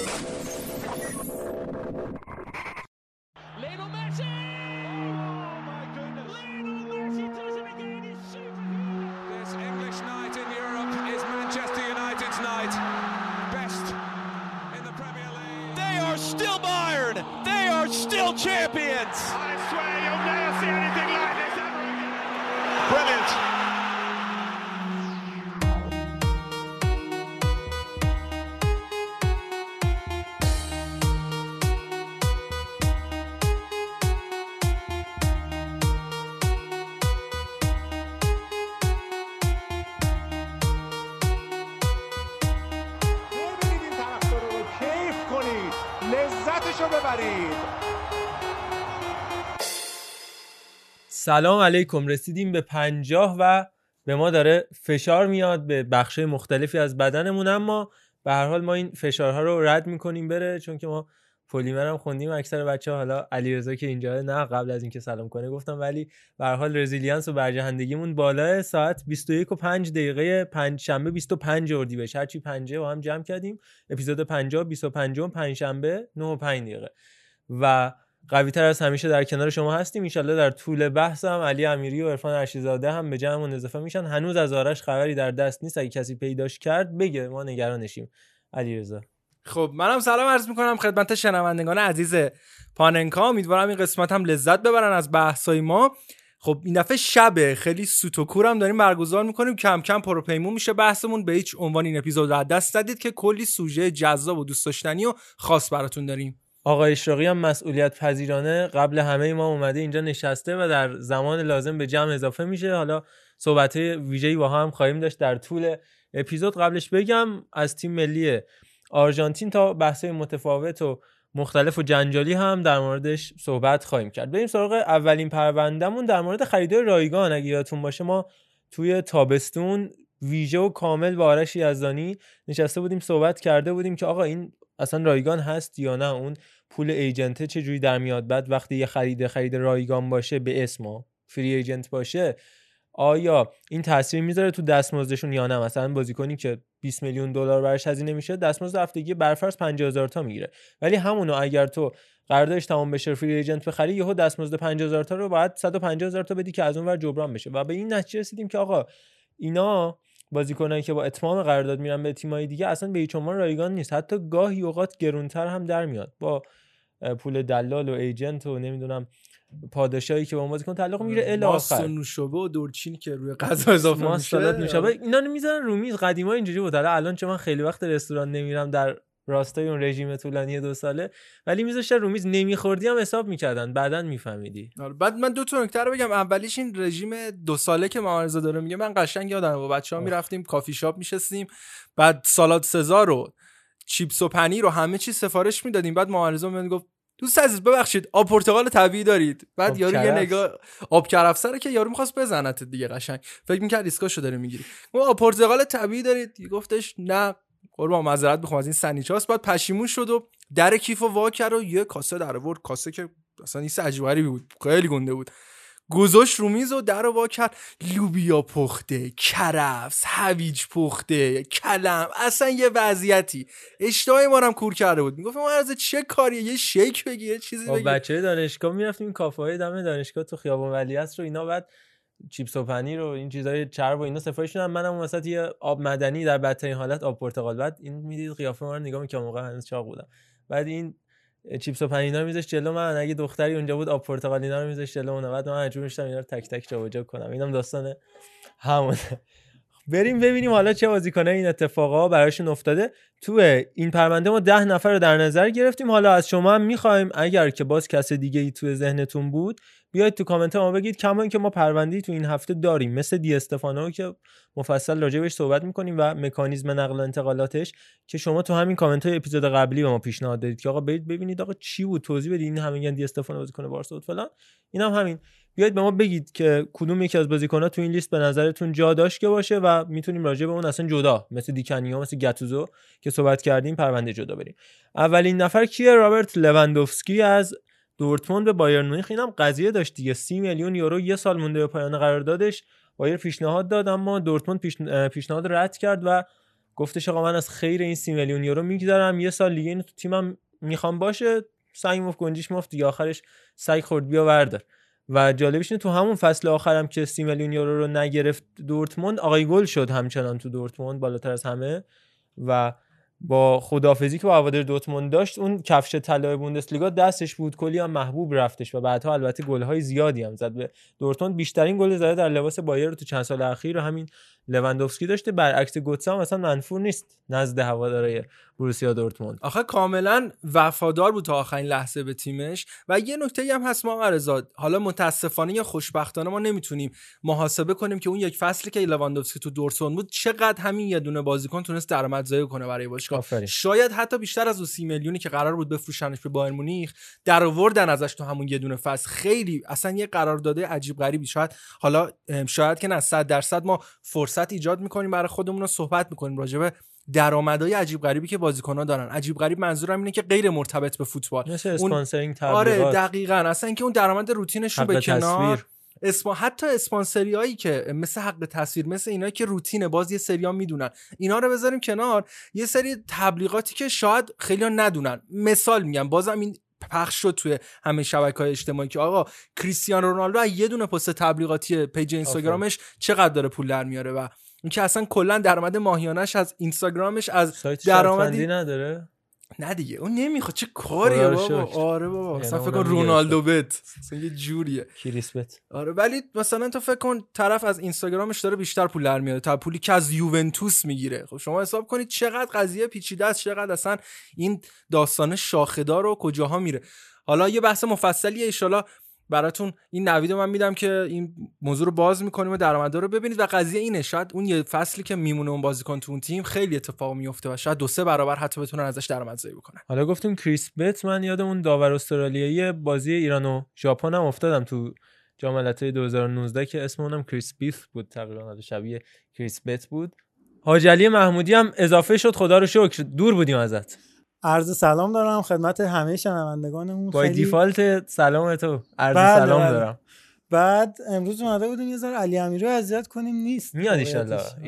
Thank you. سلام علیکم. رسیدیم به پنجاه و به ما داره فشار میاد به بخش مختلفی از بدنمون. اما به هر حال ما این فشارها رو رد می‌کنیم بره چون که ما پلیمر هم خوندیم. اکثر بچه ها حالا علیرضا که اینجا نه قبل از اینکه سلام کنه گفتم. ولی به هر حال resilience و برجهندگیمون بالا. ساعت 21 و 5 دقیقه پنج شنبه 25 اردیبهشت هرچی پنجه با هم جمع کردیم. اپیزود 50 25 پنج شنبه 9 و 5 دقیقه. و قوی تر از همیشه در کنار شما هستیم. انشالله در طول بحث هم علی امیری و عرفان ارشیزاده هم به جمعمون اضافه میشن. هنوز از آرش خبری در دست نیست. اگه کسی پیداش کرد بگه ما نگرانشیم علیرضا. خب منم سلام عرض می‌کنم خدمت شنوندگان عزیز پاننکا. امیدوارم این قسمت هم لذت ببرن از بحثای ما. خب این دفعه شبه. خیلی سوت و کورم داریم برگزار می‌کنیم. کم کم پروپیمون میشه بحثمون. به هیچ عنوان این اپیزود رو دست دادید که کلی سوژه جذاب و دوست داشتنی و خاص براتون داریم. آقای اشراقی هم مسئولیت پذیرانه. قبل همه ما اومده اینجا نشسته و در زمان لازم به جمع اضافه میشه. حالا صحبت ویژه‌ای با هم خواهیم داشت در طول اپیزود. قبلش بگم از تیم ملی آرژانتین تا بحث متفاوت و مختلف و جنجالی هم در موردش صحبت خواهیم کرد. بریم سراغ اولین پروندهمون در مورد خریدای رایگان. اگه یادتون باشه ما توی تابستون ویژه و کامل با آرش یزدانی نشسته بودیم صحبت کرده بودیم که آقا این اصلا رایگان هست یا نه؟ اون پول ایجنته چه جوری در میاد؟ بعد وقتی یه خرید خرید رایگان باشه به اسم فری ایجنت باشه آیا این تاثیر می‌ذاره تو دستمزدشون یا نه؟ مثلا بازیکنی که 20 میلیون دلار براش هزینه میشه دستمزد هفتگی برفرض 50000 تا می‌گیره. ولی همونو اگر تو قراردادش تمام بشه فری ایجنت بخری یهو دستمزد 50000 تا رو باید 150000 تا بدی که از اون ور جبران بشه. و به این نتیجه رسیدیم که آقا اینا بازیکنایی که با اتمام قرارداد میرن به تیمای دیگه اصلا به هیچ رایگان نیست. حتی گاهی اوقات گرونتر هم در میاد. با پول دلال و ایجنت و نمی‌دونم پادشاهی که با بازیکن تعلق می‌گیره الی آخر. نوشابه و دورچین که روی غذا اضافه میشه. نوشابه. اینا می‌ذارن رو میز. قدیما اینجوری بود. الان چون من خیلی وقت رستوران نمیرم در راستای اون رژیم طولانی دو ساله. ولی میذاشتن رو میز نمیخوردی هم حساب می‌کردن. بعدا میفهمیدی. آره بعد من دو تا نکته رو بگم. اولیش این رژیم دو ساله که معارضه داره میگه من قشنگ یادم با بچه‌ها می‌رفتیم کافی شاپ میشستیم. بعد سالاد سزار رو چیپس و پنیر رو همه چی سفارش می‌دادیم. بعد معارضه می‌گفت گفت دوست عزیز ببخشید آب پرتقال طبیعی دارید. بعد یارو یه نگاه آب کرفسه که یارو می‌خواست بزنت دیگه قشنگ. فکر می‌کرد ریسکاشو داره می‌گیری. آب پرتقال طبیعی دارید؟ گفتش نه. قربان معذرت می‌خوام از این سنیچاس بعد پشیمون شد و در کیف و وا کرد و یه کاسه در آورد. کاسه که اصلا این عجیبی بود. خیلی گنده بود. گذاشت رو میز و در وا کرد. لوبیا پخته کرفس هویج پخته کلم اصلا یه وضعیتی. اشتهای ما هم کور کرده بود. می‌گفت ما از چه کاریه؟ یه شیک بگی یه چیزی بگی. بچه دانشگاه می‌رفتیم کافه های دم دانشگاه تو خیابان ولیعصر رو اینا. بعد چیپس و پنیر و این چیزای چرب و اینا سفارش میدن منم وسط یه آب مدنی در بدترین حالت آب پرتقال. بعد این می‌دید قیافه ما رو نگاه می‌کنم موقع هنوز چاق بودم. بعد این چیپس و پنینا رو میذاش جلو من. اگه دختری اونجا بود آب پرتقالینا رو میذاش جلو اون بعد من مجبور می‌شدم اینا رو تک تک جابجا کنم. اینم داستان همونه. بریم ببینیم حالا چه بازیکنه این اتفاقا براشون افتاده. تو این پرونده ما ده نفر رو در نظر گرفتیم. حالا از شما هم می‌خوایم اگر که باز کس دیگه ای تو ذهنتون بود بیاید تو کامنت ما بگید کما که ما پرونده تو این هفته داریم. مثل دی استفانو که مفصل راجع صحبت می‌کنیم و مکانیزم نقل و انتقالاتش که شما تو همین کامنت های اپیزود قبلی به ما پیشنهاد دادید که آقا برید ببینید آقا چی بود توضیح بدید. این همین دی استفانو بازیکن بارسا بود فلان. اینم هم همین. بیاید به ما بگید که کدوم یکی از بازیکن‌ها تو این لیست به نظرتون جا داشت که باشه و می‌تونیم راجع به اون اصلا جدا مثل دیکنیا مثل گاتوزو که صحبت کردیم پرونده جدا بریم. اولین نفر کیه؟ رابرت لواندوفسکی از دورتموند به بایرن مونیخ اینم قضیه داشت دیگه. 30 میلیون یورو یه سال مونده به پایان قراردادش. بایر پیشنهاد داد اما دورتموند پیشنهاد رد کرد و گفتش آقا من از خیر این سی میلیون یورو میگذرم. یه سال دیگه اینو تو تیمم می‌خوام باشه. سعی مفت گنجیش مفت دیگه. آخرش سعی خورد بیا وردار. و جالبش اینه تو همون فصل آخرم که سی میلیون یورو رو نگرفت دورتموند آقای گل شد همچنان تو دورتموند بالاتر از همه. و با خدافزی که با هوادار دورتموند داشت اون کفش طلای بوندسلیگا دستش بود کلی هم محبوب رفتش و بعدها البته گل‌های زیادی هم زد. به دورتموند بیشترین گل زده در لباس بایر تو چند سال اخیر همین لوندوفسکی داشته برعکس گوتسا هم اصلا منفور نیست نزد هوادارهای بروسیا دورتموند. آخه کاملا وفادار بود تا آخرین لحظه به تیمش و یه نکته هم هست ما مرزاد حالا متاسفانه یا خوشبختانه ما نمی‌تونیم محاسبه کنیم که اون یک فصلی که لواندوفسکی تو دورتموند بود چقدر همین یه دونه بازیکن تونست درآمدزایی کنه برای باشگاه. شاید حتی بیشتر از اون 30 میلیونی که قرار بود بفروشنش به بایر مونیخ در آوردن ازش تو همون یه دونه فصل. خیلی اصلا یه قرارداد عجیب غریبی. شاید حالا شاید که نه 100 درصد ما فرصت ایجاد می‌کنیم برای خودمون رو صحبت می‌کنیم راجبه درآمدهای عجیب غریبی که بازیکن‌ها دارن. عجیب غریب منظورم اینه که غیر مرتبط به فوتبال. مثل اسپانسرینگ آره دقیقاً. اصلا اینکه اون درآمد روتینش رو به کنار اسم... حتی اسپانسری هایی که مثل حق تصویر مثل اینا که روتینه باز یه سریا می‌دونن. اینا رو بذاریم کنار. یه سری تبلیغاتی که شاید خیلی ندونن. مثال میگم بازم این پخش شد توی همه شبکه های اجتماعی که آقا کریستیانو رونالدو یه دونه پست تبلیغاتی page اینستاگرامش چقدر داره پول در میاره و این که اصلا کلا درآمد ماهیانش از اینستاگرامش از درآمدی نداره؟ نه دیگه اون نمی‌خواد. چه کاریه بابا؟ آره بابا مثلا فکر کن رونالدو بت مثلا یه جوریه. کریس بت آره ولی مثلا تو فکر کن طرف از اینستاگرامش داره بیشتر پول در میاره. تا پولی که از یوونتوس می‌گیره. خب شما حساب کنید چقدر قضیه پیچیده است چقدر اصلا این داستان شاخ داره و کجاها میره. حالا یه بحث مفصلی ان براتون این نوید من میدم که این موضوع رو باز می‌کنیم و درآمدا رو ببینید. و قضیه اینه شاید اون یه فصلی که میمونه اون بازیکن تو اون تیم خیلی اتفاق میفته و شاید دو سه برابر حتی بتونن ازش درآمدزایی بکنن. حالا گفتیم کریس بت من یادم اون داور استرالیایی بازی ایران و ژاپن هم افتادم تو جام ملت‌های 2019 که اسم اونم کریس بیف بود. تقریبا شبیه کریس بت بود. حاج محمودی هم اضافه شد. خدا رو شکر. دور بودیم ازت. عرض سلام دارم خدمت همه شنوندگانمون. با دیفالت سلام تو. عرض بله سلام بله. دارم. بعد امروز اومده بودیم یه ذره علی امیری رو اذیت کنیم. نیست. میاد ان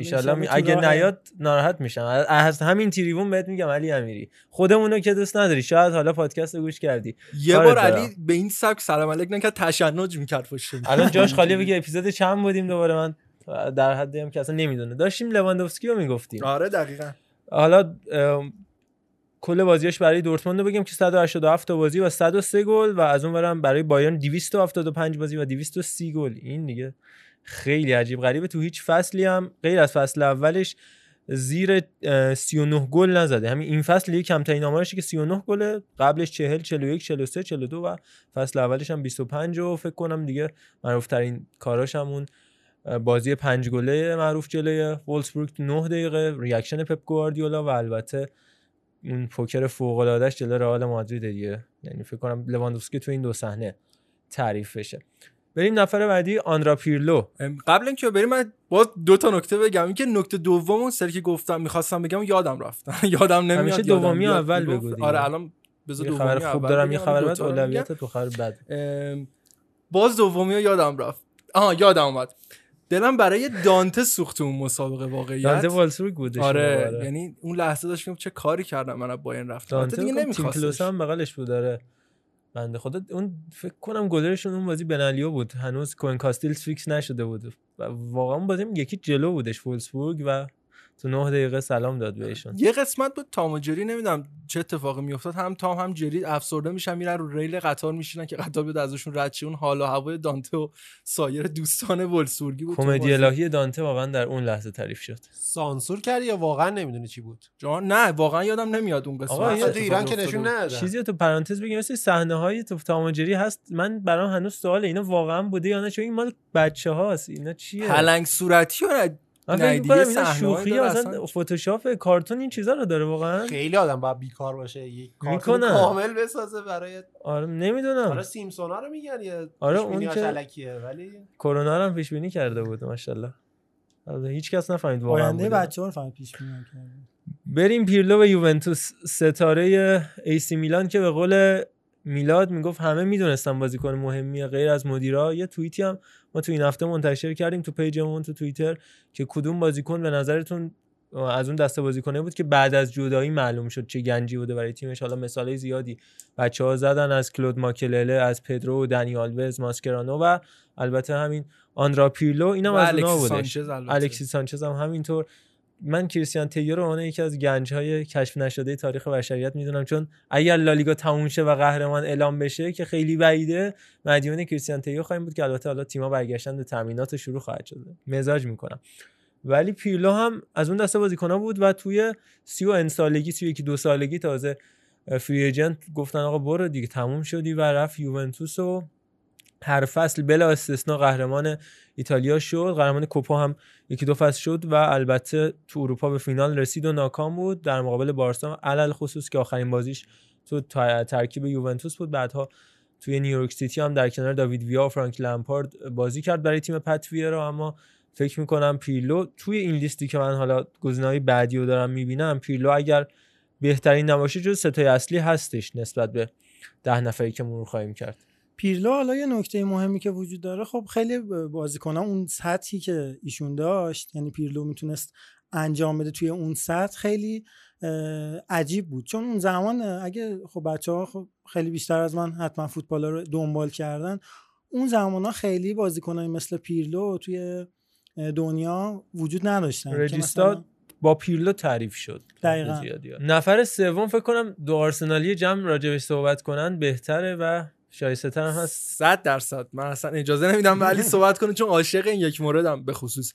شاء الله اگه نیاد ناراحت میشم. از همین تریبون بهت میگم علی امیری. خودمونو که دوست نداری. شاید حالا پادکست گوش کردی. یه بار علی به این سبک سلام علیک نکرد تشنج می‌کرد پشت الان جاش خالی بگه اپیزود چند بودیم دوباره من؟ در حدی هم که اصلا نمی‌دونه. داشتیم لواندوفسکی رو می‌گفتیم. آره دقیقاً. حالا کل بازیاش برای دورتموند رو بگم که 187 تا بازی و 103 گل و از اون برم برای بایرن 275 بازی و 230 گل. این دیگه خیلی عجیب غریبه. تو هیچ فصلی هم غیر از فصل اولش زیر 39 گل نزده. همین این فصل یک کمترین آمارشه که 39 گل قبلش 40 41 43 42 و فصل اولش هم 25 و فکر کنم دیگه معروف ترین کاراش همون بازی پنج گله معروف جلوی وولسبورگ 9 دقیقه reaction پپ گواردیولا و البته اون پوکر فوق العادهش جلو رئال مادرید دیگه. یعنی فکر کنم لواندوفسکی تو این دو صحنه تعریف بشه. بریم نفر بعدی آندرا پیرلو. قبل اینکه بریم من باز دو تا نکته بگم. اینکه نکته دوم اون سری که گفتم می‌خواستم بگم یادم رفت. یادم نمیاد همیشه دومی اول بگو آره الان بذار دومی خبر خوب دارم یه خبر بعد اولویت تو خبر بد. باز دومی یادم رفت. آها یادم اومد. دلم برای دانته سوخت اون مسابقه واقعیت. دانته وولسبورگ بودش آره, آره. یعنی اون لحظه داشت چه کاری کردم من با این رفتم دانته دیگه نمیخواستش. هم بغلش بود داره بنده خدا اون فکر کنم گلرشون اون بازی بنالیو بود. هنوز کوین کاستیلز فیکس نشده بود. و واقعا بازی یکی جلو بودش وولسبورگ و تو نه دقیقه سلام داد بهشون یه قسمت بود تام و جری نمی‌دونم چه اتفاقی میافتاد. هم تام هم جری افسرده میشن میرن رو ریل قطار میشینن که قطار بیاد ازشون رد اون حال و هوای دانته و سایر دوستان ولسورگی بود کمدی الهی دانته واقعا در اون لحظه تعریف شد. سانسور کردی یا واقعا نمی‌دونی چی بود؟ جان نه واقعا یادم نمیاد اون قسمت. ایران که نشون ندادن. چیزی تو پرانتز بگیم مثل صحنه های تو تام و جری هست. من برام هنوز سوال اینا واقعا بوده یا نه؟ چون این مال بچه هاست اینا چیه؟ پلنگ صورتی من فکر می‌کنم اینا شوخی اصلا فتوشاپ کارتون این چیزا رو داره واقعا. خیلی آدم باید بیکار باشه یک کارتون کامل بسازه برای آره نمی‌دونم. آره سیمپسونا رو میگن یه آره اون که ولی کرونا رو هم پیش بینی کرده بود ماشاءالله. آره هیچ کس نفهمید واقعا آینده بچه‌ها رو فهمید پیش بینی بریم پیرلو و یوونتوس ستاره ایسی میلان که به قول میلاد می‌گفت همه می‌دونستن بازیکن مهمیه غیر از مدیرا. یه توییتی هم ما تو این هفته منتشر کردیم تو پیجمون تو توییتر که کدوم بازیکن به نظرتون از اون دسته بازیکنه بود که بعد از جدایی معلوم شد چه گنجی بوده برای تیمش. حالا مثالای زیادی بچه ها زدن از کلود ماکلله از پدرو و دنیال وز ماسکرانو و البته همین آندرا پیرلو اینم از اونها بودش الکسی سانچز هم همینطور. من کریستیان تیو رو اون یکی از گنج های کشف نشده تاریخ بشریت می‌دونم چون اگر لالیگا تموم شه و قهرمان اعلام بشه که خیلی بعیده مدیون کریستیان تیو خواهیم بود که البته حالا تیم‌ها برگشتن به تامینات شروع خواهد شد. مزاج می‌کنم. ولی پیرلو هم از اون دسته بازیکن‌ها بود و توی سی و سالگی سی یکی دو سالگی تازه فری ایجنت گفتن آقا برو دیگه تموم شدی و رفت یوونتوس و هر فصل بلا استثنا قهرمان ایتالیا شد. قهرمان کوپا هم یکی دو فصل شد و البته تو اروپا به فینال رسید و ناکام بود. در مقابل بارسا علل خصوص که آخرین بازیش تو ترکیب یوونتوس بود. بعدها توی نیویورک سیتی هم در کنار داوید ویا و فرانک لمپارد بازی کرد برای تیم پت رو. اما فکر می‌کنم پیرلو توی این لیستی که من حالا گزینه‌های بعدی رو دارم می‌بینم پیرلو اگر بهترین نباشه جز ستای اصلی هستش نسبت به ده نفری که مرور خواهیم کرد. پیرلو حالا یه نکته مهمی که وجود داره خب خیلی بازیکنان اون سطحی که ایشون داشت یعنی پیرلو می‌تونست انجام بده توی اون سطح خیلی عجیب بود. چون اون زمان اگه خب بچه ها خب خیلی بیشتر از من حتما فوتبال رو دنبال کردن. اون زمان ها خیلی بازیکنایی مثل پیرلو توی دنیا وجود نداشتن. رجیستا با پیرلو تعریف شد. دقیقا. نفر سوم فکر کنم دو آرسنالی جمع راجبش صحبت کنن بهتره و شایسته تر هست. 100 درصد. من اصلا اجازه نمیدم ولی صحبت کنه چون عاشق این یک موردم به خصوص.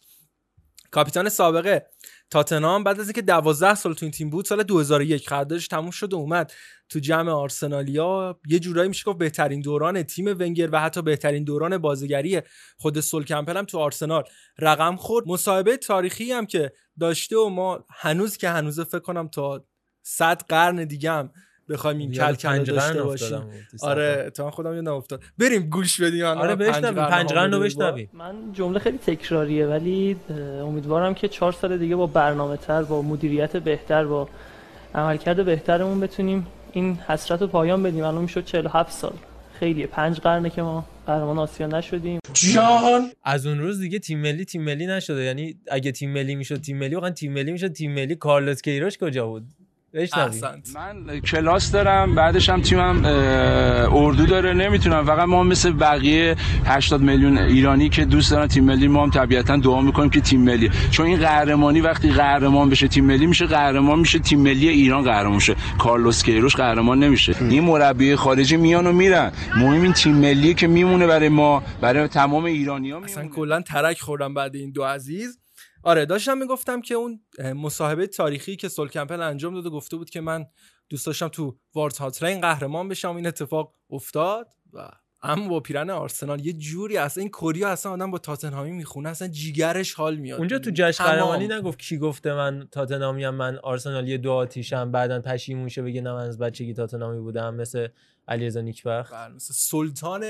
کاپیتان سابقه تاتنهام بعد از اینکه 12 سال تو این تیم بود سال 2001 قراردادش تموم شد و اومد تو جمع آرسنالیا. یه جورایی میشه گفت بهترین دوران تیم ونگر و حتی بهترین دوران بازیگری خود سول کمپل هم تو آرسنال رقم خورد. مصاحبه تاریخی هم که داشته و ما هنوز که هنوز فکر کنم تا 100 قرن دیگه هم بخوایم این کل کل داشته باشیم. آره تا خودم یادم افتاد. بریم گوش بدیم. آره بشنویم پنج قرن رو بشنویم من جمله خیلی تکراریه ولی امیدوارم که چهار سال دیگه با برنامه تر با مدیریت بهتر با عملکرد بهترمون بتونیم این حسرت رو پایان بدیم. الان می‌شد 47 سال. خیلیه. پنج قرنه که ما قهرمان آسیا نشدیم. جان! از اون روز دیگه تیم ملی تیم ملی نشده. یعنی اگه تیم ملی می‌شد تیم ملی واقعا تیم ملی می‌شد. تیم ملی کارلوس کیروش کجا بود؟ من کلاس دارم بعدش هم تیمم اردو داره نمی‌تونم. فقط ما مثل بقیه 80 میلیون ایرانی که دوست دارن تیم ملی ما هم طبیعتا دعا می‌کنیم که تیم ملی. چون این قهرمانی وقتی قهرمان بشه تیم ملی میشه قهرمان میشه تیم ملی ایران قهرمان شه. کارلوس کیروش قهرمان نمیشه. این مربی خارجی میان و میرن. مهم این تیم ملی که میمونه برای ما برای تمام ایرانی‌ها اصلا کلا ترک خوردم بعد این دو عزیز. آره داشتم می‌گفتم که اون مصاحبه تاریخی که سول کمپل انجام داده گفته بود که من دوست داشتم تو وارد هاترین قهرمان بشم این اتفاق افتاد و اما با پیرن آرسنال یه جوری اصلا این کوریا اصلا آدم با تاتنهامی می‌خونه اصلا جیگرش حال میاد. اونجا تو جشن قهرمانی نگفت کی گفته من تاتنهامی من آرسنالی دو آتیشم بعدا پشیمون شه بگه نه من از بچگی تاتنهامی بودم مثل علیرضا نیکبخت. بله، مثل سلطان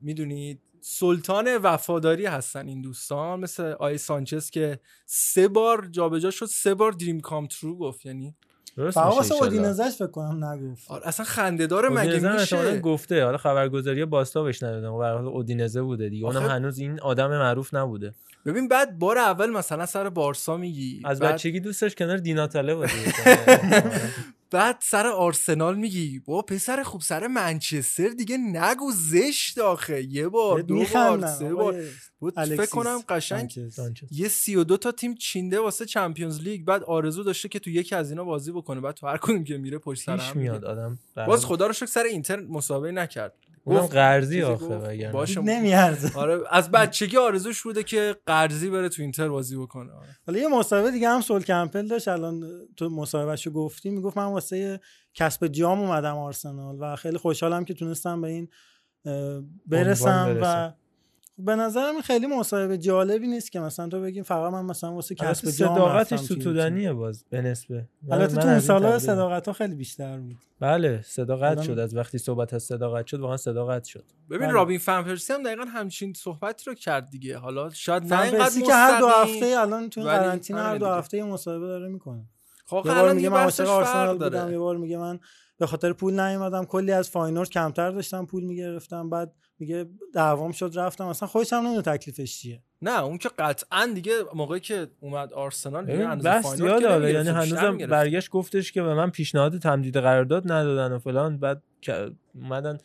می‌دونید سلطان وفاداری هستن این دوستان. مثل آی سانچز که سه بار جابجا شد سه بار دریم کام ترو گفت. یعنی فقط واسه اودینزش فکر کنم نگفت. آره اصلا خنده داره مگه میشه؟ گفته. حالا خبرگزاری باستا بهش ندادم به حال اودینزه بوده دیگه. اونم هنوز این آدم معروف نبوده. ببین بعد بار اول مثلا سر بارسا میگی از بعد... بچگی دوستش کنار دیناتاله بود بعد سر آرسنال میگی با پسر خوب سر منچستر دیگه نگو زشت آخه. یه بار دو بار سه بار. بود فکر کنم قشنگ یه سی و دو تا تیم چینده واسه چمپیونز لیگ. بعد آرزو داشته که تو یکی از اینا بازی بکنه. بعد تو هر کدوم که میره پشت سر هم میاد آدم. باز خدا رو شکر سر اینتر مسابقه نکرد. اونم قرضی آخه باشه. نمیارزه. آره از بچگی آرزوش بوده که قرضی بره تو اینتر بازی بکنه. آره. حالا یه مسابقه دیگه هم سول کمپل داشت. الان تو مصاحبهشو گفتی می‌گفت من واسه کسب جام اومدم آرسنال و خیلی خوشحالم که تونستم به این برسم و به نظرم خیلی مصاحبه جالبی نیست که مثلا تو بگیم فقط من مثلا واسه کسب جام صداقتش ستودنیه باز به نسبه. البته تو اون سالا صداقت ها خیلی بیشتر بود. بله صداقت شد. از وقتی صحبت از صداقت شد واقعا صداقت شد. ببین بله. رابین فن پرسی هم دقیقا همچین صحبتی رو کرد دیگه. حالا شاید نه اینقدر که هر دو هفته الان تو قرنطینه هر دو هفته مصاحبه داره می‌کنه. خب الان میگه من آرسنال بودم. یه بار میگه من به خاطر پول نیومدم. کلی از فاینورد کمتر داشتم پول می‌گرفتم. بعد میگه دعوام شد رفتم. اصلا خودش هم نمی‌دونه تکلیفش چیه. نه اون که قطعا دیگه موقعی که اومد آرسنال بس یاد یعنی هنوزم برگشت گفتش که به من پیشنهاد تمدید قرارداد ندادن و فلان. بعد اومدن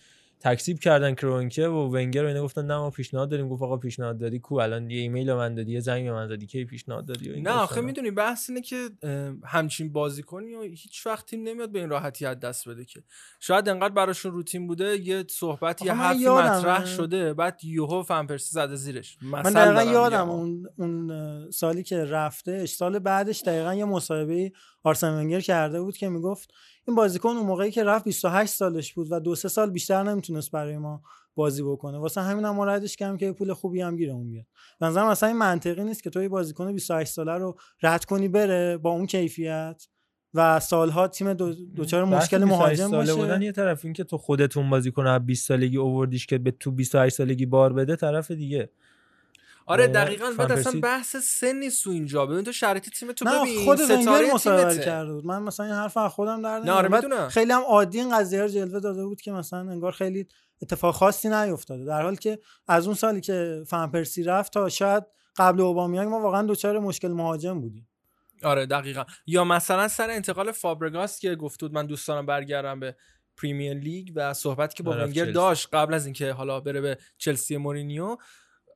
تکذیب کردن کرونکه و ونگر و اینا گفتن نه ما پیشنهاد داریم. گفت آقا پیشنهاد دادی؟ کو الان یه ایمیل من دادی یه زنگ من دادی کی پیشنهاد دادی؟ نه آخه می‌دونی بحث اینه که همچین بازیکنی و هیچ وقت تیم نمیاد به این راحتی از دست بده که. شاید انقدر براشون روتین بوده یه صحبت یه حرفی مطرح شده بعد یوهو فنپرسی زده زیرش. من دقیقا یادم اون اون سالی که رفته سال بعدش دقیقا یه مصاحبه آرسن ونگر کرده بود که می‌گفت این بازیکن اون موقعی که رفت 28 سالش بود و دو سه سال بیشتر نمی‌تونست برای ما بازی بکنه. واسه همین هم ردش کردم که پول خوبی هم گیرمون بیاد. به نظرم مثلا این منطقی نیست که تو یه بازیکن 28 ساله رو رد کنی بره با اون کیفیت و سالها تیم دو دوچار مشکل مهاجم ساله باشه. بودن یه طرف این که تو خودتون بازیکن 20 سالگی اووردیش که به تو 28 سالگی بار بده طرف دیگه. آره دقیقا بعد اصلا بحث سن نیست تو اینجا ببین تو شرایط تیم تو ببین خود ونگر مصاحبه کرده بود. من مثلا این حرف از خودم در نه آره خیلی هم عادی این قضیه رو جلوه داده بود که مثلا انگار خیلی اتفاق خاصی نیفتاده. در حالی که از اون سالی که فن پرسی رفت تا شاید قبل اوبامیانگ ما واقعا دچار مشکل مهاجم بودیم. آره دقیقا. یا مثلا سر انتقال فابرگاس که گفت بود من دوست دارم برگردم به پریمیر لیگ و صحبتی که با ونگر داشت قبل از اینکه حالا بره به چلسی مورینیو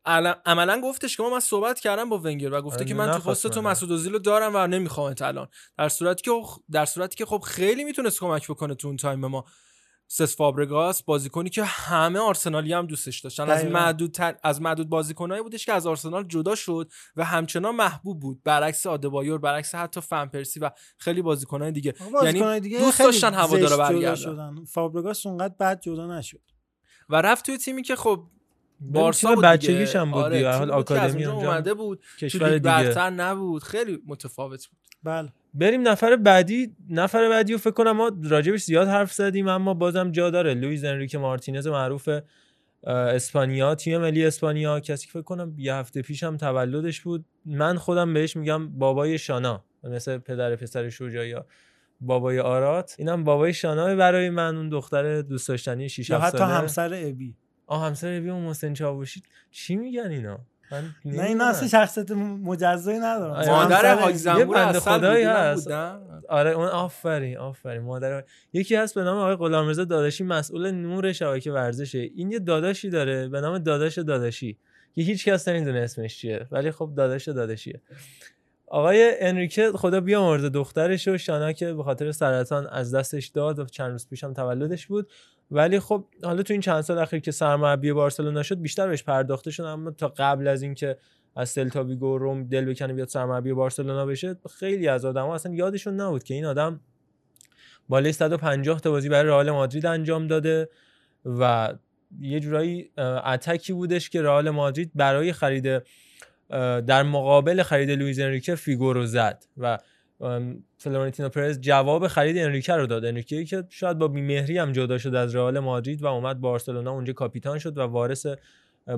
عملا گفتش که ما من صحبت کردم با ونگر و گفته که من تو پست تو مسعود اوزیل رو دارم و نمی‌خوام الان در صورتی که در صورتی که خب خیلی می‌تونست کمک بکنه تو اون تایم ما. سس فابرگاس بازیکنی که همه آرسنالی هم دوستش داشتن. از معدود از معدود بازیکنایی بودش که از آرسنال جدا شد و همچنان محبوب بود. برعکس آدبایور برعکس حتی فنپرسی و خیلی بازیکنای دیگه. یعنی دیگه دوست داشتن هوادارا برگردن. فابرگاس اونقدر بد جدا نشد. و رفت توی تیمی که خب بارسا بچگیش هم بود آره حال آکادمی اونجا اومده بود کشور دیگه. برتر نبود. خیلی متفاوت بود. بله. بریم نفر بعدی. نفر بعدی رو فکر کنم ما راجبش زیاد حرف زدیم اما بازم جا داره. لویز انریک مارتینز معروف اسپانیا تیم ملی اسپانیا. کسی که فکر کنم یه هفته پیشم تولدش بود. من خودم بهش میگم بابای شانا مثل پدر پسر شجاعی بابای آرات. اینم بابای شانا برای من اون دختر دوست داشتنی 6 ساله حتی همسر ابی. آه همسر بیو محسن چاوشی. چی میگن اینا؟ من نه این اصلا شخصیت مجزایی ندارم. آره، مادر حاج زنبور بنده خدایی هست. آره اون آفرین آفرین. مادر یکی هست به نام آقای غلامرضا داداشی مسئول نور شبکه ورزشه. این یه داداشی داره به نام داداش داداشی. که هیچ کس نمی‌دونه اسمش چیه ولی خب داداش داداشیه. آقای انریکه خدا بیامرزه دخترش و شانا که به خاطر سرطان از دستش داد و چند روز پیشم تولدش بود. ولی خب حالا تو این چند سال اخیر که سرمربی بارسلونا شد بیشتر بهش پرداخته شد اما تا قبل از اینکه از سلتا ویگو رم دل بکنه بیاد سرمربی بارسلونا بشه خیلی از آدما اصلا یادشون نبود که این آدم بالای 150 تا بازی برای رئال مادرید انجام داده و یه جورایی پاتکی بودش که رئال مادرید برای خرید در مقابل خرید لویز انریکه فیگو رو زد و فلورنتینو پرز جواب خرید انریکه رو داد. انریکه که شاید با بیمهری هم جدا شد از رئال مادرید و اومد بارسلونا اونجا کاپیتان شد و وارث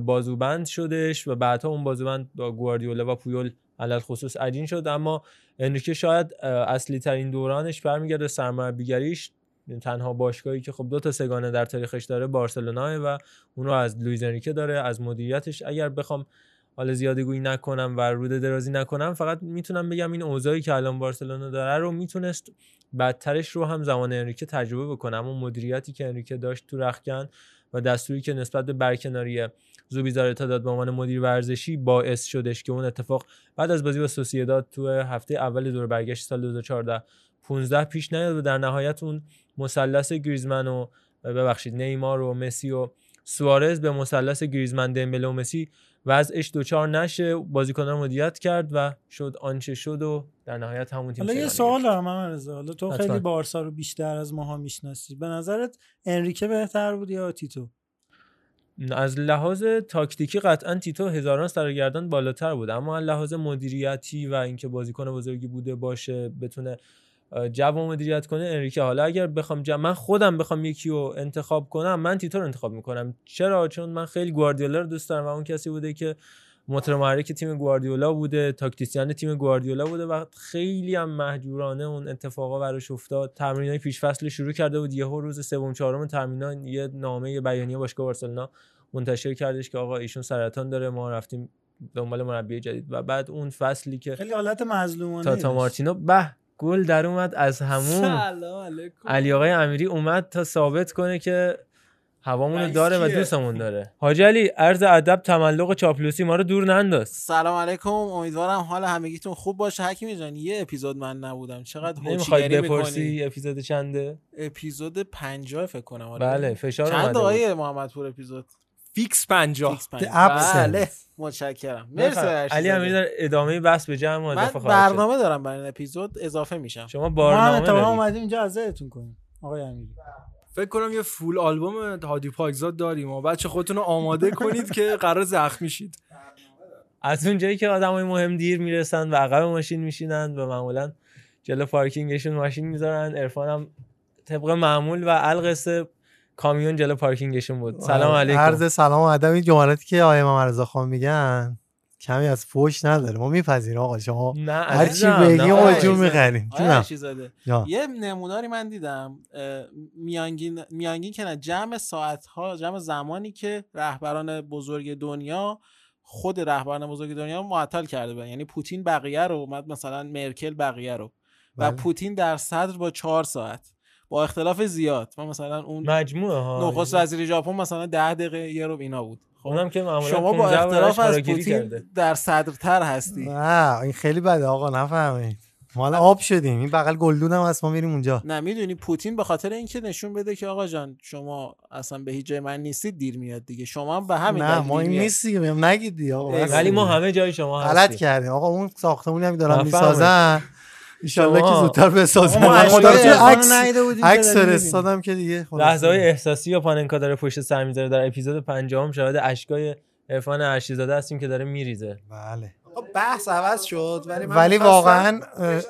بازوبند شدش و بعدها اون بازوبند با گواردیولا و پویول علل خصوص عجین شد. اما انریکه شاید اصلی ترین دورانش برمیگرده سرمربیگریش. تنها باشگاهی که خب دو تا سگانه در تاریخش داره بارسلونا و اون رو از لویز انریکه داره. از مدیریتش اگر بخوام حالا زیاده گویی نکنم و روده درازی نکنم فقط می‌تونم بگم این اوضاعی که الان بارسلونا داره رو می‌تونست بدترش رو هم زمان انریکه تجربه بکنه. اما مدیریتی که انریکه داشت تو رخکن و دستوری که نسبت به برکناری زوبیزارتا داد به عنوان مدیر ورزشی باعث شدش که اون اتفاق بعد از بازی با سوسییداد تو هفته اول دور برگشت سال 2014 15 پیش نیاد و در نهایت اون مثلث گریزمن و ببخشید نیمار و مسی و سوارز به مثلث گریزمن دمبله و مسی وضعش دوچار نشه بازیکن رو مدیریت کرد و شد آنچه شد و در نهایت همون تیم حالا یه سوال دارم من رضا. حالا تو خیلی بارسا رو بیشتر از ماها می‌شناسی. به نظرت انریکه بهتر بود یا تیتو؟ از لحاظ تاکتیکی قطعا تیتو هزاران سرگردان بالاتر بود اما از لحاظ مدیریتی و اینکه بازیکن بزرگی بوده باشه بتونه جو مدیریت کنه انریکه. حالا اگر بخوام جو من خودم بخوام یکی رو انتخاب کنم من تیتو رو انتخاب می‌کنم؟ چرا؟ چون من خیلی گواردیولا رو دوست دارم و اون کسی بوده که موتور محرک تیم گواردیولا بوده تاکتیسیان تیم گواردیولا بوده و خیلی هم مهجورانه اون اتفاقا براش افتاد. تمرینای پیش فصل شروع کرده بود. یهو روز سوم چهارم تمرینان یه نامه بیانیه باشگاه بارسلونا منتشر کردش که آقا ایشون سرطان داره ما رفتیم دنبال مربی جدید. و بعد اون فصلی که خیلی حالت مظلومانه تاتا مارتینو به گل در اومد از همون. علی آقای امیری اومد تا ثابت کنه که هوامونو داره و دوستمون داره. حاجی علی عرض ادب تملق چاپلوسی ما رو دور ننداز. سلام علیکم. امیدوارم حال همگیتون خوب باشه. حکیمی جان یه اپیزود من نبودم. چقدر نمی‌خوای بپرسی؟ اپیزود چنده؟ اپیزود 50 فکر کنم. آره. بله فشار چند آقای محمدپور اپیزود؟ فیکس 50 بله متشکرم. مرسی علی امیر در ادامه بحث به جمع من برنامه دارم برای این اپیزود اضافه میشم. شما برنامه ما اومدیم اینجا ازتون کنیم. آقای امیری. فکر کنم یه فول آلبوم هادی پاکزاد داریم و بچه خودتون رو آماده کنید که قرار زخمی شید از اون جایی که آدمای مهم دیر می‌رسن و عقب ماشین میشینن و معمولا جلو پارکینگشون ماشین می‌ذارن عرفان هم طبق معمول و القصه کامیون جلو پارکینگشون بود. سلام علیکم. عرض سلام و ادب. این جملاتی که آقای امام رضا خان میگن کمی از فوش نداره. ما میپذیریم آقا شما. نه هر چی بگیم هجوم می‌خریم. یه نموناری من دیدم. میانگین میانگین که نه جمع ساعت ها جمع زمانی که رهبران بزرگ دنیا خود رهبران بزرگ دنیا معطل کرده بودن. یعنی پوتین بقیه رو اومد مثلا مرکل بقیه رو. و بله. پوتین در صدر با چهار ساعت. با اختلاف زیاد. ما مثلا اون مجموعه ها. نخست وزیر ژاپن مثلا 10 دقیقه یه رو اینا بود. خب؟ اونم که معمولا شما با اختلاف از پوتین در صدرتر هستی. نه این خیلی بده آقا نفهمید. مال آب شدیم. این بغل گلدون هم هست ما میریم اونجا. نه می‌دونی پوتین به خاطر اینکه نشون بده که آقا جان شما اصلا به هیچ جای من نیستید دیر میاد دیگه. شما هم به همین نه ما این نیستیم. نگید دیگه آقا. ولی ما همه جای شما هستیم. غلط کردیم. آقا اون ساختمونی هم دارن می‌سازن ان که زودتر بسازم عکس فرستادم که دیگه لحظه های احساسی و پاننکا داره پشت سر می‌ذاره. در اپیزود 50 شاهد اشکای عرفان ارشیزاده هستیم که داره میریزه. بله. بحث عوض شد ولی ولی واقعا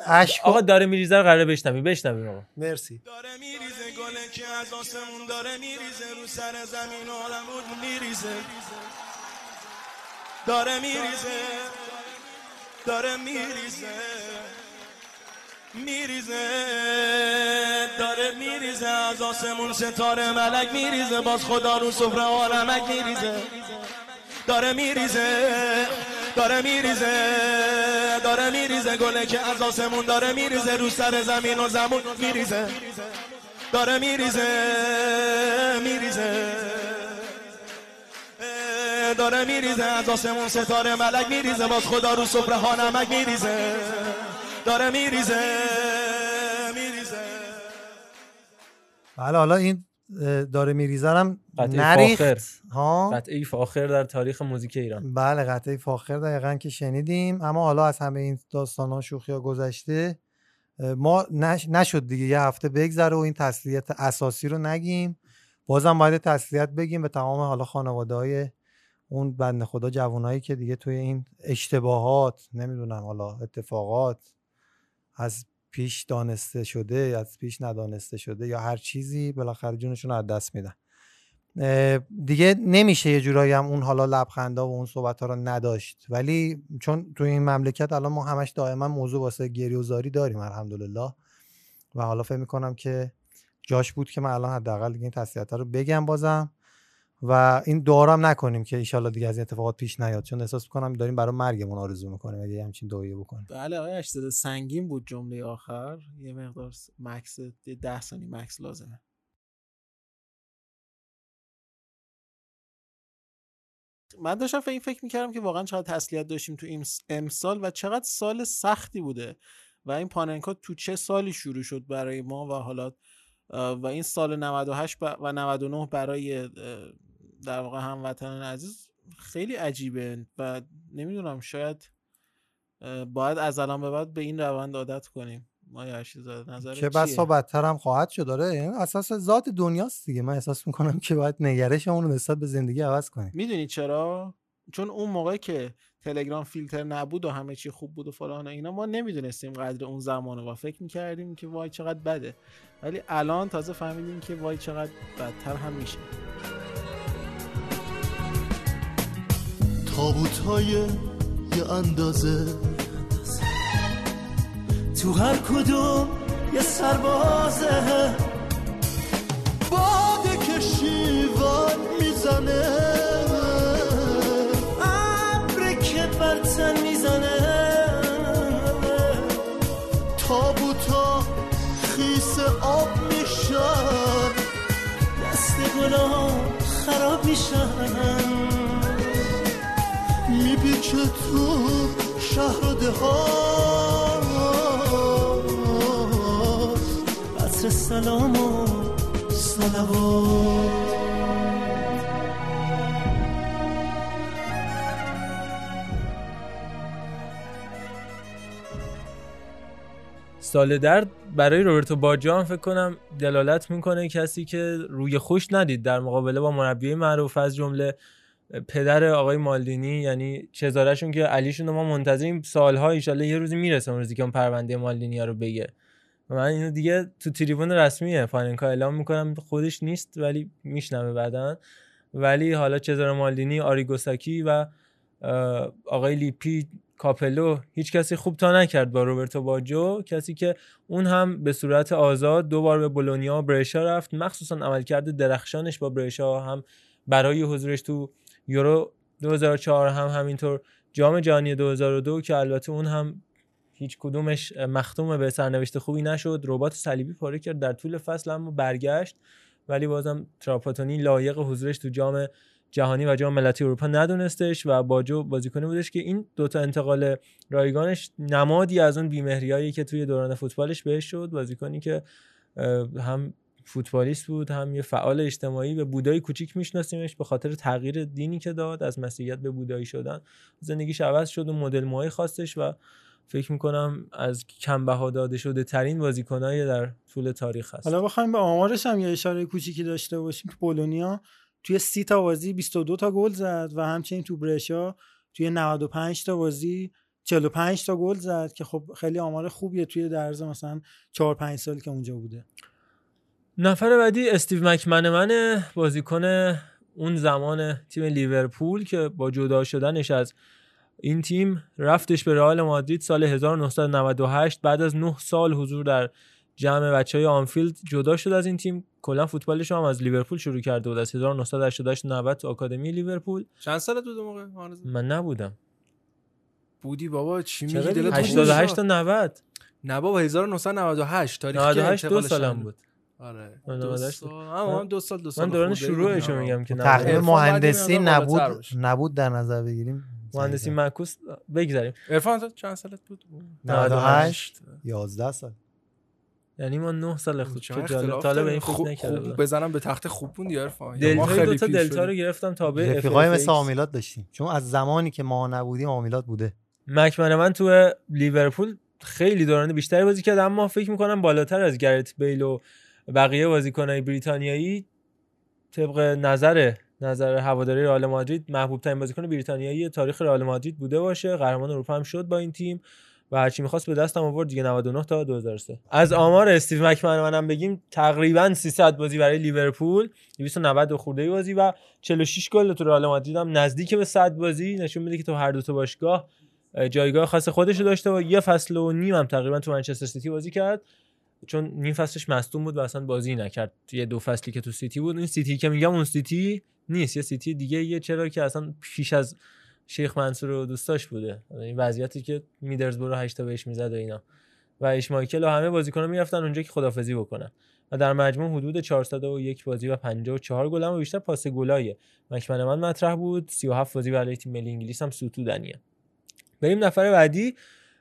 اشک آقا داره میریزه رو قراره بشنویم. بشنویم آقا. مرسی. داره میریزه گله که از آسمون داره میریزه. رو سر زمین عالم بود میریزه. داره میریزه. داره میریزه. میریزه داره میریزه از آسمون ستاره ملک میریزه باز خدا رو سفره آرمک میریزه. داره میریزه داره میریزه داره میریزه گله که از آسمون داره میریزه رو سر زمین و زمون میریزه. داره میریزه میریزه. داره میریزه از آسمون ستاره ملک میریزه باز خدا رو سفره ها نمک میریزه. داره میریزه میریزه. بله حالا این داره میریزه هم نریخت. ها؟ قطعه فاخر در تاریخ موزیک ایران. بله قطعه فاخر دقیقا که شنیدیم. اما حالا از همه این داستان ها شوخی ها گذشته ما نش... نشد دیگه. یه هفته بگذره و این تسلیت اساسی رو نگیم. بازم باید تسلیت بگیم به تمام حالا خانواده های اون بند خدا جوانایی که دیگه توی این اشتباهات نمی‌دونم حالا اتفاقات از پیش دانسته شده از پیش ندانسته شده یا هر چیزی بالاخره جونشون رو از دست میدن. دیگه نمیشه یه جورایی هم اون حالا لبخندا و اون صحبت ها رو نداشت. ولی چون توی این مملکت الان ما همش دائما موضوع واسه گریه و زاری داریم الحمدلله. و حالا فکر می‌کنم که جاش بود که من الان حداقل این تسلیت رو بگم بازم. و این دعا نکنیم که ایشالله دیگه از این اتفاقات پیش نیاد. چون احساس می‌کنم داریم برای مرگمون آرزو می‌کنیم اگه همچین دعایی بکنیم. بله آقای سنگین بود جمله آخر. یه مقدار مکس ده ثانیه مکس لازمه. من داشتم این فکر می‌کردم که واقعا چقدر تسلیت داشتیم تو این امسال و چقدر سال سختی بوده و این پاننکا تو چه سالی شروع شد برای ما و حالا و این سال 98 و 99 برای در واقع هموطنان عزیز خیلی عجیبه و نمی‌دونم شاید باید از الان به بعد به این روند عادت کنیم. ما نظر که بسا بدتر هم خواهد شد. داره این اساس ذات دنیاست دیگه. من احساس می‌کنم که باید نگرشمون رو نسبت به زندگی عوض کنیم. می‌دونید چرا؟ چون اون موقع که تلگرام فیلتر نبود و همه چی خوب بود و فلان و اینا ما نمی‌دونستیم قدر اون زمانه و فکر می‌کردیم که وای چقدر بده. ولی الان تازه فهمیدیم که وای چقدر بدتر هم میشه. تابوت های یه اندازه. تو هر کدوم یه سربازه. باد که شیوان می‌زنه. ابر که برتن می‌زنه. تابوتا خیس آب میشن. دست گناه خراب میشن. تو شهر و عصر سلام و سلوات سال درد برای روبرتو باجا هم فکر کنم دلالت می‌کنه کسی که روی خوش ندید در مقابله با مربی معروف از جمله پدر آقای مالدینی یعنی چزارشون که علیشون ما منتظریم سالها ایشالله یه روزی می‌رسه اون روزی که اون پرونده مالدینی رو بگه. من اینو دیگه تو تریبون رسمیه پاننکا اعلام می‌کنم. خودش نیست ولی میشنوه بعدا. ولی حالا چزاره مالدینی آریگوساکی و آقای لیپی کاپلو هیچ کسی خوب تا نکرد با روبرتو باجو. کسی که اون هم به صورت آزاد دو بار به بولونیا و برشا رفت. مخصوصا عملکرد درخشانش با برشا هم برای حضورش تو یورو 2004 هم همینطور جام جهانی 2002 که البته اون هم هیچ کدومش مختوم به سرنوشت خوبی نشد. ربات صلیبی پاره کرد در طول فصل اما برگشت. ولی بازم تراپاتونی لایق حضورش تو جام جهانی و جام ملتی اروپا ندونستش و باجو بازیکنی بودش که این دوتا انتقال رایگانش نمادی از اون بیمهریایی که توی دوران فوتبالش بهش شد. بازیکنی که هم فوتبالیست بود هم یه فعال اجتماعی به بودایی کوچیک میشناسیمش به خاطر تغییر دینی که داد از مسیحیت به بودایی شدن. زندگیش عوض شد و مدل موهای خواستش و فکر می‌کنم از کم بها داده شده ترین بازیکنای در طول تاریخ هست حالا بخوایم به آمارش هم یه اشاره کوچیکی داشته باشیم که بولونیا توی 30 تا بازی 22 تا گل زد و همچنین تو برشا توی 95 تا بازی 45 تا گل زد که خب خیلی آمار خوبیه توی درز مثلا 4 5 سال که اونجا بوده. نفر بعدی استیو مکمنمن بازیکن اون زمان تیم لیورپول که با جدا شدنش از این تیم رفتش به رئال مادرید سال 1998 بعد از 9 سال حضور در جمع بچه های آنفیلد جدا شد از این تیم. کلا فوتبالش هم از لیورپول شروع کرده بود از 1988 90 تو آکادمی لیورپول. چند سالت بود موقع؟ من نبودم. بودی بابا چی میگی؟ دلت 88 تا 90 نه بابا 1998 تاریخ 98 دو سالم بود. آره. دو سال. دو سال دو سال من دوران شروعش میگم که تقریبا مهندسی نبود نبود در نظر بگیریم. مهندسی معکوس بگذاریم. عرفان تو چند سالت بود؟ 98 11 سال. یعنی ما 9 سال خود چه جالب. طالب این فکر نکردم بزنم به تخت خوب بود عرفان. دلتا دو تا دلتا رو گرفتم تا به رفیقای مثل آمیلات داشتیم. چون از زمانی که ما نبودیم آمیلات بوده. مکمن من تو لیورپول خیلی دوران بیشتری بازی کرد اما فکر می‌کنم بالاتر از گرت بیل و بقیه بازیکنای بریتانیایی طبق نظر نظر هواداری رئال مادرید محبوب ترین بازیکن بریتانیایی تاریخ رئال مادرید بوده باشه. قهرمان اروپا هم شد با این تیم و هرچی می‌خواست به دستم آورد دیگه 99 تا 2003 از آمار استیو مکمن منم بگیم تقریبا 300 بازی برای لیورپول 290 خورده بازی و 46 گل تو رئال مادرید هم نزدیک به 100 بازی. نشون میده که تو هر دو تا باشگاه جایگاه خاص خودش رو داشته و یه فصل و نیم هم تقریبا تو منچستر سیتی بازی کرد. چون نیم فصلش مصدوم بود و اصلا بازی نکرد. یه دو فصلی که تو سیتی بود. این سیتی که میگم اون سیتی نیست. یه سیتی دیگه یه چرا که اصلا پیش از شیخ منصور و دوستاش بوده. این وضعیتی که میدرزبرو 8 تا بهش می‌زد و اینا. و اشمایکل و همه بازیکن‌ها می‌رفتن اونجا که خدافظی بکنن. و در مجموع حدود 401 بازی و 54 گل هم بیشتر پاس گلای مک‌منامن مطرح بود. 37 بازی برای تیم ملی انگلیس هم ستودنیه بریم نفر بعدی.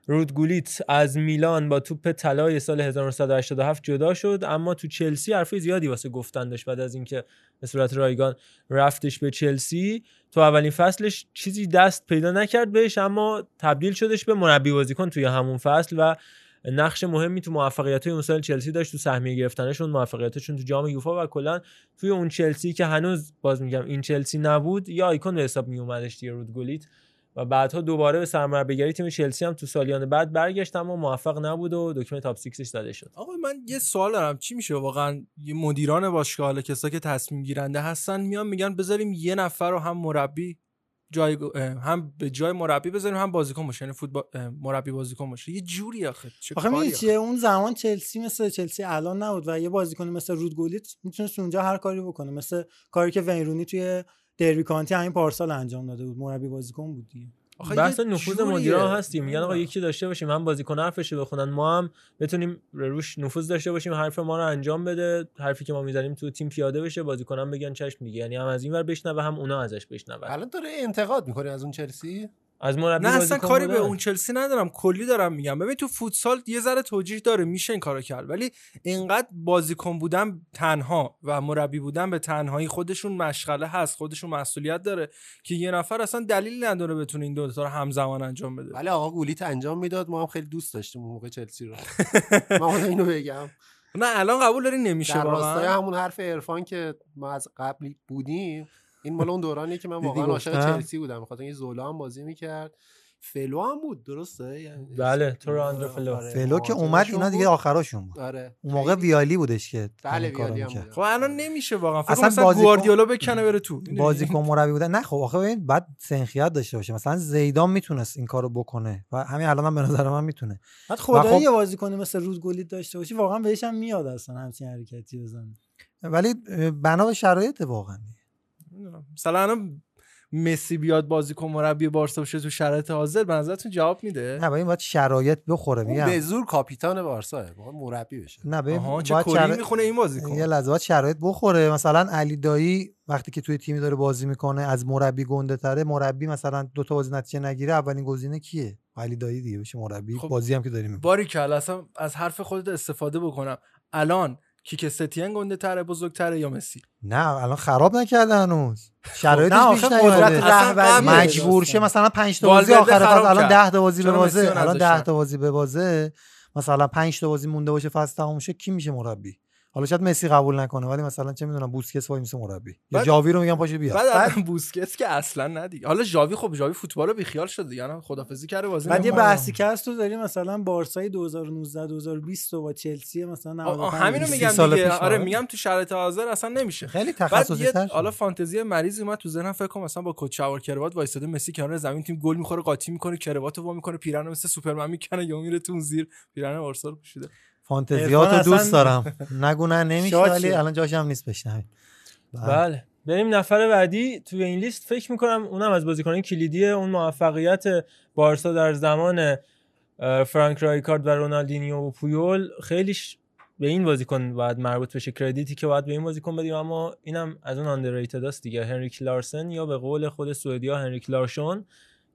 رودگولیت از میلان با توپ طلای سال 1987 جدا شد اما تو چلسی حرفی زیادی واسه گفتن داشت بعد از اینکه به صورت رایگان رفتش به چلسی. تو اولین فصلش چیزی دست پیدا نکرد بهش اما تبدیل شدش به مربی بازیکن توی همون فصل و نقش مهمی تو موفقیت های اون سال چلسی داشت تو سهمیه گرفتنشون موفقیتشون تو جام یوفا و کلا توی اون چلسی که هنوز باز میگم این چلسی نبود یا آیکون به حساب می اومدش دیگه رودگولیت و بعدها دوباره به سرمربیگری تیم چلسی هم تو سالیان بعد برگشت اما موفق نبود و دکمه تاپ 6 زده شد. آقا من یه سوال دارم. چی میشه؟ واقعا یه مدیران باشگاه حالا کسا که تصمیم گیرنده هستن میان میگن بذاریم یه نفر رو هم مربی جای هم به جای مربی بذاریم هم بازیکن باشه. یعنی فوتبال مربی بازیکن باشه. یه جوری آخه. چه آخه چیه؟ اون زمان چلسی مثل چلسی الان نبود و یه بازیکن مثل رودگولیت می‌تونست اونجا هر کاری بکنه. مثل کاری که وینرونی توی دربی کانتی همین پارسال انجام داده بود. مربی بازیکن بود دیگه. آخه بحث نفوذ. مدیران هستیم. میگن آقا نمی‌دونم. یکی داشته باشیم من بازیکن حرفش رو بخونن. ما هم بتونیم روش نفوذ داشته باشیم حرف ما رو انجام بده. حرفی که ما می‌زنیم تو تیم پیاده بشه بازیکنان بگن چشم دیگه. یعنی هم از این ور بشنوه هم اونا ازش بشنوه. الان داره انتقاد می‌کنی از اون چلسی؟ از مربی نه اصلا کاری به. اون چلسی ندارم. کلی دارم میگم. ببین تو فوتسال یه ذره توجیه داره میشه این کارو کرد. ولی اینقدر بازیکن بودن تنها و مربی بودن به تنهایی خودشون مشغله هست خودشون مسئولیت داره که یه نفر اصلا دلیل نداره بتونه این دو تا رو همزمان انجام بده. ولی آقا گولیت انجام می‌داد. ما هم خیلی دوست داشتیم اون موقع چلسی رو. ما حالا اینو بگم. نه الان قبول داری؟ نمیشه در راستای واقعا همون حرف عرفان که ما از قبل بودیم این مال اون دورانیه که من واقعا عاشق؟ چلسی بودم بخاطر اینکه زولا هم بازی می‌کرد. فلو هم بود درسته؟ یعنی بله، توره آندره فلو. آره، فلو که اومد اینا دیگه. آخراشون بود. آره. اون موقع ویالی بودش که بله، ویالی هم. خب الان نمیشه واقعا. فکر اصلا بازیکن- گواردیولا بکنه بره تو. بازیکن مربی بودن. نه خب آخه ببین بعد سنخیت داشته باشه. مثلا زیدان می‌تونست این کارو بکنه و همین الان هم به نظر من می‌تونه. بعد خدایی خب- یه بازیکنی مثل رود گلید داشته باشی واقعا بهش هم میاد اصلا همچین حرکتی بزنه. ولی بنا به شرایط واقعا. مثلا الان مسی بیاد بازیکن مربی بارسا بشه تو شرایط حاضر به نظرتون جواب میده؟ نه ببین باید شرایط بخوره میگم. به زور کاپیتان بارسا واقعا مربی بشه. نه ببین آها چه باید کلی شرایط- می‌خونه این بازیکن یه لحظه باید شرایط بخوره. مثلا علی دایی وقتی که توی تیمی داره بازی می‌کنه از مربی گنده تره مربی مثلا دو تا بازی نتیجه نگیره اولین گزینه کیه؟ علی دایی دیگه بشه مربی. خب، بازی هم که داریم باری کلا اصلا از حرف خودت استفاده بکنم. الان کیک ستین گنده تره بزرگتره یا مسی؟ نه الان خراب نکرده هنوز. شرایطش نه پیش آخه نیومده. قدرت رهبری. مجبور شه مثلا 5 تا بازی آخر فصل الان کرد. 10 تا بازی به بازه الان 10 نذاشتن؟ تا بازی به بازه مثلا 5 تا بازی مونده باشه فصل تموم شه کی میشه مربی؟ حالا شاید مسی قبول نکنه ولی مثلا چه می‌دونم بوسکس وای میشه مربی. یا جاوی رو میگم پاشه بیا بعد الان بوسکتس که اصلا ندیگه حالا ژاوی خب ژاوی فوتبال رو بیخیال شده دیگه. الان خدافظی کرده بازی بعد یه. بحثی که هست تو داری مثلا بارسای 2019 2020 و با چلسی مثلا آه، 95 همینو سی میگم دیگه. آره. میگم تو شرایط حاضر اصلا نمیشه. خیلی تخصصی تر حالا فانتزی مریضی اومد تو ذهنم فکر کنم مثلا با کوچاور کروات وایساده مسی کنار زمین تیم گل می‌خوره قاطی می‌کنه کروات رو وا می‌کنه پیرن مثل سوپرمن می‌کنه یا میره تو زیر پیرن بارسا رو پوشیده. فانتزیاتو دوست اصلا- دارم. نگو نه نمیشه ولی. الان جاش هم نیست بشنوید بله. بریم نفر بعدی. توی این لیست فکر می‌کنم اونم از بازیکنان کلیدی اون موفقیت بارسا در زمان فرانک رایکارد و رونالدینیو و پویول خیلیش به این بازیکن باید مربوط بشه. کردیتی که باید به این بازیکن بدیم. اما اینم از اون آندرریتد است دیگه. هنریک لارسن یا به قول خود سوئدیا هنریک لارشون.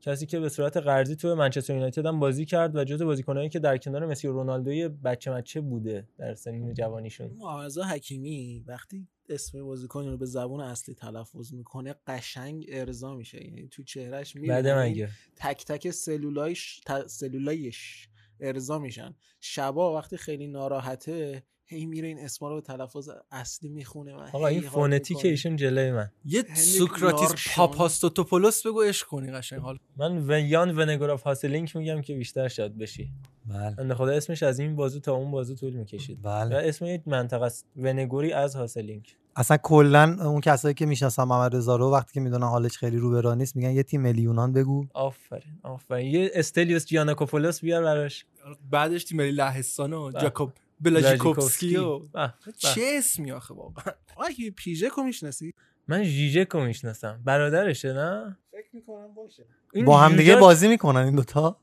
کسی که به صورت قرضی تو منچستر یونایتد هم بازی کرد و جزو بازیکنایی که در کنار مسی و رونالدو بچه مچه بوده در سنین جوانیشون. معارضه حکیمی وقتی اسم بازیکن رو به زبون اصلی تلفظ می‌کنه قشنگ ارضا میشه. یعنی تو چهرهش می‌بینی مگه. تک تک سلولایش ت- سلولایش ارضا میشن. شبا وقتی خیلی ناراحته هی میره این اسما رو به تلفظ اصلی می‌خونه و آقا این فونتیک. ایشون جلوی من. یه سوکراتیس. پاپاستاتوپولوس بگو عشق کنی قشنگ. حال. من و یان ونگوراف هاسلینک میگم که بیشتر شاد بشی. بله. بنده خدا اسمش از این بازو تا اون بازو طول می‌کشید. و بله اسم یک منطقه است ونگوری از هاسلینک اصلا کلا اون کسایی که می‌شناسن محمد رضا رو وقتی که می‌دونن حالش خیلی رو به نیست میگن یه تیم ملی یونان بگو. آفرین آفرین. یه استلیوس جیاناکوپولوس بیار براش. بعدش تیم ملی لهستان و بله. جاکوب بلاژیکوفسکی و به، به. چه اسمی آخه واقعا؟ آقا یه پیژه کو می‌شناسی؟ من ژیژکو می‌شناسم. برادرشه نه؟ فکر می‌کنم باشه. با هم دیگه ژوژاک- بازی می‌کنن این دوتا؟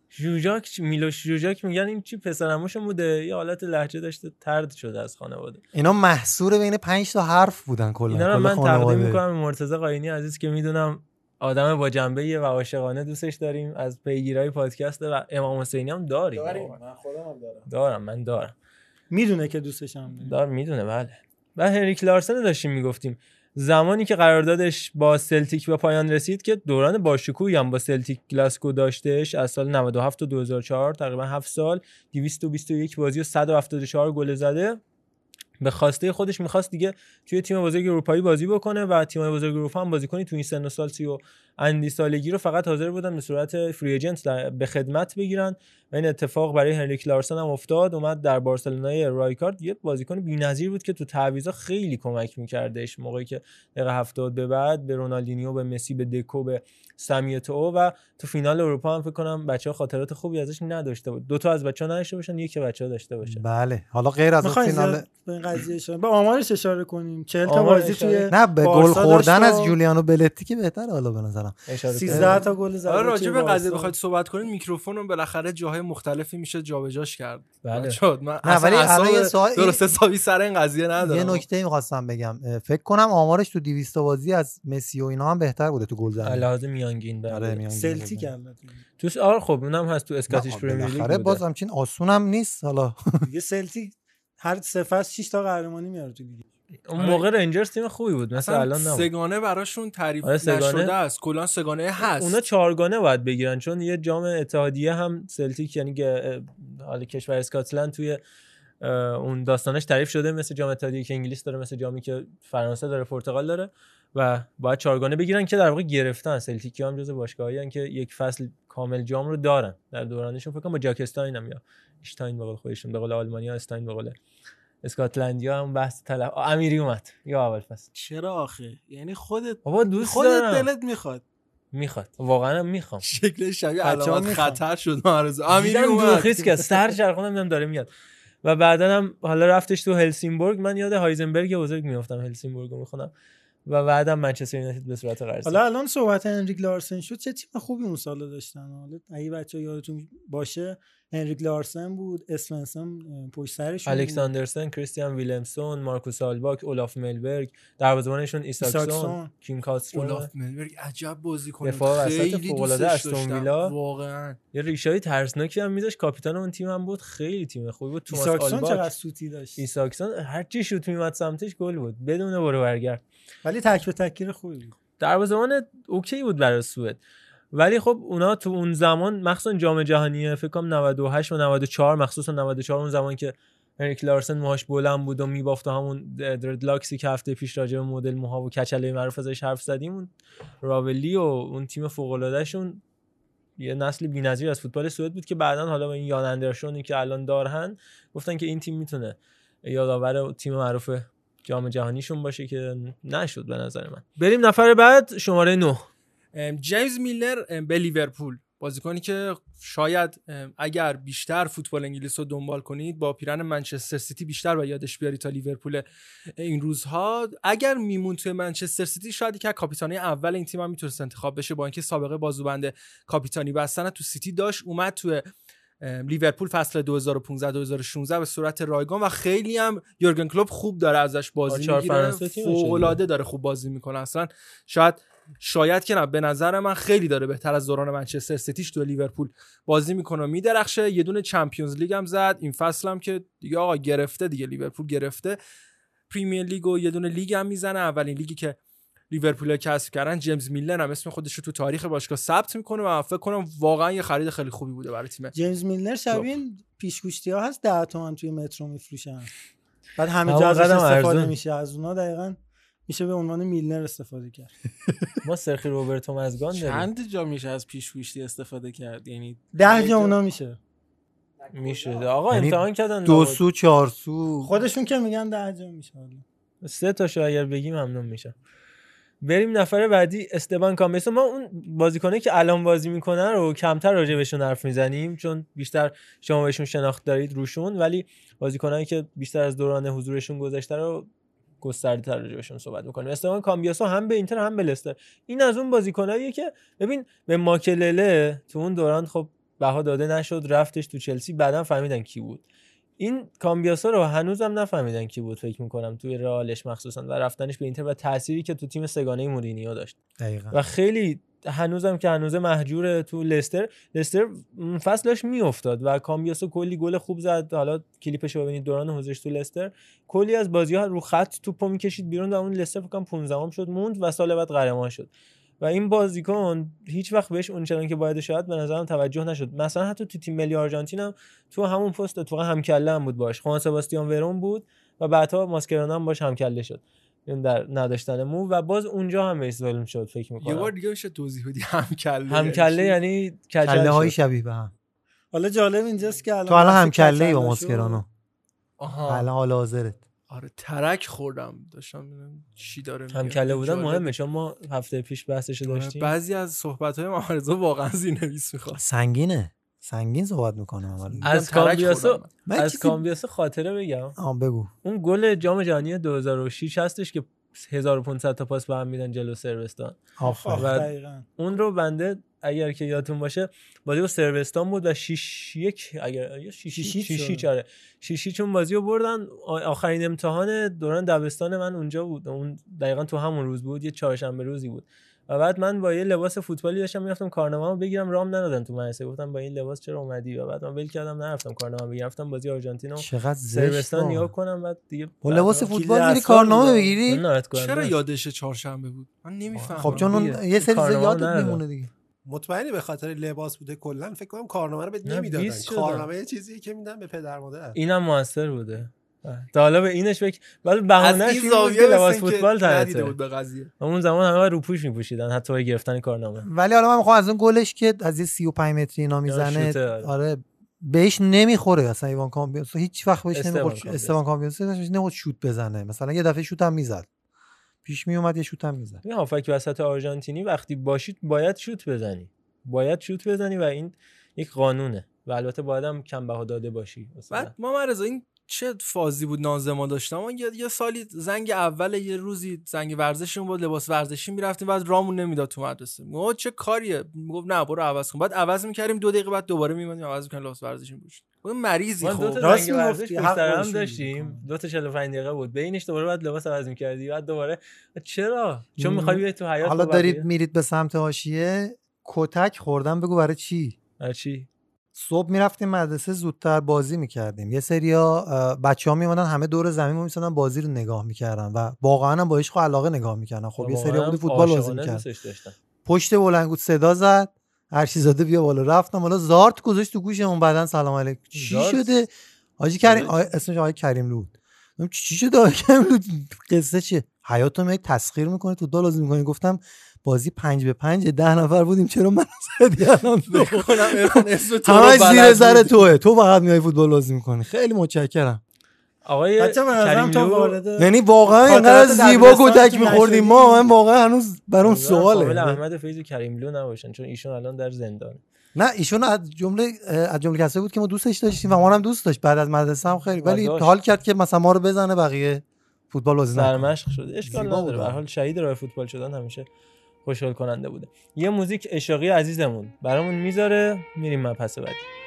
چی- میلوش ژوژاک میگن این چی پسرموشون بوده؟ یه حالت لهجه داشته ترد شده از خانواده. اینا محصور بین 5 تا حرف بودن کلا اینا رو من تقدیم. می‌کنم مرتضی قاینی عزیز که می‌دونم آدم با جنبه و عاشقانه دوستش داریم از پیگیرای پادکست و امام حسینی هم داریم. داریم. من خودم هم دارم. دارم من دارم. می‌دونه که دوستش هم. دار می‌دونه بله. و هنریک لارسن داشتیم می‌گفتیم. زمانی که قراردادش با سلتیک به پایان رسید که دوران باشکوهی هم با سلتیک گلاسکو داشتهش از سال 97 تا 2004 تقریبا 7 سال 221 بازی و 174 گل زده. به خواسته خودش می‌خواست دیگه توی تیم بزرگ اروپایی بازی بکنه و تیم بزرگ اروپا هم بازیکنی تو این سن و سال سی و اندی سالگی رو فقط حاضر بودن به صورت free agent به خدمت بگیرن. و این اتفاق برای هنریک لارسن هم افتاد اومد در بارسلونای رایکارد یه بازیکن بی‌نظیر بود که تو تعویضا خیلی کمک میکردش موقعی که دقیقه 70 به بعد به رونالدینیو به مسی به دکو به سمیتو و تو فینال اروپا هم فکر کنم بچه‌ها خاطرات خوبی ازش نداشته بود. دو تا از بچه‌ها نداشته باشن یکی بچه‌ها داشته باشه. بله. حالا غیر از فینال زیاد به این قضیه اشاره به آمارش اشاره کنیم. 40 تا بازی توی نه به گل خوردن از جولیانو بلتی که بهتره حالا به نظرم. اشاره 13 تا گل حالا توی راجع به قضیه. بخواید صحبت کنید میکروفون رو بالاخره جاهای مختلفی میشه جابجاش کرد. بله. شد من نه، ولی اصلا الان یه سوال- درست حسابی سر این قضیه ندارم. یه نکته می‌خواستم بگم. فکر کنم آمارش تو 200 تا بازی از مسی و اینا هم بهتر بوده تو گل زنی لحاظ میانگین آره بله میانگین سلتیک. البته تو آره خب اونم هست تو Scottish Premier League بوده. باز همچین آسون هم نیست حالا. دیگه سلتیک هر سه فصل 6 تا قهرمانی میاره تو لیگ. اون موقع رنجرز تیم خوبی بود مثل اصلا الان نبود. سگانه براشون تعریف آره، سگانه. نشده است. کلا سگانه هست. اونا چهارگانه باید بگیرن چون یه جام اتحادیه هم سلتیک یعنی حالا کشور اسکاتلند توی اون داستانش تعریف شده مثل جام اتحادیه که انگلیس داره مثل جامی که فرانسه داره پرتغال داره و باید چهارگانه بگیرن که در واقع گرفتن. سلتیکی هم جزو باشگاهایی که یک فصل کامل جام رو دارن. در دورانشون فکر کنم با جاک استاین هم یا اشتاین به قول خودشون به قول آلمانیا استاین به قول اسکاتلندیا هم بحث طلب امیری اومد. یا اول فصل. چرا آخه؟ یعنی خودت بابا دوست خودت دارم. دلت می‌خواد. می‌خواد. واقعا هم می‌خوام. شکل شبیه علامت. خطر شد معرض امیری دیدم اومد. که سر چرخوندم دیدم داره میاد. و بعدا هم حالا رفتش تو هلسینبورگ. من یاد هایزنبرگ بزرگ میافتم هلسینبورگ رو می‌خونم و بعدم منچستر یونایتد به صورت قرض حالا الان صحبت انریک لارسن شد چه تیم خوبی اون سالا داشتن؟ حالا اگه بچه یادتون باشه هنریک لارسن بود اسونسن اه، پشت سرش الکساندرسن کریستیان ویلمسون مارکوس آلباک اولاف ملبرگ دروازه‌بانشون ایساکسون ایساکسون. کیم کاسترو. اولاف ملبرگ عجب بازی کنه. دفاع وسط خیلی فوق‌العاده استون. ویلا. واقعا. یه ریشای ترسناکی هم میذاش کاپیتان اون تیم هم بود. خیلی تیم خوبی بود. توماس ایساکسون چقدر آلباک. سوتی داشت؟ ایساکسون هر چی شوت میومد سمتش گل بود. بدون برو برگرد. ولی تک به تکگیر خوبی بود. دروازه‌بان اوکی بود برای سوئد. ولی خب اونا تو اون زمان مخصوصا جام جهانی فکر کنم 98 و 94 مخصوصا 94 اون زمان که هنریک لارسن موهاش بلند بود و میبافت همون دردلاکسی که هفته پیش راجع به مدل موها و کچله معروف ازش حرف زدیم اون راولی و اون تیم فوق شون یه نسل بی‌نظیر از فوتبال سوئد بود که بعدا حالا با این یان اندرسونی که الان دارن گفتن که این تیم می‌تونه یادآور تیم معروف جام جهانیشون باشه که نشد به نظر من. بریم نفر بعد شماره 9 ام، جیمز میلنر ام، به لیورپول. بازیکنی که شاید اگر بیشتر فوتبال انگلیس رو دنبال کنید با پیرهن منچستر سیتی بیشتر و یادش بیاری تا لیورپول این روزها. اگر می‌موند توی منچستر سیتی شاید که کاپیتان اول این تیم هم می‌تونست انتخاب بشه با اینکه سابقه بازوبند کاپیتانی بستن تو سیتی داشت. اومد ام، لیورپول فصل 2015 2016 به صورت رایگان و خیلی هم یورگن کلوپ خوب داره ازش بازی می‌گیره. فوق العاده داره خوب بازی می‌کنه. اصلا شاید شاید که نه به نظر من خیلی داره بهتر از دوران منچستر سیتیش تو لیورپول بازی می‌کنه و میدرخشه. یه دونه Champions League هم زد. این فصل هم که دیگه آقا گرفته دیگه لیورپول گرفته. Premier League و یه دونه لیگ هم می‌زنه. اولین لیگی که لیورپول کسب کردن جیمز میلنر هم اسم خودش رو تو تاریخ باشگاه ثبت می‌کنه و فکر کنم واقعا یه خرید خیلی خوبی بوده برای تیم جیمز میلنر شبیه این پیچ‌گوشتی ها هست 10 تومن توی مترو میفروشن. بعد همه جا ازش استفاده. میشه. از اونا دقیقا میشه به عنوان میلنر استفاده کرد. ما سرخی روبرتو مزگان داریم. چند جا میشه از پیشگوشتی استفاده کرد؟ یعنی ده جا اونا میشه. میشه. آقا یعنی امتحان کردن دو. سو چهار سو. خودشون که میگن ده جا میشه. سه تاشو اگر بگیم ممنون میشم. بریم نفر بعدی استبان کامبیسو ما اون بازیکنه که الان بازی می‌کنن رو کمتر راجع بهشون حرف می‌زنیم چون بیشتر شما بهشون شناخت دارید روشون ولی بازیکنایی که بیشتر از دوران حضورشون گذشته رو گسترده تر راجع بهشون صحبت می‌کنیم. استبان کامبیاسو هم به اینتر هم به لستر. این از اون بازیکناییه که ببین به ماکلله تو اون دوران خب بها داده نشد رفتش تو چلسی بعدا فهمیدن کی بود. این کامبیاسا رو هنوزم نفهمیدن کی بود فکر می‌کنم توی رئالش مخصوصا و رفتنش به اینتر و تأثیری که تو تیم سگانه مورینیو داشت. دقیقا. و خیلی هنوزم که هنوز محجور تو لستر. لستر فصلش میافتاد و کامبیاسو کلی گل خوب زد. حالا کلیپش رو ببینید دوران حضورش تو لستر. کلی از بازی ها رو خط توپو می‌کشید بیرون. و اون لستر فکر کنم 15 شد موند و سال بعد قهرمان شد. و این بازیکن هیچ وقت بهش اونچنان که باید شاید به نظرم توجه نشد. مثلا حتی تو تیم ملی آرژانتین هم تو همون پست اتفاقا همکله هم بود باش خوان سباستیان ورون بود و بعدها ماسکرانا هم باش همکله شد. در نداشتن مو و باز اونجا هم بهش ظلم شد فکر یه می‌کنم بار دیگه میشه توضیح بدی هم کله همکله یعنی کجل کله های. شبیه به هم. حاله جالب اینجاست که الان تو الان هم کله ای با کچل ماسکرانو آها. الان حال حاضرت. آره ترک خوردم. داشتم ببینم چی داره میگه. همکله بودن جالب. مهمه. چون ما هفته پیش بحثش آره، داشتیم بعضی از صحبت های رضا واقعا زیرنویس می‌خواد. سنگینه. سنگین صحبت می‌کنم اول. از کامبیاسو از کامبیاسو خاطره بگم. آه بگو. اون گل جام جهانی 2006 هستش که 1500 تا پاس به هم میدن جلو سربستان آفرین. اون رو بنده اگر که یادتون باشه بازی با سربستان بود و 6 1 اگر یا 6 شیش 6 شد. 6 آره. 6 چون بازی رو بردن. آ- آخرین امتحان دوران دبستان من اونجا بود. اون دقیقا تو همون روز بود. یه چهارشنبه روزی بود. و بعد من با یه لباس فوتبالی داشتم می‌رفتم کارنامه‌مو بگیرم رام ندادن تو مدرسه گفتم با این لباس چرا اومدی و بعد من ول کردم نرفتم کارنامه بگیرم رفتم بازی آرژانتین و چقدر زشت سربستان. نگاه کنم بعد دیگه با لباس فوتبال میری کارنامه. بگیری کننده چرا. یادش چهارشنبه بود من نمی‌فهمم خب چون. یه سری یادت. میمونه دیگه مطمئنی به خاطر لباس بوده کلا فکر کنم کارنامه رو بهت نمی‌دادن. کارنامه یه چیزی که میدن به پدر مادر اینم موثر بوده تا حالا به اینش فکر ولی بهانه‌اش از این این بود زاویه که لباس فوتبال ندیده تحته بود به قضیه. اون زمان همه باید روپوش میپوشیدن حتی برای گرفتن کارنامه. ولی حالا من می‌خوام از اون گلش که از یه 35 متری اینا می‌زنه آره. بهش نمی‌خوره اصلا ایوان کامبیاسو هیچ وقت بهش کامبیاسو. استوان کامبیاسو بهش نمی‌خورد شوت بزنه. مثلا یه دفعه شوت هم می‌زد. پیش میومد یه شوت هم می‌زد. این هافک وسط آرژانتینی وقتی باشید باید شوت بزنی. باید شوت بزنی و این یک قانونه. و البته باید هم کم بها داده باشی. مثلا. بعد ما رضا این چه فازی بود نازما داشتم؟ ما یه, یه سالی زنگ اول یه روزی زنگ ورزشمون بود لباس ورزشی می‌رفتیم بعد رامون نمی‌داد تو مدرسه. می‌گفت چه کاریه؟ می‌گفت نه برو عوض کن. بعد عوض می‌کردیم دو دقیقه بعد دوباره میمونیم عوض می‌کردیم لباس ورزشی میپوشید اون مریضی ما دو خب. تا راست می‌گفتی، هم داشتیم. دو تا 45 دقیقه بود. بینش دوباره بعد لباس عوض می‌کردی بعد دوباره. چرا؟ چون. می‌خوای بیای تو حیات حالا دارید؟ میرید به سمت حاشیه کتک خوردم بگو برای چی؟ برای چی؟ صبح می‌رفتیم مدرسه زودتر بازی می‌کردیم. یه سریا بچه ها میمدن همه دور زمین میسادن بازی رو نگاه می‌کردن و واقعا هم با عشق علاقه نگاه می‌کردن. خب یه سریا بودی فوتبال بازی داشتن. پشت بلنگوت صدا زد ارشیزاده بیا بالا. رفتم حالا زارت گذاشت تو گوشمون. بعدن سلام علیکم. چی زارت؟ شده؟ حاجی کریم اسمش آقای کریم لود. گفتم چی شده آقای کریم لود؟ قصه چیه؟ حیاتو می تسخیر می‌کنی تو لازم می‌کنی؟ گفتم بازی پنج به پنج ده نفر بودیم. چرا من زدی الان همش زیر سر بود. توه. تو فقط میای فوتبال بازی می‌کنی. خیلی متشکرم. آقای یعنی واقعا اینقدر زیبا کتک میخوردیم؟ ما من واقعا هنوز برام امیدوارم فامیل سواله احمد فیض و کریم لو نباشن چون ایشون الان در زندان نه ایشون از جمله از جمله کسایی بود که ما دوستش داشتیم و ما هم دوست داشت. بعد از مدرسه هم خیلی. ولی داشت. حال کرد که مثلا ما رو بزنه بقیه فوتبال بازی نکنه. سرمشق شده اشکال نداره. به هر حال شهید راه فوتبال شدن همیشه خوشحال کننده بوده. یه موزیک اشاقی عزیزمون. برامون می‌ذاره. میریم مبحث بعدی.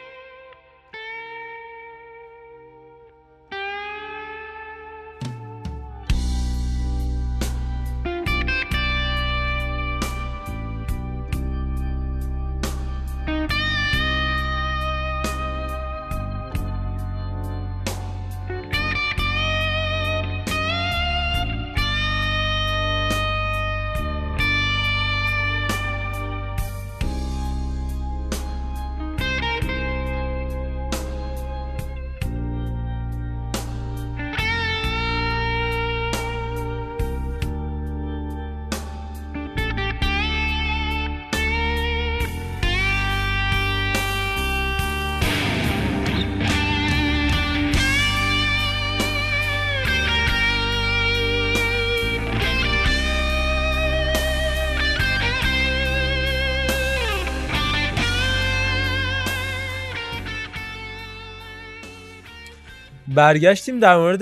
برگشتیم در مورد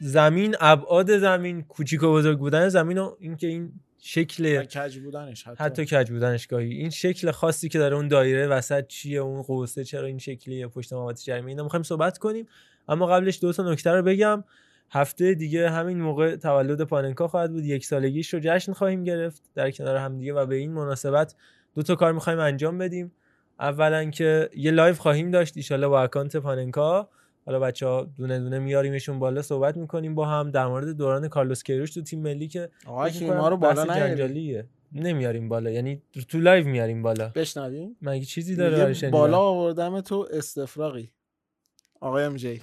زمین ابعاد زمین کوچیک و بزرگ بودن زمین و اینکه این شکل کج بودنش حتی, حتی کج بودنش گاهی. این شکل خاصی که داره اون دایره وسط چیه اون قوسه چرا این شکلیه پشت مواد جریمه اینا. می‌خوایم صحبت کنیم. اما قبلش دو تا نکته رو بگم. هفته دیگه همین موقع تولد پاننکا خواهد بود. یک سالگیش رو جشن خواهیم گرفت. در کنار هم دیگه و به این مناسبت دو تا کار می‌خوایم انجام بدیم. اولا که یه live خواهیم داشت. ایشالا با account پاننکا. حالا بچه ها دونه دونه میاریمشون بالا صحبت می‌کنیم با هم در مورد دوران کارلوس کیروش تو تیم ملی که آقا ما رو بالا. جنجالیه نمیاریم بالا یعنی تو live میاریم بالا بشنویم مگه چیزی داره؟ بالا آوردم تو استفراغی آقای ام جی.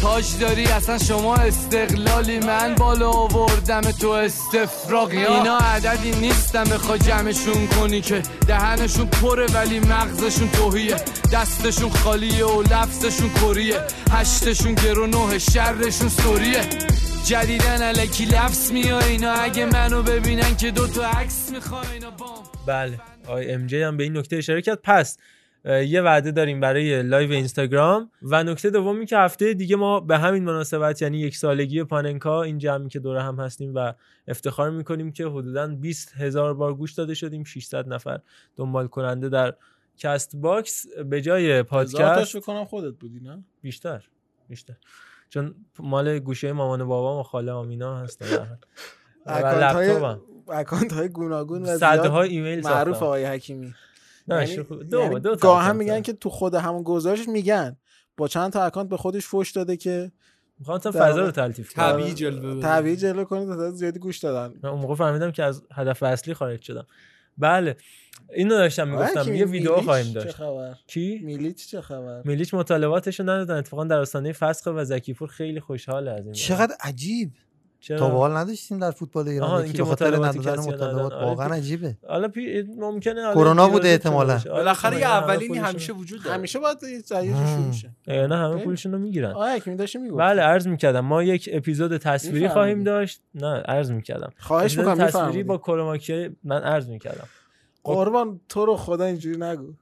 تاج داری اصلا شما استقلالی من بالا آوردم تو استفراغی اینا عددی نیستم بخوای جمعشون کنی که دهنشون پره ولی مغزشون تهیه. دستشون خالیه و لفظشون کریه. هشتشون گرو نه شرشون سوریه. جدیدن الکی لفظ میاد اینا اگه منو ببینن که دوتا عکس می‌خوان اینا بام. بله. آقای ام جی هم به این نکته اشاره کرد. پس یه وعده داریم برای live اینستاگرام. و نکته دومی که هفته دیگه ما به همین مناسبت یعنی یک سالگی پاننکا این جمعی که دور هم هستیم و افتخار می‌کنیم که حدودا 20 هزار بار گوش داده شدیم. 600 نفر دنبال کننده در Castbox. به جای پادکست بکنم خودت بودی نه؟ بیشتر بیشتر. چون مال گوشه مامان و بابام و خاله آمینا هست. account های لپتاپم. account های گوناگون و زیاد ایمیل معروف. آقای حکیمی. دو یعنی دو تا گاه هم میگن. که تو خود همون گزارش میگن. با چند تا account به خودش فوش داده که می‌خوام تا فضا رو تلطیف کنم. طبیعی جلوه بده. طبیعی جلوه کنید تعداد زیادی گوش دادن. من اون موقع فهمیدم که از هدف اصلی خارج شدم. بله. اینو داشتم می‌گفتم یه ویدیو خواهیم چه داشت. خبر؟ کی؟ میلیچ چه خبر؟ میلیچ مطالباتشو ندادن اتفاقا در آستانه فسخ و زکیپور خیلی خوشحاله از این چقدر عجیب. چرا؟ تا به حال نداشتیم در فوتبال ایران آها، اینکه خاطر ندادن مطالبات. آره، واقعا پی- عجیبه. حالا پی... ممکنه کرونا بوده احتمالاً. آره، بالاخره یه اولینی همیشه وجود داره. همیشه باید یه میشه نه همه. پولشون رو می‌گیرن. آقای حکیمی داشتی می‌گفت بله عرض می‌کردم. ما یک اپیزود تصویری. خواهیم داشت. نه عرض می‌کردم. خواهش می‌کنم تصویری با کروماکی من عرض می‌کردم. قربان تو رو خدا اینجوری نگو.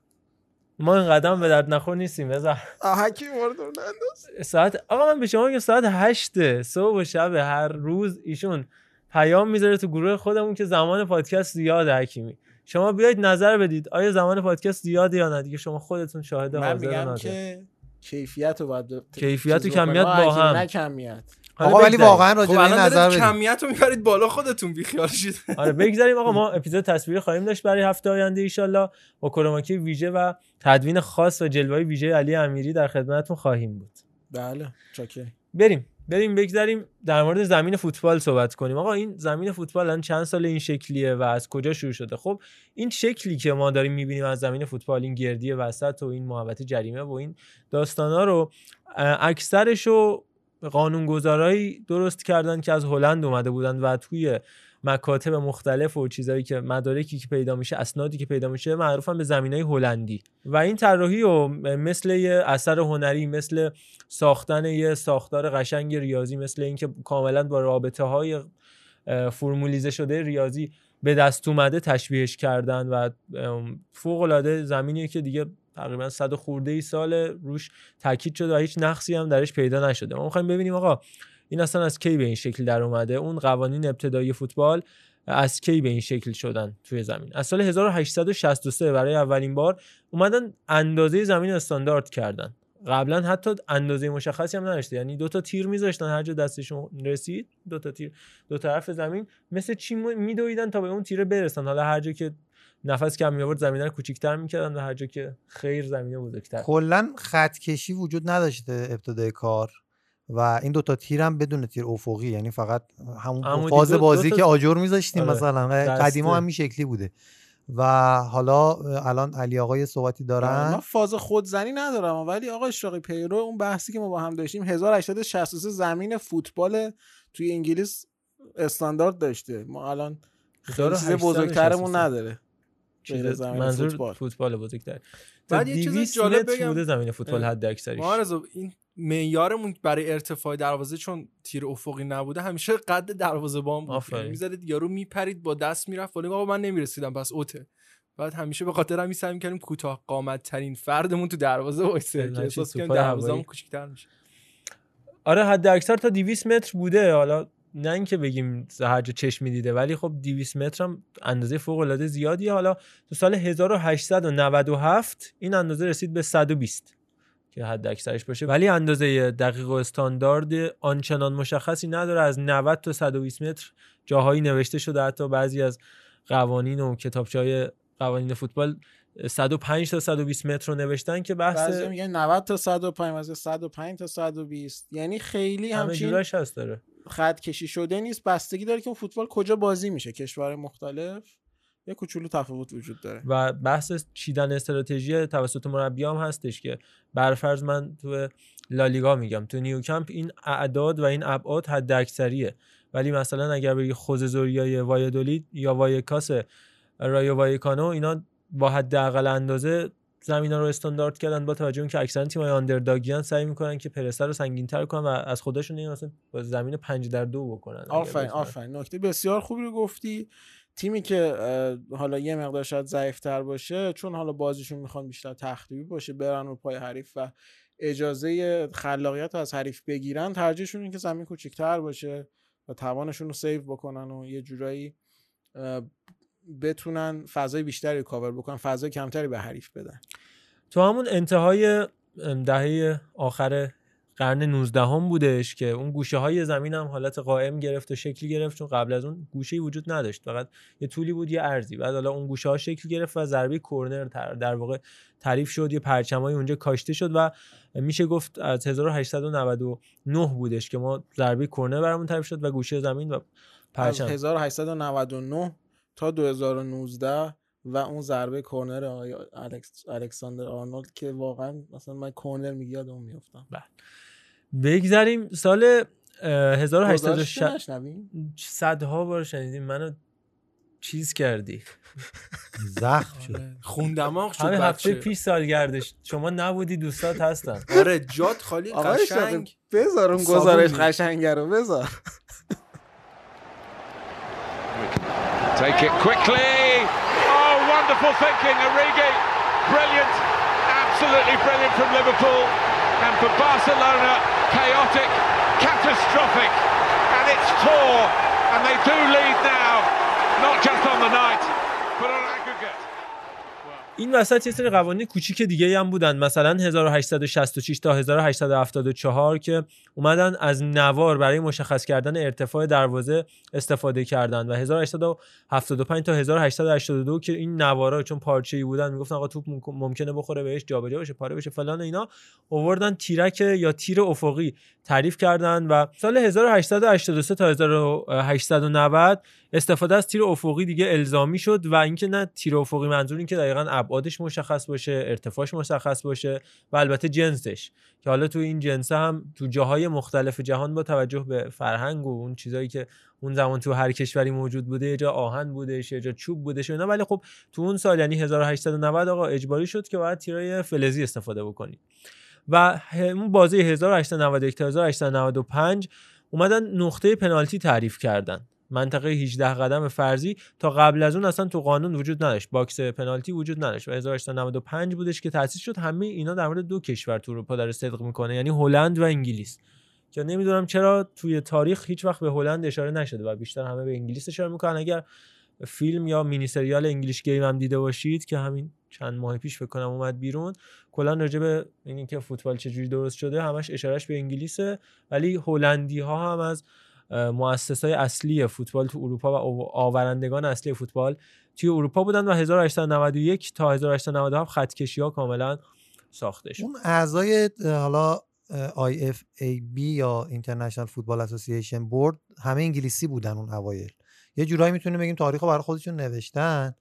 ما این قدم به درد نخور نیستیم بذار آه، حکیم وارد اون ننداز. ساعت آقا من به شما میگم ساعت هشت صبح و شب هر روز ایشون پیام می‌ذاره تو گروه خودمون که زمان پادکست زیاده حکیمی شما بیاید نظر بدید آیا زمان پادکست زیاده یا نه دیگه شما خودتون شاهد من حاضر و میگم. که کیفیت رو باید کیفیت و کمیت. با هم. نه کمیت آقا ولی بگذریم. واقعا راجع خب به نظر بدید کمیت رو می‌برید بالا خودتون بیخیال شید. آره بگذاریم. آقا ما اپیزود تصویری خواهیم داشت برای هفته آینده ایشالله. با کروماکی ویژه و تدوین خاص و جلوه ویژه علی امیری در خدمتتون خواهیم بود. بله چاکر بریم بریم بگذاریم در مورد زمین فوتبال صحبت کنیم. آقا این زمین فوتبال الان چند سال این شکلیه و از کجا شروع شده؟ خب این شکلی که ما داریم می‌بینیم از زمین فوتبال این گردی وسط و این محوطه جریمه و این داستانا رو اکثرش رو قانونگذارایی درست کردن که از هلند اومده بودن و توی مکاتب مختلف و چیزایی که مدارکی که پیدا میشه اسنادی که پیدا میشه معروفن به زمینای هلندی. و این طراحی و مثل یه اثر هنری مثل ساختن یه ساختار قشنگ ریاضی مثل اینکه کاملا با رابطه های فرمولیزه شده ریاضی به دست اومده تشبیهش کردن و فوق العاده زمینی که دیگه تقریبا صد و خورده ای سال روش تاکید شده و هیچ نقصی هم درش پیدا نشده. ما می‌خوایم ببینیم آقا این اصلا از کی به این شکل در اومده؟ اون قوانین ابتدایی فوتبال از کی به این شکل شدن توی زمین؟ از سال 1863 برای اولین بار اومدن اندازه زمین استاندارد کردن. قبلا حتی اندازه مشخصی هم نداشته. یعنی دو تا تیر میذاشتن هر جا دستشون رسید. دو تا تیر دو طرف زمین مثل چی میدویدن تا به اون تیره برسن. حالا هر جا که نفس کم می آورد زمین رو کوچیک‌تر می‌کردن و هر جا که خیر زمین بزرگتر. کلا خط کشی وجود نداشته ابتدای کار و این دوتا تیر هم بدون تیر افقی یعنی فقط همون فاز دو- بازی که آجر میذاشتیم آره، مثلا. قدیما هم این شکلی بوده. و حالا الان علی آقای صحبتی من دارن فاز خودزنی ندارم ولی آقا اشراقی پیرو اون بحثی که ما با هم داشتیم 1863 زمین فوتبال توی انگلیس استاندارد داشته. ما الان خیلی چیز 1863. بزرگترمون نداره. چیز غیر زمین منظور فوتبال. فوتبال, بزرگتر بعد یه چیز 200 جالب بگم. بوده زمین فوتبال. حد اکثریش ما این معیارمون برای ارتفاع دروازه چون تیر افقی نبوده همیشه قد دروازه بان بود آفرین. می‌ذارید یارو میپرید با دست می‌رفت ولی آقا من نمی‌رسیدم پس اوته بعد همیشه به خاطر همین سعی می‌کردیم کوتاه قامت ترین فردمون تو دروازه وایسه که هرچی احساس کنیم دروازه‌مون. کوچیک‌تر میشه آره حد اکثر تا 200 متر بوده حالا نه اینکه بگیم هر جا چشم می‌دیده ولی خب 200 متر هم اندازه فوق العاده زیادیه. حالا تو سال 1897 این اندازه رسید به 120 که حد اکثرش باشه. ولی اندازه دقیق و استاندارد آنچنان مشخصی نداره. از 90 تا 120 متر جاهایی نوشته شده. حتی بعضی از قوانین و کتابچه های قوانین فوتبال 105 تا 120 متر رو نوشتن که بحث بعضی میگن 90 تا 105 بعضی 105 تا 120 یعنی خیلی همه همچین جوراش هست داره. خط کشی شده نیست بستگی داره که اون فوتبال کجا بازی میشه. کشور مختلف یه کوچولو تفاوت وجود داره. و بحث چیدن استراتژی توسط مربی هم هستش که برفرض من تو لالیگا میگم. تو نیوکمپ این اعداد و این ابعاد حد اکثریه ولی مثلا اگر بگی خوززوریای وایدولید یا وایکاس رایو وایکانو اینا با حداقل اندازه زمینا رو استاندارد کردن با توجه اینکه اکثرا تیم‌های آندرداگیان سعی می‌کنن که پرستر رو سنگین‌تر کنن و از خودشون این مثلا با زمین 5 در دو بکنن آفرین. آفرین نکته بسیار خوبی رو گفتی تیمی که حالا یه مقدار شاید ضعیفتر باشه چون حالا بازیشون می‌خوان بیشتر تخریبی باشه برن رو پای حریف و اجازه خلاقیت رو از حریف بگیرن ترجیحشون این که زمین کوچیکتر باشه و توانشون رو save بکنن و یه جورایی بتونن فضای بیشتری کاور بکنن فضای کمتری به حریف بدن. تو همون انتهای دهه آخر قرن 19 هم بودش که اون گوشه های زمین هم حالت قائم گرفت و شکل گرفت چون قبل از اون گوشه وجود نداشت. فقط یه طولی بود یه عرضی. بعد حالا اون گوشه ها شکل گرفت و ضربه کورنر در, واقع تعریف شد یه پرچمای اونجا کاشته شد و میشه گفت از 1899 بودش که ما ضربه کورنر برامون تعریف شد و گوشه زمین و پرچم. 1899 تا 2019 و اون ضربه کورنر آقای الکس، الکساندر آرنولد که واقعا مثلا من کورنر میگه یادم میافتم بگذریم سال اه، گذاشته 1860 نشنویم؟ صدها بار شنیدیم. منو چیز کردی. زخم شد. خون دماغ شد همین هفته. پیش سالگردش. شما نبودی دوستات هستن. آره جات خالی قشنگ. بذار اون صابون گزارش. قشنگه رو بذار. Take it quickly. Oh, wonderful thinking, Origi. Brilliant, absolutely brilliant from Liverpool. And for Barcelona, chaotic, catastrophic. And it's four. And they do lead now, not just on the night, but on aggregate. این وسط یه سری قوانین کوچیک دیگه هم بودن. مثلا 1866 تا 1874 که اومدن از نوار برای مشخص کردن ارتفاع دروازه استفاده کردن و 1875 تا 1882 که این نوارا چون پارچه‌ای بودن می‌گفتن آقا توپ ممکن- ممکنه بخوره بهش جابجا بشه پاره بشه فلان اینا. آوردن تیرک یا تیر افقی تعریف کردن و سال 1883 تا 1890 استفاده از تیر افقی دیگه الزامی شد و اینکه نه تیر افقی منظور این که دقیقا ابعادش مشخص باشه ارتفاعش مشخص باشه و البته جنسش. که حالا تو این جنس هم تو جاهای مختلف جهان با توجه به فرهنگ و اون چیزایی که اون زمان تو هر کشوری موجود بوده یه جا آهن بودش یه جا چوب بودش اینا. ولی خب تو اون سال یعنی 1890 آقا اجباری شد که باید تیرای فلزی استفاده بکنی. و اون بازی 1891 تا 1895 اومدن نقطه پنالتی تعریف کردن. منطقه 18 قدم فرضی تا قبل از اون اصلا تو قانون وجود نداشت. box پنالتی وجود نداشت و 1895 بودش که تأسیس شد همه اینا در مورد دو کشور تو اروپا داره صدق می‌کنه یعنی هلند و انگلیس. که نمی‌دونم چرا توی تاریخ هیچ وقت به هلند اشاره نشده و بیشتر همه به انگلیس اشاره می‌کنن. اگر فیلم یا مینی سریال English Game هم دیده باشید که همین چند ماه پیش فکر کنم اومد بیرون کلا راجع به اینی که فوتبال چجوری درست شده همش اشارش به انگلیسه. ولی هلندی ها هم از مؤسسای اصلی فوتبال تو اروپا و آو- آورندگان اصلی فوتبال توی اروپا بودن و 1891 تا 1897 خطکشی ها کاملا ساخته شد. اون اعضای حالا بی یا اینترنشنال فوتبال اسوسییشن بورد همه انگلیسی بودن اون اوایل. یه جورایی می‌تونیم بگیم تاریخ رو برای خودشون نوشتن.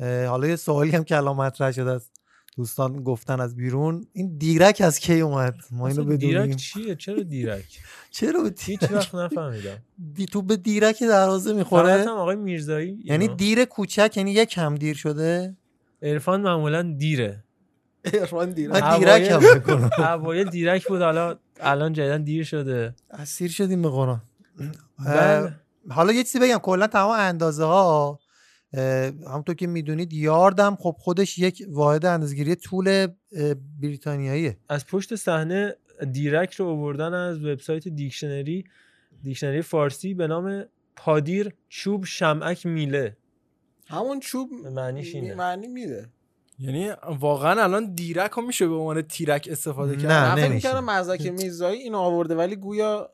حالا یه سوالی هم که الان مطرح شده از دوستان گفتن از بیرون این دیرک از کی اومد؟ ما اینو اصلا دیرک بدونیم. چیه؟ چرا دیرک؟ چرا به هیچ دیرک؟ وقت نفهمیدم. دی تو به دیرک دروازه فقط می‌خوره هم آقای میرزایی یعنی اینا. دیر کوچک یعنی یک کم دیر شده؟ عرفان معمولا دیره. ایران دیره. من دیرک هم می‌کنم اوایل دیرک بود حالا الان جدیدن دیر شده. اسیر شدیم به قرآن. بله. حالا یه چیزی بگم کلا تمام اندازه ها همونطور که می‌دونید یاردم. خب خودش یک واحد اندازگیری طول بریتانیاییه. از پشت صحنه دیرک رو آوردن از وبسایت دیکشنری. دیکشنری فارسی به نام پادیر چوب شمعک میله. همون چوب معنیش اینه. معنی میده. یعنی واقعا الان دیرک رو میشه به عنوان تیرک استفاده نه، کرد. فکر نمیشه. مزدک میرزایی اینو آورده ولی گویا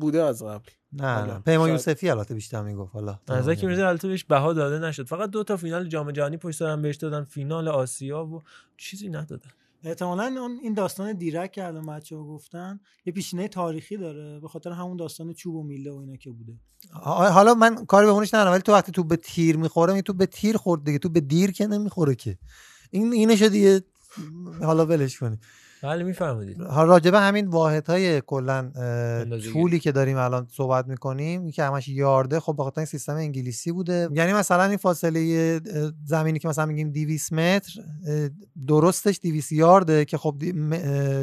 بوده از قبل. نه پیمان شاید. یوسفی البته بیشتر می‌گفت حالا نزدیک میرزا البته بهش بها داده نشد. فقط دو تا فینال جام جهانی پشت سر هم بهش دادن فینال آسیا و چیزی ندادن. احتمالا اون این داستان دیرک که الان بچه ها گفتن یه پیشینه تاریخی داره به خاطر همون داستان چوب و میله و اینا که بوده. حالا من کاری به اونش ندارم ولی تو وقتی تو به تیر می‌خوره می تو به تیر خورد دیگه تو به دیر که نمی‌خوره که. این اینشو دیگه حالا ولش کنی بله میفرمودید راجبه همین واحدهای کلا. طولی که داریم الان صحبت می‌کنیم که همش یارده خب به خاطر این سیستم انگلیسی بوده. یعنی مثلا این فاصله زمینی که مثلا میگیم 200 متر درستش 200 یارده که خب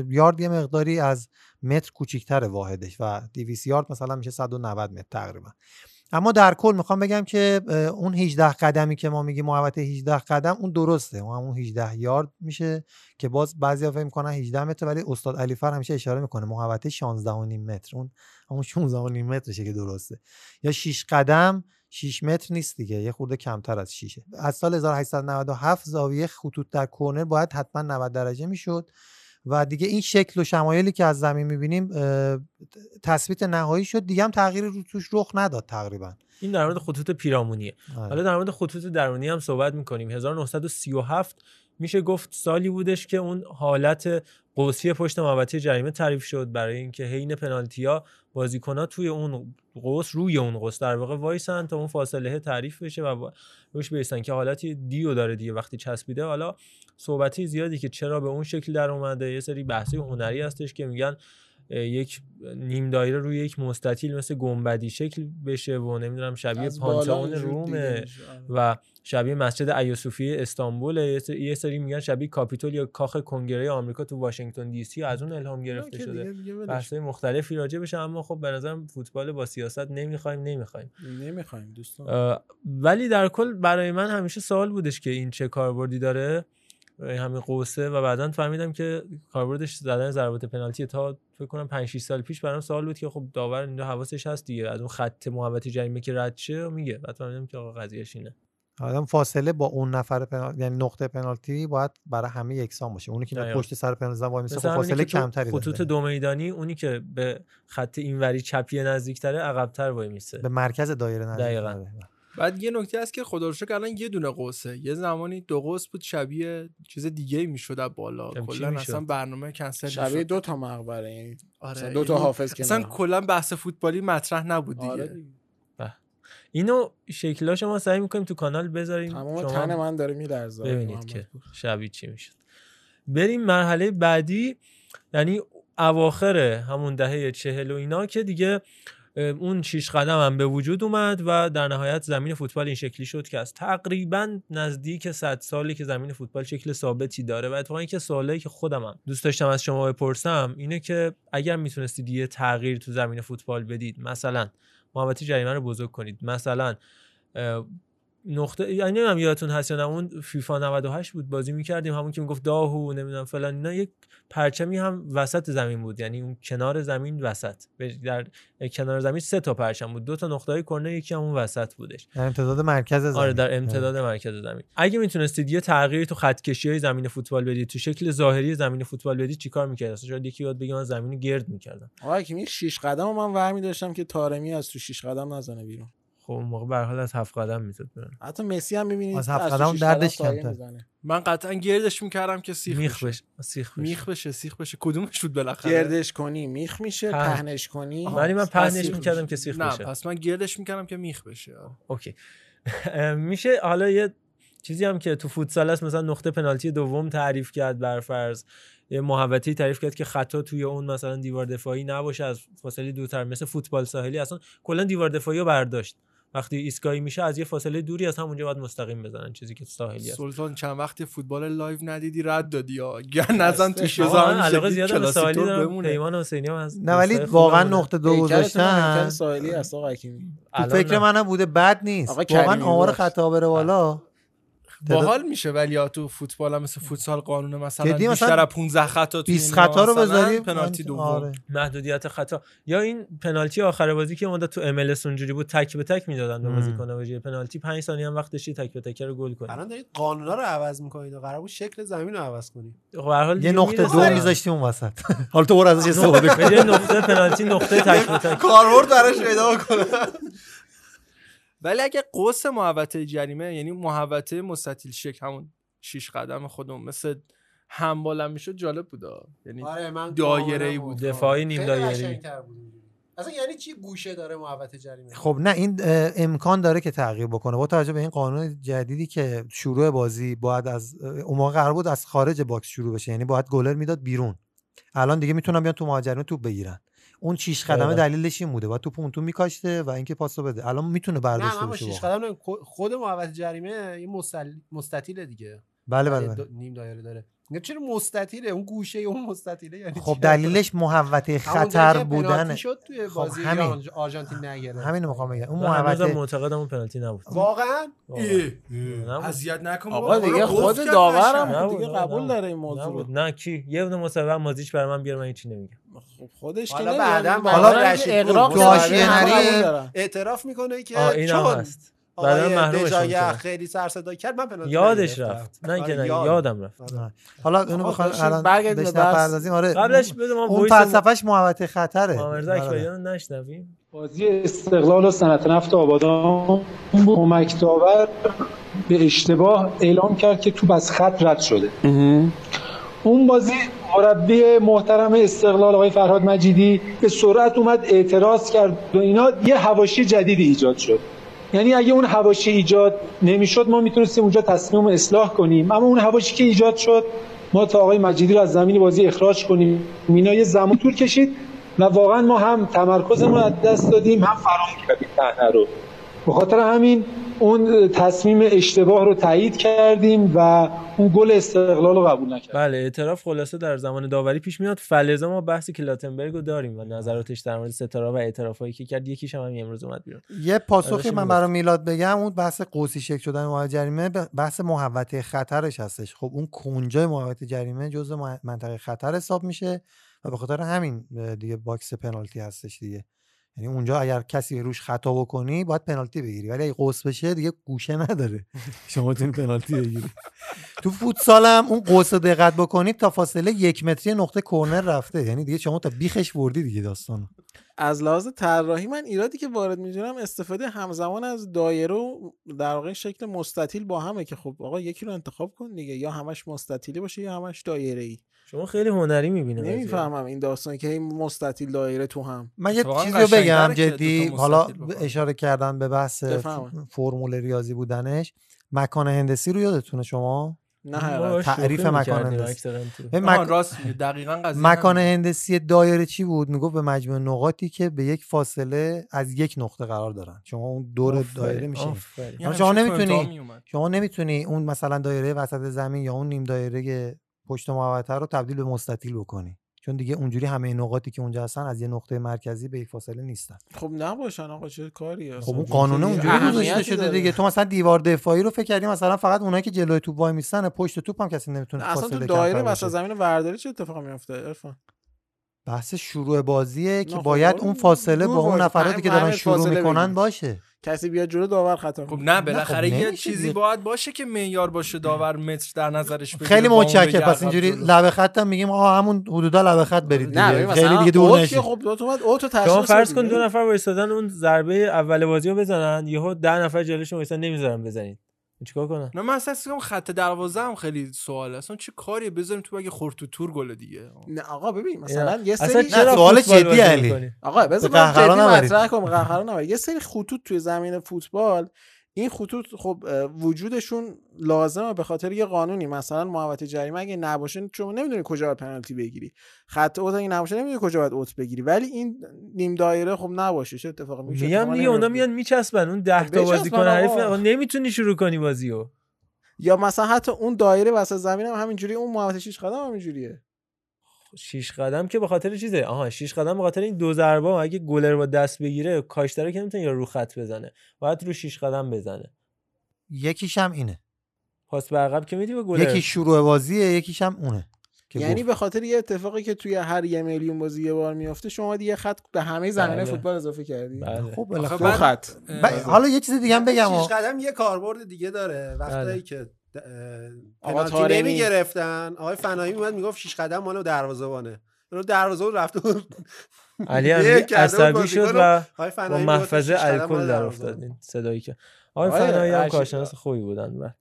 یارد یه مقداری از متر کوچیکتر واحدش و 200 یارد مثلا میشه 190 متر تقریبا. اما در کل می‌خوام بگم که اون 18 قدمی که ما میگیم محوطه 18 قدم اون درسته. اون همون 18 یارد میشه که باز بعضیا فکر می‌کنن 18 متر ولی استاد علیفر همیشه اشاره می‌کنه. محوطه 16 و نیم متر. اون همون 16 و نیم مترشه که درسته. یا 6 قدم 6 متر نیست دیگه. یه خورده کمتر از 6 از سال 1897 زاویه خطوط در کرنر باید حتما 90 درجه می‌شد. و دیگه این شکل و شمایلی که از زمین می‌بینیم تثبیت نهایی شد. دیگه هم تغییری رو توش رخ نداد تقریبا. این در مورد خطوط پیرامونیه. آره. حالا در مورد خطوط درونی هم صحبت می‌کنیم. 1937 میشه گفت سالی بودش که اون حالت قوسی پشت محوطه جریمه تعریف شد برای اینکه حین پنالتیا بازیکن‌ها توی اون قوس روی اون قوس در واقع وایسن تا اون فاصله تعریف بشه و روش بیستن که حالتی دیو داره دیگه وقتی چسبیده. حالا صحبتی زیادی که چرا به اون شکل در اومده یه سری بحثی هنری هستش که میگن یک نیم دایره روی یک مستطیل مثل گنبدی شکل بشه و نمی‌دونم شبیه پانتئون رومه. آره. و شبیه مسجد ایوسوفی استانبول یه سری- میگن شبیه کاپیتول یا کاخ کنگره آمریکا تو واشنگتن دی سی از اون الهام گرفته شده. بحث‌های مختلفی راجع بشه اما خب به نظرم فوتبال با سیاست نمی‌خوایم نمی‌خوایم. نمی‌خوایم دوستان. ولی در کل برای من همیشه سوال بودش که این چه کاربردی داره. همین قوسه و بعدا فهمیدم که کاربردش زدن ضربات پنالتی تا فکر کنم 5 6 سال پیش برام سوال بود که خب داور اینجا حواسش هست دیگه. از اون خط محوطه جریمه که رد شه میگه. بعد فهمیدم که آقا قضیهش اینه. آدم فاصله با اون نفر پنالتی یعنی نقطه پنالتی باید برای همه یکسان باشه. اونی که. پشت سر پنالتی وای میسه مثل خب فاصله کمتری خطوط دو میدانی اونی که به خط اینوری چپی نزدیکتره عقب‌تر وای میسه. به مرکز دایره نزدیک دقیقاً. بعد یه نکته هست که خدا رو شکر الان یه دونه قوسه. یه زمانی دو قوس بود شبیه چیز دیگه می‌شد از بالا. چی کلا؟ اصلا برنامه کنسل شبیه می‌شد. دو تا مقبره یعنی آره دو تا حافظ اصلا کنار. کلا بحث فوتبالی مطرح نبود دیگه. آره دیگه. اینو شکلاش ما سعی می‌کنیم تو کانال بذاریم. تمام شما تن من داره میلرزه. ببینید که شبیه چی می‌شد. بریم مرحله بعدی یعنی اواخر همون دهه چهل و اینا که دیگه اون شیش قدم هم به وجود اومد و در نهایت زمین فوتبال این شکلی شد که از تقریبا نزدیک 100 سالی که زمین فوتبال شکل ثابتی داره و اتفاقا که سوالی که خودم هم دوست داشتم از شما بپرسم اینه که اگر می‌تونستید یه تغییر تو زمین فوتبال بدید مثلا محوطه جریمه رو بزرگ کنید مثلا نقطه یعنی نمی‌دونم یادتون هست یا نه اون فیفا 98 بود بازی می‌کردیم همون که می‌گفت داهو نمی‌دونم فلان اینا یک پرچمی هم وسط زمین بود یعنی اون کنار زمین وسط در کنار زمین سه تا پرچم بود دو تا نقطه های کرنر یکی هم اون وسط بودش. در امتداد مرکز زمین. آره در امتداد مرکز زمین. اگه می‌تونستید یه تغییری تو خط کشی های زمین فوتبال بدید تو شکل ظاهری زمین فوتبال بدید چیکار می‌کردید؟ اصلا شاید یکی یاد بگه من زمین گرد می‌کردم. آقا که این شیش قدم رو من ورمی داشتم که تارمی از تو شیش قدم نزنه بیرون. خب اون موقع به هر حال از هفت قدم می‌زد برن. حتی مسی هم می‌بینید از هفت قدم دردش کمتر. من قطعا گردش می‌کردم که سیخ میخ بشه. بشه سیخ بشه. میخ بشه سیخ بشه. کدومش بود بالاخره؟ گردش کنی میخ میشه پهن. پهنش کنی ولی من پهنش می‌کردم. که سیخ نه بشه. پس من گردش می‌کردم که میخ بشه. اوکی. میشه حالا یه چیزی هم که تو فوتسال هست مثلا نقطه پنالتی دوم تعریف کرد بر فرض یه محوطه‌ای تعریف کرد که خطا توی اون مثلا دیوار دفاعی نباشه از فاصله دورتر مثل فوتبال ساحلی اصلا کلا دیوار دفاعی رو برداشت. وقتی ایستگاهی میشه از یه فاصله دوری از همونجا باید مستقیم بزنن چیزی که تو ساحلی هست سلطان چند وقتی فوتبال live ندیدی رد دادی یا؟ غر نزن من زمانی علاقه زیاد به ساحلی دارم. پیمان حسینی هم از نه ولی واقعا. نقطه دو گذاشتن. ساحلی است آقا حکیمی. تو الان فکر. منم بوده بد نیست. واقعا آمار. خطا بره بالا. باحال میشه ولی یا تو فوتبال هم مثل فوتسال قانون مثلا بیشتر از 15 خطا تو 20 این خطا رو بذاری؟ پنالتی دوم. آره. محدودیت خطا. یا این پنالتی آخر بازی که مدت تو ام اونجوری بود تک به تک می‌دادن به. بازیکن جای پنالتی. 5 ثانیه هم وقت داشتی تک به تک رو گل کنی. الان دارید قانونا رو عوض می‌کنید و قرار بود شکل زمین رو عوض کنید خب به هر حال یه نقطه. دو میذاشتیم اون وسط. حالا تو برو ازش استفاده به جای نقطه پنالتی نقطه تک به تک. کاربرد براش پیدا کنه ولی اگه قوس محوطه جریمه یعنی محوطه مستطیل شکل همون شیش قدم خودمون مثل همبالم می‌شد جالب بود یعنی آره من کاملا بود. دفاعی نیم بود اینجوری. اصلا یعنی چی گوشه داره محوطه جریمه؟ خب نه این امکان داره که تغییر بکنه. با توجه به این قانون جدیدی که شروع بازی باید از اون موقع قرار بود از خارج باکس شروع بشه. یعنی باید گلر می‌داد بیرون. الان دیگه می‌تونن بیان تو مهاجرین توپ بگیرن. اون شیش قدمه دقیقاً. دلیلش این بوده و تو میکاشته و اینکه پاسو بده الان می‌تونه برداشته بشه شیش. قدم. خود محوطه جریمه یه مستل... مستطیله دیگه بله بله, یعنی بله. نیم دایره داره میگم چرا مستطیله اون گوشه اون مستطیله یعنی خب چی؟ دلیلش محوطه خطر بودن شد توی خب بازی همین. ایران آرژانتین نگرفت همین رو می‌خوام بگم اون محوطه معتقدم اون پنالتی نبود واقعا. اذیت نکن آقا بابا. دیگه خود داورم دیگه قبول. داره این موضوع. نه کی یه دونه مصاحبه مازیچ برای من بیار من هیچی نمیگم خب خودش که حالا نمیگه. بعداً بعداً حالا رشید. اعتراف می‌کنه که چون بعدا آقای محرومش دژاگه می‌کنه. خیلی سر صدا کرد من پنالتی یادش. رفت نه اینکه آره، نه یاد. یادم رفت آره. حالا اینو بخوام داشتیم الان برگردیم بهش. نپردازیم آره قبلش بده ما اون وایس فلسفهش محوطه خطره محمد بله. اکبریان رو نشنویم بازی استقلال و صنعت نفت آبادان کمک داور به اشتباه اعلام کرد که توپ از خط رد شده اون بازی مربی محترم استقلال آقای فرهاد مجیدی به سرعت اومد اعتراض کرد و اینا یه هواشی جدیدی ایجاد شد یعنی اگه اون هواشی ایجاد نمی‌شد ما می‌تونستیم اونجا تصمیم رو اصلاح کنیم. اما اون هواشی که ایجاد شد ما تا آقای مجیدی رو از زمین بازی اخراج کنیم. اینا یه زمان طول کشید و واقعا ما هم تمرکزمون از دست دادیم هم فرام کردیم صحنه رو. به خاطر همین اون تصمیم اشتباه رو تایید کردیم و اون گل استقلال رو قبول نکردیم بله اعتراف خلاصه در زمان داوری پیش میاد. فلزا ما بحث کلاتنبرگ رو داریم و نظراتش در مورد ستاره و اعترافایی که کرد یکیش هم همین امروز اومد بیرون. یه پاسخی من. برای میلاد بگم اون بحث قوسی شکل شدن محوطه جریمه بحث محوطه خطرش هستش. خب اون کنجای محوطه جریمه جزء منطقه خطر حساب میشه و به خاطر همین دیگه box پنالتی هستش دیگه. یعنی اونجا اگر کسی روش خطا بکنی باید پنالتی بگیری. ولی اگه قوس بشه دیگه گوشه نداره. شما تونی پنالتی بگیری. تو فوتسال هم اون قوس رو دقت بکنید تا فاصله یک متری نقطه کرنر رفته. یعنی دیگه شما تا بیخش بردی دیگه داستانو. از لحاظ طراحی من ایرادی که وارد می‌دونم استفاده همزمان از دایره و در واقع شکل مستطیل با همه که خب آقا یکی رو انتخاب کن دیگه. یا همش مستطیلی باشه یا همش دایره ای شما خیلی هنری می‌بینه نمی‌فهمم این داستان که این مستطیل دایره تو هم من یه چیزی رو بگم جدی حالا. اشاره کردن به بحث. فرمول ریاضی بودنش مکان هندسی رو یادتونه شما نه. باهاش تعریف مکان هندسی. مک- راست میگه دقیقاً قضیه مکان. هندسی دایره چی بود می‌گفت به مجموع نقاطی که به یک فاصله از یک نقطه قرار دارن شما اون دور دایره. یه اما شما نمی‌تونی. شما نمی‌تونی اون مثلا دایره وسط زمین یا اون نیم دایره پشت محوطه رو تبدیل به مستطیل بکنی. چون دیگه اونجوری همه نقاطی که اونجا هستن از یه نقطه مرکزی به یک فاصله نیستن. خب نباشن آقا چه کاریه خب اون قانون اونجوری گذاشته شده دیگه. تو مثلا دیوار دفاعی رو فکر کردی مثلا فقط اونایی که جلوی توپ وای میستن پشت توپ هم کسی نمی‌تونه اصلا فاصله تو کمتر دایره. وسط زمین ورداری چه اتفاقی میفته عرفان؟ بحث شروع بازیه که باید اون فاصله با اون. نفراتی که دارن شروع می‌کنن. باشه. کسی بیاد جلو داور خطا خب. نه بالاخره خب یه چیزی. باید باشه که معیار باشه داور متر در نظرش بگیره خیلی با اون متشکر بگه پس اینجوری. لبه خط هم میگیم آها همون حدودا لبه خط برید نه خیلی دیگه دور که خب دو تا اوتو شما تشخیص فرض. کن دو نفر وایستادن اون ضربه اول بازی رو بزنن یهو ده نفر جلوشون وایسادن نمی‌ذارن بزنید چیکار کنن نه من اصلا می‌کنم خط دروازه هم خیلی سواله. اصلا چه کاریه؟ بذاریم تو اگه خورد تو تور گل دیگه. نه آقا ببین مثلا یه اصلا سری چرا سوال جدی علی. آقا بذار من جدی. مطرح کنم. نبرید. یه سری خطوط توی زمین فوتبال این خطوط خب وجودشون لازمه به خاطر یه قانونی. مثلا محوطه جریمه اگه نباشه شما نمی‌دونی کجا باید پنالتی بگیری. خط اوت اگه نباشه نمی‌دونی کجا باید اوت بگیری. ولی این نیم دایره خب نباشه. چه اتفاقی میفته میگم دیگه اونا. میان میچسبن. اون ده تا بچسبن بازیکن. حریف نمی‌تونی شروع کنی بازیو. یا مثلا حتی اون دایره وسط زمین هم همینجوری اون محوطه شیش قدم هم همینجوریه. شیش قدم که به خاطر چیزه آها شیش قدم به خاطر این دو ضربه اگه گلر با دست بگیره کاشتره که نمی‌تونه یا رو خط بزنه باید رو شیش قدم بزنه یکیش هم اینه پاس به عقب که میدی به گلر یکی شروع بازیه یکیش هم اونه یعنی. به خاطر یه اتفاقی که توی هر یه میلیون بازی یه بار میفته شما دیگه خط به همه زمینه بله. فوتبال اضافه کردی بله. خب بالاخره خط حالا یه چیز دیگه هم بگم شیش. قدم یه کاربرد دیگه داره وقتایی بله. که پنالتی. نمی گرفتن آقای فنایی اومد می‌گفت شیش قدم مال دروازه‌بانه اونو دروازه بود رفته بود علی عصبی شد رو. و با محفظه الکل در. افتاد این صدایی که آقای فنایی هم کارشناس خوبی بودن بله.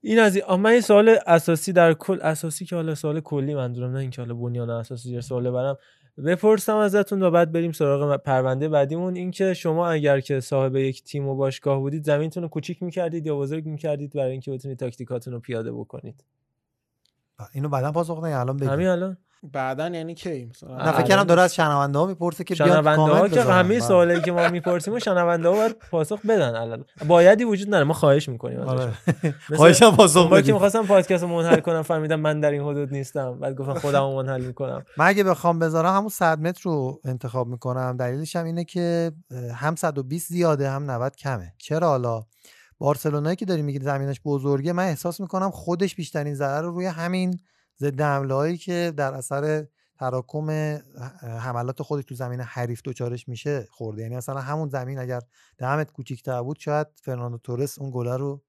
این از این من یه سوال اساسی در کل اساسی که حالا سوال کلی منظورم نه اینکه حالا بنیان اساسی یه سوال برم بپرسم ازتون و بعد بریم سراغ پرونده بعدیمون. اینکه شما اگر که صاحب یک تیم و باشگاه بودید زمینتون رو کوچیک می‌کردید یا بزرگ می‌کردید برای اینکه بتونید تاکتیکاتون رو پیاده بکنید؟ اینو بعدا پاسخ نه الان بگیم همین الان؟ بعدا یعنی کی؟ مثلا نه فکر کردم داره از شنونده ها می‌پرسه که بیان شنونده ها کامنت که. همه بله. سوالایی که ما می‌پرسیم و شنونده ها باید پاسخ بدن علل بایدی وجود نداره ما خواهش می‌کنیم آره. مثل خواهشم پاسخ باری که بدید. می‌خواستم پادکست منحل کنم فهمیدم من در این حدود نیستم. بعد گفتم خودم منحل می‌کنم. من اگه بخوام بذارم همون 100 متر رو انتخاب می‌کنم. دلیلش هم اینه که هم 120 زیاده هم 90 کمه. چرا حالا؟ بارسلونایی که داری میگی زمینش بزرگه. من احساس می‌کنم خودش بیشترین ضرر رو روی همین ضد حمله که در اثر تراکم حملات خودش تو زمین حریف دوچارش میشه خورده. یعنی مثلا همون زمین اگر ده متر کوچیک‌تر بود شاید فرناندو تورس اون گله رو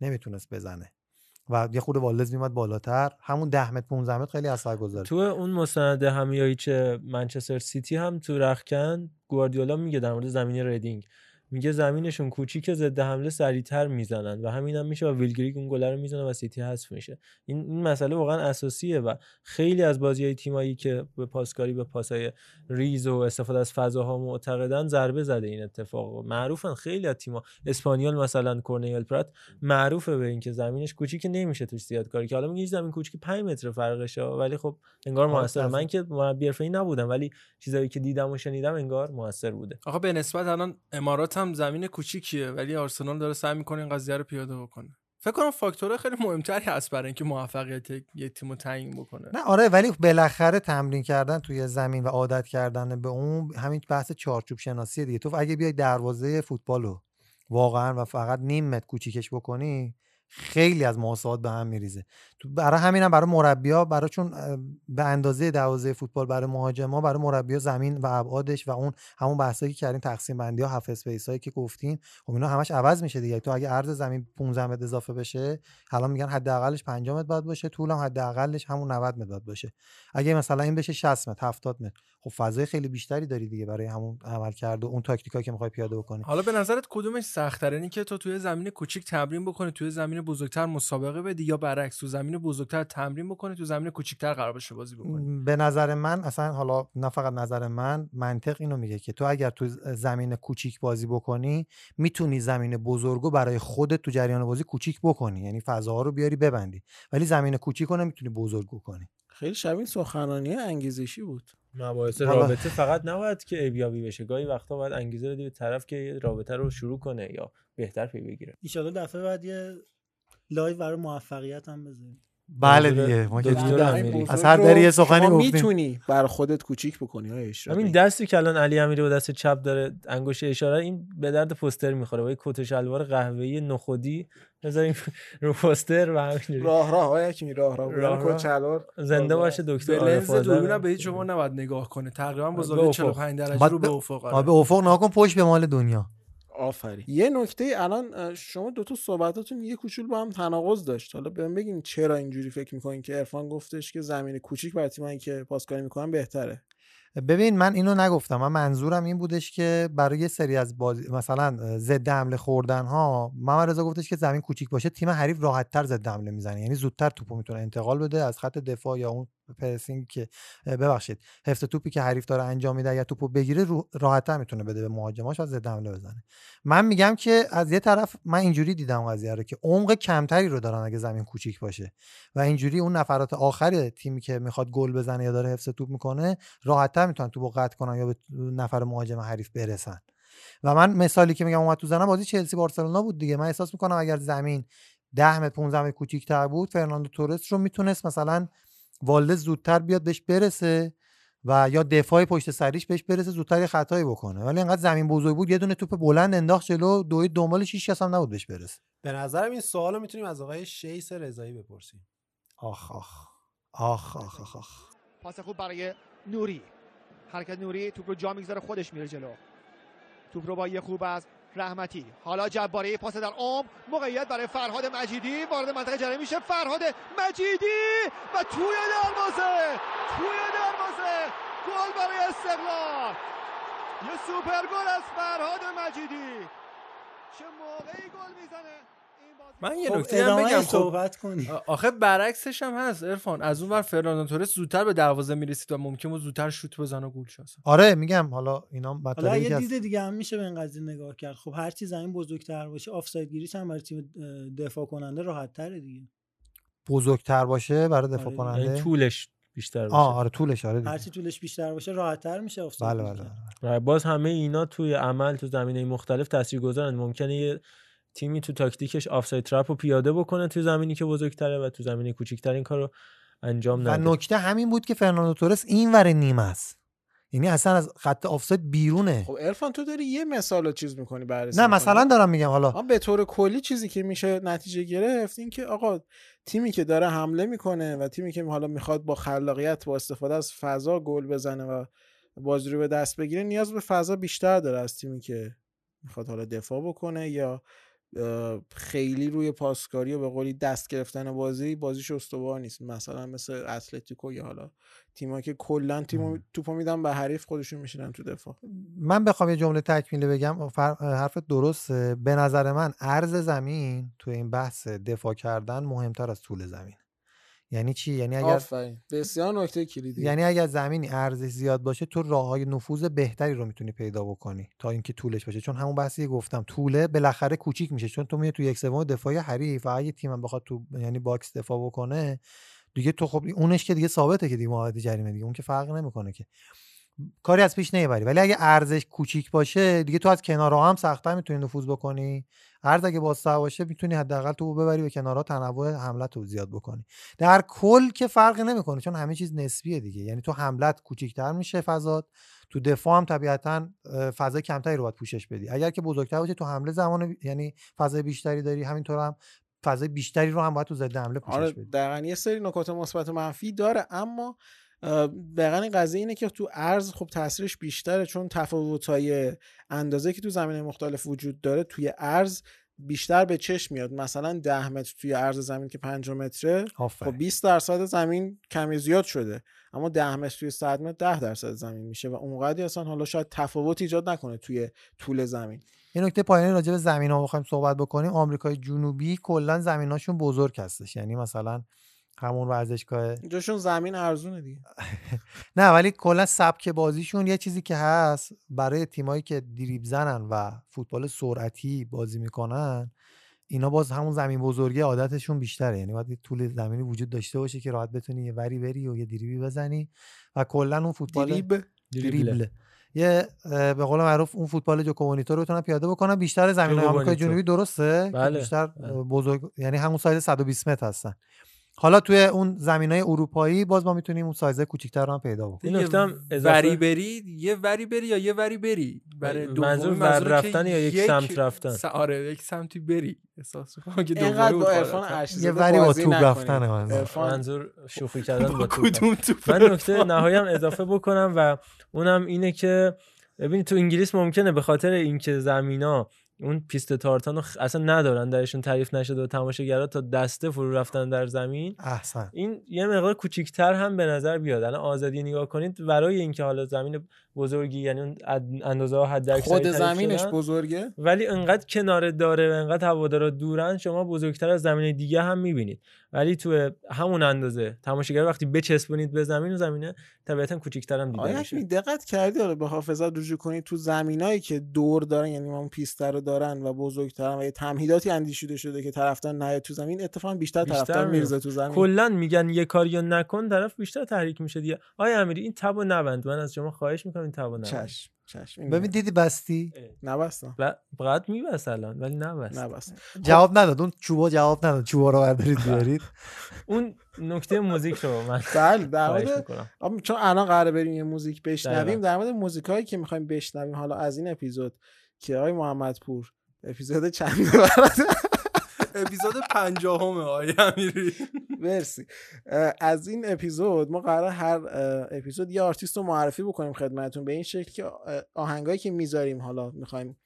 نمی‌تونست بزنه و یه خورده والدز میومد بالاتر. همون 10 متر 15 متر خیلی اثرگذاره تو اون مستند همیایچ منچستر سیتی هم تو رخکن گواردیولا میگه در مورد زمین ریدینگ. میگه زمینشون کوچیک ضد حمله سریعتر می‌زنن و همین هم میشه و ویل گریگ اون گله رو می‌زنه و سیتی حذف میشه. این این مسئله واقعا اساسیه و خیلی از بازی های تیمایی که به پاسکاری به پاسای ریز و استفاده از فضاها معتقدن ضربه زده این اتفاق. معروفن خیلی از تیم‌ها اسپانیول مثلا کورنلا ال پرات معروفه به اینکه زمینش کوچیک نمیشه توش زیاد کاری که. حالا میگه زمین کوچیک 5 متر فرقشه ولی خب انگار موثر. من. که مربی نبودم ولی چیزایی که دیدم و شنیدم انگار موثر بوده. آقا به نسبت الان امارات هم زمین کوچیکیه ولی آرسنال داره سعی می‌کنه این قضیه رو پیاده بکنه. فکر کنم فاکتور خیلی مهمتری هست برای اینکه موفقیت یه تیم رو تعیین بکنه. نه آره ولی بالاخره تمرین کردن توی زمین و عادت کردن به اون همین بحث چارچوب شناسی دیگه. تو اگه بیای دروازه فوتبالو واقعا و فقط نیم متر کوچیکش بکنی خیلی از محاسبات به هم میریزه. برای همینم برای مربیا برای چون به اندازه دروازه فوتبال برای مهاجما برای مربیا زمین و ابعادش و اون همون بحثایی که کردیم تقسیم بندی ها half space هایی که گفتیم خب اینا همش عوض میشه دیگه. تو اگه عرض زمین 15 متر اضافه بشه الان میگن حداقلش 5 متر باید باشه طولم حداقلش همون 90 متر باید باشه. اگه مثلا این بشه 60 متر 70 متر خب فضای خیلی بیشتری داری دیگه برای همون عمل کرده اون تاکتیکایی که می‌خوای پیاده بکنی. حالا به نظرت کدومش سخت‌تره؟ اینی که تو توی زمین کوچیک تمرین بکنی توی زمین بزرگتر مسابقه بدی یا برعکس تو زمین بزرگتر تمرین بکنی تو زمین کوچیکتر قرار بشه بازی بکنی به نظر من اصلا حالا نه فقط نظر من منطق اینو میگه که تو اگر تو زمین کوچیک بازی بکنی می‌تونی زمین بزرگو برای خودت تو جریان بازی کوچیک بکنی یعنی فضاها رو بیاری ببندی. ولی زمین کوچیک رو نمی‌تونی بزرگ بکنی خیلی شبیه سخنرانی انگیزشی بود. مباحث رابطه فقط نباید که عیب‌یابی بشه. گاهی وقتا باید انگیزه بدی به طرف که رابطه رو شروع کنه یا بهتر پی بگیره. ایشالا دفعه بعد یه live برای موفقیت هم بذاریم. بله دیگه ما که دکتر دیگه امیری. از هر دری یه سخنی گفتیم. می‌تونی بر خودت کوچیک بکنی های اشراقی همین دستی که الان علی امیری با دست چپ داره انگشت اشاره این به درد پوستر می‌خوره. با یه کت و شلوار قهوه‌ای نخودی. بذاریم رو پوستر و همینجوری. راه راه های حکیمی راه راه. راه بودن راه. کچلوار زنده باشه دکتر. لنز. دوربین به هیچ شما نباید نگاه کنه. تقریبا افق. 45 درجه رو به- افق آره. به افق نگاه کن پشت به مال دنیا. آفرین. یه نکته الان شما دو تا صحبتاتون یه کوچول با هم تناقض داشت. حالا بهم بگین چرا اینجوری فکر می‌کنین که عرفان گفتش که زمین کوچیک برای تیمایی که پاسکاری می‌کنن بهتره. ببین من اینو نگفتم. من منظورم این بودش که برای یه سری از بازی مثلا ضد حمله خوردن ها محمد رضا گفتش که زمین کوچیک باشه تیم حریف راحت تر ضد حمله می‌زنه. یعنی زودتر توپو می‌تونه انتقال بده از خط دفاع یا اون پرسینگ که ببخشید. حفظ توپی که حریف داره انجام میده اگر توپو بگیره راحتتر می‌تونه بده به مهاجماش و ضد حمله بزنه. من میگم که از یه طرف من اینجوری دیدم قضیه رو که عمق کمتری رو دارن اگه زمین کوچیک باشه و اینجوری اون نفرات آخر تیمی که می‌خواد گل بزنه یا داره حفظ توپ می‌کنه راحتتر می‌تونن توپو قطع کنن یا به نفر مهاجم حریف برسن. و من مثالی که میگم اومد تو زنم بازی چلسی بارسلونا بود دیگه. من احساس می‌کنم اگر زمین 10 متر 15 متر کوچیک‌تر بود فرناندو تورس رو می‌تونست مثلا والدز زودتر بیاد بهش برسه و یا دفاع پشت سریش بهش برسه زودتر یه خطایی بکنه. ولی انقدر زمین بزرگ بود یه دونه توپ بلند انداخت جلو دوی دنبالش هیچ کس هم نبود بهش برسه. به نظرم این سوال رو می‌تونیم از آقای شیس رضایی بپرسیم. آخ آخ آخ آخ آخ, آخ. پاس خوب برای نوری. حرکت نوری توپ رو جا می‌گذاره خودش میره جلو. توپ رو با یه خوب از رحمتی. حالا جباری پاس در عمق. موقعیت برای فرهاد مجیدی. وارد منطقه جریمه میشه. فرهاد مجیدی و توی دروازه. توی دروازه. گل برای استقلال. یه سوپر گل از فرهاد مجیدی. چه موقعی گل می‌زنه؟ من یه خب، نکته هم بگم خب صحبت کنی آخه برعکسش هم هست ارفان از اون ور فرناندو تورس زودتر به دروازه می‌رسید و ممکن بود زودتر شوت بزنه و گل. آره میگم حالا اینا حالا یه هست. دید دیگه هم میشه به این قضیه نگاه کرد. خب هر چی زمین بزرگتر باشه آفساید گیریش هم برای تیم دفاع کننده راحت تره دیگه. بزرگتر باشه برای دفاع آره، کننده یعنی طولش بیشتر باشه. آه آره طولش آره دیگه. هرچی طولش بیشتر باشه راحتتر میشه آفساید بله بله باز همه اینا توی عمل تو زمینه مختلف تاثیرگذارن. ممکنه یه تیمی تو تاکتیکش offside trap رو پیاده بکنه تو زمینی که بزرگتره و تو زمینی کوچیکتر این کارو انجام و نده. نکته همین بود که فرناندو تورس این ور نیم است. یعنی اصلا از خط آفساید بیرونه. خب عرفان تو داری یه مثال چیز می‌کنی بررسی نه می‌کنی. مثلا دارم میگم حالا. به طور کلی چیزی که میشه نتیجه گرفت این که آقا تیمی که داره حمله می‌کنه و تیمی که حالا می‌خواد با خلاقیت با استفاده از فضا گل بزنه و بازی رو به دست بگیره نیاز به فضا بیشتر داره از تیمی که می‌خواد حالا دفاع بکنه یا خیلی روی پاسکاری و به قولی دست گرفتن بازی بازیش استوار نیست. مثلا مثل اتلتیکو یا حالا تیم‌ها که کلا تیمو توپو میدن به حریف خودشون میشینن تو دفاع. من بخوام یه جمله تکمیلی بگم. حرف درسته. به نظر من عرض زمین تو این بحث دفاع کردن مهمتر از طول زمین. یعنی چی؟ یعنی اگر آفرین. بسیار نکته کلیدی. یعنی اگر زمینی عرضش زیاد باشه تو راه های نفوذ بهتری رو می‌تونی پیدا بکنی تا اینکه طولش باشه. چون همون بحثی گفتم طوله بالاخره کوچیک میشه. چون تو میای تو یک سوم دفاعی حریف و اگه تیم هم بخواد تو یعنی box دفاع بکنه دیگه تو خب اونش که دیگه ثابته که دیگه جریمه دیگه. اون که فرق نمی‌کنه که. کاری از پیش نمی‌بری ولی اگه عرضش کوچیک باشه دیگه تو از کنارها هم سختتر می‌تونی نفوذ بکنی. ارز اگه بازتر باشه می‌تونی حداقل تو ببری به کنارها تنوع حمله تو زیاد بکنی. در کل که فرقی نمی‌کنه چون همه چیز نسبیه دیگه. یعنی تو حملت کوچیکتر میشه فضات تو دفاع هم طبیعتا اه، فضای کمتری رو باید پوشش بدی. اگر که بزرگتر باشه تو حمله زمان یعنی فضای بیشتری داری همینطور هم فضای بیشتری رو هم باید تو ضد حمله پوشش آره بدی. دقیقا. یه سری نکات مثبت و منفی داره اما دقیقا این قضیه اینه که تو ارز خب تاثیرش بیشتره چون تفاوت‌های اندازه که تو زمین مختلف وجود داره توی ارز بیشتر به چشم میاد. مثلا 10 متر توی عرض زمین که 5 متره. خب 20 درصد زمین کمی زیاد شده. اما 10 متر توی 100 متر 10 درصد زمین میشه و اونقدری اصلا حالا شاید تفاوت ایجاد نکنه توی طول زمین. یه نکته پایانی راجع به زمین ها بخوایم صحبت بکنیم. آمریکای جنوبی کلا زمیناشون بزرگ هستش. یعنی مثلا همون ورزشگاه. جاشون زمین ارزونه دیگه. نه ولی کلا سبک بازیشون یه چیزی که هست برای تیمایی که دریب زنن و فوتبال سرعتی بازی می‌کنن اینا باز همون زمین بزرگی عادتشون بیشتره. یعنی باید طول زمینی وجود داشته باشه که راحت بتونی یه وری بری و یه دریبی بزنی و کلا اون فوتبال دریبل؟ دریبل. یه به قول معروف اون فوتبال جوکومونیتو رو بتونن پیاده بکنن. بیشتر زمین آمریکای. جنوبی درسته که بله، بیشتر بله. بزرگ یعنی همون سایز 120 متر هستن. حالا توی اون زمین های اروپایی باز ما می‌تونیم اون سایز کوچیک‌تر رو هم پیدا بکنیم این اضافه- وری بری یه وری بری یا یه وری بری برای منظور ور که رفتن یا یک سمت رفتن؟ س- آره یک سمتی بری احساس می‌کنم که اینقدر دومی با عرفان. ارشیزاده یه وری با توپ نکنید. رفتنه منظور. شوخی کردن با کدوم توپ من نکته نهایی هم اضافه بکنم و اونم اینه که ببین تو انگلیس ممکنه به خاطر اینکه زمینا اون پیست تارتان رو اصلا ندارن درشون تعریف نشده و تماشاگرها تا دسته فرو رفتن در زمین. احسن. این یه مقدار کوچیکتر هم به نظر بیاد. الان آزادی نگاه کنید برای اینکه حالا زمین بزرگی یعنی اون اندازه ها حد خود زمینش. بزرگه؟ ولی انقدر کنار داره و انقدر هوادارا دورن شما بزرگتر از زمین دیگه هم می‌بینید. ولی تو همون اندازه تماشاگر وقتی بچسبونید به زمین و زمینه طبیعتا کوچیکتر هم دیده میشه. دقت کردی؟ حالا به حافظت رجوع کنی تو زمینایی که دور دارن یعنی اون پیستر رو دارن و بزرگترن و یه تمهیداتی اندیشیده شده که طرفدار نیاد تو زمین اتفاقا بیشتر طرفدار. میرزه تو زمین. کلا میگن یه کاری رو نکن طرف بیشتر تحریک میشه دیگه. آیا امیری این تبو نبند. من از شما خواهش می‌کنم این تبو نبند چشم. چشم ببین دیدی بستی؟ نبستم. ب- بعد میبست الان ولی نبست. نبست جواب نداد. اون چوبا جواب نداد. چوبا رو بردارید بیارید. اون نکته موزیک رو من بله در مورد چون الان قراره بریم یه موزیک بشنویم. در مورد موزیکایی که می‌خوایم بشنویم حالا از این اپیزود که آقای محمد پور اپیزود چند؟ اپیزود پنجاهمه آقای امیری. مرسی. از این اپیزود ما قرار هر اپیزود یه آرتیست رو معرفی بکنیم خدمتون به این شکل که آهنگایی که می‌ذاریم حالا می‌خوایم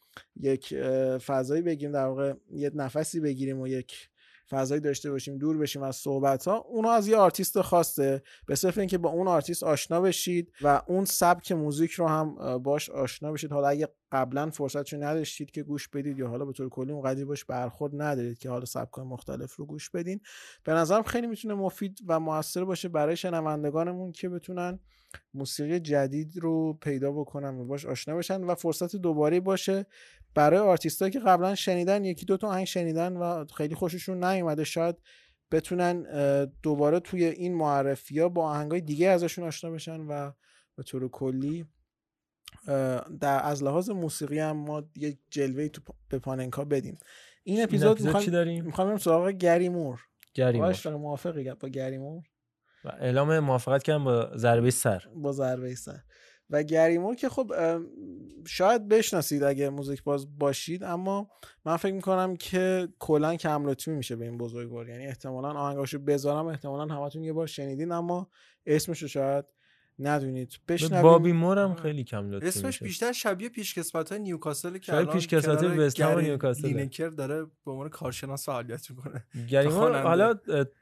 یک فضایی بگیریم در واقع یه نفسی بگیریم و یک فضایی داشته باشیم دور بشیم از صحبت ها اونها از یه آرتیست خاصه. به صرف اینکه با اون آرتیست آشنا بشید و اون سبک موزیک رو هم باش آشنا بشید. حالا اگه قبلا فرصتشو نداشتید که گوش بدید یا حالا به طور کلی اونقدری باش برخورد ندارید که حالا سبک‌های مختلف رو گوش بدین. به نظرم خیلی می‌تونه مفید و موثر باشه برای شنوندگانمون که بتونن موسیقی جدید رو پیدا بکنن و باش آشنا بشن و فرصت دوباره باشه. برای آرتیستایی که قبلا شنیدن یکی دو تا آهنگ شنیدن و خیلی خوششون نیومده شاید بتونن دوباره توی این معرفی ها با آهنگای دیگه ازشون آشنا بشن و به طور کلی در از لحاظ موسیقی هم ما یه جلوه تو به پاننکا بدیم. این اپیزود اپیزود می‌خوایم؟ می‌خوایم بریم سراغ گری مور. گری مور. باش، موافقی؟ با گری مور؟ و اعلام موافقت کردم با ضربه سر. با ضربه سر. و گریمور که خب شاید بشناسید اگه موزیک باز باشید اما من فکر می‌کنم که کلا کم لطفی میشه به این بزرگوار. یعنی احتمالا آهنگاشو بذارم احتمالا همتون یه بار شنیدین اما اسمشو شاید ندونید به بشنویم. بابی مورم خیلی کم لطفی اسمش میشه. بیشتر شبیه پیشکسوت های نیوکاسل که شاید الان پیشکسوت کنار وست هم و گری نیوکاسله. لینکر داره به عنوان کارشناس فعالیت می‌کنه. گریمور حالا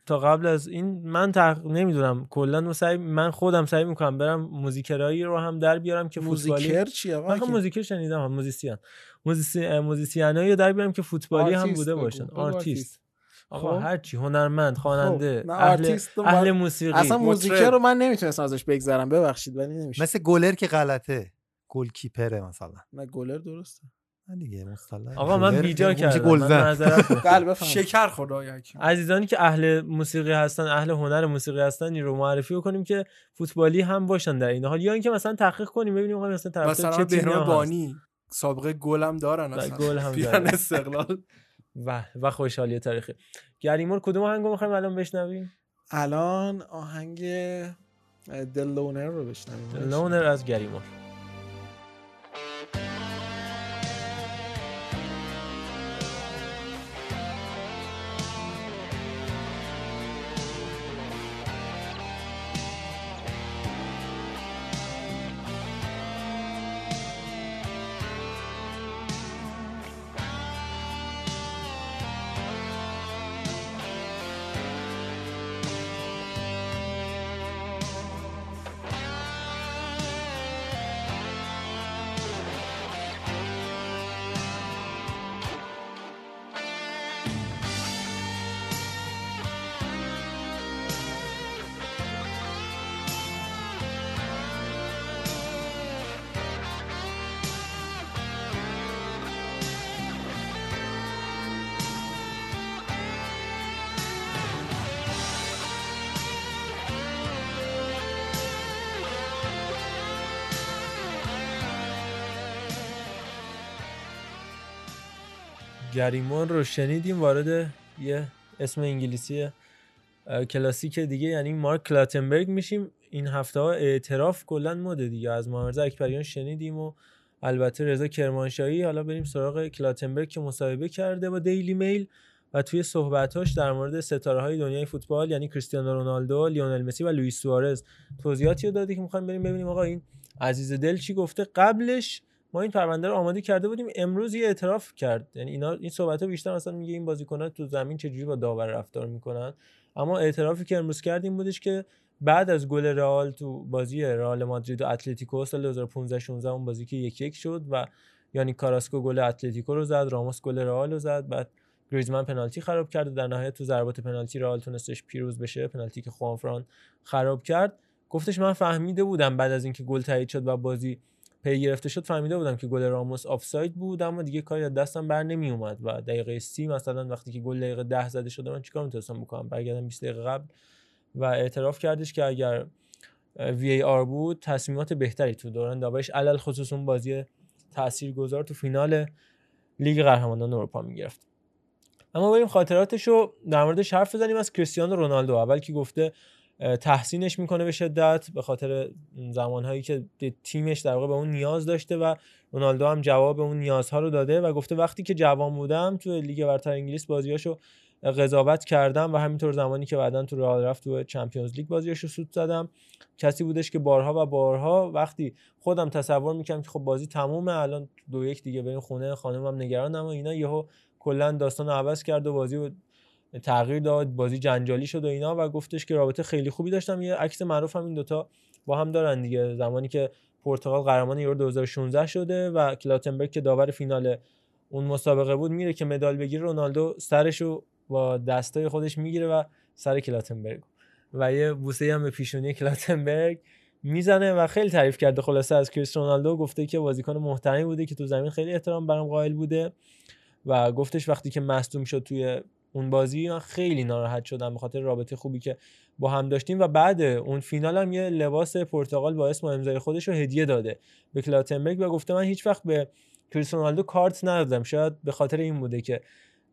تا قبل از این من تق... نمی‌دونم کلا من سعی من خودم سعی می‌کنم برم موزیکرایی رو هم در بیارم که فوتبالی موزیکر چیه آقا؟ من که- موزیکر شنیدم هم موزیسین. موزیسی موزیسینایی رو در بیارم که فوتبالی هم بوده. باشن. آرتیست. آقا خب. هر چی هنرمند خواننده خب، نه، اهل اهل موسیقی اصلا موزیکر مطرب. رو من نمی‌تونستم ازش بگذرم ببخشید ولی نمیشه. مثل گلر که غلطه. گل کیپره مثلا. نه گلر درسته. نه دیگه مصطلح آقا من بیجا کردم من. بله شکر خدا یکی عزیزانی که اهل موسیقی هستن اهل هنر موسیقی هستن این رو معرفی کنیم که فوتبالی هم باشن در این حال. یا اینکه مثلا تحقیق کنیم ببینیم مثلا طرفدار مثلا چه هم. بانی سابقه گلم دارن و اصلا گل هم دارن. استقلال. و و خوشحالی تاریخی. گریمور کدوم آهنگو می‌خوایم الان بشنویم؟ الان آهنگ دل لونر رو بشنویم. لونر از گریمور گریمون رو شنیدیم وارد یه اسم انگلیسی کلاسیک دیگه یعنی مارک کلاتنبرگ میشیم. این هفته ها اعتراف کلا مده دیگه. از محمد اکبریان شنیدیم و البته رضا کرمانشاهی. حالا بریم سراغ کلاتنبرگ که مصاحبه کرده با دیلی میل و توی صحبتاش در مورد ستاره های دنیای فوتبال یعنی کریستیانو رونالدو، لیونل مسی و لوئیس سوارز. توضیحاتی رو داده که می‌خوایم بریم ببینیم. آقا این عزیز دل چی گفته؟ قبلش ما این پرونده رو آماده کرده بودیم. امروز یه اعتراف کرد. یعنی اینا این صحبت ها بیشتر مثلا میگه این بازیکن‌ها تو زمین چجوری با داور رفتار می‌کنن. اما اعترافی که امروز کردیم بودش که بعد از گل رئال تو بازی رئال مادرید و اتلتیکو سال 2015 16 اون بازی که یک یک شد و یعنی کاراسکو گل اتلتیکو رو زد راموس گل رئال رو زد. بعد گریزمان پنالتی خراب کرد در نهایت تو ضربات پنالتی رئال تونستش پیروز بشه پنالتی که خوانفران خراب کرد. گفتش من فهمیده بودم بعد از اینکه گل تایید شد و بازی پی گرفته شد فهمیده بودم که گل راموس آفساید بود اما دیگه کاری از دستم بر نمی اومد و دقیقه سی مثلا وقتی که گل دقیقه 10 زده شده من چیکار می‌تونستم بکنم؟ برگردم 20 دقیقه قبل و اعتراف کردش که اگر VAR بود تصمیمات بهتری تو دوران داوریش علی‌الخصوص اون بازی تاثیرگذار تو فینال لیگ قهرمانان اروپا می‌گرفت. اما بریم خاطراتش رو در موردش حرف بزنیم از کریستیانو رونالدو اول که گفته تحسینش می‌کنه به شدت به خاطر زمانهایی که تیمش در واقع به اون نیاز داشته و رونالدو هم جواب اون نیازها رو داده و گفته وقتی که جوان بودم تو لیگ برتر انگلیس بازیاشو قضاوت کردم و همینطور زمانی که بعدا تو رئال رفت تو چمپیونز لیگ بازیاشو سود زدم. کسی بودش که بارها و بارها وقتی خودم تصور می‌کنم که خب بازی تمومه الان دو یک دیگه بریم خونه خانمم نگرانم و اینا یهو کلا داستان عوض کرد و بازی تغییر داد بازی جنجالی شد و اینا و گفتش که رابطه خیلی خوبی داشتم. یه عکس معروف هم این دوتا با هم دارن دیگه. زمانی که پرتغال قهرمان یورو 2016 شده و کلاتنبرگ که داور فینال اون مسابقه بود میره که مدال بگیره رونالدو سرشو با دستای خودش می‌گیره و سر کلاتنبرگ. و یه بوسه هم به پیشونی کلاتنبرگ می‌زنه و خیلی تعریف کرده. خلاصه از کریس رونالدو گفته که بازیکن محترمی بوده که تو زمین خیلی احترام برام قائل بوده و گفتش وقتی که مصدوم شد توی اون بازی من خیلی ناراحت شدم به خاطر رابطه خوبی که با هم داشتیم و بعد اون فینال هم یه لباس پرتغال با اسم و امضای خودش رو هدیه داده به کلاتنبرگ و گفته من هیچ وقت به کریستیانو کارت ندادم. شاید به خاطر این بوده که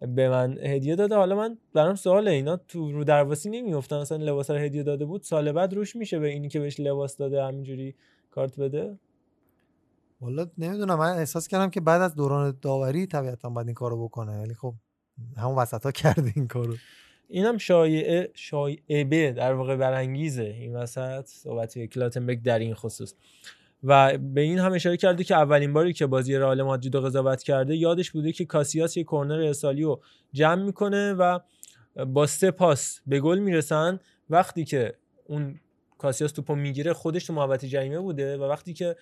به من هدیه داده. حالا من برام سواله. اینا تو رو درواسی نمیافتن. اصلا لباس رو هدیه داده بود. سال بعد روش میشه به اینی که بهش لباس داده همینجوری کارت بده؟ والا نمی‌دونم. من احساس کردم که بعد از دوران داوری طبیعتا باید این کارو بکنه. ولی خب همون وسط ها کرده این کارو. اینم شایعه شایعه در واقع برانگیزه این وسط صحبت کلاتنبرگ در این خصوص. و به این هم اشاره کرده که اولین باری که بازی رئال مادرید رو قضاوت کرده یادش بوده که کاسیاس یه کرنر ارسالی رو جمع می‌کنه و با سه پاس به گل می‌رسن. وقتی که اون کاسیاس توپو می‌گیره خودش تو محوطه جریمه بوده و وقتی که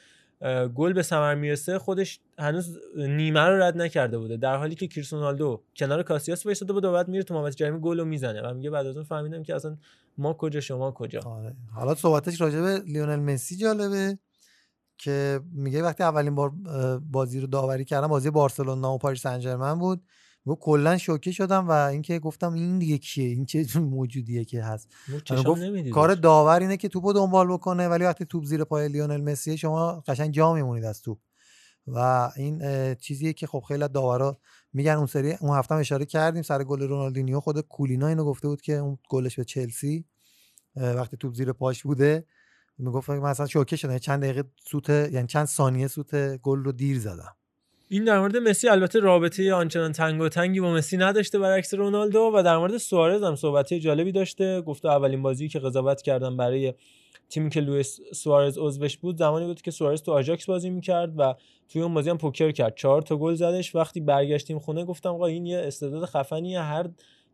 گل به ثمر می‌رسه خودش هنوز نیمه رو رد نکرده بوده. در حالی که کریستیانو کنار کاسیاس وایساده بود و بعد میره تو محوطه جریمه گل رو می‌زنه. و میگه بعد از اون فهمیدم که اصلا ما کجا شما کجا. آره. حالا صحبتش راجع به لیونل مسی جالبه که میگه وقتی اولین بار بازی رو داوری کردم بازی بارسلونا و پاریس سن بود. گفت کلا شوکه شدم و اینکه گفتم این دیگه کیه؟ این چه موجودیه که هست؟ گفت کار داور اینه که توپو دنبال بکنه ولی وقتی توپ زیر پای لیونل مسی شما قشنگ جا میمونید از توپ. و این چیزیه که خب خیلی داورا میگن. اون سری اون هفته اشاره کردیم سر گل رونالدینیو. خود کولینا اینو گفته بود که اون گلش به چلسی وقتی توپ زیر پاش بوده. می‌گفت مثلا شوکه شدم. چند دقیقه سوت یعنی چند ثانیه سوت گل رو دیر زدم. این در مورد مسی البته رابطه آنچنان تنگ و تنگی با مسی نداشته برعکس رونالدو و در مورد سوارز هم صحبتی جالبی داشته. گفته اولین بازی که قضاوت کردم برای تیمی که لوئیس سوارز عضوش بود زمانی بود که سوارز تو آژاکس بازی می‌کرد و توی اون بازی هم پوکر کرد. چهار تا گل زدش. وقتی برگشتیم خونه گفتم آقا این یه استعداد خفنیه هر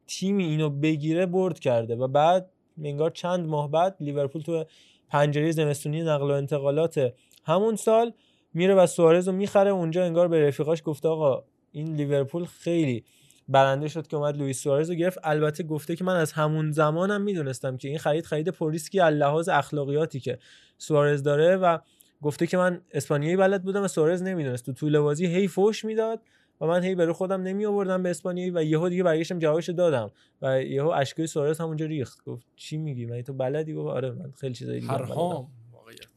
تیمی اینو بگیره برد کرده و بعد انگار چند ماه بعد لیورپول تو پنجره زمستونی نقل و انتقالات همون سال میره و سوارز رو می‌خره. اونجا انگار به رفیقاش گفته آقا این لیورپول خیلی برنده شد که اومد لوئیس سوارز رو گرفت. البته گفته که من از همون زمانم می‌دونستم که این خرید خرید پر ریسکی از لحاظ اخلاقیاتی که سوارز داره و گفته که من اسپانیایی بلد بودم و سوارز نمی‌دونست. تو طول بازی هی فوش می‌داد و من هی برای خودم نمی آوردم به اسپانیایی و یهو دیگه برگشتم جوابش دادم و یهو اشکای سوارز همونجا ریخت. گفت چی میگی؟ من تو بلدی؟ گفت آره من خیلی چیزای دیگه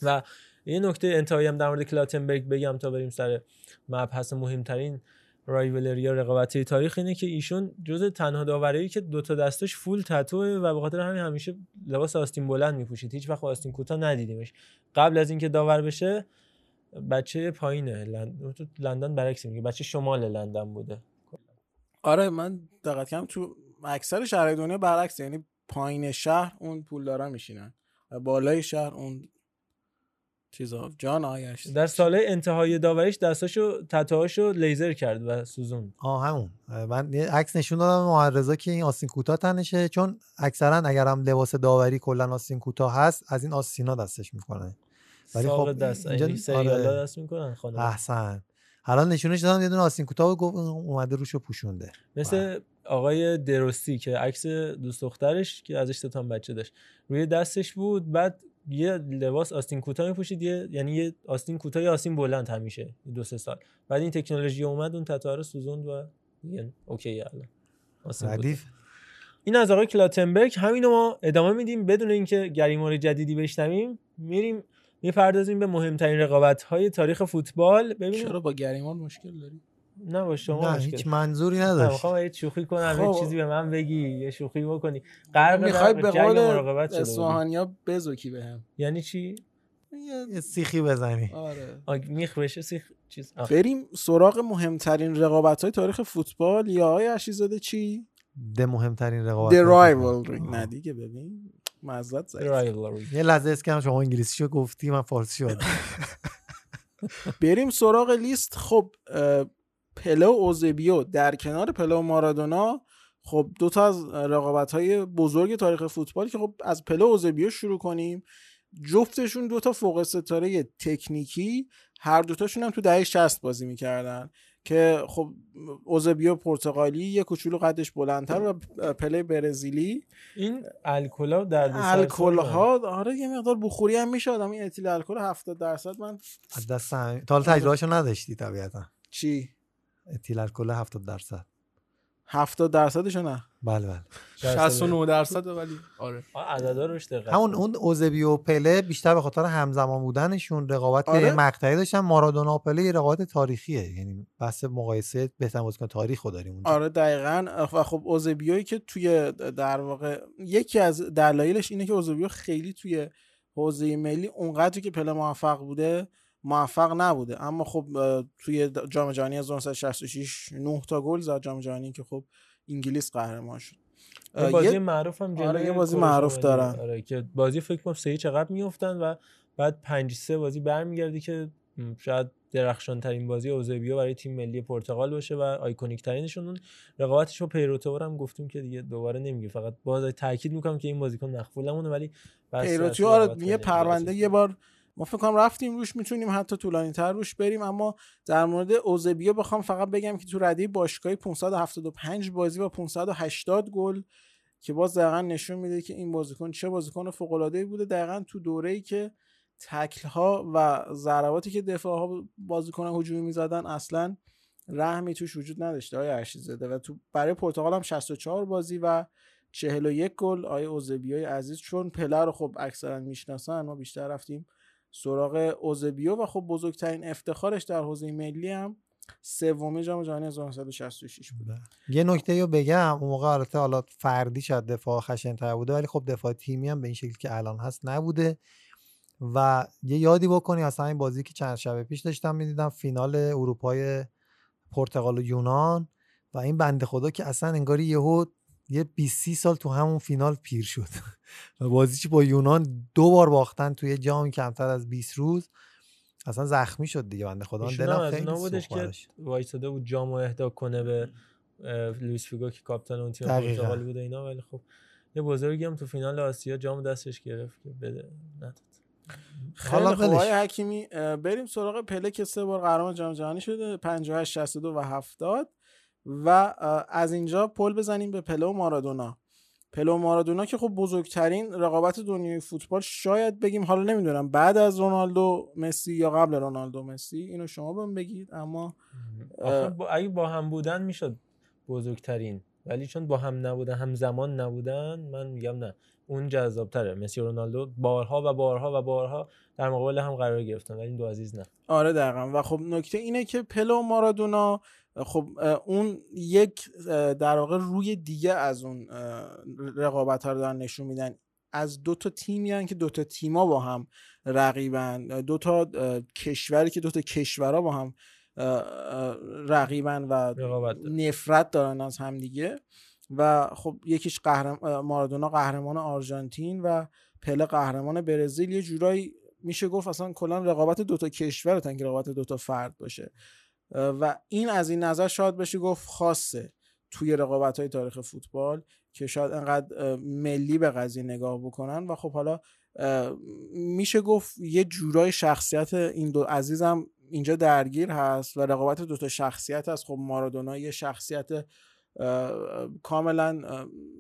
و یه نکته انتهایی هم در مورد کلاتنبرگ بگم تا بریم سر مبحث مهمترین رایولری یا رقابتی تاریخ اینه که ایشون جز تنها داوری که دوتا دستش فول تتوه و به خاطر همین همیشه لباس آستین بلند میپوشید. هیچ وقت آستین کوتاه ندیدیمش. قبل از اینکه داور بشه بچه پایینه. لندن برعکس میگه. بچه شمال لندن بوده. آره من دقت کردم تو اکثر شهرهای دنیا برعکس یعنی پایین شهر اون پولدارا میشینن و بالای شهر اون چیزا. جان آیش. در سال انتهای داوریش دستاشو تتوهاشو لیزر کرد و سوزون آه همون. من یه عکس نشون دادم معرضا که این آستین کوتاه تنشه چون اکثرا اگر هم لباس داوری کلا آستین کوتاه هست از این آستینا دستش می‌کنه. ولی خب دست اینجا آره. دست می‌کنن خانم. احسن. حالا نشونش دادم یه دونه آستین کوتاه اومده روشو پوشونده. مثل آقای درستی که عکس دوست دخترش که ازش تا بچه داشت. روی دستش بود بعد یه لباس آستین کوتاه میپوشید یه یعنی یه آستین کوتاه یا آستین بلند همیشه دو سه سال. بعد این تکنولوژی اومد اون تتا رو سوزوند و یعنی اوکی الان. این از آقای کلاتنبرگ. همینو ما ادامه میدیم. بدون اینکه گریمار جدیدی بشنویم میریم می‌پردازیم به مهمترین رقابت های تاریخ فوتبال. ببینیم چرا با گریمان مشکل داری؟ نه با شما نه هیچ منظوری نداشت. می‌خوام یه شوخی کنم خب. یه چیزی به من بگی یه شوخی بکنی. غرق می‌خوای به قول اصفهانیا بزوکی بهم. یعنی چی؟ یه سیخی بزنی. آره. میخ بشه سیخ چیز. بریم سراغ مهمترین رقابت های تاریخ فوتبال. یا آقای عشیزاده چی؟ ده مهمترین رقابت The rivalry. نه دیگه ببین مزد یه لحظه اسکم شما انگلیسی گفتی من فارسی شد بریم سراغ لیست. خب پله و اوزبیو در کنار پله و مارادونا خب دو تا از رقابت های بزرگ تاریخ فوتبال که خب از پله و اوزبیو شروع کنیم. جفتشون دو تا فوق ستاره تکنیکی هر دوتاشون هم تو دهه 60 بازی می‌کردن که خب اوزبیو پرتغالی یه کوچولو قدش بلندتر و پله برزیلی. این الکلا در الکل ها آره یه مقدار بخوری هم میشه آدم این اتیل الکل 70 درصد من دست تا حالا تجربهشو نداشتی طبیعتا. چی؟ اتیل الکل 70 درصد. 70 درصدشو نه؟ بله بله. 69 درصد. ولی آره. عددا روش دقت همون اون اوزبیو و پله بیشتر به خاطر همزمان بودنشون رقابت آره. مقطعی داشتن. مارادونا و پله یه رقابت تاریخیه. یعنی بحث مقایسه بهترین بازیکن تاریخ رو داریم اونجا. آره دقیقا. و خب اوزبیوی که توی در واقع یکی از دلایلش اینه که اوزبیو خیلی توی حوزه ملی اونقدری که پله موفق بوده موفق نبوده. اما خب توی جام جهانی 1966 9 تا گل زد جام جهانی که خب انگلیس قهرمان شد. یه بازی معروف هم آره یه بازی معروف. دارن. آره که بازی فکر کنم سه چقدر میافتن و بعد 5 3 بازی برمیگردی که شاید درخشان ترین بازی اوزبیو برای تیم ملی پرتغال باشه و آیکونیک ترینشون اون رقابتش با پیروتو هم گفتیم که دیگه دوباره نمیگه فقط باز تاکید می‌کنم که این بازیکن مقبولمونه ولی اصلی آره یه پرونده یه بار ما فکر کنم رفتیم روش می‌تونیم حتی طولانی تر روش بریم اما در مورد اوزبیو بخوام فقط بگم که تو رده باشگاهی 575 بازی و 580 گل که باز دقیقا نشون میده که این بازیکن چه بازیکن فوق العاده بوده. دقیقا تو دوره‌ای که تکل ها و ضرباتی که دفاع ها بازیکن هجومی می‌زدن اصلا رحمی توش وجود نداشته. های ارشید زده و تو برای پرتغال هم 64 بازی و 41 گل. آیه اوزبیوی عزیز چون پله رو خب اکثرا می‌شناسن ما بیشتر رفتیم سراغ اوزبیو و خب بزرگترین افتخارش در حوزه ملی هم سومی جام جهانی 1966 بود یه نکته رو بگم اون موقع البته حالا فردی شاید دفاع خشن‌تر بوده ولی خب دفاع تیمی هم به این شکل که الان هست نبوده. و یه یادی بکنی اصلا این بازی که چند شب پیش داشتم می‌دیدم فینال اروپای پرتغال و یونان. و این بنده خدا که اصلا انگاری یهو یه 20 سال تو همون فینال پیر شد و بازیش با یونان دو بار باختن توی جام کمتر از 20 روز اصلا زخمی شد دیگه بنده خدا دلم خیلی بودش که. وایساده بود جامو اهدا کنه به لوئیس فیگو که کاپیتان اون تیم. پرتغال بوده اینا ولی خب یه بزرگی هم تو فینال آسیا جام دستش گرفت که بده نداد خیلی حالا ولش. آقای حکیمی بریم سراغ پله که سه بار قهرمان جام جهانی شده 58 62 و 70 و از اینجا پل بزنیم به پله و مارادونا. پله و مارادونا که خب بزرگترین رقابت دنیای فوتبال شاید بگیم حالا نمی‌دونم بعد از رونالدو مسی یا قبل رونالدو مسی اینو شما بهم بگید. اما با اگه با هم بودن می‌شد بزرگترین ولی چون با هم نبودن هم زمان نبودن من میگم نه. اون جذابتره. مسی و رونالدو بارها و بارها و بارها در مقابل هم قرار گرفتن ولی این دو عزیز نه. آره دقیقا. و خب نکته اینه که پله و مارادونا خب اون یک در واقع روی دیگه از اون رقابت ها رو دارن نشون میدن. از دو تا تیمی هن که دو تا تیما با هم رقیبن. دو تا کشوری که دو تا کشورها با هم رقیبن و رقابت. نفرت دارن از هم دیگه. و خب یکیش قهرم... مارادونا قهرمان آرژانتین و پله قهرمان برزیل. یه جورایی میشه گفت اصلا کلا رقابت دوتا کشور تا اینکه رقابت دوتا فرد باشه. و این از این نظر شاید بشه گفت خاصه توی رقابت های تاریخ فوتبال که شاید انقدر ملی به قضیه نگاه بکنن. و خب حالا میشه گفت یه جورای شخصیت این دو عزیزم اینجا درگیر هست و رقابت دوتا شخصیت هست. خب مارادونا یه شخصیت کاملا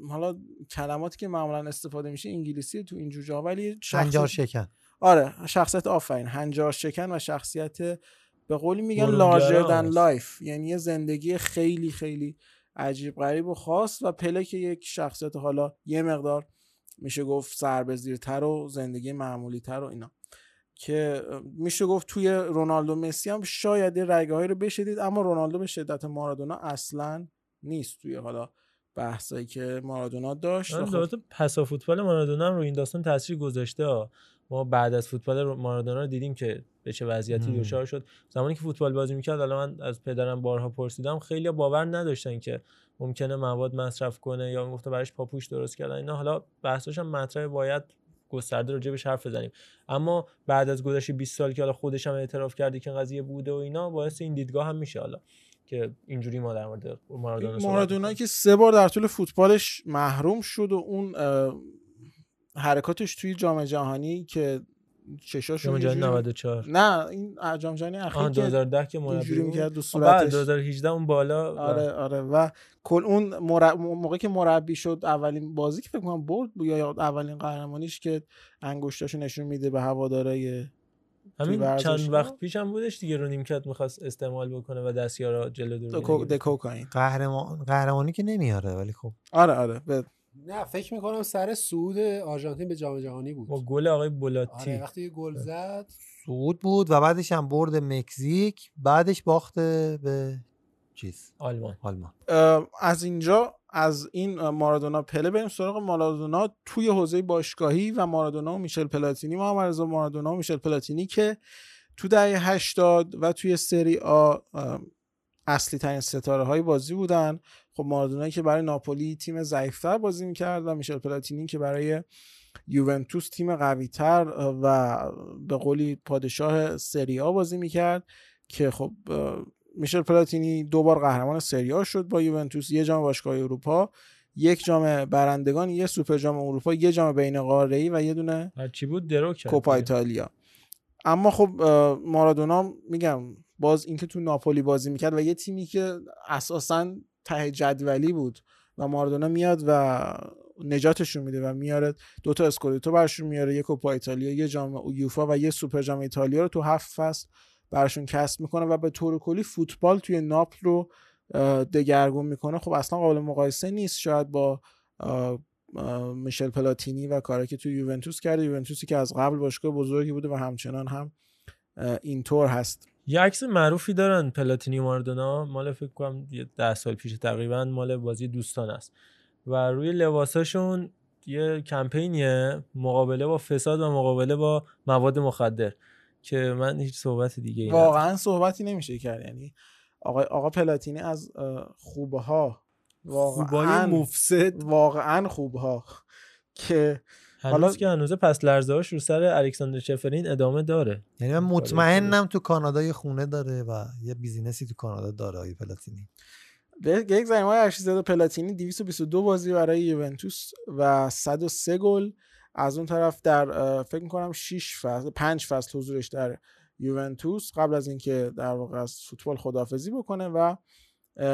حالا کلماتی که معمولا استفاده میشه انگلیسی تو این جوجه ولی شخصیت- هنجار شکن. آره شخصیت آفرین. هنجار شکن و شخصیت به قولی میگن larger than life یعنی یه زندگی خیلی خیلی عجیب غریب و خاص و پله که یک شخصیت حالا یه مقدار میشه گفت سربزیرتر و زندگی معمولی تر و اینا که میشه گفت توی رونالدو مسی هم شاید یه رگه هایی رو بشه دید اما رونالدو به شدت مارادونا اصلا نیست توی حالا بحثایی که مارادونا داشت من خب پسا فوتبال مارادونا هم رو این داستان تاثیر گذاشته ها. ما بعد از فوتبال مارادونا رو دیدیم که به چه وضعیتی. دچار شد. زمانی که فوتبال بازی می‌کرد الان من از پدرم بارها پرسیدم خیلی باور نداشتن که ممکنه مواد مصرف کنه یا می‌گفته براش پاپوش درست کردن. اینا حالا بحثش هم مطرح باید گسترده راجع حرف بزنیم. اما بعد از گذشت 20 سال که حالا خودش هم اعتراف کرده که قضیه بوده و اینا باعث این دیدگاه هم میشه حالا که اینجوری ما در مورد مارادونا مارادونا که سه بار در طول فوتبالش محروم شد و اون حرکاتش توی جام جهانی که چشاش جام جهانی 94 نه این جام جهانی اخیر که 2010 که مربی. می‌کرد دو صورتش. 2018 اون بالا آره آره و کل اون مر... موقعی که مربی شد اولین بازی که فکر کنم برد یا یا اولین قهرمانیش که انگشتاشو نشون میده به هوادارای همین چند. وقت پیش هم بودش دیگه رو نیمکت می‌خواست استعمال بکنه و دستیارا جلو دور دکو- قهرمان قهرمانی که نمیاره ولی خب. آره آره به نه فکر می‌کنم سر سعود آرژانتین به جام جهانی بود. با گل آقای بولاتی. آره وقتی گل زد. سعود بود و بعدش هم برد مکزیک بعدش باخت به چیز؟ آلمان. آلمان. از اینجا از این مارادونا پله بریم سراغ مارادونا. توی حوزه باشگاهی و مارادونا و میشل پلاتینی. محمد رضا مارادونا و میشل پلاتینی که تو دهه 80 و توی سری آ اصلی ترین ستاره های بازی بودن. خب مارادونا که برای ناپولی تیم ضعیفتر بازی می‌کرد و میشل پلاتینی که برای یوونتوس تیم قویتر و به قولی پادشاه سری آ بازی می‌کرد که خب میشل پلاتینی دو بار قهرمان سری آ شد با یوونتوس یه جام باشگاه اروپا یک جام برندگان یه سوپر جام اروپا یه جام بین قاره‌ای و یه دونه هرچی بود؟ درو کوپا. ایتالیا. اما خب مارادونا میگم باز اینکه تو ناپولی بازی می‌کرد و یه تیمی که اساسا ته جدولی بود و مارادونا میاد و نجاتشون میده و میاره دو تا اسکودتو برشون میاره یه کوپا ایتالیا یه جام یوفا و یه سوپر جام ایتالیا رو تو هفت فصل برشون کسب می‌کنه و به طور کلی فوتبال توی ناپل رو دگرگون می‌کنه. خب اصلا قابل مقایسه نیست. شاید با میشل پلاتینی و کاری که توی یوونتوس کرده. یوونتوسی که از قبل باشگاه بزرگی بوده و همچنان هم اینطور هست. یه عکس معروفی دارن پلاتینی و مارادونا مال فکر کنم یه ده سال پیش تقریبا مال بازی دوستان است. و روی لباساشون یه کمپینیه مقابله با فساد و مقابله با مواد مخدر که من هیچ صحبت دیگه ای. واقعا صحبتی نمیشه کرد. یعنی آقا آقا پلاتینی از اه، خوبه ها خوبای واقعا مفسد. واقعا خوبه ها که هنوز حالا- که هنوز پس لرزهاش رو سر الکساندر شفرین ادامه داره. یعنی من مطمئنم تو کانادا یه خونه داره و یه بیزینسی تو کانادا داره آقای پلاتینی. به یک زمین ارشیزاده پلاتینی 222 بازی برای یوونتوس و 103 گل. از اون طرف در فکر می‌کنم 6 فصل 5 فصل حضورش در یوونتوس. قبل از اینکه در واقع از فوتبال خدافزی بکنه و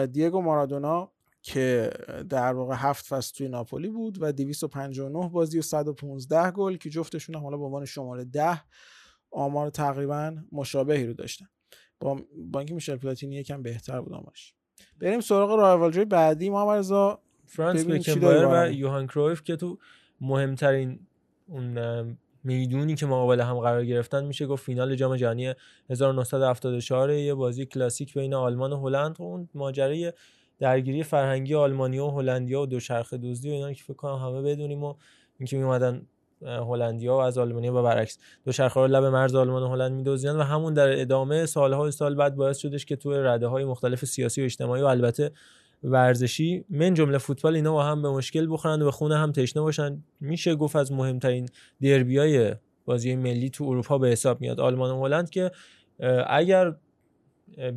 دیگو مارادونا که در واقع هفت فصل توی ناپولی بود و 259 بازی و 115 گل که جفتشون هم حالا به عنوان شماره 10 آمار تقریبا مشابهی رو داشتن. با با اینکه میشل پلاتینی یکم بهتر بود آمارش. بریم سراغ رایوالری بعدی. محمد رضا فرانس بکنبایر و. یوهان کرویف که تو مهمترین اون می‌دونی که مقابل هم قرار گرفتن میشه. گفت فینال جام جهانی 1974 یه بازی کلاسیک بین آلمان و هلند. و اون ماجرای درگیری فرهنگی آلمانیا و هلندیا و دوچرخه دزدی و اینا که فکر کنم همه بدونیم و اینکه میومدن هلندیا و از آلمانیا و برعکس دوچرخه رو لب مرز آلمان و هلند میدوزیدن و همون در ادامه سالهای سال بعد باعث شدش که توی رده های مختلف سیاسی و اجتماعی و البته ورزشی من جمله فوتبال اینا با هم به مشکل بخورن و به خونه هم تشنه باشن. میشه گفت از مهمترین دربیای بازی ملی تو اروپا به حساب میاد آلمان و هلند که اگر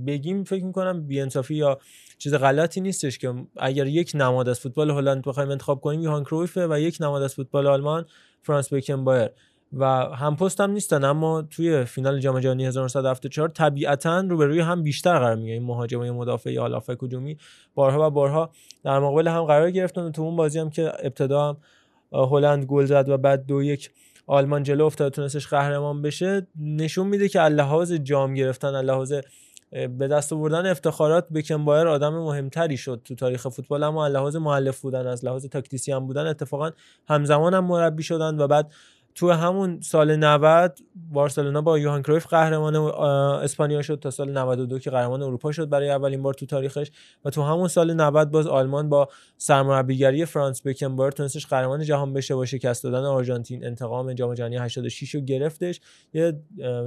بگیم فکر می‌کنم بیانصافی یا چیز غلطی نیستش که اگر یک نماد از فوتبال هلند بخوایم انتخاب کنیم یوهان کرویفه و یک نماد از فوتبال آلمان فرانس بکنبایر. و هم پست هم نیستن اما توی فینال جام جهانی 1974 طبیعتا روبروی هم بیشتر قرار می‌گیره این مهاجم و مدافع یا هافک هجومی بارها و بارها در مقابل هم قرار گرفتن و تو اون بازی هم که ابتدا هم هلند گل زد و بعد دو یک آلمان جلو افتاد تونستش قهرمان بشه نشون میده که لحاظ جام گرفتن لحاظ به دست آوردن افتخارات بکنبایر آدم مهمتری شد تو تاریخ فوتبال اما از لحاظ مؤلف بودن از لحاظ تاکتیسیان بودن اتفاقا همزمان هم مربی شدن و بعد تو همون سال 90 بارسلونا با یوهان کرویف قهرمان اسپانیا شد تا سال 92 که قهرمان اروپا شد برای اولین بار تو تاریخش و تو همون سال 90 باز آلمان با سرمربیگری فرانتس بکنباوئر تونستش قهرمان جهان بشه با شکست دادن آرژانتین انتقام جام جهانی 86 رو گرفتش. یه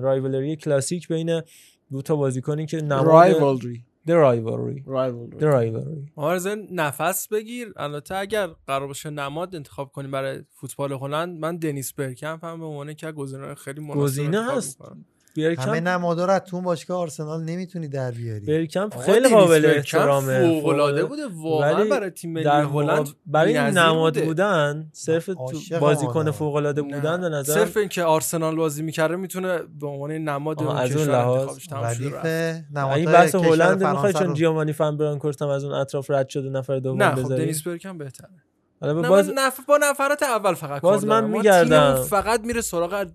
رایولری کلاسیک بین دو تا بازیکنی که نماد rivalry The rivalry. rivalry The rivalry. آرزن نفس بگیر. البته اگر قرار باشه نماد انتخاب کنیم برای فوتبال هلند من دنیس برکمپ هم به عنوان که گزینه خیلی مناسب گزینه هست. می‌کنم. همه بیرکمپ نمادا رو از تو اون باشگاه آرسنال نمی‌تونی در بیاری برکمپ آقا خیلی قابل احترامه فوق‌العاده بوده واقعا ولی برای تیم ملی در هلند برای نماد بوده. بودن صرف تو بازیکن. فوق العاده بودن به نه. نظر صرف اینکه آرسنال بازی می‌کرده می‌تونه به عنوان نماد اون از اون کشور لحاظ. نمادهای این بحث هلند می‌خوای چون جیومانی فان برانکورت هم از اون اطراف رد شده نفر دوم نه خب بذاری دنیس برکم بهتره حالا باز نف... با نفرات اول فقط باز کار من دارم. ما می‌گردم. فقط میره سراغ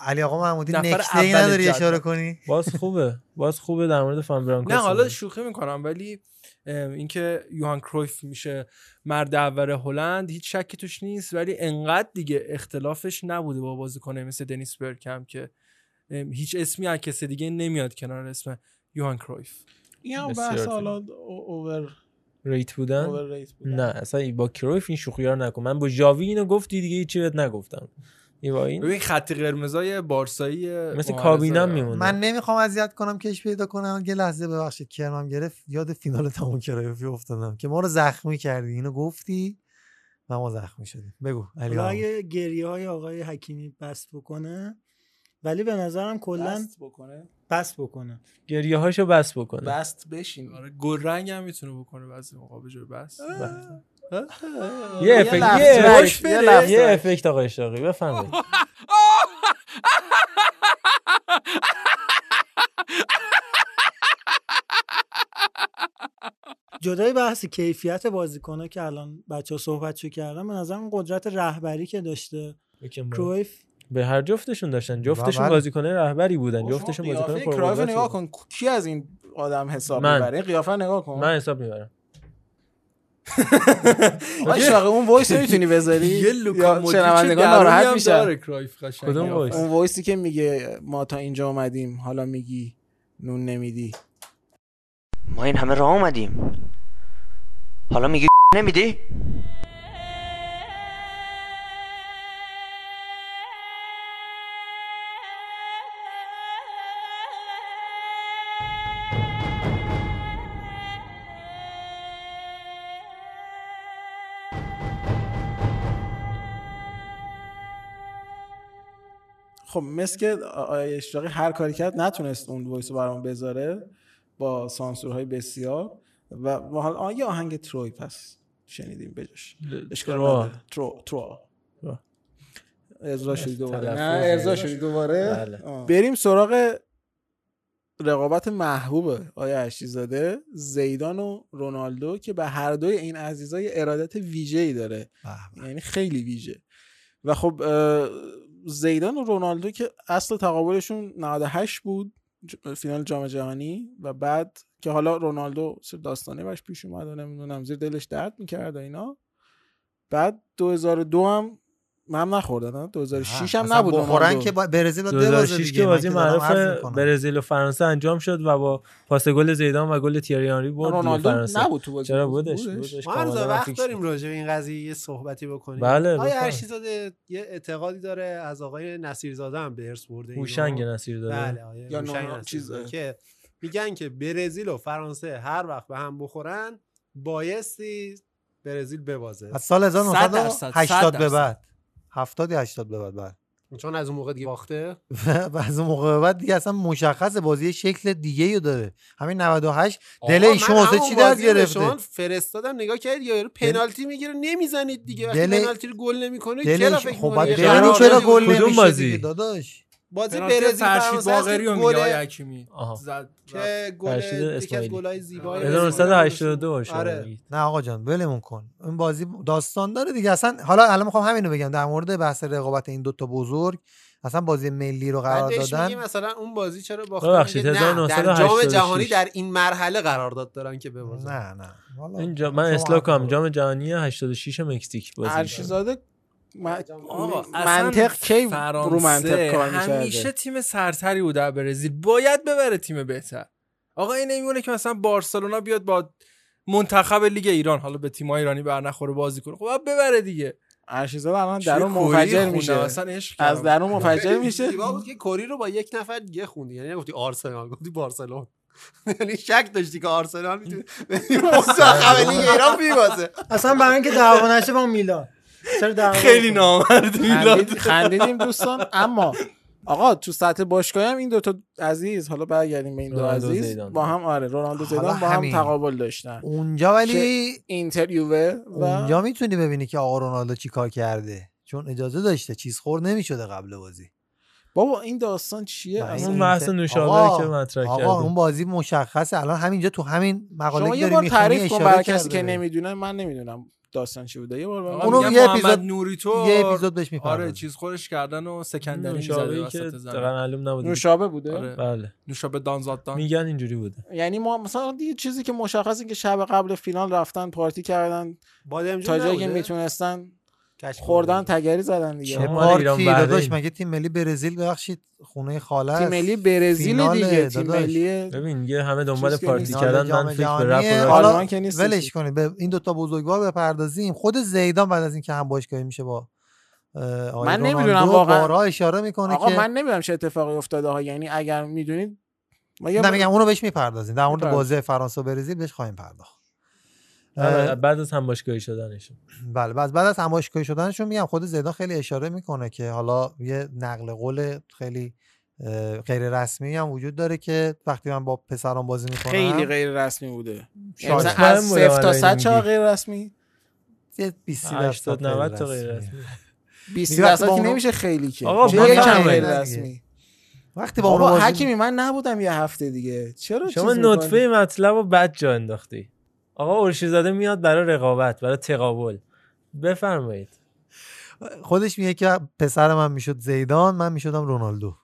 علی آقا محمودی نفر نکته ای نداری. اشاره کنی باز خوبه باز خوبه در مورد فان برانکو نه حالا. شوخی می‌کنم ولی اینکه یوهان کرویف میشه مرد اول هلند هیچ شکی توش نیست ولی انقدر دیگه اختلافش نبوده با بازیکنه مثل دنیس برکمپ که هیچ اسمی از کسی دیگه نمیاد کنار اسم یوهان کرویف این بحث. حالا o- over rated بودن overrated بودن. نه اصلا با کرویف این شوخی رو نکن من با ژاوی اینو گفتی دیگه هیچی بهت نگفتم این با این ببین خط قرمزای بارسایی مثل داره. میمونه. من نمی‌خوام اذیت کنم کش پیدا کنم. یه لحظه ببخشید کرمم گرفت. یاد فینال تمام کرایفی افتادم که ما رو زخمی کردی. اینو گفتی و ما زخمی شدیم. بگو علی. اگه گریه های آقای حکیمی بست بکنه ولی به نظرم کلا بست بکنه؟ بست بکنه. گریه هاشو بس بکنه. بست بشین. آره گل رنگ هم می‌تونه بکنه بعضی موقع به جای بس. یه افکت یه یه. افکت آقا اشتاقی بفهمید جدای بحث کیفیت بازیکنه که الان بچه ها صحبتشو کردن به نظرم قدرت رهبری که داشته. کرویف؟ به هر جفتشون داشتن. جفتشون. بازیکنه رهبری بودن. جفتشون بازیکن پرقدرتی نگاه. کن. کی از این آدم حساب من. می‌بره؟ قیافه نگاه کن. من حساب می‌برم. آقا اشراقی اون voice نمی‌تونی بذاری یه لوکا شنوندگان ناراحت میشن کدوم. voice؟ اون voice ی که میگه ما تا اینجا اومدیم حالا میگی نون نمیدی ما این همه راه اومدیم حالا میگی نمیدی؟ خب مثل که آقای اشراقی هر کاری کرد نتونست اون وایس رو برام بذاره با سانسورهای بسیار. و و حالا یه آهنگ تروی پس شنیدیم بجاش. اشکال. ترو ترو. ارضا شدی دوباره. نه ارضا شدی. دوباره. بله. بریم سراغ رقابت محبوب آیا اشیزاده زیدان و رونالدو که به هر دوی این عزیزای ارادت ویژه‌ای داره. یعنی خیلی ویژه. و خب زیدان و رونالدو که اصل تقابلشون 98 بود فینال جام جهانی و بعد که حالا رونالدو سر داستانه باش پیش اومد و نمی‌دونم زیر دلش درد می‌کرد و اینا. بعد 2002 هم هم نخوردن ها 2006 هم نبود بخورن. که با- برزیل ببازه 2006 دیگه که من بازی معروف. برزیل و فرانسه انجام شد و با پاس گل زیدان و گل تیری آنری برد رونالدو فرانسه نبود تو بازی چرا بودش؟ ما کاملا وقت داریم راجع به این قضیه یه صحبتی بکنیم بله، آیا بفرمایید. ارشیزاده یه اعتقادی داره از آقای نصیرزاده هم به ارث برده اینو. هوشنگ نصیرزاده. بله آقای یا هوشنگ نونا- نصیرزاده چیز- که میگن که برزیل و فرانسه هر وقت به هم بخورن بایستی برزیل ببازه از سال 100 درصد، 1980 100 به. بعد 70 یا 80 به بعد بله. چون از اون موقع دیگه باخته؟ و از اون موقع به بعد دیگه اصلا مشخص بازی شکل دیگه رو داره. همین 98 آقا، دل ایشون واسه چی به گرفته؟ شما فرستادم نگاه کردید یا پنالتی می‌گیره؟ نمی‌زنید دیگه. وقتی دل- پنالتی رو گل نمی‌کنه دل چرا فکر خب بعد چرا گل نمیشه داداش؟ بازی برزیل فرشید فرانسه باقری رو میگه آقای گل حکیمی. زد که گل یکی از. گلای زیبای 1982 باشه. آره. نه آقا جان ولمون کن. این بازی داستان داره دیگه. اصلا حالا الان می‌خوام همینو بگم. در مورد بحث رقابت این دوتا بزرگ اصلا بازی ملی رو قرار دادن. مثلا اون بازی چرا باختن میگه نه، در جام 1986. جهانی در این مرحله قرارداد دارن که ببازن. نه نه. اینجا من اصلاح کنم. جام جهانی 86 مکزیک بازی کرد. آقا منطق کی رو منطق کار همیشه تیم سرتری بوده در برزیل. باید ببره تیم بهتر. آقا این نمیمونه که مثلا بارسلونا بیاد با منتخب لیگ ایران حالا به تیم ایرانی بر نخوره بازی کنه. خب ببره دیگه. ارشیزاده الان چه درون کوری منفجر میشه. اصلا عشق از. درون منفجر میشه. زیبا بود که کوری رو با یک نفر دیگه خوندی. یعنی نگفتی آرسنال گفتی بارسلون یعنی شک داشتی که آرسنال می‌تونه منتخب لیگ ایران میبازه اصلا برای اینکه دعوا نشه با میلان. چرا خیلی؟ نامرد میلاد خندید- خندیدیم دوستان اما آقا تو سطح باشگاهی هم این دوتا عزیز حالا برگردیم به این دو عزیز زیدان. با هم آره رونالدو زیدان با هم همین. تقابل داشتن اونجا ولی اینتر یووه و اونجا می‌تونی ببینی که آقا رونالدو چی کار کرده چون اجازه داشته چیز خور نمی‌شده قبل بازی بابا این داستان چیه؟ اون بحث اینتر- نوشابه آقا، که مطرح آقا کردیم. اون بازی مشخصه الان همینجا تو همین مقاله شما که یه داری بار می‌خونی تعریف کن اشاره برای کسی که. نمی‌دونه من نمی‌دونم داستان چی بوده یه بار. اونو یه اپیزود- نوری تو یه اپیزود بهش می‌پردازیم. آره چیز خورش کردن و سکندری می‌زده که وسط زمین. دقیقا معلوم نبود نوشابه بوده آره. بله نوشابه دانزاد دان میگن اینجوری بوده یعنی ما مثلا یه چیزی که مشخصه که شب قبل فینال رفتن پارتی کردن بادمجون تا جایی که؟ می‌تونستن خوردن تگری زدن دیگه چه پارتی بحرین. داداش مگه تیم ملی برزیل ببخشید خونه خاله تیم ملی برزیل دیگه تیم. ملی ببین یه همه دنبال پارتی نیست. کردن من فکر به. رپ و حالا آلمان که نیستش. ولش کنید به این دوتا بزرگوار بپردازیم خود زیدان بعد از اینکه هم باشگاهی میشه با من نمی‌دونم واقعا. اشاره می‌کنه آقا که من نمی‌دونم چه اتفاقی افتاده ها یعنی اگر می‌دونید ما یه نه میگم اونو بهش می‌پردازیم در مورد. بازی فرانسه و برزیل بهش خواهیم پرداخت بعد از هم باشگاهی شدنشون. بله بعد بعد از همایشگاهی شدنشون میگم خود زیدان خیلی اشاره می‌کنه که حالا یه نقل قول خیلی غیر رسمی هم وجود داره که وقتی من با پسران بازی می‌کنم خیلی غیر رسمی بوده. از بودم صفر تا الان صد میگی. چقدر غیر رسمی؟ یه 20 80 90 تا غیر رسمی. 20 میگه وقتی درصد با که نمیشه خیلی که. آقا، یکم نه غیر. رسمی؟ وقتی با بازی حکیمی من نبودم یه هفته دیگه. چرا شما؟ نطفه مطلب رو بد جا انداختی. آقا ارشیزاده میاد برای رقابت برای تقابل بفرمایید خودش میگه که پسر من می‌شد زیدان من می‌شدم رونالدو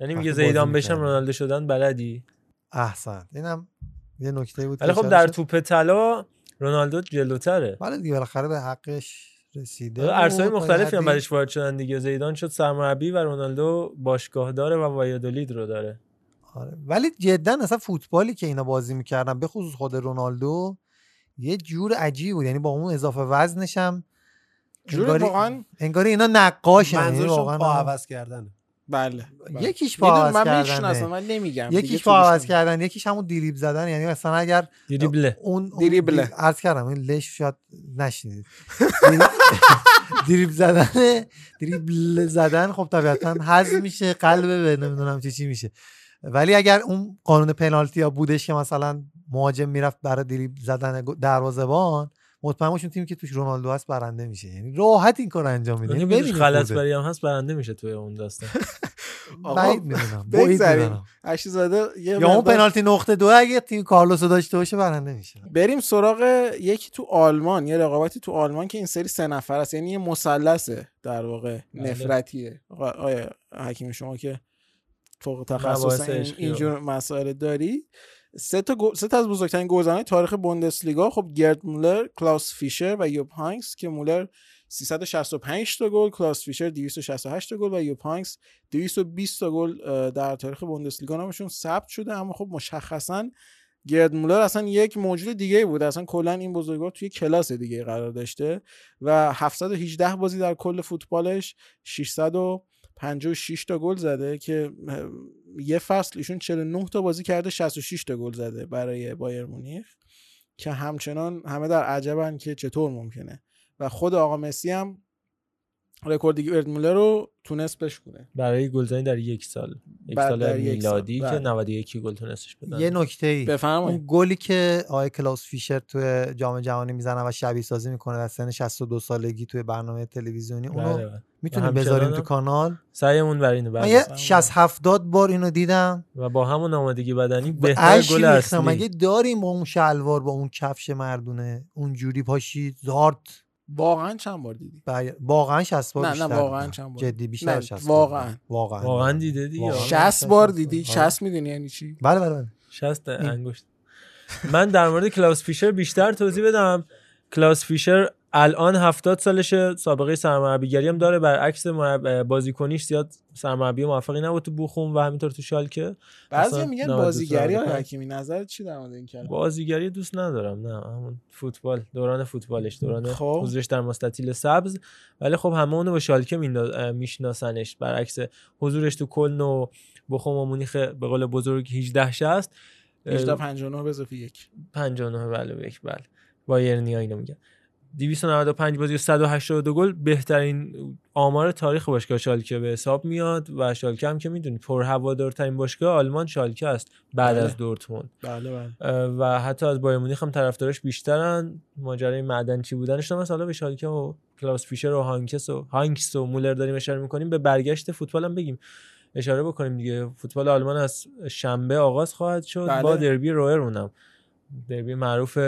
یعنی میگه زیدان بشم. رونالدو شدن بلدی احسن اینم یه نکته بود ولی خب در. توپ طلا رونالدو جلوتره بله دیگه بالاخره به حقش رسیده ارسای بود. مختلفی هم برش وارد شدن دیگه زیدان شد سرمربی و رونالدو باشگاه داره و وایادولید رو داره آره. ولی جدا اصلا فوتبالی که اینا بازی می‌کردن به خصوص خود رونالدو یه جور عجیب بود. یعنی با اون اضافه وزنش هم جور انگاری, واقعا انگاری اینا نقاشن. یعنی منظورشون واقعا پا عوض کردن بله. بله. یکیش پا عوض. می‌شناسم من نمیگم. یکیش تو پا عوض. کردن. یکیش همون دریبل زدن. یعنی مثلا اگر دریبله اون اون دریبله. دی- عرض کردم این لش شاید نشنیدید. دریبل زدن دریبل زدن خب طبیعتا حذف میشه قلب به نمی‌دونم چی چی میشه. ولی اگر اون قانون پنالتی ها بودش که مثلا مهاجم می‌رفت برای دریبل زدن دروازه‌بان مطمئن باشیم تیمی که توش رونالدو هست برنده میشه. یعنی راحت این کار انجام میده. یعنی یعنی بدونش ببینید غلط خورده. بری هم هست برنده میشه توی اون داستان. بعید می‌دونم می‌دونم. اشی زاده یه یا اون پنالتی نقطه دو اگه تیم کارلوس رو داشته باشه برنده میشه. بریم سراغ یکی تو آلمان یه رقابتی تو آلمان که این سری سه نفر است یعنی یه مثلثه در واقع بله. نفرتیه. آقا آقای حکیمی شما که فوق تخصص اینجور مسائل داری؟ سه تا گل- سه تا از بزرگترین گلزنهای تاریخ بوندسلیگا. خب گرد مولر، کلاوس فیشر و یوب هاینکس که مولر 365 تا گل، کلاوس فیشر 268 تا گل و یوب هاینکس 220 تا گل در تاریخ بوندسلیگا. نامشون ثبت شده اما خب مشخصا گرد مولر اصلا یک موجود دیگه بود. اصلا کلا این بزرگوار توی کلاس دیگه قرار داشته و 718 بازی در کل فوتبالش 656 تا گل زده که یه فصل ایشون 49 تا بازی کرده 66 تا گل زده برای بایر مونیخ که همچنان همه در عجبن که چطور ممکنه. و خود آقا مسی هم رکورد گرد مولر رو تونست بشکنه برای گلزنی در یک سال. یک سال در یک سال، میلادی که بله. 91 گل تونستش بزنه یه نکته ای بفرمایید. اون گلی که آقای کلاوس فیشر توی جام جهانی می‌زنه و شبیه سازی می‌کنه در سن 62 سالگی توی برنامه تلویزیونی بله، اونو بله. می‌تونیم و بذاریم تو کانال سعیمون بر اینه من بله. یه 60 70 بار اینو دیدم و با همون آمادگی بدنی بهتر گل. اصلی مگه داریم با اون شلوار با اون کفش مردونه اون جوری پاشی زارت واقعا چند بار دیدی بقیه- واقعا 60 بار نه، نه، واقعا دیدم. چند بار. جدی بیشتر نه، از 60 واقعا. واقعا واقعا دیده دیگه واقعا. 60 بار دیدی آره. 60 می‌دونی یعنی چی بله بله بله 60 انگشت من در مورد کلاوس فیشر بیشتر توضیح بدم کلاوس فیشر الان 70 سالشه سابقه سرمربیگری هم داره. برعکس. بازیکنیش زیاد سرمربی موفقی نبود تو بوخوم و همینطور تو شالکه. بعضی میگن 92 بازیگری های 95. حکیمی. نظرت چی در مورد این کلمه؟ بازیگری دوست ندارم. نه همون فوتبال دوران فوتبالش دوران خب. حضورش در مستطیل سبز. ولی خب همه اونو با شالکه میشناسنش. برعکس حضورش تو کلن و بخوم و مونیخ به قول بزرگ 18 60 18 59 به اضافه یک. 59 بله به یک بله. بایرنیا اینو میگن. 295 بازی و 182 گل بهترین آمار تاریخ باشگاه شالکه به حساب میاد و شالکه هم که می‌دونید پر هوادارترین باشگاه آلمان شالکه است بعد بله. از دورتموند. بله بله. و حتی از بایر مونیخ هم طرفداراش بیشترن. ماجرای معدنچی بودنش؟ هم مثلا به شالکه و کلاوس فیشر و هاینکس و هاینکس و مولر داریم اشاره می‌کنیم. به برگشت فوتبال هم بگیم. اشاره بکنیم دیگه. فوتبال آلمان از شنبه آغاز خواهد شد. بله. با دربی روئر اونم. دربی معروف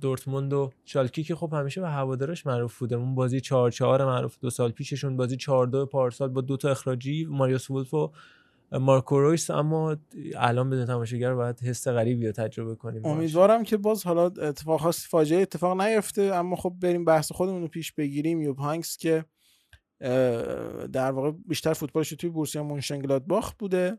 دورتموند و شالکی که خب همیشه به هوادارش معروف بوده. اون بازی 4 4 معروف دو سال پیششون بازی 4 2 پارسال با دو تا اخراجی ماریوس وولف و مارکو رویس. اما الان بدون تماشاگر باید حس غریبی رو تجربه کنیم. امیدوارم که باز حالا اتفاق خاصی فاجعه اتفاق نیفته. اما خب بریم بحث خودمون رو پیش بگیریم. یوب هانکس که در واقع بیشتر فوتبالش توی بورسیا مونشنگلادباخ بوده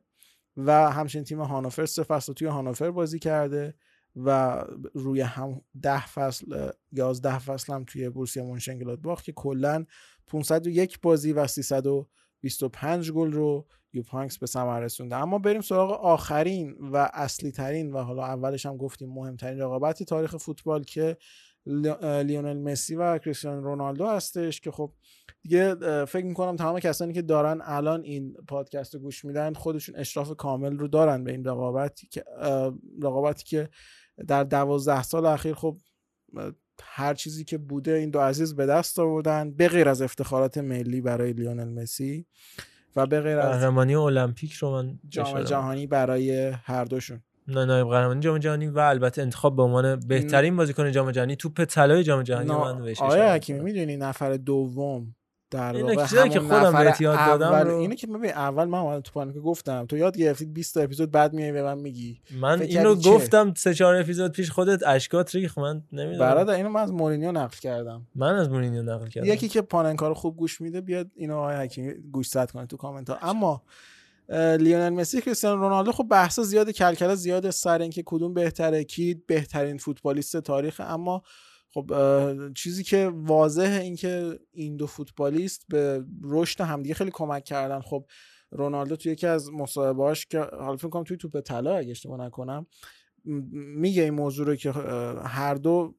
و همچنین تیم هانوفر سه فصل توی هانوفر بازی کرده. و روی هم ده فصل یازده فصل هم توی بورسیا مونشنگلادباخ که کلا 501 بازی و 325 گل رو یوب هانکس به ثمر رسونده. اما بریم سراغ آخرین و اصلی ترین و حالا اولش هم گفتیم مهمترین رقابت تاریخ فوتبال که لیونل مسی و کریستیانو رونالدو هستش که خب دیگه فکر می‌کنم تمام کسانی که دارن الان این پادکست رو گوش میدن خودشون اشراف کامل رو دارن به این رقابتی که رقابتی که در دوازده سال اخیر خب هر چیزی که بوده این دو عزیز به دست آوردن به غیر از افتخارات ملی برای لیونل مسی و به غیر از قهرمانی المپیک رو من جام جهانی برای هر دوشون. نایب قهرمانی جام جهانی و البته انتخاب به عنوان بهترین بازیکن جام جهانی توپ طلای جام جهانی نا- من بهش اشاره حکیمی می‌دونی نفر دوم در واقع که خودم نفر بهت یاد دادم رو- اینو که ببین اول من اومدم تو پانیک گفتم تو یاد گرفتید 20 تا اپیزود بعد میای به من میگی. من اینو؟ گفتم سه چهار اپیزود پیش خودت اشکات ریخ من نمی‌دونم. برادر اینو من از مورینیو نقل کردم. من از مورینیو نقل کردم. یکی که پاننکا رو خوب گوش میده بیاد اینو آقای حکیمی گوش زد کنه تو کامنت ها اما لیونل مسی کریستیانو رونالدو. خب بحثا زیاد کلکله زیاد سر اینکه کدوم بهتره کی بهترین فوتبالیست تاریخ اما خب چیزی که واضحه این که این دو فوتبالیست به رشد همدیگه خیلی کمک کردن. خب رونالدو توی یکی از مصاحبه‌هاش که حالا فکر کنم توی توپ طلا اگه اشتباه نکنم میگه این موضوع رو که هر دو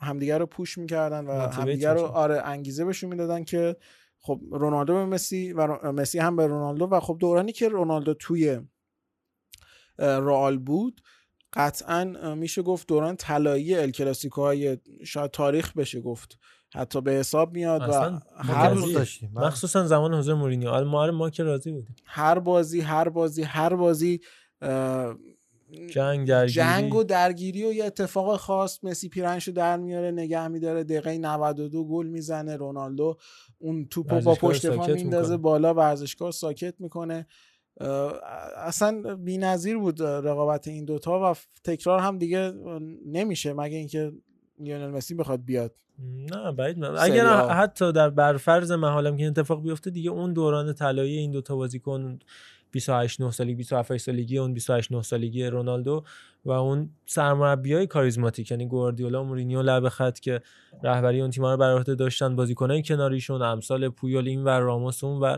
همدیگه رو پوش می‌کردن و همدیگه رو. آره انگیزه بهشون می‌دادن که خب رونالدو به مسی و مسی هم به رونالدو و خب دورانی که رونالدو توی رئال بود قطعا میشه گفت دوران طلایی ال های شاید تاریخ بشه گفت. حتی به حساب میاد و هر بازی داشتیم. مخصوصا زمان حضور مورینیو. آره ما ما که راضی بودیم. هر بازی هر بازی هر بازی جنگ درگیری جنگ و درگیری و یه اتفاق خاص مسی پیرنشو در میاره نگه میداره دقیقه 92 گل می‌زنه رونالدو اون توپو با پشت پا میندازه. بالا ورزشکار ساکت می‌کنه اصلا بی‌نظیر بود رقابت این دوتا و تکرار هم دیگه نمیشه مگه اینکه لیونل مسی بخواد بیاد. نه بعید من اگر. حتی در برفرض محالم که اتفاق بیفته دیگه اون دوران طلایی این دوتا بازیکن 28 9 سالگی 27 سالگی اون 28 9 سالگی رونالدو و اون سرمربیای کاریزماتیک یعنی گواردیولا مورینیو لب خط که رهبری اون تیم‌ها رو بر عهده داشتن بازیکنای کناریشون امثال پویول این و راموس اون و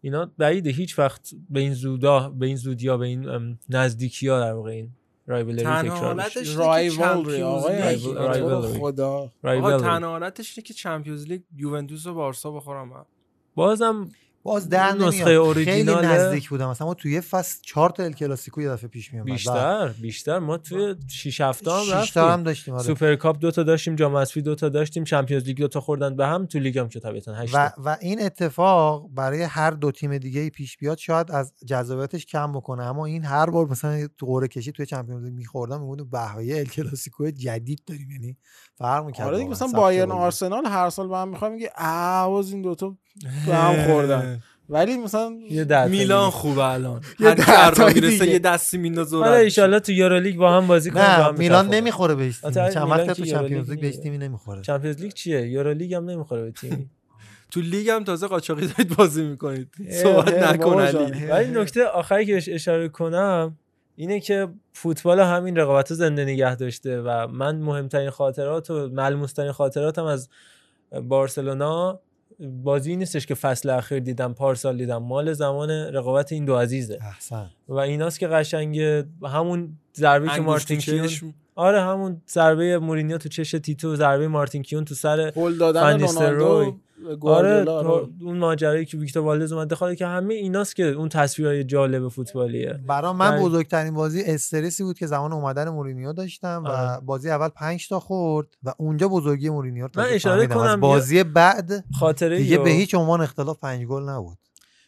اینا بعیده. هیچ وقت به این زودا به این زودیا به این نزدیکی‌ها در واقع این رایولری تنها تکرار حالتش بشه. اینه که رایوالری چمپیونز آقای لیگ- حکیمی، رایول- تو رو رایولری. خدا آقا. تنها حالتش اینه که چمپیونز لیگ یوونتوس و بارسا بخورم هم. بازم باز در نسخه. خیلی. نزدیک بودم. مثلا ما توی یه فصل چهار تا ال کلاسیکو یه دفعه پیش میومد. بیشتر بیشتر. ما توی 6 هفته هم رفتیم. تا هم داشتیم، آره. سوپر کاپ دو تا داشتیم جام حذفی دو تا داشتیم چمپیونز لیگ دو تا خوردن به هم تو لیگ هم که طبیعتا 8 و, و این اتفاق برای هر دو تیم دیگه پیش بیاد شاید از جذابیتش کم بکنه. اما این هر بار مثلا تو قرعه کشی توی چمپیونز لیگ می‌خوردم می‌گفتم بهایه ال کلاسیکو جدید داریم. یعنی فرق می‌کرد آره مثلا بایرن. آرسنال هر سال به هم می‌خوام میگه آواز این دوتا به هم خوردن. ولی مثلا میلان خوبه الان. یه تا می‌رسه. یه دستی میندازه و حالا رد ایشالله تو یورولیگ با هم بازی کنیم با نه میلان می‌خوره. نمی‌خوره بهش چند وقت تو چمپیونز لیگ بهش. تیمی نمی‌خوره. چمپیونز لیگ چیه؟ یورولیگ هم نمی‌خوره به تیمی. تو لیگ هم تازه قاچاقی دارید بازی می‌کنید. صحبت نکن علی. ولی نکته آخری که بهش اشاره کنم اینه که فوتبال همین رقابت زنده نگه داشته و من مهمترین خاطرات و ملموسترین خاطراتم از بارسلونا بازی نیستش که فصل اخیر دیدم پارسال دیدم. مال زمان رقابت این دو عزیزه. احسن. و ایناست که قشنگ همون ضربه که مارتین کیون. آره همون ضربه مورینیو تو چش تیتو ضربه مارتین کیون تو سر. رونالدو به آره. اون ماجرایی که ویکتور والدز اومد دخاله که همه ایناست که اون تصویرهای جالب فوتبالیه برا من در- بزرگترین بازی استرسی بود که زمان اومدن مورینیو داشتم و آره. بازی اول 5 تا خورد و اونجا بزرگی مورینیو رو من اشاره کنم بازی بعد خاطره دیگه یا- به هیچ عنوان اختلاف 5 گل نبود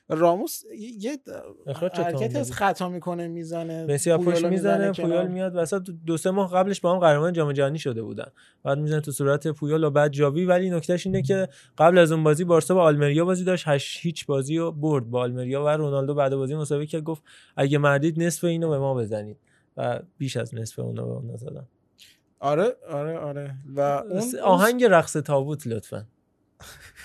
راموس یه حرکتی از؟ خطا می‌کنه می‌زنه مسی پشت می‌زنه پویال میاد وسط دو سه ماه قبلش با هم قهرمان جام جهانی شده بودن. بعد می‌زنه تو صورت پویال و بعد جاوی ولی نکتهش اینه که قبل از اون بازی بارسا با آلمریا بازی داشت هش هیچ بازی رو برد با آلمریا و رونالدو بعد بازی مسابقه که گفت اگه مردید نصف اینو به ما بزنید. و بیش از نصف اونو به اون زدن. آره آره آره. و اون آهنگ رقص تابوت لطفا.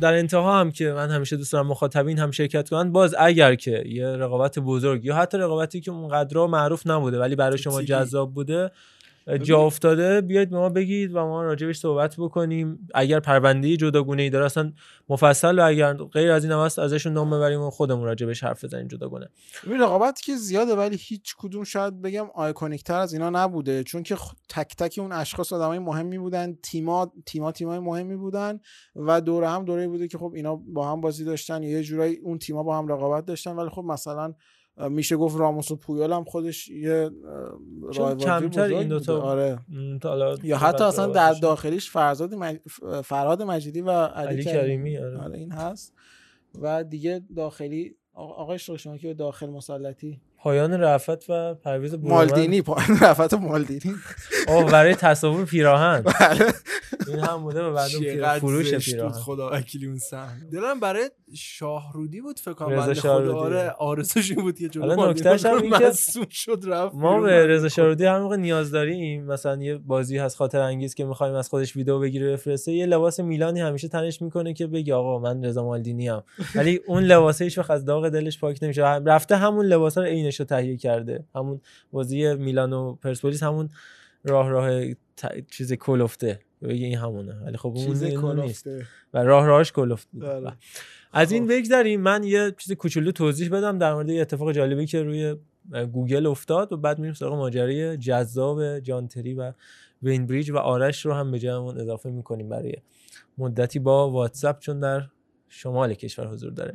در انتها هم که من همیشه دوست دارم مخاطبین هم شرکت کنن باز اگر که یه رقابت بزرگ یا حتی رقابتی که اونقدر معروف نبوده ولی برای شما. جذاب بوده جا افتاده بیاید به ما بگید و ما راجبش صحبت بکنیم. اگر پرونده جداگونه ای داره اصلا مفصل و اگر غیر از این هم هست ازشون نام ببریم و خودمون راجبش حرف بزنیم جداگونه. ببین رقابتی که زیاده ولی هیچ کدوم شاید بگم آیکونیک تر از اینا نبوده. چون که تک تک اون اشخاص آدمای مهمی بودن تیما تیما تیمای مهمی بودن و دوره هم دوره بوده که خب اینا با هم بازی داشتن یه جورایی اون تیما با هم رقابت داشتن. ولی خب مثلا میشه گفت راموس و پویال هم خودش یه رایواری کمتر این. آره م، تا حالا یا حتی اصلا در. داخلیش فرزاد مج... ف- فرهاد مجیدی و علی, علی کریمی, آره. آره این هست و دیگه داخلی آقا- آقای شما که داخل مسلطی پایان رفت و پرویز مالدینی پایان رفت مالدینی. آه برای تصاویر پیراهن. بله. این هم بوده و بعد اون فروش پیراهن. خدا وکیلی اون صحنه. دلم برای شاهرودی بود فکر کنم بنده شاهرودی. خدا آره آرزوش این بود که حالا مالدینی نکتهش هم این که شد رفت ما. به رضا شارودی هر موقع نیاز داریم. مثلا یه بازی هست خاطر انگیز که می‌خوایم از خودش ویدیو بگیره بفرسته. یه لباس میلانی همیشه تنش می‌کنه که بگی آقا من رضا مالدینی ام. ولی اون لباسه هیچ وقت از داغ دلش پاک نمیشه. رفته همون لباسا رو عینش رو تهیه کرده. همون بازی میلان و پرسپولیس همون راه راه ت... چیز کلفته بگی این همونه. ولی خب اون چیز نیست. و راه راهش کلفت بود. بله. از این بگذریم. من یه چیز کوچولو توضیح بدم در مورد یه اتفاق جالبی که روی گوگل افتاد و بعد میریم سراغ ماجرای جذاب جان تری و وین بریج و آرش رو هم به جمعمون اضافه می‌کنیم برای مدتی با واتساپ چون در شمال کشور حضور داره.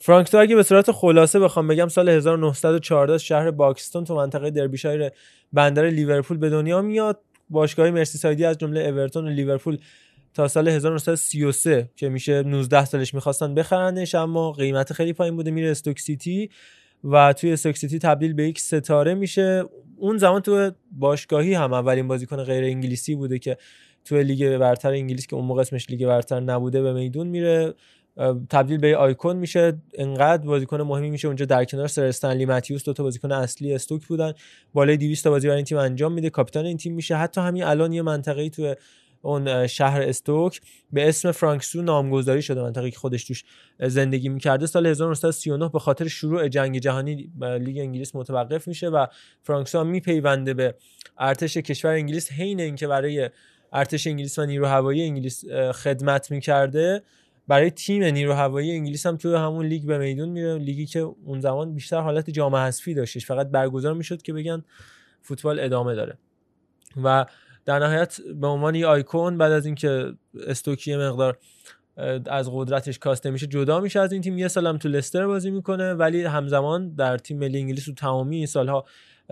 فرانک سو اگه به صورت خلاصه بخوام بگم سال 1914 شهر باکستون تو منطقه دربیشایر بندر لیورپول به دنیا میاد. باشگاه مرسیسایدی از جمله اورتون و لیورپول تا سال 1933 که میشه 19 سالش می‌خواستن بخرنش اما قیمت خیلی پایین بوده. میره استوک سیتی و توی استوک سیتی تبدیل به یک ستاره میشه. اون زمان تو باشگاهی هم اولین بازیکن غیر انگلیسی بوده که توی لیگ برتر انگلیس که اون موقع اسمش لیگ برتر نبوده به میدون میره. تبدیل به آیکون میشه. انقدر بازیکن مهمی میشه اونجا در کنار سر استنلی ماتیوس دو تا بازیکن اصلی استوک بودن. بالای 200 تا بازی برای این تیم انجام میده. کاپیتان این تیم میشه. حتی همین الان یه منطقه‌ای تو اون شهر استوک به اسم فرانکسو نامگذاری شده. منطقه‌ای که خودش توش زندگی می‌کرده. سال 1939 به خاطر شروع جنگ جهانی لیگ انگلیس متوقف میشه و فرانکسو هم میپیونده به ارتش کشور انگلیس. حین اینکه برای ارتش انگلیس و نیرو هوایی انگلیس خدمت می‌کرده برای تیم نیرو هوایی انگلیس هم توی همون لیگ به میدون میره. لیگی که اون زمان بیشتر حالت جام حذفی داشتش. فقط برگزار می‌شد که بگن فوتبال ادامه داره. و در نهایت به عنوان یه آیکون بعد از اینکه استوکی مقدار از قدرتش کاسته میشه جدا میشه از این تیم. یه سالم تو لستر بازی می‌کنه ولی همزمان در تیم ملی انگلیس تو تمامی این سالها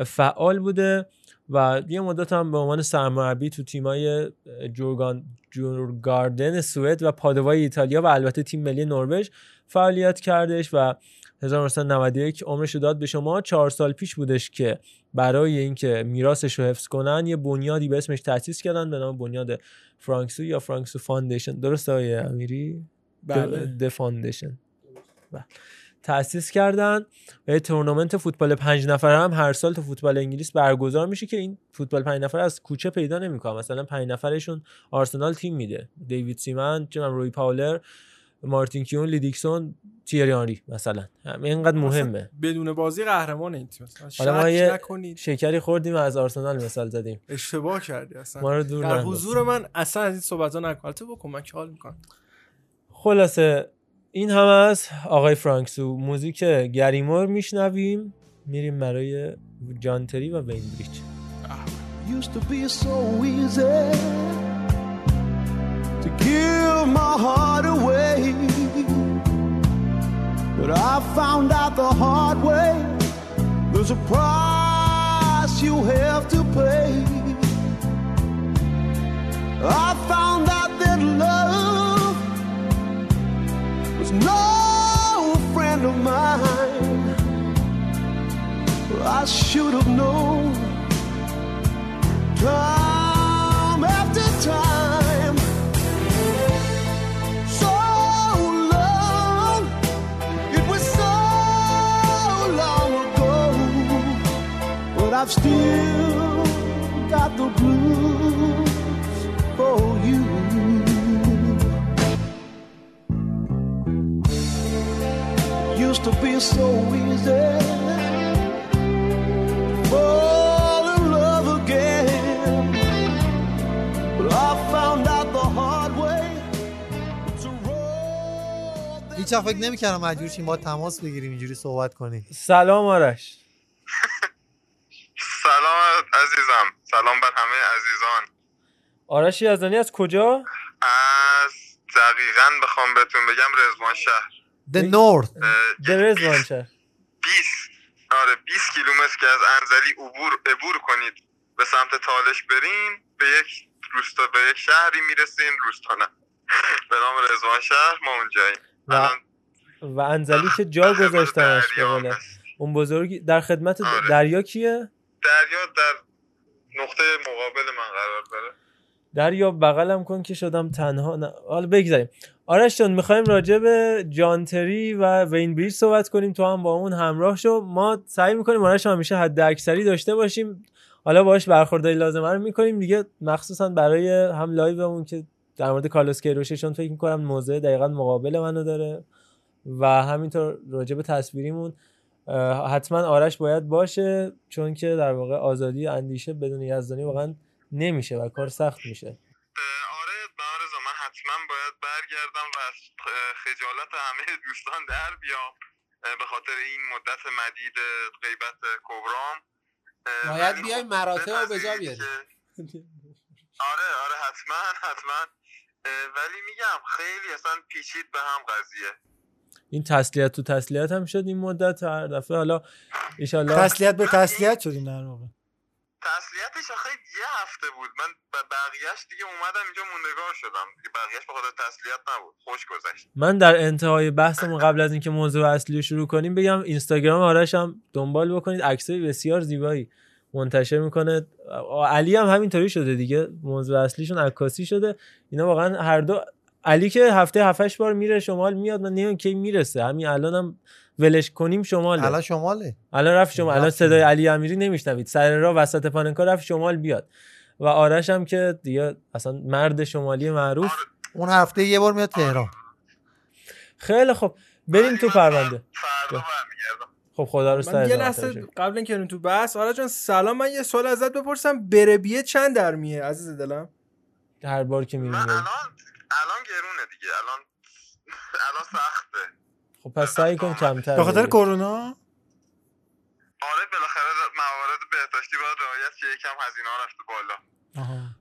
فعال بوده و یه مدت هم به عنوان سرمربی تو تیمای جورگان جورگاردن سوئد و پادوای ایتالیا و البته تیم ملی نروژ فعالیت کردش و 1991 عمرش رو داد به شما. چهار سال پیش بودش که برای اینکه میراثش رو حفظ کنن یه بنیادی به اسمش تأسیس کردن به نام بنیاد فرانک سو یا Frank Soo Foundation. درسته آقای امیری؟ بله. The Foundation. تأسیس کردن و یه تورنمنت فوتبال پنج نفره هم هر سال تو فوتبال انگلیس برگزار میشه که این فوتبال پنج نفره از کوچه پیدا نمی‌کنه مثلا پنج نفرشون آرسنال تیم میده. دیوید سیمن چه ری پارلر مارتین کیون لی دیکسون تیری آنری مثلا. اینقدر مهمه. بدون بازی قهرمان این تیم. حالا ما یه نکنید. شکری خوردیم از آرسنال مثال زدیم. اشتباه کردی اصلا. ما رو دور در. حضور من اصلا از این صحبت ها نکن. البته بکن من که حال می‌کنم. خلاصه این هم از آقای فرانکسو موزیک گریمور میشنویم میریم برای جانتری و وین بریچ used to be so easy to give my heart away. But I found out the hard way there's a price you have to pay. I found out that love was no friend of mine. I should have known time after time. So long, it was so long ago, but I've still got the blues for you. To be so easy. Fall in love again. But I found out the hard way. هیچ فکر نمی‌کردم مجبور شیم با تماس بگیریم اینجوری صحبت کنیم سلام آرش سلام عزیزم سلام بر همه عزیزان آرش یزدانی از کجا از دقیقا بخوام بهتون بگم رزوان شهر The North. در رزوان شهر 20 آره 20 کیلومتر که از انزلی عبور عبور کنید. به سمت تالش برین به یک روستا به یک شهری می‌رسین. روستانه به نام رزوان شهر ما اونجاییم. و, و انزلی که جا گذاشتنش اون بزرگی. در خدمت دریا کیه؟ دریا در نقطه مقابل من قرار داره. دریا بغلم کن که شدم تنها نه. حالا بگذاریم. آرش جان می‌خوایم راجع به جانتری و وین بریج صحبت کنیم. تو هم با اون همراه شو. ما سعی می‌کنیم آرش همیشه حد اکثری داشته باشیم. حالا باش برخورداری لازمه رو می‌کنیم. دیگه مخصوصا برای هم لایومون که در مورد کارلوس کیروشه چون فکر می‌کنم موضع دقیقا مقابل منو داره و همینطور راجع به تصویریمون حتما آرش باید باشه چون که در واقع آزادی اندیشه بدون یزدانی واقعا نمیشه و کار سخت میشه. آره حتما باید برگردم و از خجالت همه دوستان در بیام به خاطر این مدت مدید غیبت کبرام. باید بیای مراتع رو به جا بیاری آره آره حتما حتما. ولی میگم خیلی اصلا پیچید به هم قضیه. این تسلیت تو تسلیت هم شد این مدت هر دفعه. حالا ایشالله تسلیت به تسلیت شدیم در واقع. تسلیتش آخه یه هفته بود. من بقیهش دیگه اومدم اینجا موندگار شدم. دیگه بقیهش به خاطر تسلیت نبود. خوش گذشت. من در انتهای بحثمون قبل از اینکه موضوع اصلی رو شروع کنیم بگم اینستاگرام آرش هم دنبال بکنید. عکسای بسیار زیبایی منتشر می‌کنه. علی هم همینطوری شده دیگه. موضوع اصلیشون عکاسی شده. اینا واقعا هر دو علی که هفته هفتش بار میره شمال میاد من نمی‌دونم کی می‌رسه. همین الانم هم ولش کنیم شماله الان شماله. الان رفت شمال. الان صدای علی امیری نمیشنوید. سر راه وسط پاننکا رفت شمال بیاد. و آرش هم که دیگه اصلا مرد شمالی معروف. اون هفته یه بار میاد تهران. خیلی خب بریم تو پرونده. خب. خدا رو من یه لحظه قبل اینکه تو بحث آرش جان سلام. من یه سوال ازت بپرسم. بربیه چند در میه عزیز دلم. هر بار که میریم الان گرونه دیگه. الان الان سخته. خب پس سعی کن کمتر به خاطر کرونا؟ آره بالاخره موارد بهداشتی باید رعایت شه. یکم هزینه ها رفته بالا.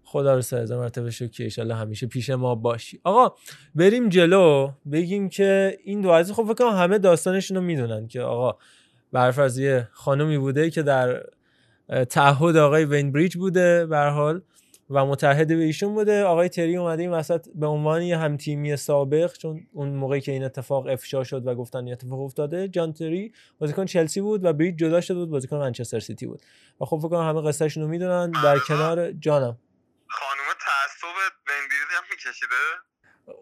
خدا رو سه هزار مرتبه شکر. ایشالله همیشه پیش ما باشی. آقا بریم جلو. بگیم که این دو عزیز خب فکر کنم همه داستانشون رو می‌دونن که آقا برفرض یه خانمی بوده که در تعهد آقای وین بریج بوده به حال. و متحد به ایشون بوده. آقای تری اومده این وسط به عنوان یه همتیمی سابق چون اون موقعی که این اتفاق افشا شد و گفتن این اتفاق افتاده جان تری بازیکن چلسی بود و بریج جدا شده بود بازیکن منچستر سیتی بود. و خب فکر کنم همه قصهشون رو می‌دونن. در کنار جانم. خانم تعصب بریج هم میکشیده؟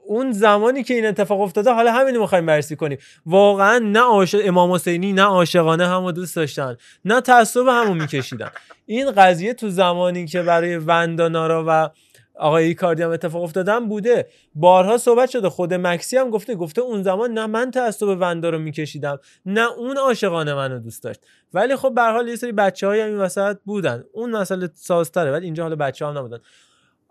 اون زمانی که این اتفاق افتاده حالا همین می‌خوایم بررسی کنیم. واقعا نه عاشق امام حسینی نه عاشقانه همو دوست داشتن نه تعصب همو میکشیدن. این قضیه تو زمانی که برای وندانارا و آقای ایکاردی هم اتفاق افتادن بوده. بارها صحبت شده. خود مکسی هم گفته گفته اون زمان نه من تعصب وندا رو میکشیدم نه اون عاشقانه منو دوست داشت. ولی خب به حال یه سری بچه‌های این وسط بودن. اون مسئله سازتره ولی اینجا حالا بچه‌ها هم نبودن.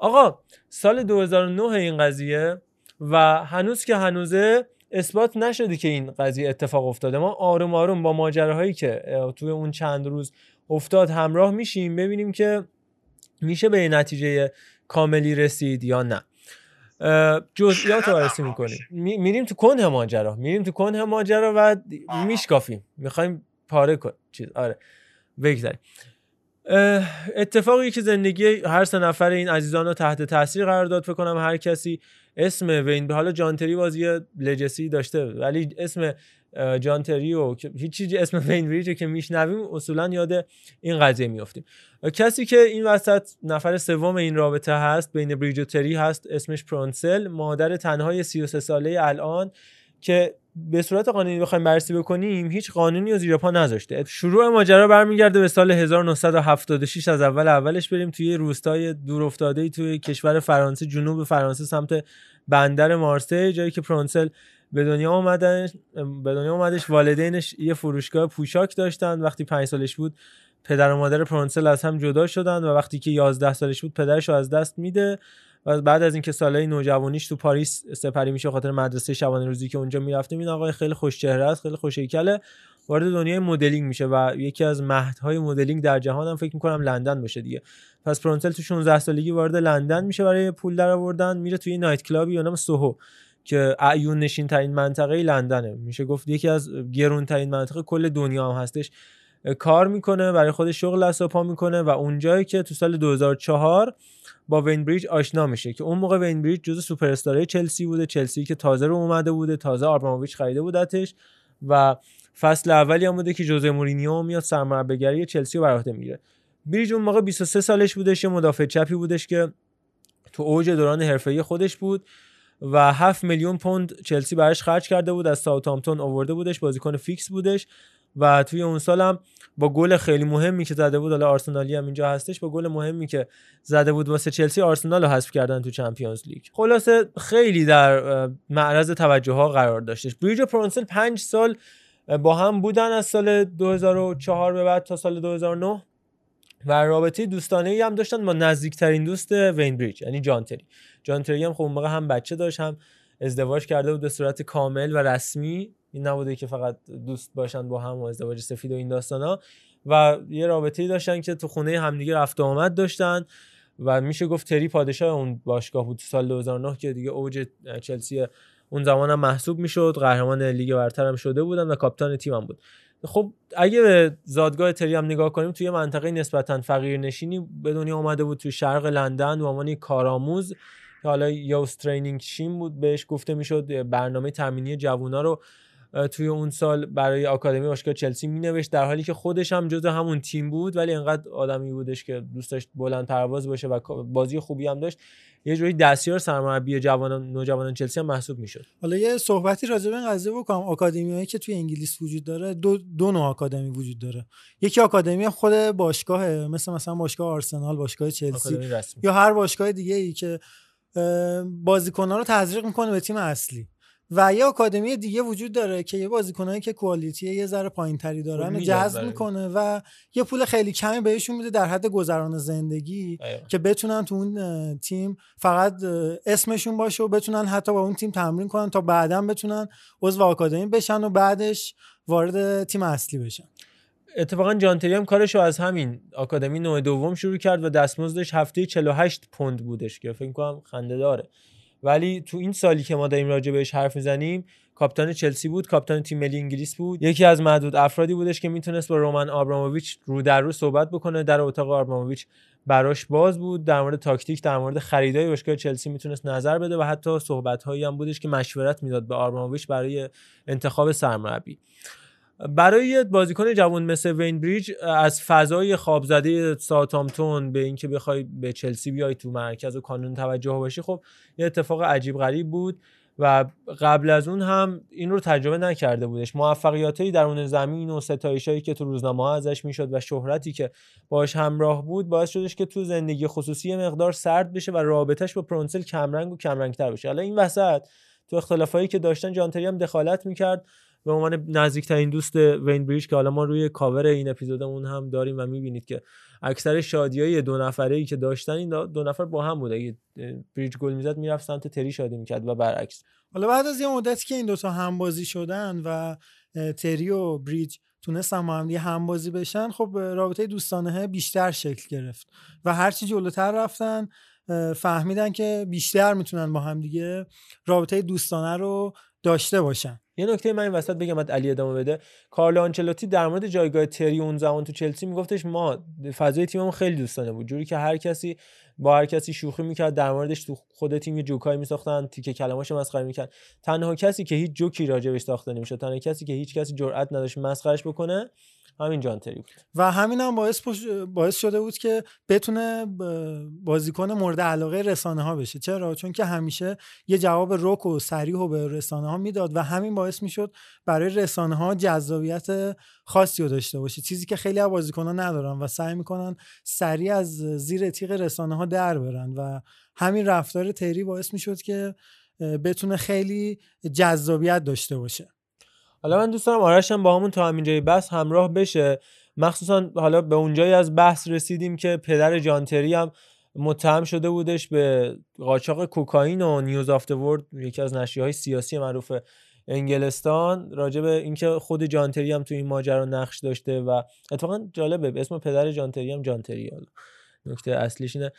آقا سال 2009 این قضیه و هنوز که هنوزه اثبات نشده که این قضیه اتفاق افتاده. ما آروم آروم با ماجراهایی که توی اون چند روز افتاد همراه میشیم ببینیم که میشه به نتیجه کاملی رسید یا نه. جزئیات رو بررسی می‌کنیم میریم تو کنه ماجرا. میریم تو کنه ماجرا و میشکافیم. می‌خوایم پاره کن. چیز آره. بگذاریم. اتفاقی که زندگی هر سه نفر این عزیزان رو تحت تاثیر قرار داد فکر کنم هر کسی اسم وین به حالا جانتری بازی لجسی داشته ولی اسم جانتری و هیچ چیزی اسم وین بریج که میشنویم اصولا یاد این قضیه میافتیم. کسی که این وسط نفر سوم این رابطه هست بین بریج و تری هست اسمش پرونسل مادر تنهای 33 ساله الان که به صورت قانونی بخوایم بررسی بکنیم هیچ قانونی و زیر پا نذاشته. شروع ماجرا برمیگرده به سال 1976 از اول اولش بریم توی روستای دور افتاده توی کشور فرانسه جنوب فرانسه سمت بندر مارسی جایی که پرونسل به دنیا اومدن به دنیا اومدش. والدینش یه فروشگاه پوشاک داشتن. وقتی پنج سالش بود پدر و مادر پرونسل از هم جدا شدن و وقتی که 11 سالش بود پدرش رو از دست میده. و بعد از اینکه سالهای نوجوانیش تو پاریس سپری میشه خاطر مدرسه شبانه روزی که اونجا می‌رفتیم این آقای خیلی خوش چهره است خیلی خوش هیکله وارد دنیای مدلینگ میشه و یکی از مهدهای مدلینگ در جهان هم فکر می‌کنم لندن باشه دیگه. پس پرونسل تو 16 سالگی وارد لندن میشه برای پول در آوردن میره توی night club ی به نام سوهو که اعیون نشین ترین منطقه لندنه. میشه گفت یکی از گرون ترین منطقه کل دنیا هم هستش. کار می‌کنه برای خودش شغل دست پا می‌کنه و اونجایی که تو سال 2004 با وین بریج آشنا میشه که اون موقع وین بریج جزو سوپر استارای چلسی بوده. چلسی که تازه رو اومده بوده تازه آبراموویچ خریده بودتش و فصل اولی هم بوده که جوزه مورینیو میاد سرمربیگری چلسی رو بر عهده می‌گیره. بریج اون موقع 23 سالش بودش یه مدافع چپی بودش که تو اوج دوران حرفه‌ای خودش بود و 7 میلیون پوند چلسی براش خرج کرده بود از ساوثهامپتون آورده بودش بازیکن فیکس بودش و توی اون سالم با گل خیلی مهمی که زده بود حالا آرسنالی هم اینجا هستش با گل مهمی که زده بود واسه چلسی آرسنال رو حذف کردن تو Champions League. خلاصه خیلی در معرض توجه ها قرار داشتش. بریج و پرونسل 5 سال با هم بودن از سال 2004 به بعد تا سال 2009 و رابطه دوستانه ای هم داشتن با نزدیکترین دوست وین بریج یعنی جانتری جانتری هم خب موقع هم بچه داشت هم ازدواج کرده بود به صورت کامل و رسمی. این نبوده که فقط دوست باشن با هم و ازدواج سفید و این داستانا. و یه رابطه ای داشتن که تو خونه همدیگه رفت و آمد داشتن و میشه گفت تری پادشاه اون باشگاه بود سال 2009 که دیگه اوج چلسی اون زمان هم محسوب می‌شد قهرمان لیگ برتر هم شده بودن و کاپیتان هم بود. خب اگه به زادگاه تری هم نگاه کنیم توی منطقه نسبتا فقیر نشینی به دنیا آمده بود توی شرق لندن و عنوان کارآموز. که حالا یوس ترینینگ شیم بود بهش گفته می‌شد برنامه تامینی جوونا رو توی اون سال برای آکادمی باشگاه چلسی می نوشت در حالی که خودش هم جزو همون تیم بود ولی انقدر آدمی بودش که دوست داشت بلند پرواز باشه و بازی خوبی هم داشت. یه جوری دستیار سرمربی جوانان نوجوانان چلسی هم محسوب می‌شد. حالا یه صحبتی راجع به این قضیه بکنم. آکادمیایی که توی انگلیس وجود داره دو, دو نوع آکادمی وجود داره. یکی آکادمی خود باشگاهه مثل مثلا باشگاه آرسنال باشگاه چلسی یا هر باشگاه دیگه ای که بازیکن‌ها رو تزریق می‌کنه به تیم اصلی. و یه آکادمی دیگه وجود داره که یه بازیکنایی که کوالیتی یه ذره پایینتری دارن جذب می‌کنه و یه پول خیلی کمی بهشون میده در حد گذران زندگی که بتونن تو اون تیم فقط اسمشون باشه و بتونن حتی با اون تیم تمرین کنن تا بعدا بتونن عضو آکادمی بشن و بعدش وارد تیم اصلی بشن. اتفاقا جانتری هم کارشو از همین آکادمی نوع دوم شروع کرد و دستمزدش هفته 48 پوند بودش که فکر کنم خنده داره. ولی تو این سالی که ما داریم راجع بهش حرف می‌زنیم کاپیتان چلسی بود کاپیتان تیم ملی انگلیس بود. یکی از معدود افرادی بودش که می‌تونست با رومن آبراموویچ رو در رو صحبت بکنه در اتاق آبراموویچ براش باز بود. در مورد تاکتیک در مورد خریدای باشگاه چلسی می‌تونست نظر بده و حتی صحبت هایی هم بودش که مشورت می‌داد به آبراموویچ برای انتخاب سرمربی. برای بازیکن جوان مثل وین بریج از فضای خواب زده ساتامتون به اینکه بخوای به چلسی بیای تو مرکز و کانون توجه باشی خب یه اتفاق عجیب غریب بود و قبل از اون هم این رو تجربه نکرده بودش. موفقیاتی در اون زمین و ستایشایی که تو روزنامه ها ازش می‌شد و شهرتی که باش همراه بود باعث شدش که تو زندگی خصوصی مقدار سرد بشه و رابطش با پرونسل کمرنگ و کمرنگتر بشه. حالا این وسط تو اختلافایی که داشتن جان تری هم دخالت می‌کرد. به عنوان نزدیکترین دوست وین بریج که حالا ما روی کاور این اپیزودمون هم داریم و می‌بینید که اکثر شادیای دو نفره ای که داشتن این دو نفر با هم بود اگه بریج گل می‌زد می‌رفت سمت تری شادی می‌کرد و برعکس. حالا بعد از یه مدتی که این دوتا همبازی شدن و تری و بریج تونستن هم دیگه همبازی بشن خب رابطه دوستانه بیشتر شکل گرفت و هرچی جلوتر رفتن فهمیدن که بیشتر می‌تونن با هم دیگه رابطه دوستانه رو داشته باشن. یه نکته من این وسط بگم علی ادامه بده. کارلو آنچلوتی در مورد جایگاه تری اون زمان تو چلسی میگفتش ما فضای تیممون خیلی دوستانه بود. جوری که هر کسی با هر کسی شوخی می‌کرد در موردش تو خود تیم یه جوکایی میساختن تیکه کلماشو مسخره می‌کرد. تنها کسی که هیچ جوکی راجبش ساخته نمی‌شد تنها کسی که هیچ کسی جرئت نداشت مسخرش بکنه همین جان تری بود. و همین هم باعث, باعث شده بود که بتونه بازیکن مورد علاقه رسانه ها بشه. چرا؟ چون که همیشه یه جواب رک و سریح و به رسانه ها می‌داد و همین باعث می‌شد برای رسانه ها جذابیت خاصی رو داشته باشه. چیزی که خیلی از بازیکن ها ندارن و سعی می‌کنن سریع از زیر تیغ رسانه ها در برن و همین رفتار تری باعث می‌شد که بتونه خیلی جذابیت داشته باشه. حالا من دوست دارم آرشم با همون تا همین جای بحث همراه بشه. مخصوصا حالا به اونجایی از بحث رسیدیم که پدر جانتری هم متهم شده بودش به قاچاق کوکائین و نیوز آفت ورد یکی از نشریه های سیاسی معروف انگلستان راجع به اینکه خود جانتری هم تو این ماجرا نقش داشته و اتفاقا جالبه اسم پدر جانتری هم جانتری حالا نکته اصلیش اینه.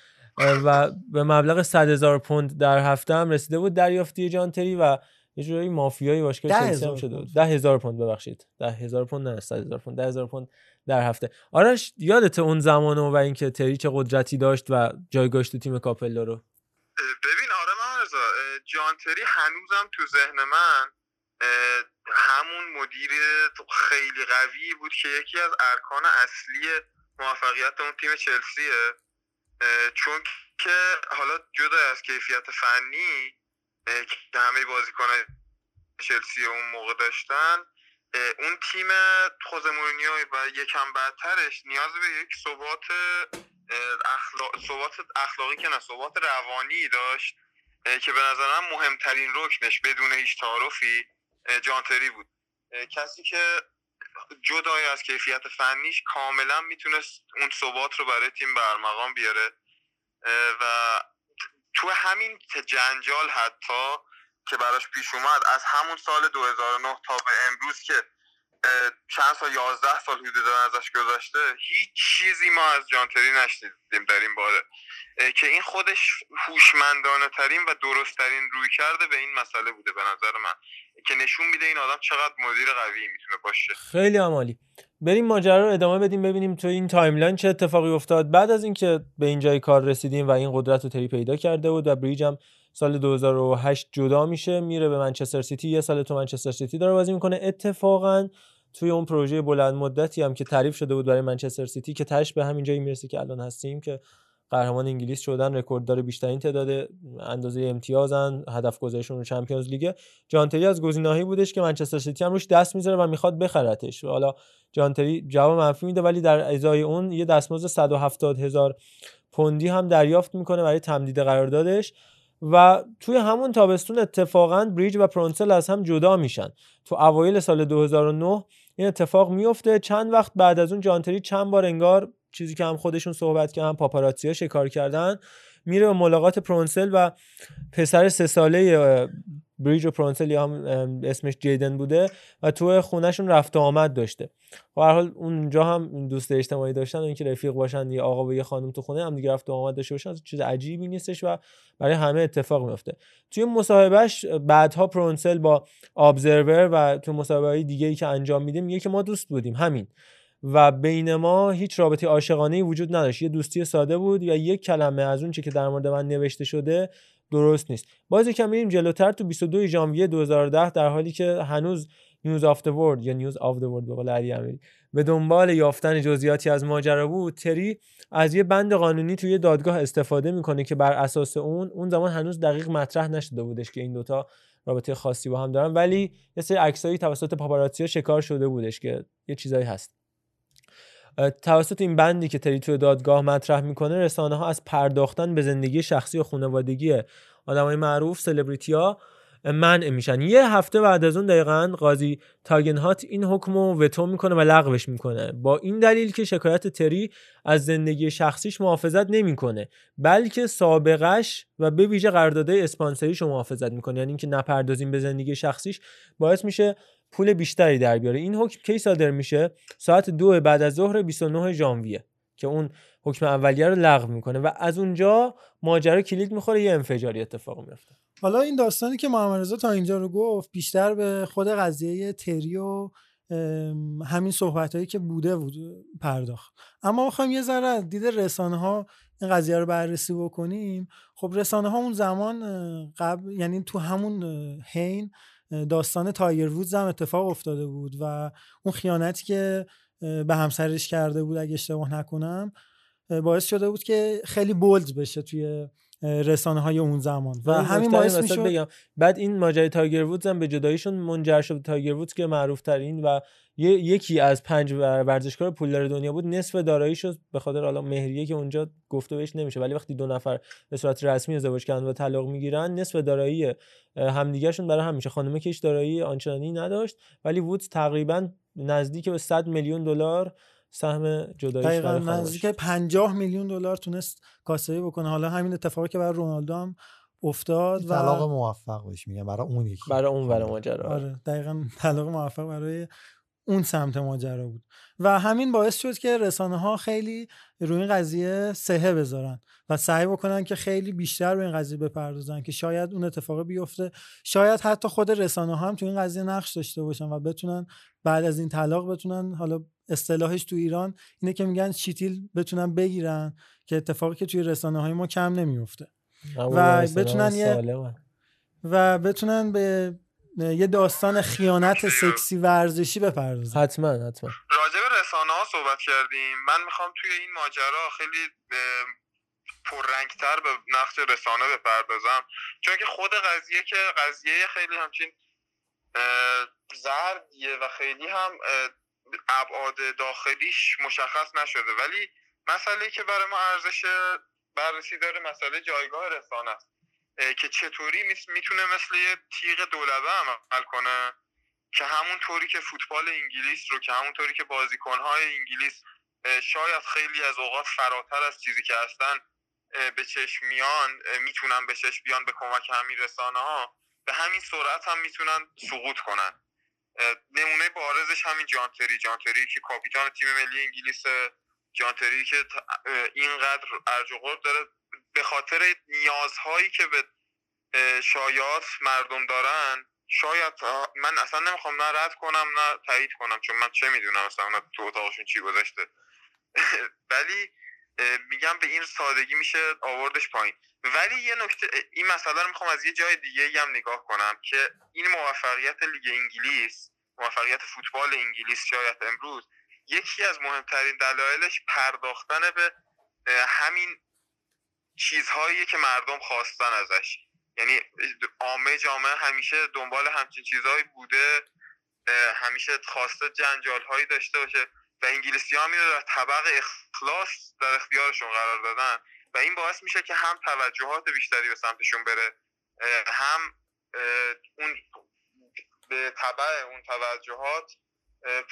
و به مبلغ 100 هزار پوند در هفته هم رسیده بود دریافتی جانتری و یه جوری مافیایی باشگاه چلسی هم شده. بود ده هزار پوند ببخشید. ده هزار پوند نه صد هزار پوند. ده هزار پوند در هفته. آرش یادت اون زمانو و اینکه تری چه قدرتی داشت و جایگاهش تو تیم کاپلا رو؟ ببین آره من جان تری هنوزم تو ذهن من همون مدیر خیلی قوی بود که یکی از ارکان اصلی موفقیت اون تیم چلسیه. چون که حالا جدا از کیفیت فنی که همه بازیکن چلسی اون موقع داشتن اون تیم خوزه مورینیو و یکم بعدترش نیاز به یک ثبات اخلاق اخلاقی که نه ثبات روانی داشت که به نظر من مهمترین رکنش بدون هیچ تعارفی جانتری بود. کسی که جدای از کیفیت فنیش کاملا می‌تونست اون ثبات رو برای تیم برمقام بیاره و تو همین جنجال حتی که براش پیش اومد از همون سال 2009 تا به امروز که چند سال 11 سال حدود ازش گذشته هیچ چیزی ما از جانتری نشنیدیم در این باره. که این خودش هوشمندانه ترین و درست ترین روی کرده به این مسئله بوده به نظر من. که نشون میده این آدم چقدر مدیر قوی می‌تونه باشه. خیلی هم عالی بریم ماجرا رو ادامه بدیم ببینیم تو این timeline چه اتفاقی افتاد. بعد از اینکه به این جای کار رسیدیم و این قدرت رو تری پیدا کرده بود و بریج هم سال 2008 جدا میشه میره به منچستر سیتی یه سال تو منچستر سیتی داره بازی می‌کنه. اتفاقا توی اون پروژه بلند مدتی هم که تعریف شده بود برای منچستر سیتی که تهش به همین جایی می‌رسه که الان هستیم که قهرمان انگلیس شدن رکورددار بیشترین تعداد اندازه امتیازن هدف گذاریشون رو چمپیونز لیگ جانتری از گزینه‌هایی بودش که منچستر سیتی هم روش دست می‌ذاره و می‌خواد بخرتش. حالا جانتری جواب منفی میده ولی در ازای اون یه دستمزد 170 هزار پوندی هم دریافت می‌کنه برای تمدید قراردادش. و توی همون تابستون اتفاقا بریج و پرونسل از هم جدا میشن. تو اوایل سال 2009 این اتفاق میفته چند وقت بعد از اون جانتری چند بار انگار چیزی که هم خودشون صحبت که هم پاپاراتزیا شکار کردن میره به ملاقات پرونسل و پسر سه ساله بریج و پرونسل یا هم اسمش جیدن بوده و تو خونهشون رفت آمد داشته. و هر حال اونجا هم دوست اجتماعی داشتن و اینکه رفیق باشن یه آقا و یه خانم تو خونه هم دیگه رفت آمد داشته باشن چیز عجیبی نیستش و برای همه اتفاق میفته توی مصاحبهش بعدها پرونسل با ابزرور و تو مصاحبه دیگه ای که انجام میده میگه که ما دوست بودیم همین. و بین ما هیچ رابطه عاشقانه وجود نداشت. یه دوستی ساده بود یا یک کلمه از اون چه که در مورد من نوشته شده درست نیست. باز یکم میریم جلوتر تو 22 ژانویه 2010 در حالی که هنوز News of the World یا News of the World به قول علی امیری به دنبال یافتن جزئیاتی از ماجرا بود تری از یه بند قانونی توی دادگاه استفاده می‌کنه که بر اساس اون اون زمان هنوز دقیق مطرح نشده بودش که این دوتا رابطه خاصی با هم دارن. ولی یه سری عکسایی توسط پاپاراتزی شکار شده بودش که یه چیزایی هست. توسط این بندی که تری توی دادگاه مطرح می‌کنه رسانه ها از پرداختن به زندگی شخصی و خانوادگی آدمای معروف سلبریتی ها منع میشن. یه هفته بعد از اون دقیقا قاضی تاگنهات این حکم رو وتو می‌کنه و لغوش می‌کنه. با این دلیل که شکایت تری از زندگی شخصیش محافظت نمی‌کنه بلکه سابقش و به ویژه قراردادهای اسپانسریش رو محافظت می‌کنه. یعنی اینکه نپردازیم به زندگی شخصیش باعث میشه پول بیشتری در بیاره. این حکم کی صادر میشه؟ ساعت دو بعد از ظهر 29 ژانویه که اون حکم اولیه رو لغو می‌کنه و از اونجا ماجرا کلید می‌خوره یه انفجاری اتفاق میفته حالا این داستانی که محمد رضا تا اینجا رو گفت بیشتر به خود قضیه تری و همین صحبت هایی که بوده بود پرداخت. اما می‌خوایم یه ذره دید رسانه ها این قضیه رو بررسی بکنیم. خب رسانه ها اون زمان قبل یعنی تو همون هین داستان تایر وودز هم اتفاق افتاده بود و اون خیانتی که به همسرش کرده بود اگه اشتباه نکنم باعث شده بود که خیلی بولد بشه توی رسانه های اون زمان. و همین باعث می‌شد بگم بعد این ماجرای تایگر وودز هم به جداییشون منجر شد تایگر وودز که معروف ترین و یکی از پنج ورزشکار پولدار دنیا بود نصف دارایی شد به خاطر حالا مهریه که اونجا گفته بهش نمیشه. ولی وقتی دو نفر به صورت رسمی ازدواج کردن و طلاق می‌گیرن نصف دارایی همدیگهشون برای هم میشه. خانم که دارایی آنچنانی نداشت ولی وودز تقریبا نزدیک به 100 میلیون دلار سهم جداییش دقیقاً نزدیک 50 میلیون دلار تونست کاسبی بکنه. حالا همین اتفاقی که برای رونالدو هم افتاد و طلاق موفق بهش میگم برای اون یکی. برای اون برای ماجرا. آره دقیقاً طلاق موفق برای اون سمت ماجرا بود. و همین باعث شد که رسانه ها خیلی روی این قضیه سهه بذارن و سعی بکنن که خیلی بیشتر روی این قضیه بپردازن که شاید اون اتفاق بیفته. شاید حتی خود رسانه ها هم تو این قضیه نقش داشته باشن و بتونن بعد از این طلاق بتونن حالا اصطلاحش تو ایران اینه که میگن چیتیل بتونن بگیرن که اتفاقی که توی رسانه های ما کم نمیفته. و بتونن یه و بتونن به یه داستان خیانت سکسی ورزشی بپردازن. حتما حتما. راجع به رسانه ها صحبت کردیم. من می‌خوام توی این ماجرا خیلی پررنگتر به نقش رسانه بپردازم. چون که خود قضیه که قضیه خیلی همچین زردیه و خیلی هم ابعاد داخلیش مشخص نشده. ولی مسئله که برای ما ارزش بررسی داره مسئله جایگاه رسانه است. که چطوری می‌تونه مثل یه تیغ دولبه عمل کنه که همون طوری که فوتبال انگلیس رو که همون طوری که بازیکنهای انگلیس شاید خیلی از اوقات فراتر از چیزی که هستن به چشم میان می‌تونن به چشم بیان به کمک همین رسانه ها به همین سرعت هم می‌تونن سقوط کنن. نمونه بارزش همین جانتری جانتری که کاپیتان تیم ملی انگلیس جانتری که اینقدر ارج و داره. به خاطر نیازهایی که به شایعات مردم دارن شاید من اصلا نمی‌خوام نه رد کنم نه تایید کنم چون من چه می‌دونم اصلا تو اتاقشون چی گذاشته ولی میگم به این سادگی میشه آوردش پایین. ولی یه نکته این مسئله رو می‌خوام از یه جای دیگه هم نگاه کنم که این موفقیت لیگ انگلیس موفقیت فوتبال انگلیس شاید امروز یکی از مهمترین دلایلش پرداختن به همین چیزهایی که مردم خواستن ازش. یعنی عامه جامعه همیشه دنبال همچین چیزهایی بوده همیشه خواسته جنجال هایی داشته باشه. و انگلیسی ها در طبق اخلاص در اختیارشون قرار دادن. و این باعث میشه که هم توجهات بیشتری به سمتشون بره هم اون به طبع اون توجهات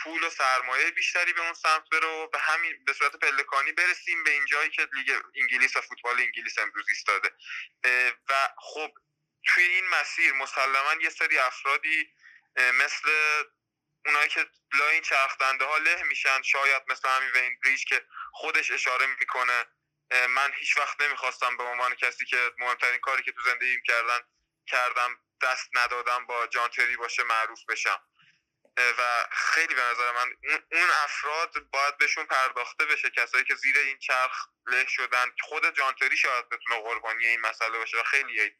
پول و سرمایه بیشتری به اون سمت بره و به همین به صورت پلکانی برسیم به این جایی که لیگ انگلیس و فوتبال انگلیس امروز ایستاده. و خب توی این مسیر مسلما یه سری افرادی مثل اونایی که لای این چرخدنده ها له میشن شاید مثل همین وین بریج که خودش اشاره می‌کنه من هیچ وقت نمی‌خواستم به عنوان کسی که مهمترین کاری که تو زندگیم کردن کردم دست ندادم با جانتری باشه معروف بشم. و خیلی به نظر من اون افراد باید بهشون پرداخته بشه. کسایی که زیر این چرخ له شدن خود جانتری شاید بتونه قربانی این مسئله باشه و خیلی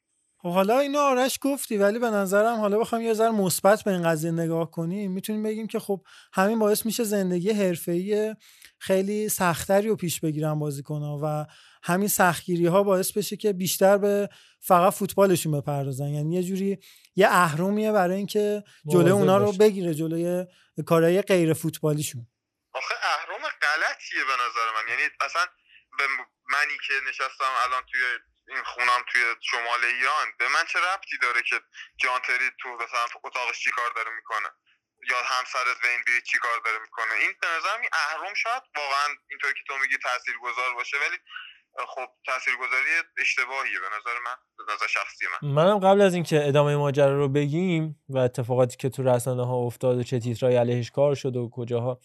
خب حالا اینو آرش گفتی ولی به نظرم حالا بخوام یه ذره مثبت به این قضیه نگاه کنیم. می‌تونیم بگیم که خب همین باعث میشه زندگی حرفه‌ای خیلی سختری رو پیش بگیرن بازیکن‌ها و همین سختگیری ها باعث بشه که بیشتر به فقط فوتبالشون بپردازن. یعنی یه جوری یه اهرمیه برای اینکه جلوی اونا رو بگیره جلوی کارهای غیر فوتبالیشون. آخه اهرم غلطیه به نظر من. یعنی اصلا به منی که نشستم الان توی این خونم توی شمال ایران. به من چه ربطی داره که جانتری تو مثلا اتاقش چی کار داره می‌کنه؟ یا همسرت وین بیری چی کار داره می‌کنه؟ این به نظرم این اهرم شاید واقعا اینطور که تو میگی تاثیرگذار باشه ولی خب تاثیرگذاری اشتباهیه به نظر من به نظر شخصی من. منم قبل از اینکه ادامه ماجرا رو بگیم و اتفاقاتی که تو رسانه ها افتاد و چه تیترای علیهش کار شد و کجاها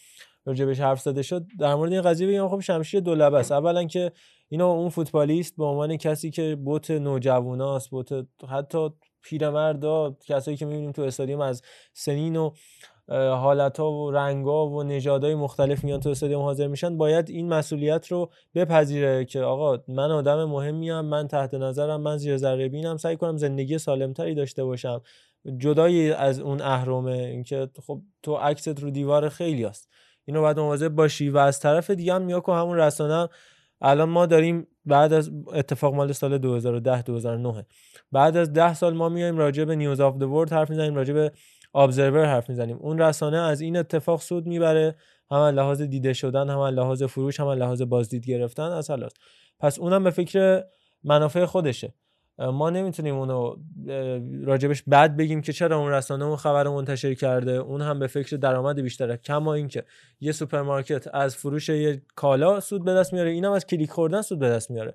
راجبش حرف زده شد در مورد این قضیه بگم خب شمشیر دو است. اولا که اینا اون فوتبالیست به عنوان کسی که بوت نوجواناست بوت حتی پیرمردا کسایی که می‌بینیم تو استادیوم از سنین و حالت و رنگ ها و نژادهای مختلف میان تو استادیوم حاضر میشن باید این مسئولیت رو بپذیره که آقا من آدم مهمیم من تحت نظرم من زیر ذره بینم سعی کنم زندگی سالمتری داشته باشم. جدای از اون اهرمه اینکه خب تو عکست رو دیوار خیلی است اینو باید مواظب باشی و از طرف دیگه هم نیا همون رسانه الان ما داریم بعد از اتفاق مال سال 2010 2009 بعد از 10 سال ما میایم راجع به News of the World حرف می‌زنیم راجع به Observer حرف می‌زنیم. اون رسانه از این اتفاق سود می‌بره. هم لحاظ دیده شدن هم لحاظ فروش هم لحاظ بازدید گرفتن از پس اونم به فکر منافع خودشه. ما نمی‌تونیم اونو راجبش بد بگیم که چرا اون رسانه اون خبر منتشر کرده. اون هم به فکر درآمد بیشتره. کما اینکه یه سوپرمارکت از فروش یه کالا سود به دست میاره. اینم از کلیک خوردن سود به دست میاره.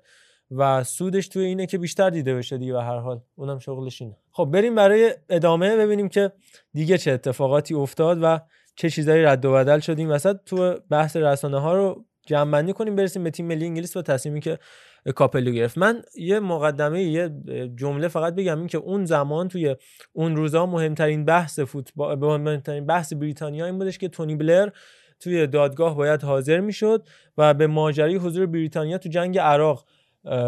و سودش توی اینه که بیشتر دیده بشه دیگه و هر حال. اونم شغلش اینه. خب بریم برای ادامه ببینیم که دیگه چه اتفاقاتی افتاد و چه چیزایی رد و بدل شدیم وسط تو بحث رسانه ها رو جمع کنیم. برسیم به تیم ملی انگلیس و تصمیمی که کاپلو گرفت. من یه مقدمه یه جمله فقط بگم این که اون زمان توی اون روزا مهمترین بحث فوتبال مهمترین بحث بریتانیا این بودش که تونی بلر توی دادگاه باید حاضر می‌شد و به ماجرای حضور بریتانیا تو جنگ عراق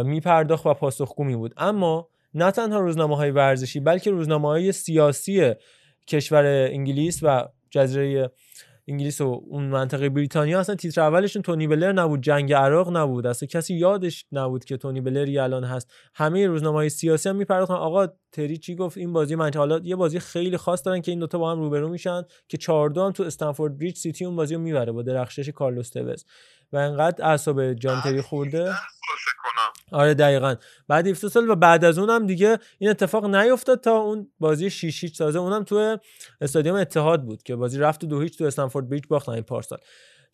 میپرداخت و پاسخگو می بود. اما نه تنها روزنامه های ورزشی بلکه روزنامه های سیاسی کشور انگلیس و جزیره انگلیس و اون منطقه بریتانیا اصلا تیتر اولشون تونی بلر نبود جنگ عراق نبود. اصلا کسی یادش نبود که تونی بلری الان هست. همه روزنامه های سیاسی هم میپرداختن. آقا تری چی گفت؟ این بازی من حالا یه بازی خیلی خاص دارن که این دوتا با هم روبرو میشن که 4 هم تو استنفورد بریج سیتی اون بازی رو می‌بره با درخشش کارلوس توز و انقدر اعصاب جان تری خورده. آره دقیقا. بعد 17 سال و بعد از اونم دیگه این اتفاق نیفتاد تا اون بازی 6 هیچ تازه. اونم تو استادیوم اتحاد بود که بازی رفت دو هیچ تو استنفورد بریج باختن این پارسال.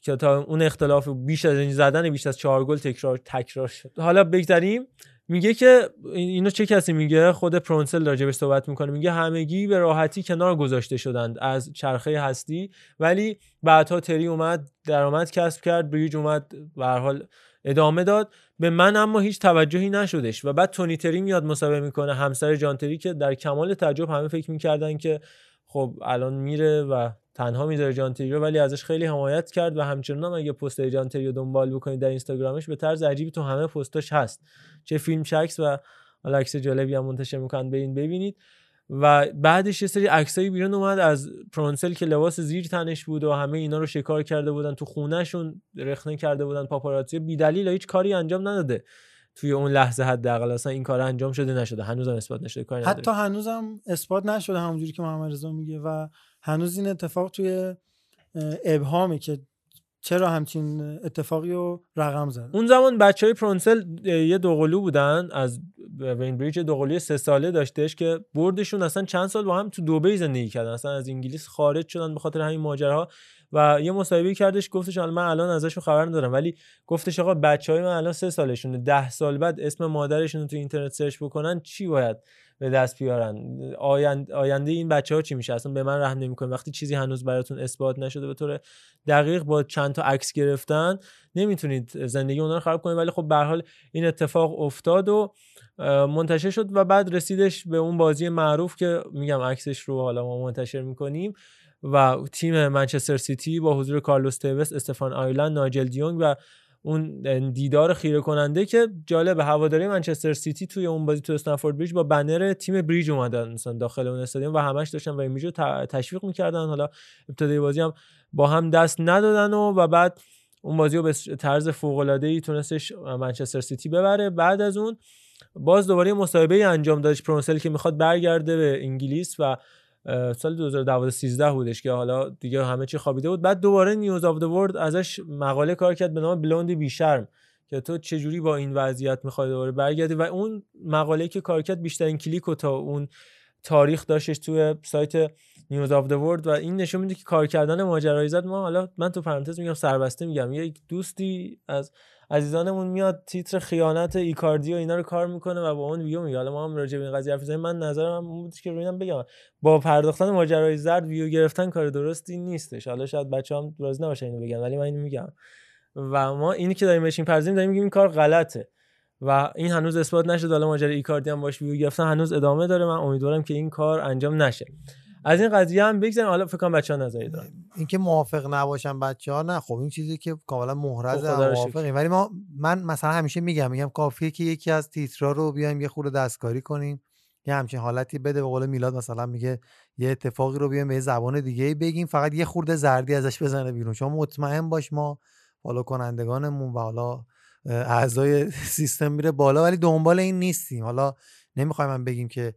که تا اون اختلاف بیش از این زدن بیش از 4 گل تکرار تکرار شد. حالا بگذریم. میگه که اینو چه کسی میگه؟ خود پرونسل راجبش صحبت می‌کنه. میگه همگی به راحتی کنار گذاشته شدند از چرخه هستی. ولی بعدها تری اومد درآمد کسب کرد بریج اومد به حال ادامه داد. به من اما هیچ توجهی نشدش. و بعد تونی تری میاد مسابقه می‌کنه. همسر جانتری که در کمال تعجب همه فکر می‌کردن که خب الان میره و تنها می‌ذاره جانتری رو ولی ازش خیلی حمایت کرد و همچنان هم اگه پست جانتری رو دنبال بکنید در اینستاگرامش به طرز عجیبی تو همه پستاش هست. چه فیلم شکس و عکس جالبی هم منتشر می‌کنن برین ببینید. و بعدش یه سری عکسایی بیرون اومد از پرونسل که لباس زیر تنش بود و همه اینا رو شکار کرده بودن تو خونهشون رخنه کرده بودن پاپاراتزی بی دلیل هیچ کاری انجام نداده. توی اون لحظه حداقل اصلا این کار انجام شده نشده. هنوزم اثبات نشده کاری حتی هنوزم اثبات نشده همونجوری که محمد رضا میگه و هنوز این اتفاق توی ابهامه که چرا همچین اتفاقی رو رقم زد اون زمان بچه های پرونسل یه دوقلو بودن از وین بریج دوقلوی سه ساله داشتش که بردشون اصلا چند سال با هم تو دوبی زندگی کردن. اصلا از انگلیس خارج شدن به خاطر همین ماجراها. و یه مصاحبه کردش گفتش من الان ازشون خبر ندارم. ولی گفتش آقا بچه های من الان سه سالشونه. ده سال بعد اسم مادرشون رو تو اینترنت سرچ بکنن چی باید به دست بیارن؟ آینده این بچه ها چی میشه؟ اصلا به من رحم نمی‌کنه. وقتی چیزی هنوز براتون اثبات نشده به طور دقیق با چند تا عکس گرفتن نمی‌تونید زندگی اونها رو خراب کنید. ولی خب به حال این اتفاق افتاد و منتشر شد و بعد رسیدش به اون بازی معروف که میگم عکسش رو حالا ما منتشر می‌کنیم. و تیم منچستر سیتی با حضور کارلوس توس استفان آیرلند نایجل دیونگ و اون دیدار خیره کننده که جالب هواداری منچستر سیتی توی اون بازی تو استمفورد بریج با بنر Team Bridge اومدن مثلا داخل اون استادیوم و همش داشتن و رو تشویق می‌کردن. حالا ابتدای بازی هم با هم دست ندادن و, و بعد اون بازی رو به طرز فوق العاده ای تونستش منچستر سیتی ببره. بعد از اون باز دوباره مصاحبه انجام دادش پرونسل که می‌خواد برگرده به انگلیس و سال 2012 بودش که حالا دیگه همه چی خوابیده بود. بعد دوباره News of the World ازش مقاله کار کرد به نام بلوند بیشرم که تو چجوری با این وضعیت می‌خوای دوباره برگردی؟ و اون مقاله که کار کرد بیشترین کلیک و تا اون تاریخ داشتش توی سایت News of the World و این نشون میده که کار کردن ماجرای زرد. ما حالا من تو پرانتز میگم سربسته میگم. یک دوستی از عزیزانمون میاد تیتر خیانت ایکاردی و اینا رو کار می‌کنه و با اون ویو میگه. حالا ما هم راجع به این قضیه حرف من نظرم هم بود که روینم بگم. با پرداختن ماجرای زرد ویو گرفتن کار درستی نیستش. حالا شاید بچه‌ام راضی نباشن اینو بگن ولی من اینو میگم. و ما اینی که داریم بهش می‌پردازیم داریم میگیم این کار غلطه. و این هنوز اثبات نشد. حالا ماجرای ایکاردی هم باش ویو گرفتن هنوز ادامه داره. من امیدوارم که این کار انجام نشه. از این قضیه هم بگذاریم حالا فکر کنم بچه‌ها نظری دارن. اینکه موافق نباشن بچه‌ها نه. خب این چیزی که کاملا محرز خب،. موافقیم. ولی ما من مثلا همیشه میگم میگم کافیه که یکی از تیترا رو بیایم یه خورده دستکاری کنیم. یه همچین حالتی بده. به قول میلاد مثلا میگه یه اتفاقی رو بیایم به زبان دیگه بگیم. فقط یه خورده زردی ازش بزنه بیرون. شما مطمئن باش ما فالو کنندگانمون و حالا اعضای سیستم میره بالا. ولی دنبال این نیستیم. حالا نمی‌خوایم من بگیم که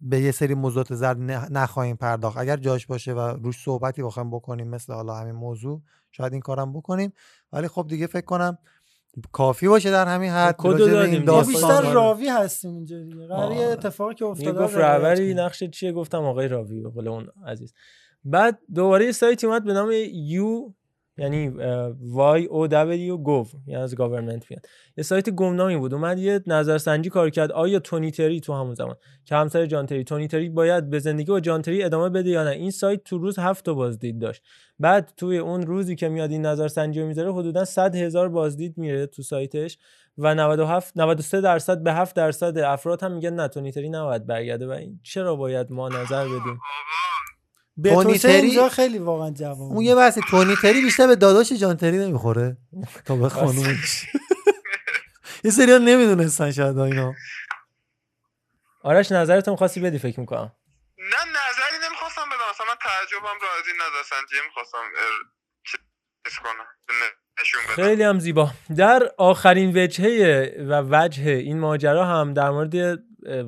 به یه سری موضوعات زرد نخواهیم پرداخت. اگر جاش باشه و روش صحبتی بخوایم بکنیم مثل حالا همین موضوع شاید این کارم بکنیم. ولی خب دیگه فکر کنم کافی باشه در همین حد. کدو دادیم؟ داستان بیشتر. راوی هستیم اینجا دیگه. قرار یه آره. اتفاقی که افتاده گفت رهبری کنیم. نقش چیه؟ گفتم آقای راوی به قول اون عزیز. بعد دوباره یه سایتی اومد به نام یو یعنی وای او دبلیو گو یعنی از government میاد. یه سایت گمنامی بود اومد یه نظرسنجی کار کرد. آیا تونی تری تو همون زمان؟ که همسر جان تری. تونی تری باید به زندگی با جان تری ادامه بده یا نه؟ این سایت تو روز هفت تا بازدید داشت. بعد توی اون روزی که میاد این نظرسنجی رو می‌ذاره حدودا 100 هزار بازدید میره تو سایتش و 97 93 درصد به 7 درصد افراد هم میگن نه تونی تری نباید برگرده و این چرا باید ما نظر بدیم؟ تونی تری- اینجا خیلی واقعا جواب اون یه بحثی تونی تری بیشتر به داداش جان تری نمی‌خوره؟ تا به خانوم. یه سری نمی‌دونستن شاید اینا. آرش نظرتون خواستی بدی فکر می‌کنم. نه نظری نمی‌خواستم بدم. اصلا من تعجبم را از این می‌خواستم کنم. نشون بدم. خیلی هم زیبا. در آخرین وجهه و وجه این ماجرا هم در مورد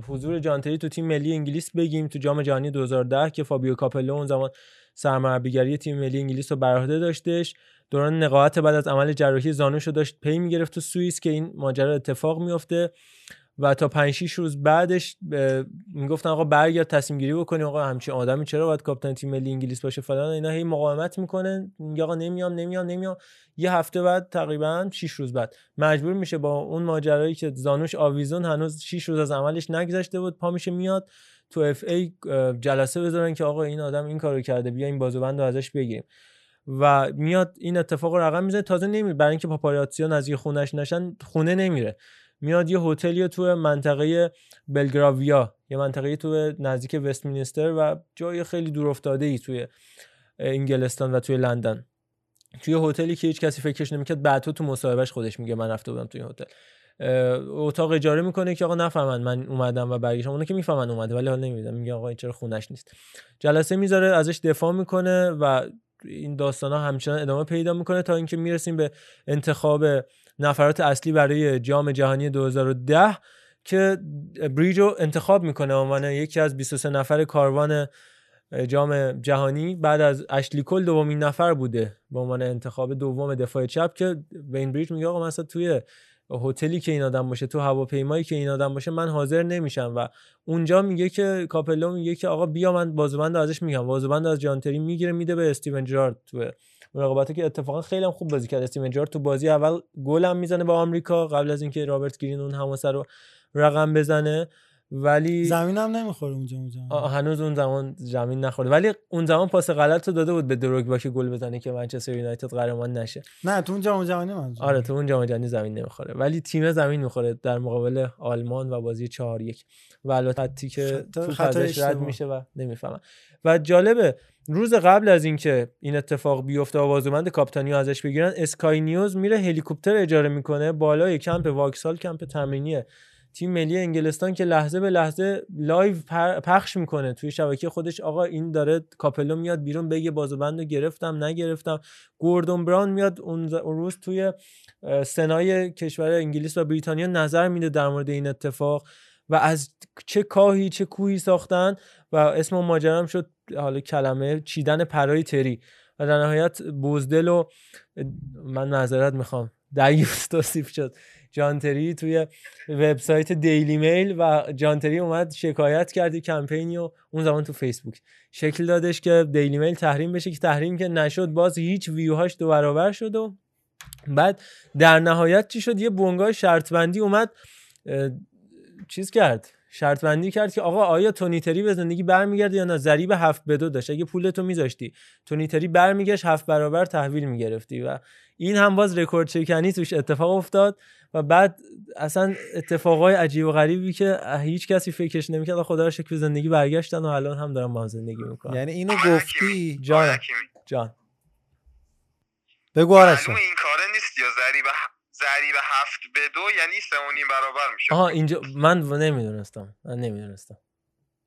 حضور جان تری تو تیم ملی انگلیس بگیم تو جام جهانی 2010 که فابیو کاپلو اون زمان سرمربیگری تیم ملی انگلیس رو بر عهده داشتش. دوران نقاهت بعد از عمل جراحی زانوش رو داشت پی می‌گرفت تو سوئیس که این ماجرا اتفاق میفته و تا 5 6 روز بعدش می‌گفتن آقا برگرد تصمیم گیری بکنیم. آقا همچین آدمی چرا باید کاپیتان تیم ملی انگلیس باشه فلان اینا هی مقاومت می‌کنه میگه آقا نمیام نمیام نمیام. یه هفته بعد تقریبا 6 روز بعد مجبور میشه با اون ماجرایی که زانوش آویزون هنوز 6 روز از عملش نگذشته بود پا میشه میاد تو اف ای جلسه بذارن که آقا این آدم این کارو کرده بیا این بازوبند رو ازش بگیریم. و میاد این اتفاق رقم می‌زنه. تازه نمیره. برای اینکه پاپاراتزیا نزدیک خونش نشن خونه نمیره. میاد یه هتلی تو منطقه بلگراویا یه منطقه تو نزدیک وستمینستر و جای خیلی دور افتاده ای توی انگلستان و توی لندن. توی هتلی که هیچ کسی فکرش نمی‌کرد بعد تو مصاحبهش خودش میگه من رفته بودم توی هتل. اتاق اجاره می‌کنه که آقا نفهمن من اومدم و برگشتم. اونا که می‌فهمن اومده ولی حالا نمی‌دونم. میگه آقا این چرا خونش نیست. جلسه می‌ذاره ازش دفاع می‌کنه و این داستان ها همچنان ادامه پیدا می‌کنه تا اینکه می‌رسیم به انتخاب نفرات اصلی برای جام جهانی 2010 که بریج رو انتخاب می‌کنه عنوان یکی از 23 نفر کاروان جام جهانی. بعد از اشلی کل دومین نفر بوده به عنوان انتخاب دوم دفاع چپ که وین بریج میگه آقا مثلا توی هتلی که این آدم باشه تو هواپیمایی که این آدم باشه من حاضر نمیشم. و اونجا میگه که کاپلو میگه که آقا بیا من بازوبند ازش میگم بازوبند از جان تری می‌گیره میده به استیون جرارد تو رقابتی که اتفاقا خیلی هم خوب بازی کرد. استیون جرارد تو بازی اول گل هم می‌زنه با آمریکا قبل از اینکه رابرت گرین اون حماسه رو رقم بزنه. ولی زمین هم نمی‌خوره اونجا اونجا هنوز اون زمان زمین نخورده. ولی اون زمان پاس غلط رو داده بود به دروگبا که گل بزنه که منچستر یونایتد قهرمان نشه. نه تو اون جام جهانی منظور آره تو اون جام جهانی زمین نمی‌خوره. ولی تیم زمین می‌خوره در مقابل آلمان و بازی 4 1 و البته که تو خطای ازش رد. میشه و نمی‌فهمن و جالبه روز قبل از اینکه این اتفاق بیفته و بازوبند کاپیتانی رو ازش بگیرن Sky News میره هلیکوپتر اجاره می‌کنه بالای کمپ واکسال کمپ تمرینی تیم ملی انگلستان که لحظه به لحظه live پخش می‌کنه. توی شبکه خودش آقا این داره کاپلو میاد بیرون بگه بازوبند رو گرفتم نگرفتم. گوردون براون میاد اون روز توی سنای کشور انگلیس و بریتانیا نظر میده در مورد این اتفاق و از چه کاهی چه کوهی ساختن و اسم هم شد حالا کلمه چیدن پرای تری. و در نهایت بوزدل و من معذرت می‌خوام. دیوس توصیف شد. جانتری توی وبسایت دیلی میل و جانتری اومد شکایت کردی کمپینی و اون زمان تو فیسبوک. شکل دادش که دیلی میل تحریم بشه که تحریم که نشد باز هیچ ویوهاش دو برابر شد و بعد در نهایت چی شد؟ یه بونگای شرط بندی اومد چیز کرد. شرط بندی کرد که آقا آیا تونیتری به زندگی برمیگرده یا نه؟ ضریب هفت به دو داشت. اگه پولتو میذاشتی تونیتری برمیگشت هفت برابر تحویل می‌گرفتی و این هم باز رکورد شکنی توش اتفاق افتاد و بعد اصلا اتفاقای عجیب و غریبی که هیچ کسی فکرش نمی‌کرد. خدا رو شکر زندگی برگشتن و الان هم دارن با هم زندگی می‌کنن یعنی اینو گفتی؟ جان. جان. بگو آرش این کاره نیست یا ضریب ضریب هفت به دو یعنی سه و نیم برابر میشه. آها اینجا من نمی‌دونستم. من نمی‌دونستم.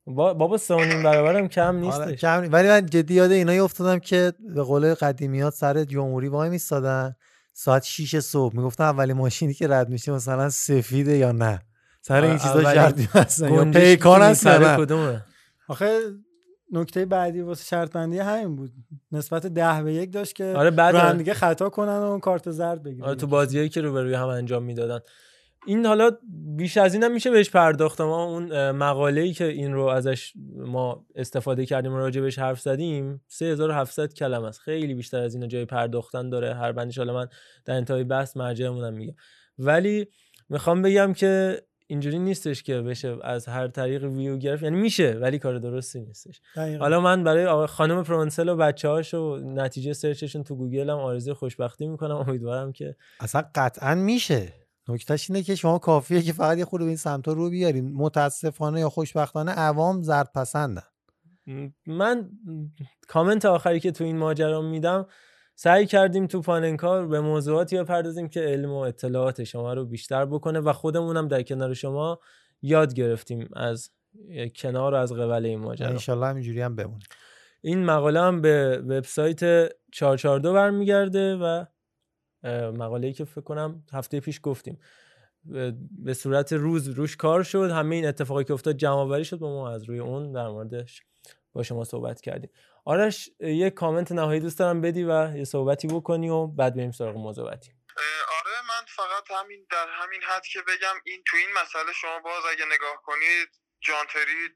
با... بابا سه و نیم برابرم کم نیستش. کم ولی من جدی یاد اینایی افتادم که به قول قدیمیات سر جمهوری وای میستادن ساعت 6 صبح. می‌گفتن اولی ماشینی که رد میشه مثلا سفیده یا نه. سر این چیزا شرطی هستن یا پیکان هست کدومه؟ آخه نکته بعدی واسه شرط بندی همین بود. نسبت ده به یک داشت که آره بعد رو هم دیگه خطا کنن و کارت زرد بگیرن. آره تو بازیایی که روبروی هم انجام می‌دادن. این حالا بیش از اینم میشه بهش پرداخت. ما اون مقاله ای که این رو ازش ما استفاده کردیم و راجع بهش حرف زدیم 3700 کلمه است. خیلی بیشتر از اینا جای پرداختن داره. هر بندش حالا من در انتهای بحث مرجعمونم میگم. ولی می‌خوام بگم که اینجوری نیستش که بشه از هر طریق ویو گرفت. یعنی میشه ولی کار درستی نیستش. دقیقا. حالا من برای خانم پرونسل و بچه هاش و نتیجه search شون تو گوگل هم آرزوی خوشبختی می‌کنم. امیدوارم که اصلا قطعا میشه. نکتهش اینه که شما کافیه که فقط یه خورده به این سمت رو بیارین متاسفانه یا خوشبختانه عوام زرد پسندن من کامنت آخری که تو این ماجرا میدم سعی کردیم تو پاننکا به موضوعاتی بپردازیم که علم و اطلاعات شما رو بیشتر بکنه و خودمونم در کنار شما یاد گرفتیم از کنار و از قبل این ماجرا. انشالله همینجوری هم بمونه این مقاله هم به وبسایت 442 برمیگرده و مقاله‌ای که فکر کنم هفته پیش گفتیم. به صورت روز روش کار شد. همه این اتفاقی که افتاد جمع آوری شد با ما از روی اون در موردش با شما صحبت کردیم. آرش یه کامنت نهایی دوست دارم بدی و یه صحبتی بکنی و بعد بریم سراغ موضوعاتی. آره من فقط همین در همین حد که بگم این تو این مسئله شما باز اگه نگاه کنید جانتری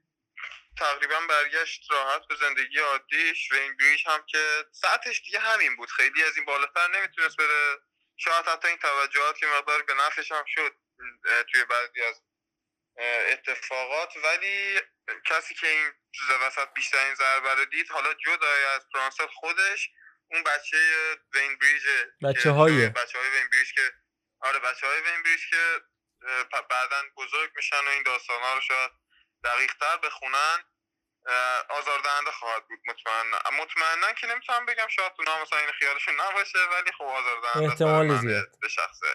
تقریبا برگشت راحت به زندگی عادیش و هم که ساعتش دیگه همین بود. خیلی از این بالاتر نمی‌تونست بره. شاید حتی این توجهات که مقدار به نفعش هم شد توی بعضی از اتفاقات. ولی کسی که این وسط بیشترین ضربه رو دید حالا جدای از فرانسل خودش اون بچه وین بریج بچه های بچه های وین بریج که آره بچه های وین بریج که بعدا بزرگ میشن و این داستان ها رو شاید دقیق تر بخونن آزاردهنده خواهد بود مطمئنا. مطمئنا که نمی‌تونم بگم شاید اونا مثلا این خیالشون نباشه ولی خب آزاردهنده احتمال زیاد. به شخصه.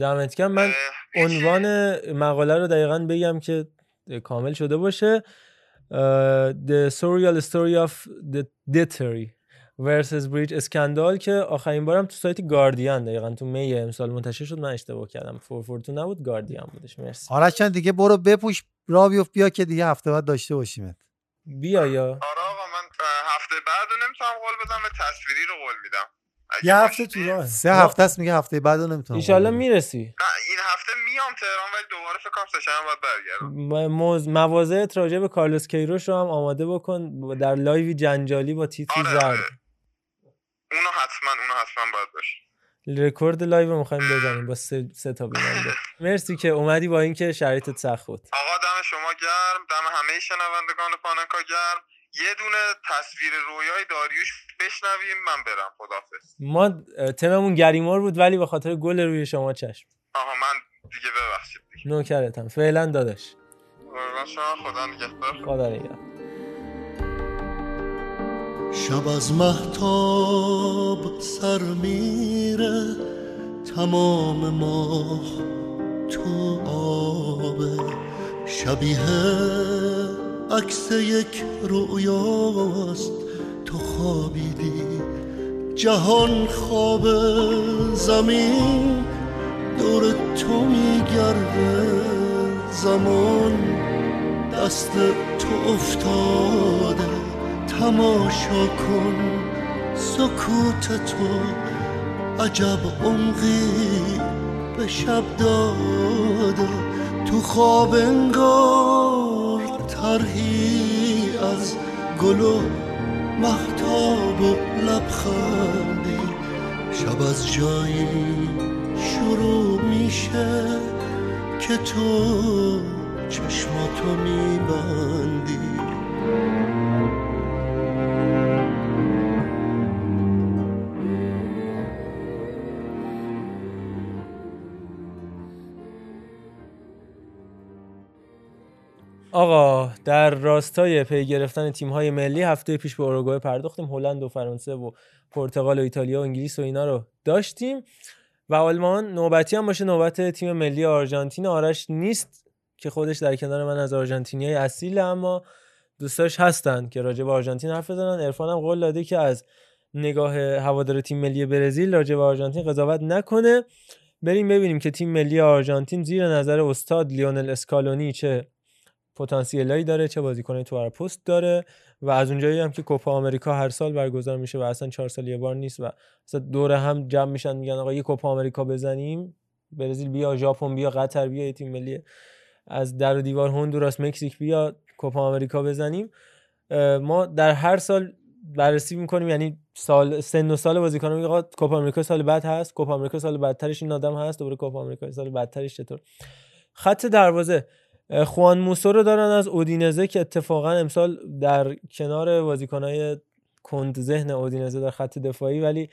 دمت کم من عنوان مقاله رو دقیقا بگم که کامل شده باشه. The Surreal Story of the Dittery versus Bridge اسکندال که آخرین بارم تو سایت گاردین دقیقا تو می امسال منتشر شد. من اشتباه کردم. فورفورتو نبود گاردین بودش. مرسی. آرش چند دیگه برو بپوش. را بیفت. بیا که دیگه هفته بعد داشته باشیمت بیا یا. آره آقا من هفته بعد رو نمی‌تونم قول بدم و تصویری رو قول میدم. یه هفته تو راه سه هفته است میگه هفته بعد رو نمی‌تونم ایشالله می‌رسی. نه این هفته میام تهران ولی دوباره فکر کنم سشنبه باید برگردم. موز... مواضعت راجع به کارلوس کیروش رو هم آماده بکن. در live ی جنجالی با تیتری آره زرد. آره. اونو حتما اونو حتما باید باشه رکورد live می‌خوایم بزنیم. با سه, سه تا بیننده مرسی که اومدی با اینکه شرایطت سخت بود. آقا دم شما گرم. دم همه شنوندگان پاننکا گرم. یه دونه تصویر رویای داریوش بشنویم من برم خدافظ ما تممون گریمار بود ولی به خاطر گل روی شما چشم. آها من دیگه ببخشید دیگه. نوکرتم. فعلا داداش. شما خدا نگهدار. خدا نگهدار. شب از محتاب سر میره تمام ماه تو آبه شبیه عکس یک رویاست تو خوابیدی. جهان خواب زمین. دور تو میگرده زمان. دست تو افتاده. تماشا کن. سکوت تو. عجب عمقی به شب داده. تو خواب انگار ترهی از گل و محتاب و لبخندی شب از جایی شروع میشه که تو چشماتو میبندی. آقا در راستای پی گرفتن تیم‌های ملی هفته پیش به اروگوئه پرداختیم. هلند و فرانسه و پرتغال و ایتالیا و انگلیس و اینا رو داشتیم. و آلمان نوبتی هم باشه نوبت تیم ملی آرژانتین. آرش نیست که خودش در کنار من از آرژانتینیای اصیل اما دوستاش هستن که راجع به آرژانتین حرف بزنن. عرفان هم قول داده که از نگاه هوادار تیم ملی برزیل راجع به آرژانتین قضاوت نکنه. بریم ببینیم که تیم ملی آرژانتین زیر نظر استاد لیونل اسکالونی چه پتانسیلایی داره چه بازیکنای تو هر پست داره و از اونجایی هم که کوپا آمریکا هر سال برگزار میشه و اصلا چهار سال یه بار نیست و اصلا دور هم جمع میشن میگن آقا یه کوپا آمریکا بزنیم برزیل بیا ژاپن بیا قطر بیا تیم ملی از در و دیوار هندوراس مکزیک بیا کوپا آمریکا بزنیم. ما در هر سال بررسی می‌کنیم یعنی سال سن و سال بازیکنان میگه کوپا آمریکا سال بعد هست کوپا آمریکا سال بعدترش این آدم هست دوباره کوپا آمریکا سال بعدترش چطور؟ خط دروازه. خوان موسو رو دارن از اودینزه که اتفاقا امسال در کنار بازیکنهای کند ذهن اودینزه در خط دفاعی ولی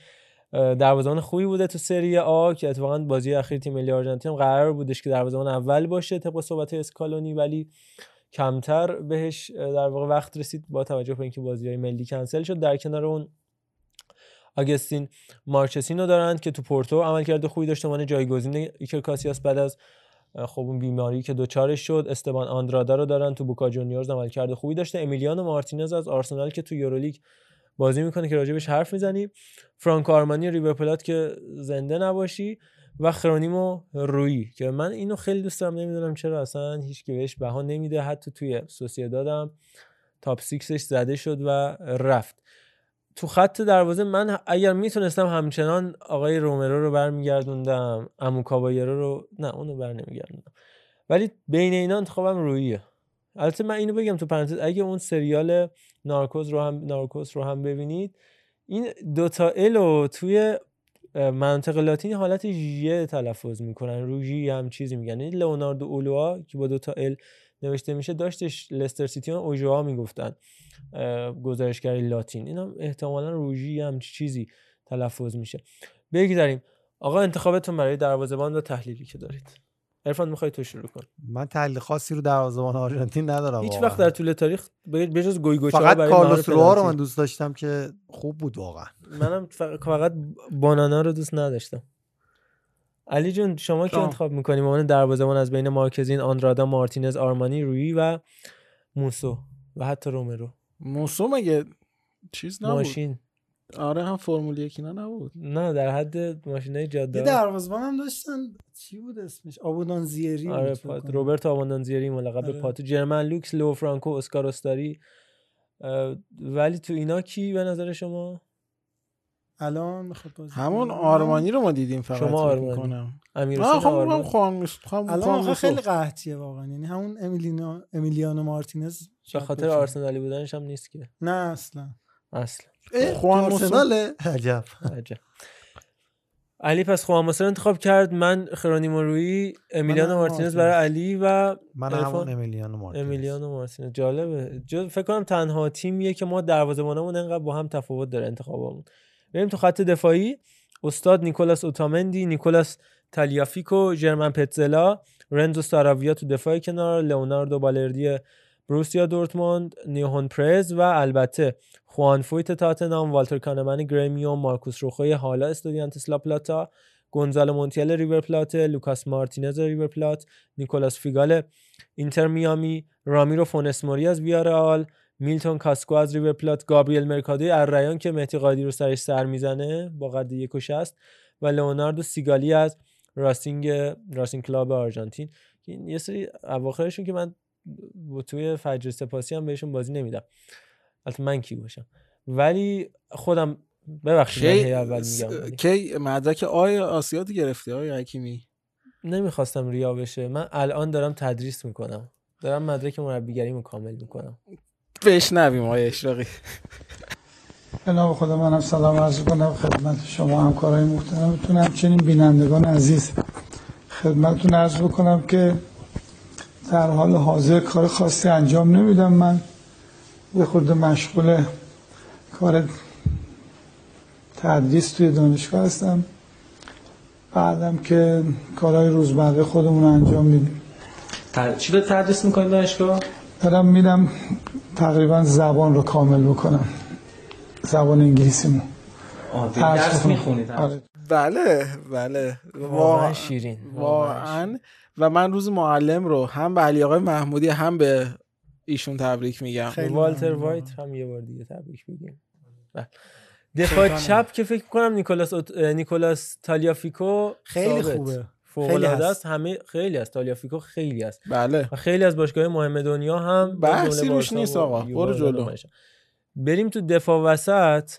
دروازه‌بان خوبی بوده تو سری آ که اتفاقا بازی اخیر تیم ملی آرژانتین قرار بودش که دروازه‌بان اول باشه طبق صحبت اسکالونی ولی کمتر بهش در واقع وقت رسید با توجه به اینکه بازی‌های ملی کنسل شد. در کنار اون آگستین مارچسینو دارند که تو پورتو عملکرد خوبی داشته عنوان جایگزین ایکر کاسیاس بعد از خب اون بیماری که دچارش شد استبان آندرادا رو دارن تو بوکا جونیورز عملکرد خوبی داشته. امیلیانو مارتینز از آرسنال که تو یورولیگ بازی می‌کنه که راجبش حرف می‌زنیم. فرانک آرمانی ریور پلات که زنده نباشی و خرونیمو روی که من اینو خیلی دوست دارم نمی‌دونم چرا اصلا هیچ که بهش بها نمیده. حتی توی سوسیدادم تاپ 6 زده شد و رفت. تو خط دروازه من اگر می‌تونستم همچنان آقای رومرو رو برمیگردوندم امو کابایرو رو نه اونو بر نمیگردوندم ولی بین اینا انتخابم رویه البته من اینو بگم تو پرانتز اگه اون سریال نارکوز رو هم نارکوس رو هم ببینید این دوتا الو توی منطق لاتین حالت ژیه تلفظ می‌کنن روژی هم چیزی میگن. این لئوناردو اولوا که با دوتا ال نوشته میشه داشتش لستر سیتی اوژوا می‌گفتن گزارشگری لاتین. این هم احتمالا روژی هم چیزی تلفظ میشه. بگذاریم. آقا انتخابتون برای دروازه‌بان و تحلیلی که دارید. عرفان می‌خوای تو شروع کن. من تحلیل خاصی رو دروازه‌بان آرژانتین ندارم هیچ وقت در طول تاریخ به جز گوی گوشا فقط کارلوس روها رو من دوست داشتم که خوب بود واقعا. منم فقط بانانا رو دوست نداشتم. علی جون شما که انتخاب می‌کنیم عنوان دروازه‌بان از بین مارکزین آندرادا مارتینز آرمانی روی و موسو و حتی رومرو. موسو مگه چیز نبود؟ ماشین. آره هم فرمول یکی نه نبود. نه در حد ماشینای جاده. یه دروازه‌بان هم داشتن. چی بود اسمش؟ آبودان زیری آره پات روبرت آبودان زیری ملقب به پاتو جرمن لوکس لو فرانکو اسکار استاری. ولی تو اینا کی به نظر شما؟ الان می‌خواد بازی همون آرمانی رو ما دیدیم فقط شما آرمانی. کنم امیر حسین آرمانی. خوان الان خیلی قحطیه واقعا. یعنی همون امیلیانو امیلیانو مارتینز به خاطر آرسنالی بودنش هم نیست که. نه اصلا. اصلا. خوان آرسناله. عجب. عجب. علی پس خوان رو انتخاب کرد. من خرونیمو روی امیلیانو مارتینز برای علی و من همون امیلیانو مارتینز. امیلیانو مارتینز. جالبه. جو فکر کنم تنها تیمیه که ما دروازه‌بانمون انقدر با هم تفاوت داره انتخابمون بریم تو خط دفاعی. استاد نیکولاس اوتامندی نیکولاس تالیافیکو ژرمن پتزلا رنزو ساراویا تو دفاع کنار لئوناردو بالردی بروسیا دورتموند نیوهون پرز و البته خوان فویت تاتنام والتر کانمن گریمیو مارکوس روخوی حالا استودیانتس لا پلاتا گونزالو مونتیل ریور پلات لوکاس مارتینز ریور پلات نیکولاس فیگال اینتر میامی رامیرو فونس از ویارال میلتون کاسکو از ریور پلات گابریل مرکادوی الریان که مهدی قادی رو سرش سر می‌زنه با قد یک و شست و لئوناردو سیگالی از راسینگ راسینگ کلاب آرژانتین. یه سری اواخرشون که من توی فجر سپاسی هم بهشون بازی نمیدم. البته من کی باشم. ولی خودم ببخشید کی اول میگم. کی مدرک آی آسیات گرفتی آی حکیمی؟ نمی‌خواستم ریا بشه. من الان دارم تدریس می‌کنم. دارم مدرک مربیگریمو کامل می‌کنم. بشنویم آی اشراقی. به نام خدا منم سلام عرض کنم. خدمت شما همکارای محترمتون همچنین بینندگان عزیز. خدمتتون عرض بکنم که در حال حاضر کار خاصی انجام نمیدم. من یه خورده مشغول کار تدریس توی دانشگاه هستم. بعدم که کارهای روزمره خودمون انجام میدیم. چی رو تدریس می‌کنی دانشگاه؟ دارم میرم تقریبا زبان رو کامل بکنم زبان انگلیسیمو درس. می‌خونید آره. بله بله واقعا شیرین. واقعا و من روز معلم رو هم به علی آقای محمودی هم به ایشون تبریک میگم به والتر وایت هم یه بار دیگه تبریک بگیم بله. دفاع چپ که فکر کنم نیکولاس اوت... نیکولاس تالیافیکو خیلی ثابت. خوبه. فوق خیلی العاده هست. است. همه خیلی است تالیافیکو خیلی است بله. و خیلی از باشگاه مهم دنیا هم بحثی روش نیست و آقا. برو جلو. بریم تو دفاع وسط.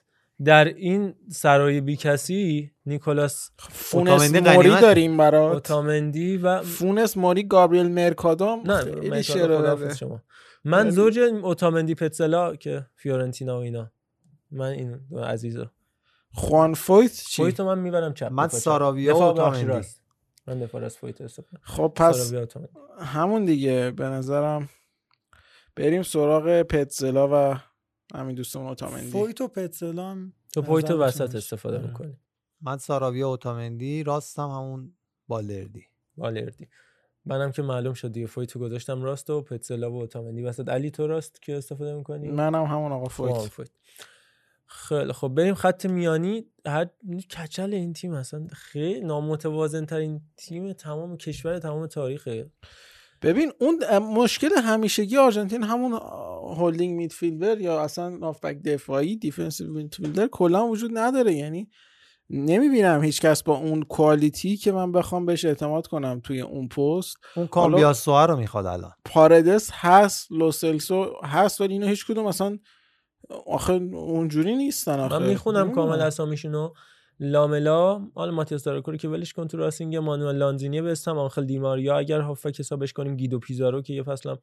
در این سرای بی کسی نیکولاس فونس موری داریم برات. اوتامندی و فونس موری گابریل مرکادام. نه خیلی مرکادو بده. شما. من زوج اوتامندی پتسلا که فیورنتینا و اینا. من این دو عزیزا خوان فویت چی؟ فویتو من می‌برم چپ من. ساراویا و اوتامندی. من دفاع راست فویت استفاده خب پس. همون دیگه به نظرم بریم سراغ پتزلا و همین دوستمون اوتامندی فویت و پتسلا هم تو نظر وسط. استفاده آره. می‌کنی من ساراویا اوتامندی راستم همون بالردی بالردی منم که معلوم شد دیگه فویتو گذاشتم راست و پتسلا و اوتامندی وسط علی تو راست که استفاده می‌کنی منم همون آقا فویت. فویت خیلی خب. بریم خط میانی. هر کچل این تیم اصلا خیلی نامتوازن ترین تیم تمام کشور تمام تاریخه. ببین اون مشکل همیشگی آرژانتین همون holding midfielder یا اصلا هافبک دفاعی defensive midfielder کلا وجود نداره. یعنی نمی‌بینم هیچ کس با اون quality که من بخوام بهش اعتماد کنم توی اون پست. اون کامبیاسوها رو می‌خواد الان. پاردس هست لوسلسو هست ولی اینا هیچ کدوم اصلا آخه اونجوری نیستن آخه. من می‌خونم. کامل اسامیشونو. لاملا حالا ماتیاس داراکو رو که ولش کن تو راسینگ مانوئل لانزینی به اسم آنخل دیماریا اگر هافبک حسابش کنیم گیدو پیزارو که یه فصل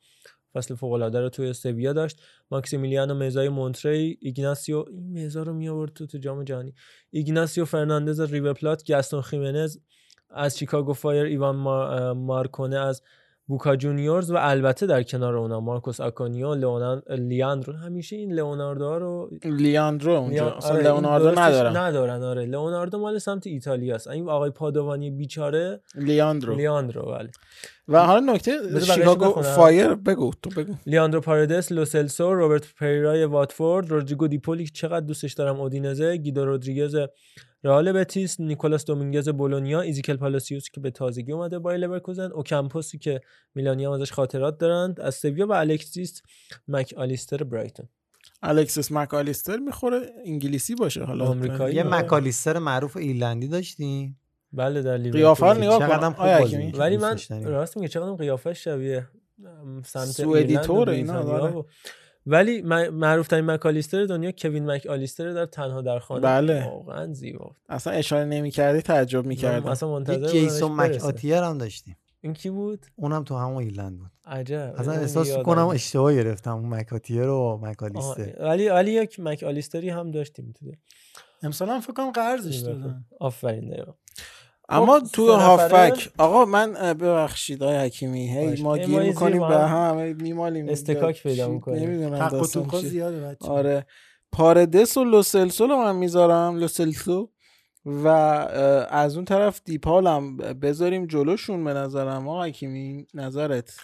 فصل فوق العاده رو توی سویا داشت. ماکسیمیلیانو مزای مونتری ایگناسیو این مزا رو می آورد تو تو جام جهانی. ایگناسیو فرناندز ریور پلات گاستون خیمنز از شیکاگو فایر ایوان مار... مارکونه از بوکا جونیورز و البته در کنار اونا مارکوس آکونیو لئونان لیاندرو. همیشه این لیوناردو ها رو لیاندرو اونجا. آره، لئوناردو ندارن ندارن آره. لئوناردو مال سمت ایتالیا است. این آقای پادوانی بیچاره لیاندرو. لیاندرو بله. و حالا نکته شیکاگو. فایر بگو تو بگو. لیاندرو پاردس لوسلسو روبرت پریرای واتفورد رودریگو دیپولی که چقدر دوستش دارم اودینزه گیدو رودریگز رئال بتیس نیکولاس دومینگز بولونیا ایزیکل پالاسیوس که به تازگی اومده با لورکوزن اوکمپوسی که میلانی هم ازش خاطرات دارند از سویا و الکسیس مک آلیستر برایتون. الکسیس مکالیستر می‌خوره انگلیسی باشه حالا. آمریکایی. یه آره. مکالیستر معروف ایرلندی داشتیم. بله در لیورپول قیافه رو نگاه چقدرم کن خوب آیا بازی حکیمی؟ می‌کنه. ولی من. راست میگه چقدر قیافه شبیه سمت سوئدی طوره اینا،. و- ولی معروف ترین مکالیستر دنیا کوین مک آلیستر در تنها در خانه بله. واقعا زیبا اصلا اشاره نمی‌کردی تعجب من می‌کردم اصلا منتظر جیسون. مک آتیر هم داشتیم این کی بود اونم تو همون ایرلند بود عجب اصلا اون احساس کنم. اشتباه گرفتم اون مکاتیر و آه، مکالیستر ولی ولی یک مک آلیستری هم داشتیم تو امسال هم فکر کنم قرضش دادن آفرین دقیقا اما خب، تو هافک. آقا من ببخشید آقای حکیمی. هی. ما گیر می‌کنیم به هم میمالیم استکاک پیدا می‌کنیم. نمی‌دونم. زیاده بچه آره. پاردس و لوسلسو رو من می‌ذارم لوسلسو و از اون طرف دیپالم بذاریم جلوشون به نظرم. آقا حکیمی نظرت؟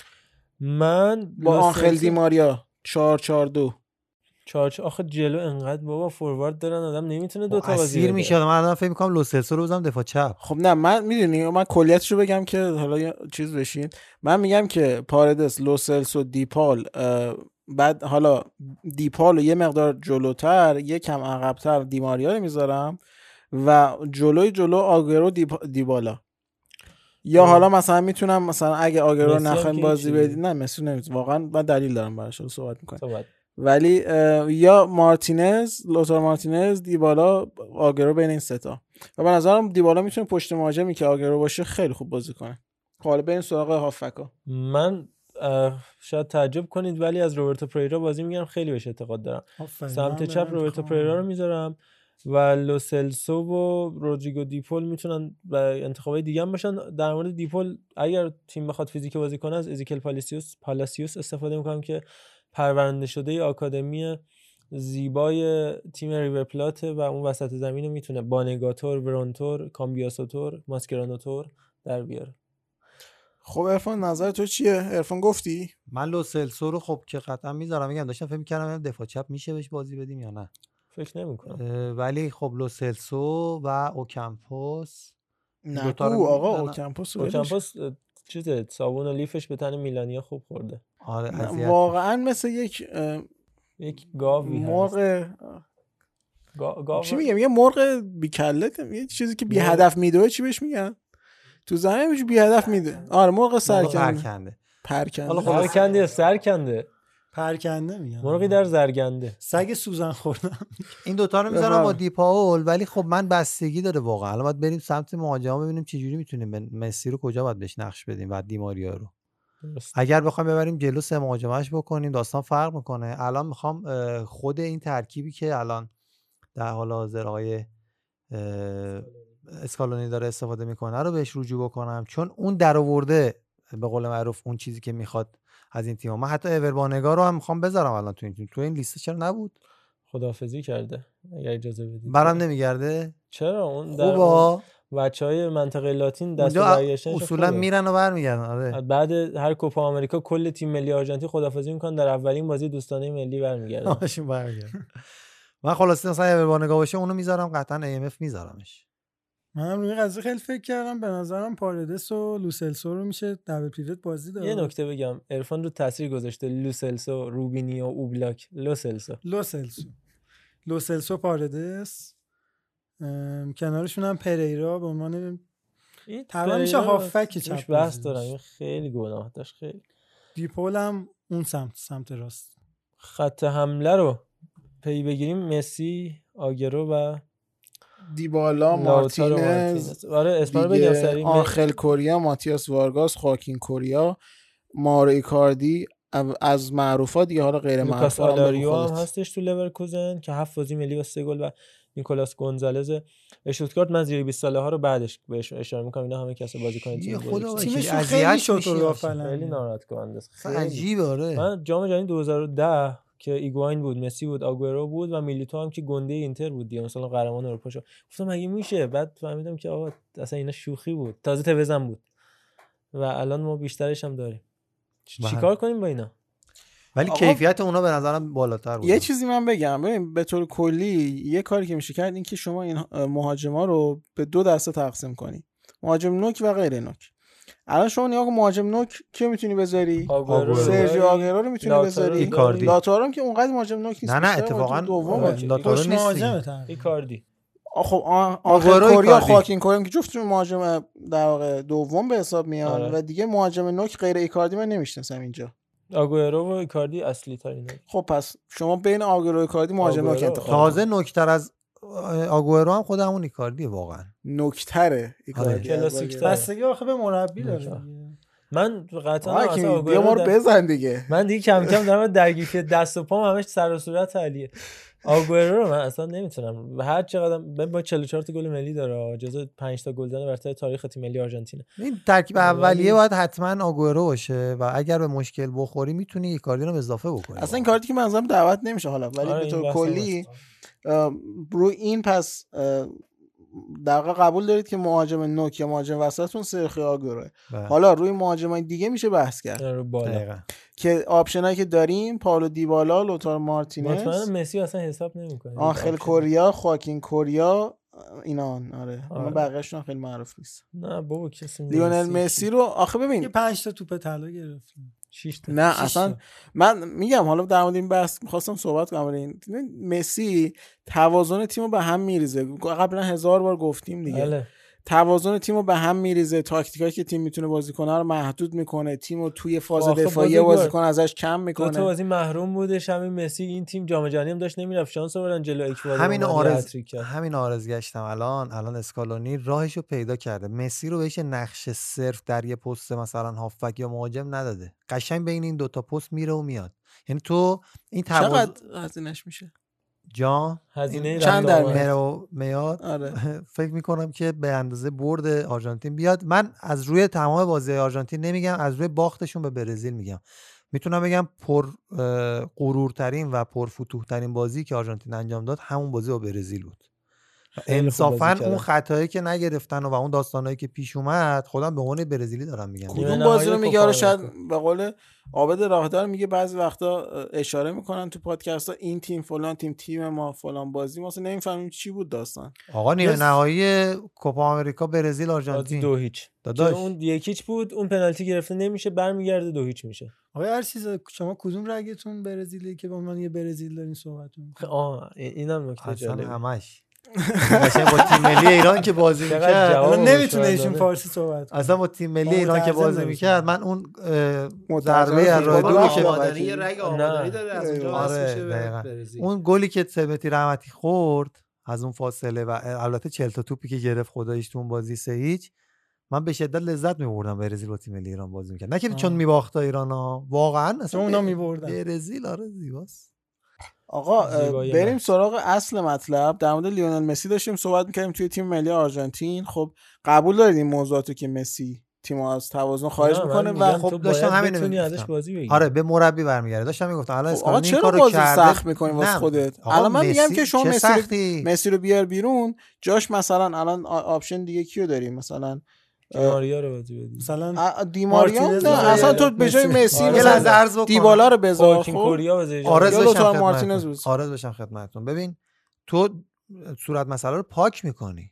من با آنخل دیماریا 4 4 2 چارچ آخه جلو انقدر بابا فوروارد دارن آدم نمی‌تونه دو تا بازی اسیر. می‌شد من الان فکر می‌کنم لوسلسو رو بزنم دفاع چپ خب نه من می‌دونی من کلیتش رو بگم که حالا یه چیز بشین من میگم که پاردس لوسلس و دیپال بعد حالا دیپال رو یه مقدار جلوتر یه کم عقبتر دیماریا رو می‌ذارم و جلوی جلو آگرو دیپ- دیبالا یا آه. حالا مثلا می‌تونم مثلا اگه آگرو نخوایم بازی. بدید نه مسی نمی‌تونم واقعا من دلیل دارم براش صحبت می‌کنم صحبت. ولی یا مارتینز لوتار مارتینز دیبالا آگرو بین این ستا و به نظرم دیبالا می‌تونه پشت مهاجمی که آگرو باشه خیلی خوب بازی کنه. خب حالا بریم سراغ هافکا. من شاید تعجب کنید ولی از روبرتو پریرا بازی میگم خیلی بهش اعتقاد دارم. سمت چپ روبرتو پریرا رو می‌ذارم و لوسلسو و رودریگو دیپول می‌تونن و انتخابای دیگه هم باشن. در مورد دیپول اگر تیم بخواد فیزیک بازی کنه از ازیکل پالیسیوس پالاسیوس استفاده می‌کنم که پرورنده شده آکادمی زیبای تیم ریور پلات و اون وسط زمین رو می‌تونه بانگاتور ورونتور کامبیاسوتور ماسکرانوتور در بیاره. خب عرفان نظر تو چیه؟ عرفان گفتی؟ من لو سلسو رو خب که قطعا می‌ذارم میگم داشتم فکر می‌کردم دفاع چپ میشه بهش بازی بدیم یا نه. فکر نمی‌کنم. ولی خب لو سلسو و اوکمپوس نه می- آقا. اوکمپوس. اوکمپوس چیزه صابون و لیفش به تن میلانیا خوب خورده. آره واقعا مثل یک یک گاوی هست. مرغ گا- گاو چی میگم؟ یه مرغ بی کله یه چیزی که بی هدف میدوه چی بهش میگن؟ تو زمین بی هدف میده. آره مرغ سرکنده. پرکنده. پرکنده. حالا سرکنده یا سرکنده. پرکنده میگن. مرغی در زرگنده. سگ سوزن خوردن. این دوتا رو می‌ذارم با. دیپاول ولی خب من بستگی داره واقعا. الان باید بریم سمت مهاجما ببینیم چجوری می‌تونیم به مسی رو کجا باید بهش نقش بدیم و دیماریا رو. اگر بخوایم ببریم جلو سه مهاجمش بکنیم داستان فرق می‌کنه. الان می‌خوام خود این ترکیبی که الان در حال حاضر آقای اسکالونی داره استفاده می‌کنه رو بهش رجوع بکنم. چون اون در آورده به قول معروف اون چیزی که می‌خواد از این تیم من حتی اوربانگا رو هم می‌خوام بذارم الان تو این تیم. تو این لیست چرا نبود؟ خدافزی کرده. اگر اجازه بدید. برام نمیگرده؟ چرا؟ اون در خوبا بچه های منطقه لاتین دست اونجا برگشتنش اصولا خوبه. میرن و برمیگردن. آره. بعد هر کوپا آمریکا کل تیم ملی آرژانتین خدافزی می‌کنن در اولین بازی دوستانه ملی برمیگردن. برمیگردن. من خلاصه مثلا اوربانگا باشه اونو می‌ذارم قطعا ای میذارمش. منم روی قضیه خیلی فکر کردم. به نظرم پاردس و لوسلسو رو میشه دبل پیوت بازی داد. یه نکته بگم. عرفان رو تاثیر گذاشته لوسلسو روبینی و اوبلاک. لوسلسو. لوسلسو. لوسلسو پاردس ام، کنارشون هم پریرا به عنوان تقریبا میشه هافک چپ بحث دارم خیلی گناه داشت. خیلی. دیپول هم اون سمت سمت راست. خط حمله رو پی بگیریم. مسی آگرو و دیبالا مارتینز. آره دیگه بگم سریع آنخل کوریا ماتیاس وارگاس خاکین کوریا مارو ایکاردی از معروفات دیگه حالا غیر معروفا بگو آلاریو هم. هستش تو لورکوزن که هفت بازی ملی و سه گل و نیکولاس گونزالز اشتوتگارت من زیر 20 ساله ها رو بعدش بهش اشاره می‌کنم اینا همه کسی بازیکن تیم بزرگ. تیمشون خیلی شد. خیلی ناراحت کننده خیلی. عجیبه آره من جام جهانی 2010 که ایگواین بود مسی بود آگوئرو بود و میلیتو هم که گنده اینتر بود دیگه. مثلا قهرمان اروپا شد. گفتم مگه میشه؟ بعد فهمیدم که آقا اصلا اینا شوخی بود. تازه توزم بود. و الان ما بیشترش هم داریم. چ- بله. چیکار کنیم با اینا؟ ولی آقا- کیفیت اونا به نظرم بالاتر بود. یه چیزی من بگم. ببین به طور کلی یه کاری که میشه کرد این که شما این مهاجما رو به دو دسته تقسیم کنی. مهاجم نوک و غیر نوک. الان شما نگاه مهاجم نوک کی می‌تونی بذاری سرژیو آگرو رو می‌تونی بذاری ایکاردی. لاتارو که اونقدر مهاجم نوک نیست نه نه اتفاقا مهاجم دوم باشه. لاتارو پشت نیست. ایکاردی خب آ- آگورو آنخل کوریا. خاکین کوریا که جفتشون مهاجم در واقع دوم به حساب میان آره. و دیگه مهاجم نوک غیر ایکاردی من نمی‌شناسم اینجا آگوئرو و ایکاردی اصلی ترینه خب پس شما بین آگوئرو و ایکاردی مهاجم نوک. انتخاب تازه نکتر از آگوئرو هم خود همون ایکاردیه واقعا. نکتره ایکاردی. آره. کلاسیک. بستگی آخه به مربی داره. من قطعا رو در- بزن دیگه. من دیگه کم کم دارم درگیری دست و پام همش سر و صورت علیه. آگوئرو رو من اصلا نمی‌تونم. هر چقدر من با 44 تا گل ملی داره جزو 5 تا گلزن برتر تاریخ تیم ملی آرژانتین این ترکیب ولی- اولیه باید حتما آگوئرو باشه و اگر به مشکل بخوری می‌تونی ایکاردی رو اضافه بکنی. اصلا این کارتی که منظورم دعوت نمیشه حالا ولی آره، به طور کلی رو این پس واقع قبول دارید که مهاجم نوک یا مهاجم وسطتون سرخی آگوروه بله. حالا روی مهاجمای دیگه میشه بحث کرد. رو بالا. دقیقاً. که آپشنایی که داریم پاولو دیبالا لوتار مارتینز. مطمئنم مسی اصلا حساب نمی‌کنه. آنخل کوریا خواکین کوریا اینا آره. اما آره. بقیه‌شون خیلی معروف نیست. نه بابا کسی لیونل مسی رو آخه یه ببین پنج تا توپ طلا گرفتیم. تا نه شش اصلا تا. من میگم حالا در مورد این بحث می‌خواستم صحبت کنم این مسی توازن تیم رو به هم میریزه. قبلا هزار بار گفتیم دیگه. بله. توازن تیم رو به هم میریزه. تاکتیکایی که تیم می‌تونه بازی کنه رو محدود می‌کنه. تیم رو توی فاز دفاعی بزرگوار. بازیکن ازش کم دو می‌کنه. تا بازی محروم بودش. همین مسی این تیم جام جهانی هم داشت نمی‌رفت. شانس آوردن جلو اکوادور همین آرز. همین آرز گشتم. الان الان اسکالونی راهشو پیدا کرده. مسی رو بهش نقش صرف در یه پست مثلا هافبک یا مهاجم نداده. قشنگ بین این دوتا پست میره و میاد. یعنی تو این توازن چقدر هزینهش میشه؟ جا هزینه چند در میاد؟ آره. فکر می‌کنم که به اندازه برد آرژانتین بیاد من از روی تمام بازی آرژانتین نمیگم از روی باختشون به برزیل میگم می‌تونم بگم پر غرورترین و پر ترین بازی که آرژانتین انجام داد همون بازی با برزیل بود انصافا. اون خطایی که نگرفتن و اون داستانهایی که پیش اومد خودم به عنوان برزیلی دارم میگم. کدوم بازی رو میگه؟ آره شاید به قول عابد راهدار میگه بعضی وقتا اشاره می‌کنن تو پادکست ها این تیم فلان تیم تیم ما فلان بازی ما اصلا نمی‌فهمیم چی بود داستان. آقا نیمه. نهایی کوپا آمریکا برزیل آرژانتین. دو هیچ. داداش. اون یک هیچ بود اون پنالتی گرفته نمیشه برمیگرده دو هیچ میشه. آقای هر چیز شما کدوم رگتون برزیلی که به عنوان یه برزیل دارین صحبت می‌کنین آه این- اینم نکته اصلا جالبه. همش. قشنگ با تیم ملی ایران که بازی می‌کرد نمی‌تونه ایشون. فارسی صحبت کنه اصلا با تیم ملی ایران که بازی. می‌کرد من اون ضربه از راه دور که آره. اون گلی که ثبتی رحمتی خورد از اون فاصله و البته 40 تا توپی که گرفت خداییش تو اون بازی سه هیچ من به شدت لذت می‌بردم برزیل با تیم ملی ایران بازی می‌کرد نه که چون. میباخت ایران ها واقعا اصلا اونا می‌بردن. برزیل آره زیباست آقا بریم. سراغ اصل مطلب در مورد لیونل مسی داشتیم صحبت می‌کردیم توی تیم ملی آرژانتین خب قبول دارید این موضوعاتو که مسی تیم از توازن خارج می‌کنه و خب داشتم همین. ازش بازی بگیری آره به مربی برمیگرده داشتم می‌گفتم الان خب اسکالونی این چرا کارو بازی کرده سخت می‌کنی واسه. خودت الان من میگم که شما مسی رو؟ مسی رو بیار بیرون جاش مثلا الان option دیگه کیو داریم مثلا دیماریا رو بازی بدی مثلا دیماریا نه اصلا تو به جای مسی. مسی آره. یه مثلا لحظه عرض بکنم. دیبالا رو بذار خب عرض بشم مارتینز. عرض بشم خدمتتون ببین تو صورت مسئله رو پاک می‌کنی.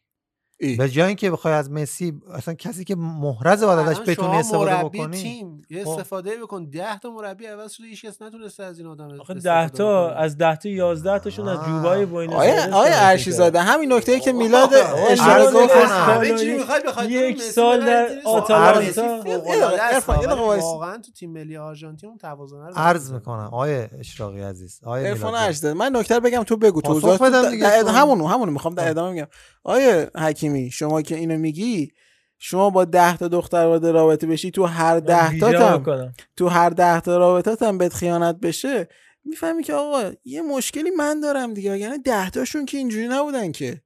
به جای اینکه بخوای از مسی اصلا کسی که محرز باید ازش بتونی استفاده مربی بکنی تیم یه خب. استفاده بکن 10 تا مربی عوض شده هیچ کس نتونسته از این آدم آخه استفاده 10 تا. از 10 تا 11 تاشون از. جوبای بوینس آیا دارن ارشی زاده همین نکته ای که میلاد اشاره گفت بکنم. همه چی می‌خواد بخواد یک سال در آتالانتا. واقعا تو تیم ملی آرژانتین اون توازنه رو عرض. می‌کنم آیه اشراقی عزیز آیه عرفان جان. ارشی من نکته بگم تو بگو تو. همونو همونو می‌خوام در ادامه میگم آیا حکیمی شما که اینو میگی شما با ده تا دختر وارد رابطه بشی تو هر ده تا. تو هر ده تا رابطه هم بهت خیانت بشه می‌فهمی که آقا یه مشکلی من دارم دیگه یعنی ده تاشون که اینجوری نبودن که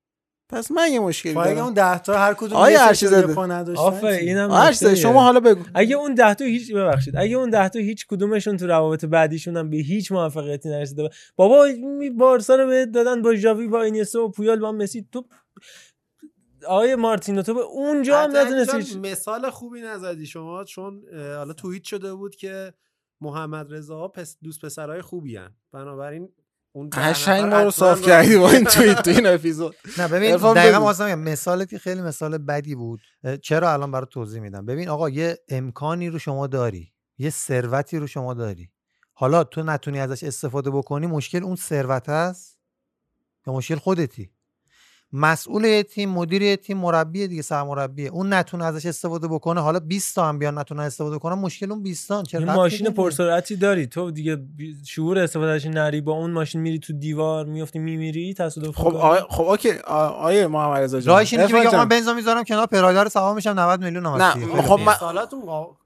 پس من یه مشکلی خب اگه دارم اون 10 تا هر کدوم آیا یه ارشی چشم و یه زاده؟ پا نداشتن آفر چی؟ اینم آه، ارشی زاده، نکته‌ایه. شما حالا بگو اگه اون 10 تا هیچ ببخشید اگه اون 10 تا هیچ کدومشون تو روابط بعدیشون هم به هیچ موفقیتی نرسیده بابا می- بارسا رو بهت دادن با ژاوی با اینیستا و پویال با مسی تو آقای مارتینو تو به اونجا هم نتونستی مثال خوبی نزدی شما چون حالا توییت شده بود که محمد رضا پس دوست پسرای خوبی هن. بنابراین اون قشنگ ما رو صاف کردی با این توییت تو این اپیزود نه ببین دقیقا. واسه میگم مثالت که خیلی مثال بدی بود چرا الان برای توضیح میدم ببین آقا یه امکانی رو شما داری یه ثروتی رو شما داری حالا تو نتونی ازش استفاده بکنی مشکل اون ثروت است یا مشکل خودتی مسئول یه تیم مدیر یه تیم مربی دیگه سرمربیه اون نتونه ازش استفاده بکنه حالا 20 تا هم بیان نتونن استفاده کنن مشکل اون 20 تا چرا ماشین؟ پرسرعتی داری تو دیگه شعور استفادهش نری با اون ماشین میری تو دیوار میفتی میمیری تصادف خب. آقا خب اوکی آیه محمد رضا جان راهش اینه که بگم. من بنزا می‌ذارم کنار پرایدار رو سوار میشم 90 میلیون هم نه، خب. من-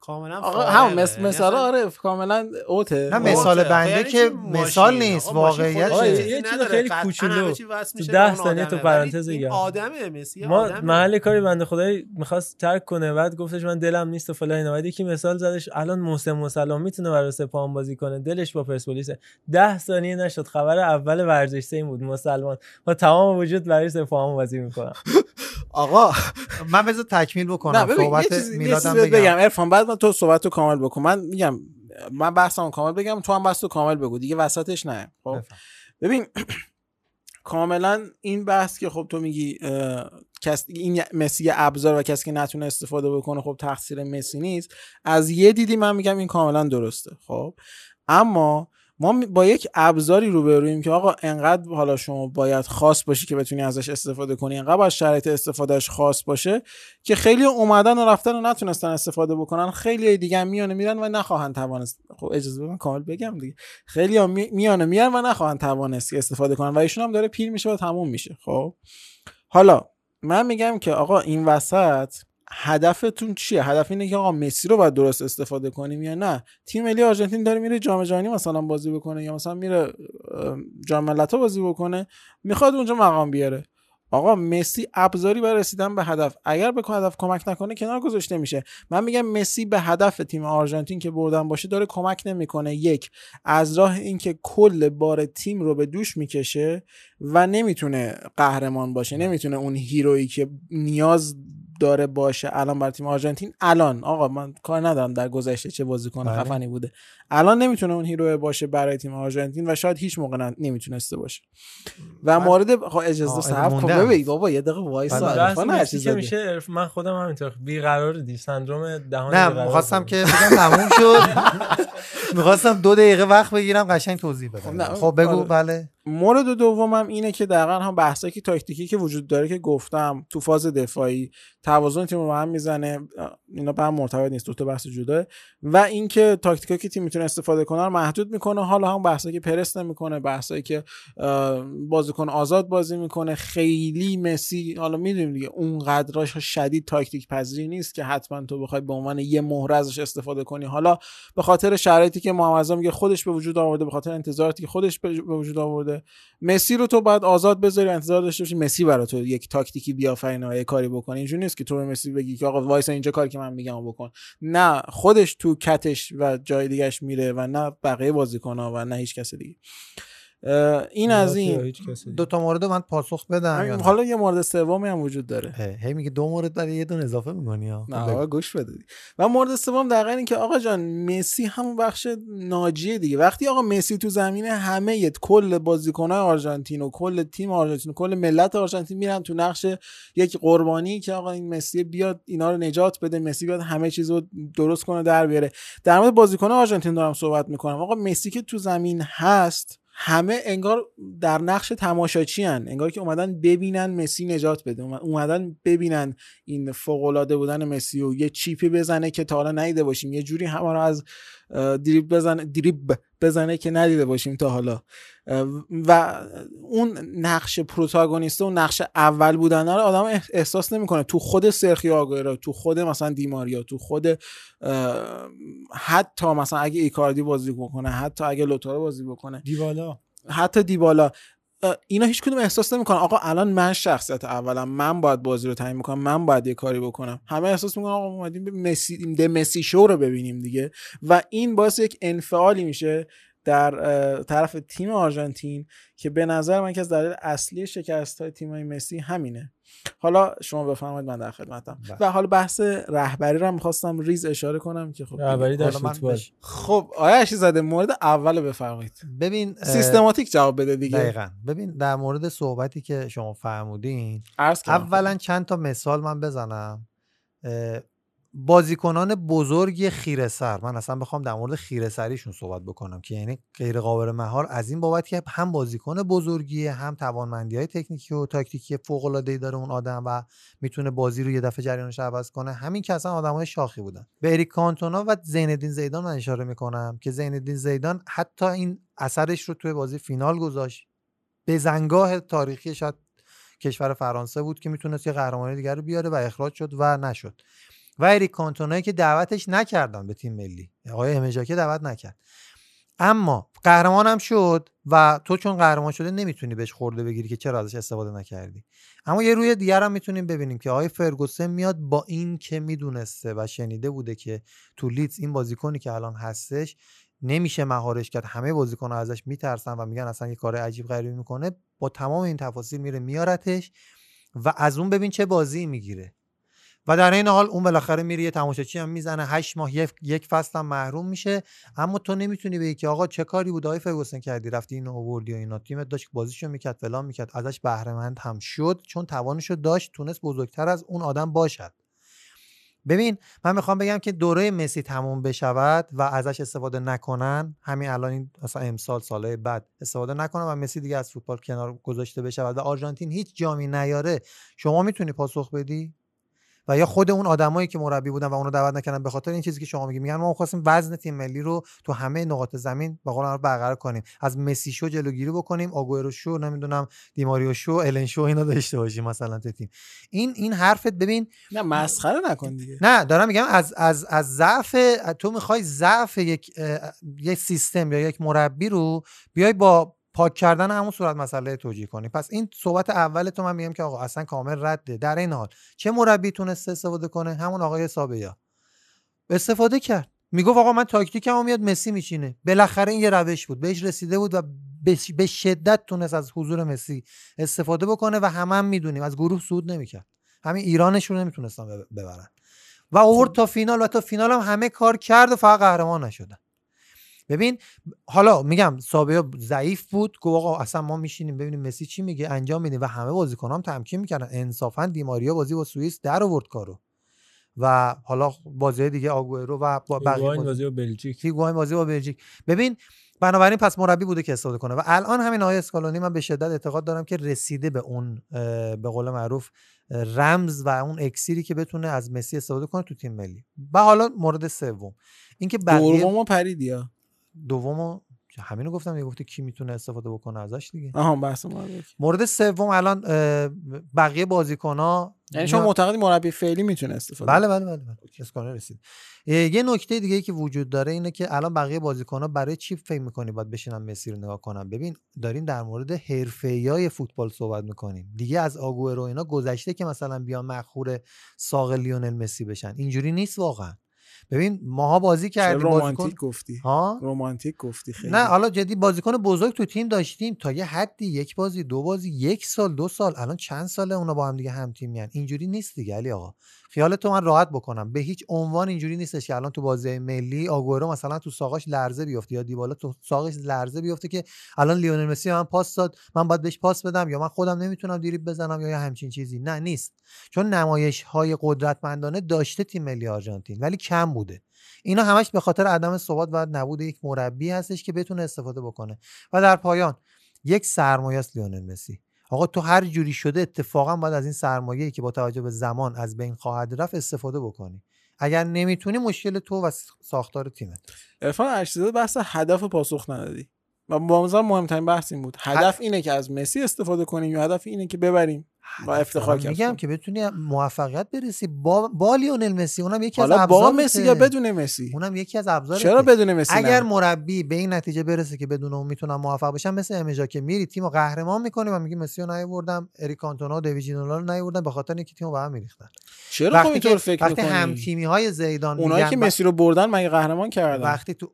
کاملا آقا. هم مثل یعنی مثال آره کاملا اوته نه خب. مثال اوته. بنده یعنی که مثال؟ نیست، واقعیت یه چیز. خیلی کوچولو همه چی وصل تو میشه ده به اون ثانیه تو. ولی پرانتز این بگم. آدمه مسی ما. محل کاری بنده خدایی می‌خواست ترک کنه بعد گفتش من دلم نیست و فلان اینا بعد یکی مثال زدش الان محسن مسلم می‌تونه برای سپاهان بازی کنه دلش با پرسپولیسه ده ثانیه نشد خبر اول ورزش این بود مسلمان با تمام وجود برای سپاهان بازی می‌کنم آقا من بذار تکمیل بکنم نه ببین یه صحبت میلادم بگم عرفان بعد من تو صحبت رو کامل بکن. من میگم من بحثمو کامل بگم تو هم بحث رو کامل بگو. دیگه وسطش نه. خب؟ بفهم. ببین کاملا این بحث که خب تو میگی کس این مسی ابزار و کسی که نتونه استفاده بکنه خب تقصیر مسی نیست. از یه دیدی من میگم این کاملا درسته. خب؟ اما ما با یک ابزاری روبرویم که آقا انقدر حالا شما باید خاص باشی که بتونی ازش استفاده کنی انقدر از شرایط استفادهش خاص باشه که خیلی اومدن و رفتن و نتونستن استفاده بکنن خیلی دیگه میانه میرن و نخواهند توانست خب اجازه بدن کامل بگم دیگه. خیلی می- میانه میان و نخواهند توانست استفاده کنن و ایشون هم داره پیر میشه و تموم میشه خب؟ حالا من میگم که آقا این وسط هدفتون چیه؟ هدف اینه که آقا مسی رو باید درست استفاده کنیم یا نه؟ تیم ملی آرژانتین داره میره جام جهانی مثلا بازی بکنه یا مثلا میره جام ملت‌ها بازی بکنه می‌خواد اونجا مقام بیاره. آقا مسی ابزاری برای رسیدن به هدف. اگر به هدف کمک نکنه کنار گذاشته میشه. من میگم مسی به هدف تیم آرژانتین که بردن باشه داره کمک نمی‌کنه. یک از راه اینکه کل بار تیم رو به دوش می‌کشه و نمی‌تونه قهرمان باشه نمی‌تونه اون hero یی که نیاز داره باشه الان بر تیم آرژانتین؟ الان. آقا من کار ندارم در گذشته چه بازیکن بله. خفنی بوده. الان نمی‌تونه اون hero باشه برای تیم آرژانتین و شاید هیچ موقع نمی‌تونسته باشه. و مورد خب اجازه کن. موندم. ببین بابا یه دقیقه وایسا. بله. زده. میشه من خودم همینطور. بیقرار دی. سندروم دهان نه می‌خواستم دارم. که بگم تموم شد. می‌خواستم دو دقیقه وقت بگیرم قشنگ توضیح بدم. نه، خب بگو آره. بله. مورد دومم اینه که دقیقا هم بحثایی که تاکتیکی که وجود داره که گفتم تو فاز دفاعی توازن تیم رو هم می‌زنه اینا به هم مرتبط نیست دو تا بحث جدا و اینکه تاکتیکایی که تیم می‌تونه استفاده کنه رو محدود می‌کنه حالا هم بحثایی که پرس نمی‌کنه بحثایی که بازیکن آزاد بازی می‌کنه. خیلی مسی حالا می‌دونیم دیگه اون قدراش شدید تاکتیک پذیری نیست که حتما تو بخوای به عنوان یه مهره ازش استفاده کنی. حالا به خاطر شرایطی که محمد میگه خودش به وجود آورده به خاطر انتظاراتی که خودش به وجود آورده. مسی رو تو باید آزاد بذاری انتظار داشته باشی مسی برای تو یک تاکتیکی بیافرینه یه کاری بکنه. اینجوری نیست که تو به مسی بگی که آقا وایسا اینجا کاری که من میگم بکن. نه خودش تو کتش و جای دیگهش میره و نه بقیه بازیکن‌ها و نه هیچ کس دیگه. این از این دو تا مورد من پاسخ بدم؟ حالا یه مورد سومی هم وجود داره. هی میگه دو مورد برای یه دونه اضافه می‌کنی ها. نه آقا گوش بده و مورد سوم دقیقا این که آقا جان مسی همون بخش ناجیه دیگه. وقتی آقا مسی تو زمینه همه یه کل بازیکنهای آرژانتین و کل تیم آرژانتین و کل ملت آرژانتین میرن تو نقش یک قربانی که آقا این مسی بیاد اینا رو نجات بده مسی بیاد همه چیز رو درست کنه در بیاره. در مورد بازیکن آرژانتین دارم صحبت می‌کنم. آقا مسی که تو زمین هست همه انگار در نقش تماشاچی هن. انگار که اومدن ببینن مسی نجات بده. اوم- اومدن ببینن این فوق العاده بودن مسی و یه چیپی بزنه که تا حالا ندیده باشیم. یه جوری همه رو از دریب بزنه. دریب بزنه که ندیده باشیم تا حالا. و اون نقش پروتاگونیست و نقش اول بودن رو آدم اح- احساس نمی‌کنه. تو خود سرخیو آگوئرو تو خود مثلا دیماریا تو خود حتی مثلا اگه ایکاردی بازی بکنه حتی اگه لوتارو بازی بکنه. دیبالا. حتی دیبالا. اینا هیچ کدوم احساس نمی‌کنن. آقا الان من شخصیت اولم. من باید بازی رو تعیین می‌کنم. من باید یه کاری بکنم. همه احساس می‌کنن آقا اومدیم مسی ده مسی شو رو ببینیم دیگه. و این باعث یک انفعالی میشه. در طرف تیم آرژانتین که به نظر من که از دلیل اصلی شکست های تیم های مسی همینه. حالا شما بفرمایید من در خدمتم. و حالا بحث رهبری رو هم می‌خواستم ریز اشاره کنم که خب رهبری در فوتبال. بش- خب آیا زاده مورد اول رو بفرمایید. ببین سیستماتیک جواب بده دیگه. دقیقا. ببین در مورد صحبتی که شما فرمودین. اولا چند تا مثال من بزنم. بازیکنان بزرگ خیره سر من اصلا بخوام در مورد خیره سریشون صحبت بکنم که یعنی غیر قابل مهار از این بابت که هم بازیکن بزرگیه هم توانمندی های تکنیکی و تاکتیکی فوق العاده داره اون آدم و می‌تونه بازی رو یه دفعه جریانش عوض کنه. همین که اصلا آدمای شاخی بودن. به اریک کانتونا و زیندین زیدان من اشاره می‌کنم که زیندین زیدان حتی این اثرش رو توی بازی فینال گذاشت. به زنگاه تاریخی شاید کشور فرانسه بود که می‌تونست یه قهرمانی دیگر رو بیاره و اخراج شد و نشد. و اریک کانتونایی که دعوتش نکردن به تیم ملی. آقای همجاکه دعوت نکرد. اما قهرمان هم شد و تو چون قهرمان شده نمی‌تونی بهش خورده بگیری که چرا ازش استفاده نکردی. اما یه روی دیگر هم می‌تونیم ببینیم که آقای فرگوسن میاد با این که می‌دونسته و شنیده بوده که تو لیدز این بازیکنی که الان هستش نمیشه مهارش کرد. همه بازیکن‌ها ازش میترسن و میگن اصلا یه کار عجیب غریبی می‌کنه. با تمام این تفاصیل میره میارتش و از اون ببین چه بازی می‌گیره. و در این حال اون بالاخره میره یه تماشاچی هم می‌زنه. هشت ماه یک, فصل هم محروم میشه. اما تو نمی‌تونی بگی که آقا چه کاری بود؟ آقای فرگوسن کردی؟ رفتی اینو آوردی و اینا. تیمت داشت بازیشو می‌کرد فلان می‌کرد. ازش بهره مند هم شد چون توانشو داشت تونست بزرگتر از اون آدم باشد. ببین من می‌خوام بگم که دوره مسی تموم بشود و ازش استفاده نکنن. همین الان مثلا امسال سالهای بعد استفاده نکنن و مسی دیگه از فوتبال کنار گذاشته بشود و آرژانتین هیچ جامی نیاره. شما می‌تونی پاسخ بدی؟ و یا خود اون آدمایی که مربی بودن و اونو دعوت نکردن به خاطر این چیزی که شما میگی. میگن ما خواستیم وزن تیم ملی رو تو همه نقاط زمین به قول برقرار کنیم. از مسی شو جلوگیری بکنیم آگورو شو نمی‌دونم دیماریو شو الن شو اینا داشته باشیم مثلا تو تیم. این این حرفت ببین نه مسخره نکن دیگه. نه دارم میگم از از از ضعف تو می‌خوای ضعف یک یک سیستم یا یک مربی رو بیای با پاک کردن همون صورت مسئله توجیه کنی. پس این صحبت اول تو من میگم که آقا اصلا کامل رده. در این حال چه مربی تونسته استفاده کنه؟ همون آقای سابیا استفاده کرد. می‌گفت آقا من تاکتیکم میاد مسی میچینه. بالاخره این یه روش بود. بهش رسیده بود و به شدت تونست از حضور مسی استفاده بکنه و همه هم می‌دونیم. از گروه سود نمی‌کرد. همین ایرانشون نمی‌تونستن ببرن. و آورد تا فینال و تا فینال هم همه کار کرد و فقط قهرمان نشدن. ببین حالا میگم سابیا ضعیف بود گفت آقا اصلا ما میشینیم ببینیم مسی چی میگه انجام میدیم و همه بازیکنان هم تمکین می‌کردن. انصافا دیماریا بازی با سوئیس در آورد کارو. و حالا بازی دیگه آگوئرو و بقیه بازی با بلژیک. بازی با بلژیک. ببین بنابراین پس مربی بوده که استفاده کنه. و الان همین آقای اسکالونی من به شدت اعتقاد دارم که رسیده به اون به قول معروف رمز و اون اکسیری که بتونه از مسی استفاده کنه تو تیم ملی. و حالا مورد سوم. اینکه بقیه دومو پریدیا دومو همینو گفتم یه گفته کی می‌تونه استفاده بکنه ازش دیگه. آها بحث مورد سوم الان بقیه بازیکن یعنی شما معتقدی مربی فعلی می‌تونه استفاده بله بله بله, بله. اسکانر رسید. یه نکته دیگه که وجود داره اینه که الان بقیه بازیکن ها برای چی فکر می‌کنی باید بشینن مسی رو نگاه کنن؟ ببین داریم در مورد حرفه‌ای فوتبال صحبت می‌کنیم. دیگه از آگورو اینا گذشته که مثلا بیا مخور ساق لیونل مسی بشن. اینجوری نیست واقعا. ببین ماها بازی کردیم رومانتیک بازیکن... گفتی؟ ها؟ رومانتیک گفتی خیلی. نه حالا جدی بازیکن بزرگ تو تیم داشتیم تا یه حدی یک بازی دو بازی یک سال دو سال الان چند ساله اونا با هم دیگه هم تیم میان اینجوری نیست دیگه علی آقا. خیال تو من راحت بکنم. به هیچ عنوان اینجوری نیستش که الان تو بازی ملی آگورو مثلا تو ساقاش لرزه بیفته یا دیبالا تو ساقش لرزه بیفته که الان لیونل مسی من پاس داد من باید بهش پاس بدم یا من خودم نمی‌تونم دریبل بزنم یا همچین چیزی. نه نیست. چون نمایش های قدرتمندانه داشته تیم ملی آرژانتین ولی کم بوده. اینا همش به خاطر عدم ثبات و نبود یک مربی هستش که بتونه استفاده بکنه. و در پایان یک سرمایه است لیونل مسی. آقا تو هر جوری شده اتفاقا باید از این سرمایه‌ای که با توجه به زمان از بین خواهد رفت استفاده بکنی. اگر نمی‌تونی مشکل تو و ساختار تیمت. عرفان ارشیزاده بحث هدف پاسخ ندادی. و با مهمترین بحث این بود. هدف اینه که از مسی استفاده کنیم یا هدف اینه که ببریم با افتخار میگم که بتونی موفقیت برسی. با, با لیونل مسی اونم یکی از ابزار با مسی یا بدون مسی؟ اونم یکی از ابزار چرا بدون مسی اگر مربی به این نتیجه برسه که بدون اون می‌تونم موفق بشم مثل امجا که میری تیمو قهرمان می‌کنی و میگی مسی رو نیوردم اریک کانتونا و دیویجینولا رو نیوردم به خاطر اینکه تیمو به هم میریختن. چرا خب اینطور فکر وقتی هم تیمی های زیدان اونایی که مسی رو بردن مگه قهرمان کردن؟ وقتی تو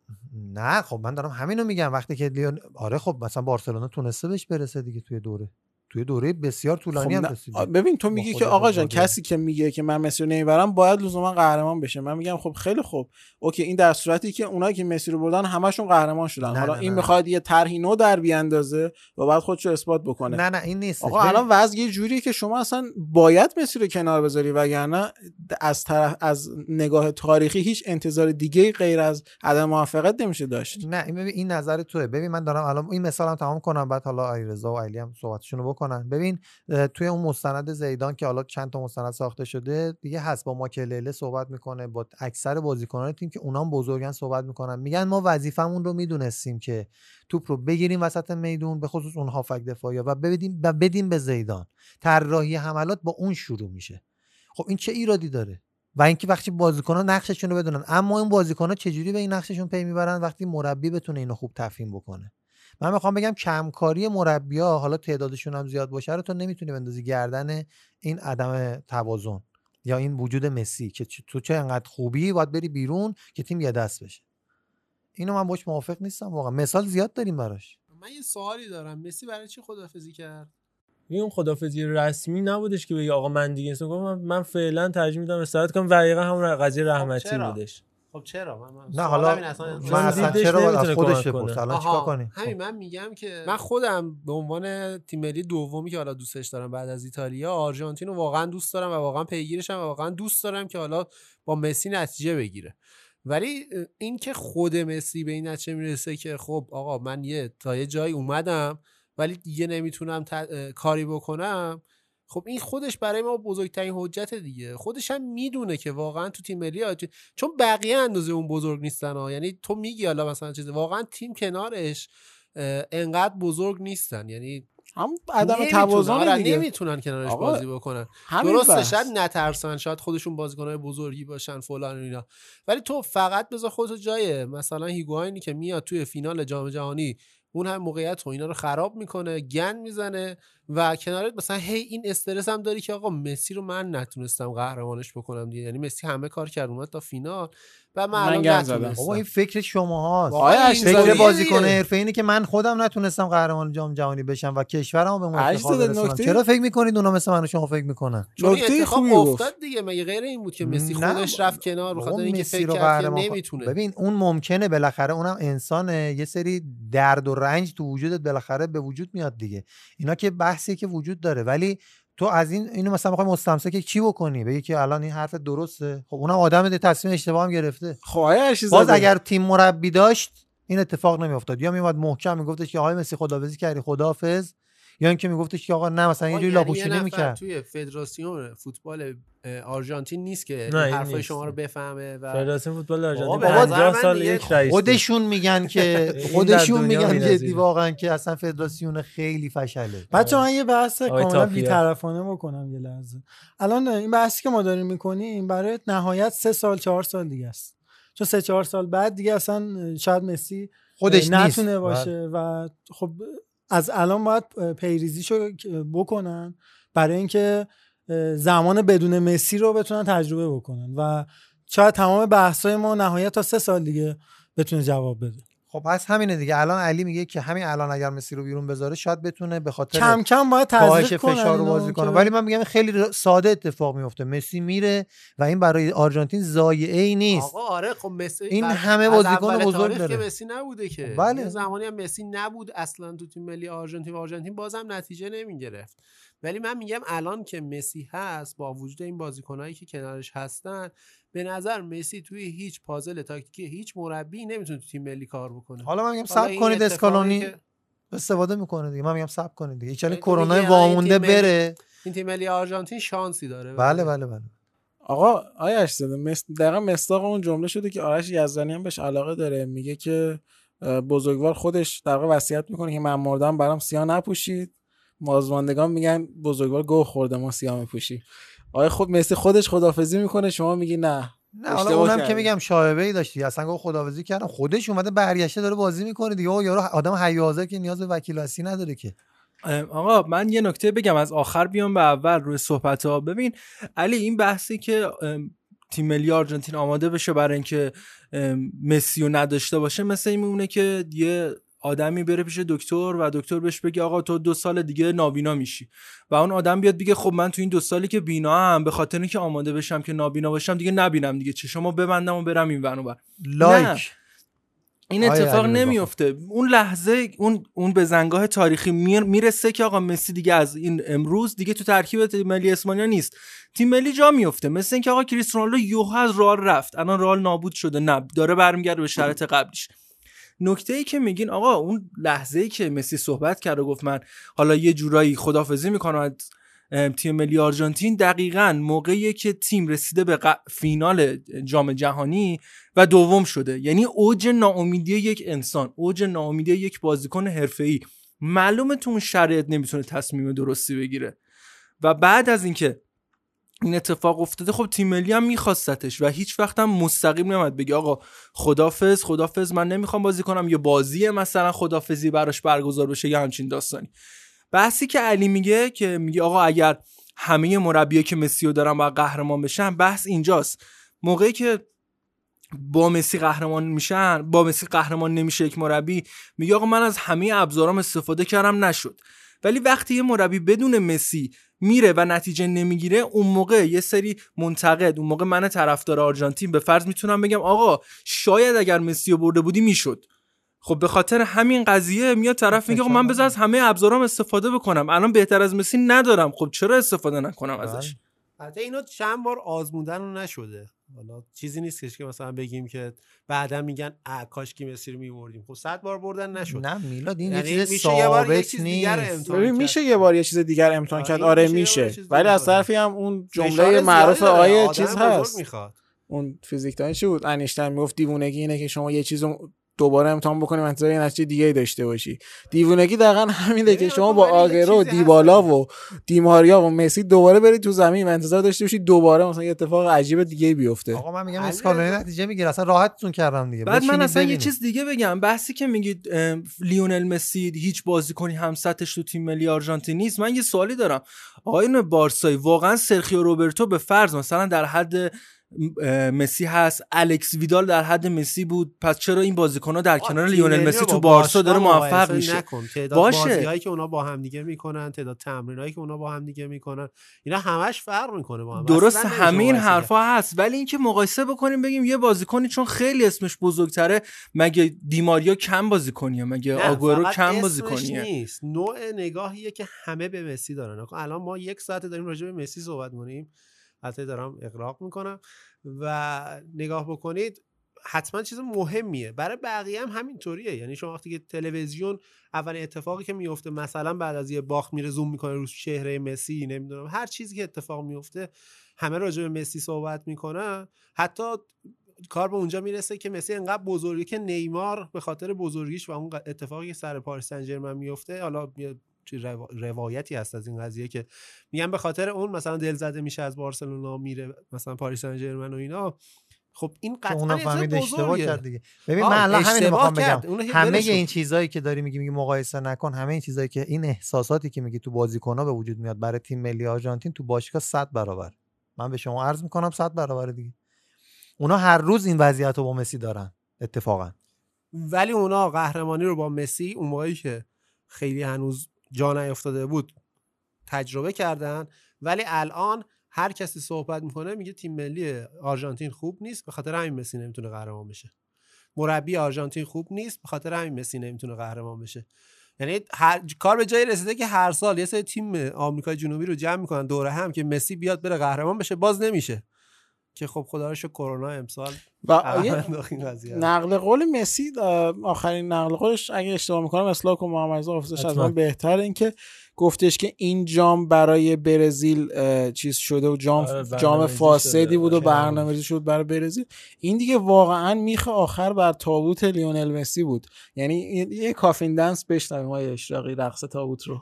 نه خب من دارم همینو میگم. وقتی که لیون آره خب مثلا بارسلونا تونسته بهش برسه دیگه توی دوره. توی دوره بسیار طولانی خب هم رسید ببین تو میگی که آقا جان کسی که میگه که من مسی رو نمی‌برم باید لزوما قهرمان بشه. من میگم خب خیلی خوب. اوکی این در صورتی که اونایی که مسی رو بردن همشون قهرمان شدن. نه حالا نه این نه. می‌خواد یه طرحی نو در بیاندازه و بعد خودش رو اثبات بکنه. نه نه این نیست. آقا الان وضع یه جوریه که شما اصلا باید مسی رو کنار بذاری وگرنه از طرف از نگاه تاریخی هیچ انتظار دیگه غیر از عدم موفقیت نمیشه داشت. نه این ببین این نظر توه. ببین من دارم الان این مثالم تمام کنم بعد حالا علیرضا و علی هم صحبتشون رو بکنن. ببین توی اون مستند زیدان که حالا چند تا مستند ساخته شده دیگه هست با ماکلله صحبت می‌کنه با اکثر بازیکنان تیم که اونام بزرگن صحبت می‌کنن. میگن ما وظیفمون رو می‌دونستیم که توپ رو بگیریم وسط میدون به خصوص اون هافک دفاعی و بدیم و بدیم به زیدان. طراحی حملات با اون شروع میشه. خب این چه ایرادی داره؟ و اینکه وقتی بازیکن‌ها نقششون رو بدونن. اما این بازیکن‌ها چجوری به این نقششون پی می‌برن وقتی مربی بتونه اینو خوب تفهیم بکنه؟ من می‌خوام بگم کمکاری مربیا حالا تعدادشون هم زیاد باشه رو تو نمی‌تونی بندازی گردن این عدم توازن یا این وجود مسی که تو چه انقدر خوبی باید بری بیرون که تیم یه دست بشه. اینو من باش موافق نیستم واقعا. مثال زیاد داریم براش. من یه سوالی دارم. مسی برای چی خدافزی کرد؟ اون خدافزی رسمی نبودش که بگی آقا من دیگه گفتم من فعلا ترجیح میدم استراحت کنم. و دقیقا همون قضیه رحمتی چرا؟ بودش. خب چرا؟ من, من نه حالا این اصلا من اصلا چرا از خودش. بپرس الان چیکار کنیم؟ همین من میگم که من خودم به عنوان تیم ملی دومی که حالا دوستش دارم بعد از ایتالیا آرژانتین رو واقعا دوست دارم و واقعا پیگیرشم و واقعا دوست دارم که حالا با مسی نتیجه بگیره. ولی این که خود مسی به این نتیجه می‌رسه که خب آقا من یه تا یه جایی اومدم ولی دیگه نمی‌تونم ت- اه، کاری بکنم خب این خودش برای ما بزرگترین حجت دیگه. خودش هم می‌دونه که واقعا تو تیم ملی چون بقیه اندازه اون بزرگ نیستن ها. یعنی تو میگی حالا مثلا چیزی واقعا تیم کنارش انقدر بزرگ نیستن. یعنی هم عدم. توازن آره، دیگه. نمی‌تونن کنارش آقا، بازی بکنن. درسته. شاید نترسن شاید خودشون بازیکنهای بزرگی باشن فلان و اینا. ولی تو فقط بذار خودتو جای مثلا هیگواینی که میاد توی فینال جام جهانی اون هم موقعیت و اینا رو خراب می‌کنه گن می‌زنه. و کنارت مثلا هی این استرس هم داری که آقا مسی رو من نتونستم قهرمانش بکنم دیگه. یعنی مسی همه کار کرد اومد تا فینال و من, من الان. نتونستم. بابا این فکر شما هاست این فکر بازیکن. حرفه اینه که من خودم نتونستم قهرمان جام جهانی بشم و کشورمو به نکته- چرا فکر می‌کنید اونا مثل من و شما فکر می‌کنن؟ نکته خوبی گفت. افتاد دیگه. مگه غیر این بود که مسی نه، خودش رفت کنار؟ به بابا خاطر اینکه مسی فکر رو کرد که نمی‌تونه. ببین اون ممکنه بالاخره اونم انسانه. یه سری درد و رنج تو وجودت بالاخره به وجود میاد دیگه. اینا که بحثی که وجود داره. ولی تو از این اینو مثلا می‌خوای مستمسک چی بکنی؟ بگی که الان این حرف درسته. خب اونم آدم ده تصمیم اشتباه هم گرفته. خب آقای عشیزاده، باز اگر تیم مربی داشت این اتفاق نمیافتاد. یا میومد محکم میگفتش که آقای مسی خداحافظی کردی خداحافظ. یا اینکه میگفتش که آقا نه مثلا یه آقا جوری یعنی نفر نمی‌کرد. توی فدراسیون فوتبال آرژانتین نیست که نه، این این حرفای نیست. شما رو بفهمه و فدراسیون فوتبال آرژانتین بابا، به نظر 50 من سال یک رئیس خودشون میگن که خودشون میگن. جدی واقعا که اصلا فدراسیون خیلی فشله بچه من یه بحث کاملا. بیطرفانه بکنم یه لحظه الان این بحثی که ما داریم می‌کنیم برای نهایت سه سال چهار سال دیگه است چون سه چهار سال بعد دیگه اصلا شاید مسی خودش نیست. نتونه بله. باشه و خب از الان باید پیریزیشو بکنن برای اینکه زمان بدون مسی رو بتونن تجربه بکنن و شاید تمام بحثای ما نهایت تا سه سال دیگه بتونه جواب بده. خب پس همینه دیگه. الان علی میگه که همین الان اگر مسی رو بیرون بذاره شاید بتونه به خاطر کم کم باید کاهش فشار رو بازی کنه. ولی من میگم خیلی ساده اتفاق میفته. مسی میره و این برای آرژانتین ضایعه ای نیست. آقا آره خب مسی این همه از بازیکن بزرگ داره. که مسی نبوده که. بله. زمانی هم مسی نبود اصلا تو تیم ملی آرژانتین و آرژانتین بازم نتیجه نمی‌گرفت. ولی من میگم الان که مسی هست با وجود این بازیکنایی که کنارش هستن به نظر مسی توی هیچ پازل تاکتیکی هیچ مربی نمی‌تونه تو تیم ملی کار بکنه. حالا من میگم صبر کنید اسکالونی که- استفاده می‌کنه دیگه. من میگم صبر کنید دیگه. ایشالا تو کرونا وامونده بره. این تیم ملی آرژانتین شانسی داره. بله. بله بله آقا آیا اشزاده مس... دقیقا مصداق اون جمله شده که آرش یزدانی هم بهش علاقه داره. میگه که بزرگوار خودش در واقع وصیت می‌کنه که من مردم برام سیاه نپوشید. مازماندگان میگن بزرگوار گوه خورده ما سیاه میپوشی آیا خود مسی خودش خدافزی می‌کنه شما میگی نه. نه حالا اونم که. میگم شایبه ای داشتی اصلا گفت خداحافظی کردم. خودش اومده برگشته داره بازی می‌کنه دیگه. آقا یارو آدم حیازه که نیاز به وکیل هستی نداره که. آقا من یه نکته بگم از آخر بیام به اول روی صحبت ها. ببین علی این بحثی که تیم ملی آرژانتین آماده بشه برای اینکه مسی رو نداشته باشه مثل این میمونه که یه آدمی بره پیش دکتر و دکتر بهش بگه آقا تو دو سال دیگه نابینا میشی. و اون آدم بیاد بگه خب من تو این دو سالی که بینا هم به خاطر اینکه آماده بشم که نابینا باشم دیگه نبینم دیگه. چشمو ببندم و برم این ور. لایک. نه. این اتفاق نمیفته اون لحظه اون اون به زنگاه تاریخی میر می‌رسه که آقا مسی دیگه از این امروز دیگه تو ترکیب تیم ملی اسپانیا نیست. تیم ملی جا میفته مثل اینکه آقا کریستیانو رونالدو یوها از رئال رفت. الان رئال نابود شده. نه داره برمیگرده به شرط قبلیش. نکته ای که میگین آقا اون لحظه ای که مسی صحبت کرد و گفت من حالا یه جورایی خدافزی می‌کنم تیم ملی آرژانتین دقیقا موقعی که تیم رسیده به فینال جام جهانی و دوم شده. یعنی اوج ناامیدی یک انسان اوج ناامیدی یک بازیکن حرفه‌ای. معلومه تو اون شرایط نمی‌تونه تصمیم درستی بگیره. و بعد از اینکه این اتفاق افتاده خب تیم ملی هم میخواستتش و هیچ وقت هم مستقیم نمیاد بگه آقا خدافظ خدافظ من نمی‌خوام بازی کنم یا بازی مثلا خدافظی براش برگزار بشه یا همچین داستانی. بحثی که علی میگه که میگه آقا اگر همه مربیایی که مسی رو دارن باید قهرمان بشن بحث اینجاست. موقعی که با مسی قهرمان میشن با مسی قهرمان نمیشه یک مربی میگه آقا من از همه ابزارام استفاده کردم نشد. ولی وقتی یه مربی بدون مسی میره و نتیجه نمی‌گیره اون موقع یه سری منتقد اون موقع من طرفدار آرژانتین به فرض می‌تونم بگم آقا شاید اگر مسی رو برده بودی می‌شد. خب به خاطر همین قضیه میاد طرف میگه آقا من بذار از همه ابزارام استفاده بکنم. الان بهتر از مسی ندارم. خب چرا استفاده نکنم ازش؟ البته اینو چند بار آزمودن و نشده. حالا چیزی نیست که مثلا بگیم که بعدا میگن اه کاش که مسی رو میبردیم خب صد بار بردن نشد نه میلاد این یعنی یه چیز میشه یه بار یه ثابت چیز دیگر نیست امتحان ببین کرد. میشه یه بار یه چیز دیگر امتحان آره، کرد آره میشه ولی از. طرفی هم اون جمله معروف. آیه چیز هست می‌خواد. اون فیزیکدان چی بود انیشتین می‌گفت دیوونگی اینه که شما یه چیز رو دوباره امتحان بکنیم انتظار یه نتیجه دیگه ای داشته باشی. دیوونگی دقیقا همینه که شما با آگرو و دیبالا و دیماریا و مسی دوباره برید تو زمین و انتظار داشته باشید دوباره مثلا یه اتفاق عجیب دیگه ای بیفته. آقا من میگم اسکالونی نتیجه می‌گیره. اصلا راحتتون کردم دیگه. بعد من اصلا یه. چیز دیگه بگم. بحثی که میگید لیونل مسی هیچ بازیکنی هم سطحش تو تیم ملی آرژانتین نیست من یه سوالی دارم. آقایون بارسایی واقعا سرخیو روبرتو به فرض مثلا در حد مسی هست. الکس ویدال در حد مسی بود. پس چرا این بازیکن‌ها در کنار لیونل مسی تو با بارسا داره موفق میشه. تعداد باشه. بازی‌هایی که اونا با هم دیگه می‌کنن تعداد تمرینایی که اونا با هم دیگه می‌کنن اینا همش فرق می‌کنه با هم. درست همه این. حرفا هست. ولی اینکه مقایسه بکنیم بگیم یه بازیکنی چون خیلی اسمش بزرگتره مگه دیماریا کم بازیکنیه؟ مگه آگورو کم بازیکنیه؟ نیست. نوع نگاهیه که همه به مسی دارن. الان ما یک ساعت داریم راجع به مسی صحبت کنیم البته دارم اقراق می‌کنم. و نگاه بکنید حتما چیز مهمیه. برای بقیه هم همینطوریه. یعنی شما وقتی که تلویزیون اولین اتفاقی که میفته مثلا بعد از یه باخت میره زوم می‌کنه رو چهره مسی نمی‌دونم هر چیزی که اتفاق میفته همه راجع به مسی صحبت می‌کنن حتی کار به اونجا می‌رسه که مسی انقدر بزرگی که نیمار به خاطر بزرگیش و اون اتفاقی که سر پاریس سن ژرمن میفته حالا روا- روایتی هست از این قضیه که میگن به خاطر اون مثلا دل زده میشه از بارسلونا میره مثلا پاریس سن ژرمن و اینا خب این قطعا فهمید اشتباه. کرد دیگه ببین من الان همین می‌خوام. بگم همه. این چیزایی که داری میگی میگی مقایسه نکن همه این چیزایی که این احساساتی که میگی تو بازیکن‌ها به وجود میاد برای تیم ملی آرژانتین تو باشگاه 100 برابر من به شما عرض می‌کنم 100 برابر دیگه اونا هر روز این وضعیت رو با مسی دارن اتفاقا ولی اونا قهرمانی رو با مسی اون موقعی که خیلی هنوز جا نیافتاده بود. تجربه کردن. ولی الان هر کسی صحبت می‌کنه میگه تیم ملی آرژانتین خوب نیست به خاطر همین مسی نمی‌تونه قهرمان بشه. مربی آرژانتین خوب نیست به خاطر همین مسی نمی‌تونه قهرمان بشه. یعنی هر کار به جایی رسیده که هر سال یه سری تیم آمریکای جنوبی رو جمع می‌کنن دوره هم که مسی بیاد بره قهرمان بشه باز نمیشه. که خب خدا رو کرونا امسال و. نقل قول مسی آخرین نقل قولش اگه اشتباه می‌کنم اصلاح کن محمد رضا حافظش از. من بهتر این که گفتش که این جام برای برزیل چیز شده و جام آره، جام فاسدی. بود و برنامه‌ریزی شد برای برزیل این دیگه واقعا میخ آخر بر تابوت لیونل مسی بود یعنی یه- یه کافین دنس بشنویم های اشراقی رقص تابوت رو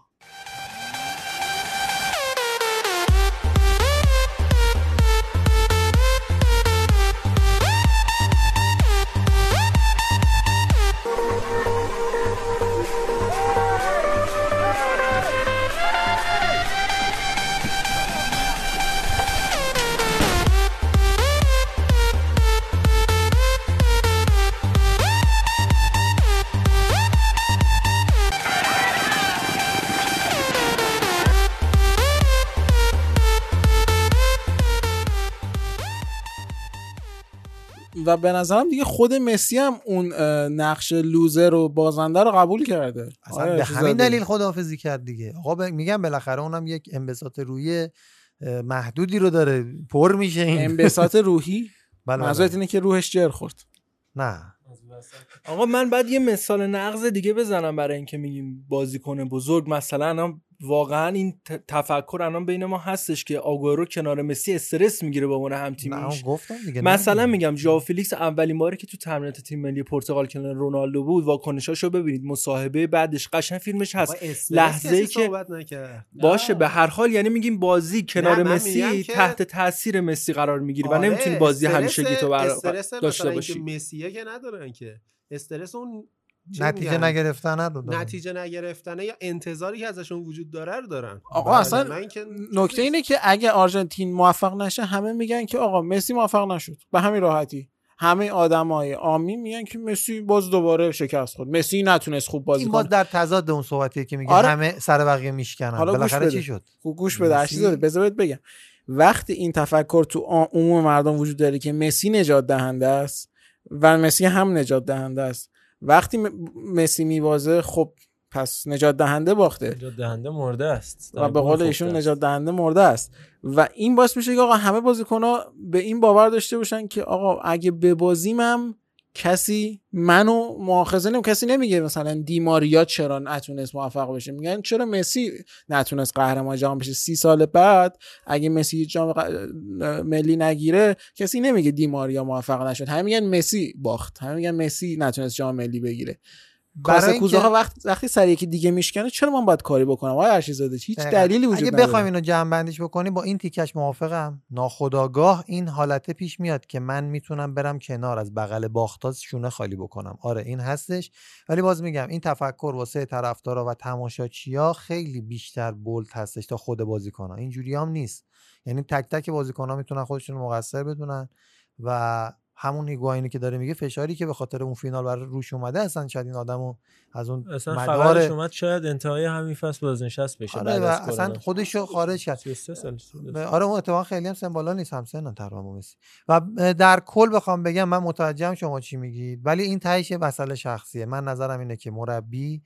و به نظرم دیگه خود مسی هم اون نقش loser و بازنده رو قبول کرده. اصلا آره، به همین زده. دلیل خداحافظی کرد دیگه. آقا ب- میگم بالاخره اونم یک انبساط روی اه، محدودی رو داره. پر میشه این. انبساط روحی؟ بله، بله. منظورت اینه که روحش جر خورد؟ نه. آقا من بعد یه مثال نقض دیگه بزنم برای اینکه میگیم بازیکن بزرگ. مثلا واقعا این تفکر الان بین ما هستش که آگوئرو کنار مسی استرس می‌گیره با عنوان هم نه تیمیش گفتم دیگه مثلا نه. میگم ژائو فیلیکس اولین باری که تو تمرینات تیم ملی پرتغال کنار رونالدو بود واکنشاشو ببینید مصاحبه بعدش قشنگ فیلمش هست. با استرس لحظه ای کسی که صحبت نکرد. باشه به هر حال یعنی میگیم بازی کنار مسی تحت تاثیر مسی قرار می‌گیری و آره، نمی‌تونی بازی استرس- همیشگی تو بر... داشته باشی. مسیه که ندارن که. استرس اون نتیجه میگن؟ نگرفتن رو دارن. نتیجه نگرفتنه یا انتظاری که ازشون وجود داره رو دارن. آقا بله، اصلا من که نکته اینه که اگه آرژانتین موفق نشه همه میگن که آقا مسی موفق نشد. به همین راحتی. همه آدمای عامی میگن که مسی باز دوباره شکست خورد. مسی نتونست خوب بازی این کنه. باز در تضاد اون صحبتیه که میگه آره. همه سر بقیه میشکنن. حالا گوش بالاخره بده. چی شد؟ خوب گوش بده مسی-. بذار بگم. وقتی این تفکر تو عموم مردم وجود داره که مسی نجات دهنده است و مسی هم نجات دهنده است وقتی مسی میوازه خب پس نجات دهنده باخته. نجات دهنده مرده است. و به قول ایشون نجات دهنده مرده است. و این باعث میشه که آقا همه بازیکن‌ها به این باور داشته باشن که آقا اگه ببازیم هم کسی منو مؤاخذه نمی کسی نمیگه مثلا دیماریا چرا نتونست موفق بشه. میگن چرا مسی نتونست قهرمان جهان بشه. سی سال بعد اگه مسی جام ملی نگیره کسی نمیگه دیماریا موفق نشد. همه میگن مسی باخت. همه میگن مسی نتونست جام ملی بگیره. برای کوزه وقت وقتی سر یکی دیگه میشکنه چرا من باید کاری بکنم؟ آقای ارشیزاده هیچ دقیقاً. دلیلی وجود اگه نداره. بخوایم اینو جمع بندیش بکنیم با این تیکش موافقم. ناخداگاه این حالته پیش میاد که من می‌تونم برم کنار از بغل باختاز شونه خالی بکنم. آره این هستش. ولی باز میگم این تفکر واسه طرفدارا و تماشاچیا خیلی بیشتر بولد هستش تا خود بازیکن‌ها. اینجوری هم نیست. یعنی تک تک بازیکن‌ها می‌تونن خودشون مقصر بدونن و همون هیگواینی که داره میگه فشاری که به خاطر اون فینال برای روش اومده اصلا شاید این آدمو از اون اصلا مدار خبرش اومد شاید انتهای همین فصل بازنشست بشه آره بعد و از اصلا. خودشو خارج کرد 33 سالش بود. به- آره اون اتفاقا خیلی هم سن بالا نیست هم سن تقریبا با مسی و در کل بخوام بگم من متوجهم شما چی میگید ولی این تهش یه مسئله شخصیه من نظرم اینه که مربی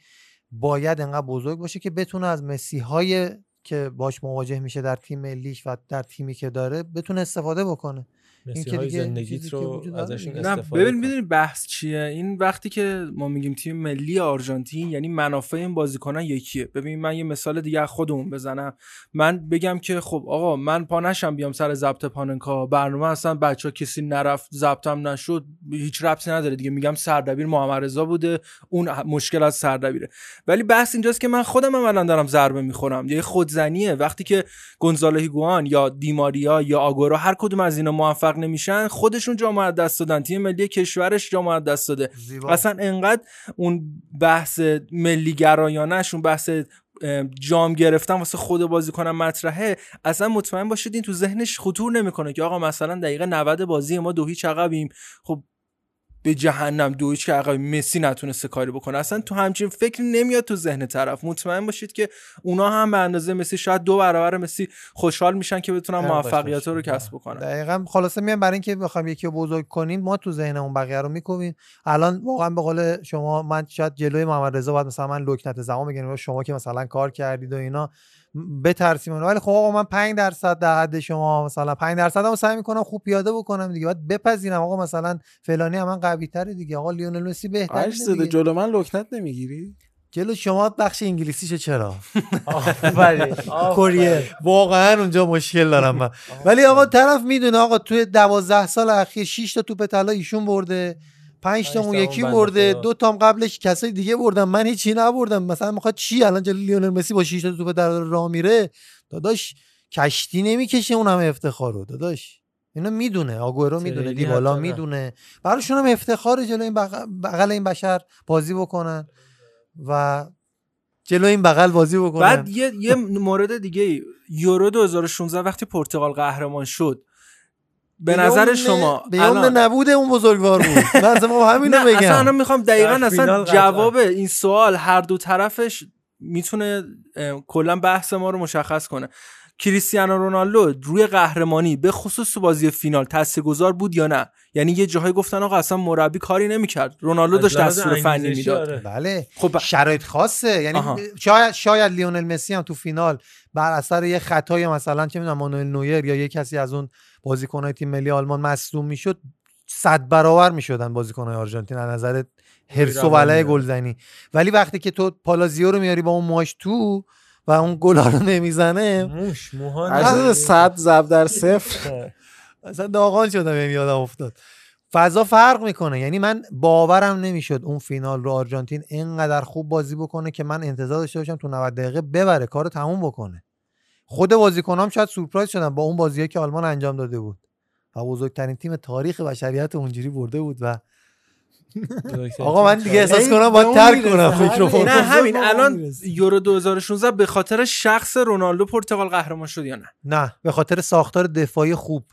باید انقدر بزرگ باشه که بتونه از مسی های که باش مواجه میشه در تیم ملیش و در تیمی که داره بتونه استفاده بکنه این که مسیحای دیگه زندگیت رو ازشون استفاده ببین. می‌دونی بحث چیه؟ این وقتی که ما میگیم تیم ملی آرژانتین یعنی منافع این بازیکنان یکیه. ببین من یه مثال دیگه از خودمون بزنم. من بگم که خب آقا من پا نشم بیام سر ضبط پاننکا. برنامه اصلا بچه کسی نرفت ضبطم نشد هیچ ربطی نداره دیگه. میگم سردبیر محمد رضا بوده اون مشکل از سردبیره. ولی بحث اینجاست که من خودم هم الان دارم ضربه می‌خورم. یه خودزنیه. وقتی که گونزالو هیگوان یا دیماریا یا آگورو هر کدوم از اینا موفق نمیشن خودشون جام از دست دادن. تیم ملی کشورش جام از دست داده. زیبا. اصلا انقدر اون بحث ملی گرایانش اون بحث جام گرفتن واسه خود بازیکنم مطرحه اصلا مطمئن باشید این تو ذهنش خطور نمی‌کنه که آقا مثلا دقیقه 90 بازی ما دو هیچ عقبیم. خب به جهنم دو هیچ که عقب مسی نتونسته کاری بکنه. اصلا تو همچین فکر نمیاد تو ذهن طرف. مطمئن باشید که اونا هم به اندازه مسی شاید دو برابر مسی خوشحال میشن که بتونن موفقیت رو. کسب بکنن. دقیقا. خلاصه میام برای اینکه بخوایم یکی رو بزرگ کنیم ما تو ذهنمون بقیه رو می‌کنیم الان واقعا به قول شما من شاید جلوی محمد رضا باید مثلا من لکنت زمان بگیرم شما که مثلا کار کردید و اینا. بترسیم. ولی خب آقا من 5 درصد در حد شما مثلا 5 درصد هم سعی می‌کنم خوب پیاده بکنم دیگه. باید بپذیرم. آقا مثلا فلانی هم من قوی تره دیگه. آقا لیونل مسی بهتره دیگه. جلو من لکنت نمی‌گیری؟ جلو شما بخش انگلیسیشو چرا؟ کوریر. واقعا اونجا مشکل دارم من. ولی آقا طرف می‌دونه آقا توی دوازده سال اخیر 6 تا توپ طلا ایشون برده. پنج تا اون یکی برده. دو تام قبلش کسای دیگه بردن من هیچی نبردم مثلا می‌خواد چی الان جلوی لیونل مسی با 6 تا توپ طلا راه میره داداش کشتی نمی‌کشه اون همه افتخار رو داداش اینو می‌دونه آگورو می‌دونه دیبالا. می‌دونه براشون هم افتخار جلوی این بغ- بغل این بشر بازی بکنن و جلو این بغل بازی بکنن بعد یه یه مورد دیگه. یورو 2016 وقتی پرتغال قهرمان شد به نظر شما به یمن نبود اون بزرگوار بود. من ما همینو نه بگم. اصلا الان می‌خوام دقیقا اصلا. جواب این سوال هر دو طرفش می‌تونه کلا بحث ما رو مشخص کنه. کریستیانو رونالدو روی قهرمانی به خصوص تو بازی فینال تاثیرگذار بود یا نه؟ یعنی یه جاهایی گفتن آقا اصلا مربی کاری نمی‌کرد. رونالدو داشت دستور فنی می‌داد. آره. بله. خب شرایط خاصه. یعنی آها. شاید شاید لیونل مسی هم تو فینال بر اثر یه خطای مثلا چه می‌دونم مانوئل نویر یا یه کسی از اون بازیکنهای تیم ملی آلمان مصدوم می‌شد صد برابر می‌شدن بازیکنهای آرژانتین. از نظر حرس و ولع. گلزنی. ولی وقتی که تو پالازیو رو میاری با اون ماش تو و اون گلا رو نمی‌زنه موش موها. صد ضرب در صفر. اصلا داغان شدم یعنی یادم افتاد. فضا فرق می‌کنه. یعنی من باورم نمی‌شد اون فینال رو آرژانتین اینقدر خوب بازی بکنه که من انتظار داشته باشم تو 90 دقیقه ببره کارو تموم بکنه. خود بازیکنام شاید سورپرایز شدن با اون بازیه که آلمان انجام داده بود. و بزرگترین تیم تاریخ بشریت اونجوری برده بود و آقا من دیگه احساس کنم اون ترک. کنم میکروفون. نه همین. الان. یورو 2016 به خاطر شخص رونالدو پرتغال قهرمان شد یا نه؟ نه به خاطر ساختار دفاعی خوب.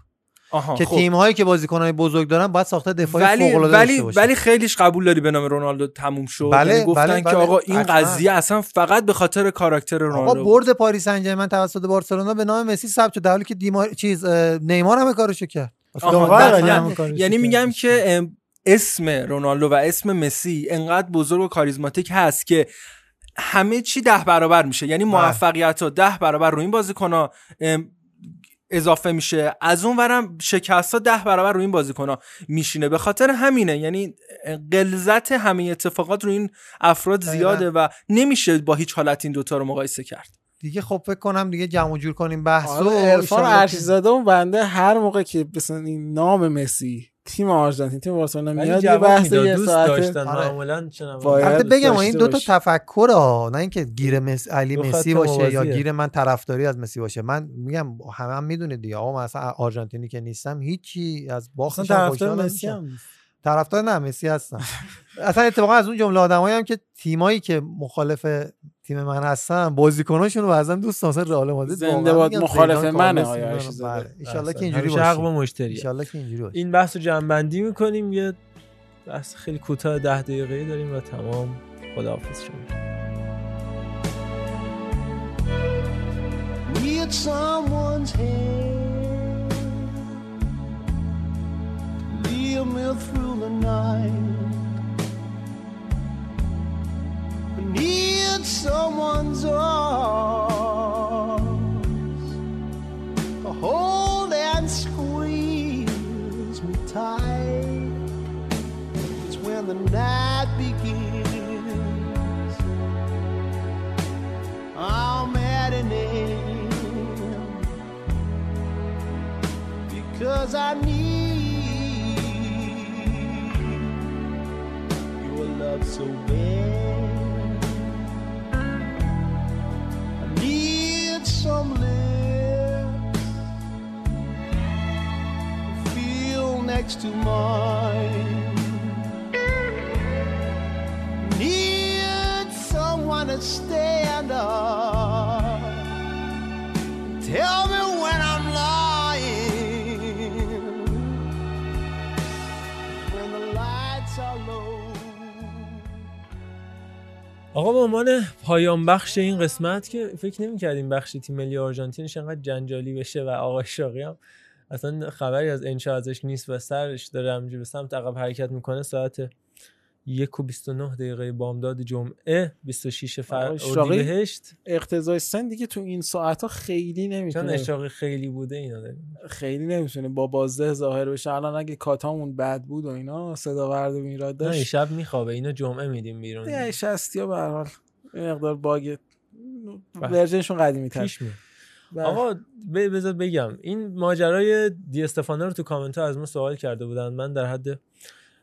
که خب. تیم هایی که بازیکنهای بزرگ دارن باید ساخته دفاعی ولی فوق العاده ولی ولی خیلیش قبول داری به نام رونالدو تموم شد بله، یعنی گفتن بله، که بله. آقا این حتما. قضیه اصلا فقط به خاطر کاراکتر آقا رونالدو بود. برد پاریس سن ژرمن توسط بارسلونا به نام مسی ثبت شد در حالی که دیمار چیز نیمار هم کارشو کرد آها، دقیقاً. دقیقاً. یعنی میگم که اسم رونالدو و اسم مسی انقدر بزرگ و کاریزماتیک هست که همه چی ده برابر میشه یعنی موفقیت ها ده برابر رو این بازیکن ها اضافه میشه. از اون ورم شکست ها ده برابر رو این بازیکن ها میشینه. به خاطر همینه. یعنی قلزت همه اتفاقات رو این افراد زیاده و نمیشه با هیچ حالت این دوتا رو مقایسه کرد. دیگه خب فکر کنم دیگه جمع جور کنیم. بحث آره عرفان ارشیزاده اون بنده هر موقع که مثلا این نام مسی تیم آرژانتین تیم بارسلونا میاد یه بحث یه ساعته داشتن آره. معمولا البته بگم این دو تا. تفکر ها نه اینکه گیر مس... علی مسی باشه یا. گیر من طرفداری از مسی باشه من میگم همه هم می‌دونید دیگه آقا من اصلا آرژانتینی که نیستم هیچی از باختش هم طرفدار خوشحال مسی نمیشم. هم. طرفدار نه مسی هستم اصلا اتفاقا از اون جمله آدمایی هم که تیمایی که مخالف تیم من هستن بازیکناشون رو بعضا دوست دارن مثلا رئال مادرید زنده باد مخالف منه آیا. بله. ایشالله که اینجوری باشه. حق با مشتریه. ایشالله که اینجوری باشه. این بحث رو جمع می‌کنیم یه بحث خیلی کوتاه ده دقیقه داریم و تمام. خداحافظ شما. Need someone's hand. Lead me through the night. Need someone's arms To hold and squeeze me tight It's when the night begins I'm at an end because I need your love so bad. Feel next to mine. Need someone to stand up. Tell me آقا به عنوان پایان بخش این قسمت که فکر نمی کردیم بخش تیم ملی آرژانتینش انقدر جنجالی بشه و آقا شاقی هم اصلا خبری از انشا ازش نیست و سرش داره همینجوری به سمت عقب حرکت می‌کنه ساعت یک و 29 دقیقه بامداد جمعه 26 فر اردیبهشت اقتضای سن دیگه تو این ساعت ها خیلی چون نمی‌تونه اشاقی خیلی بوده اینا داریم. خیلی نمی‌تونه با بازده ظاهر بشه. الان اگه کاتامون بد بود و اینا صدا ورد و میراد نه این داشت. شب میخوابه اینو جمعه میدیم بیرون. دیگه شستی ها به هر حال. مقدار باگ بله. ورژنشون قدیمی تر. پیش میاد. آقا بذار بگم این ماجرای دی استفانو رو تو کامنت ها از ما سوال کرده بودن. من در حد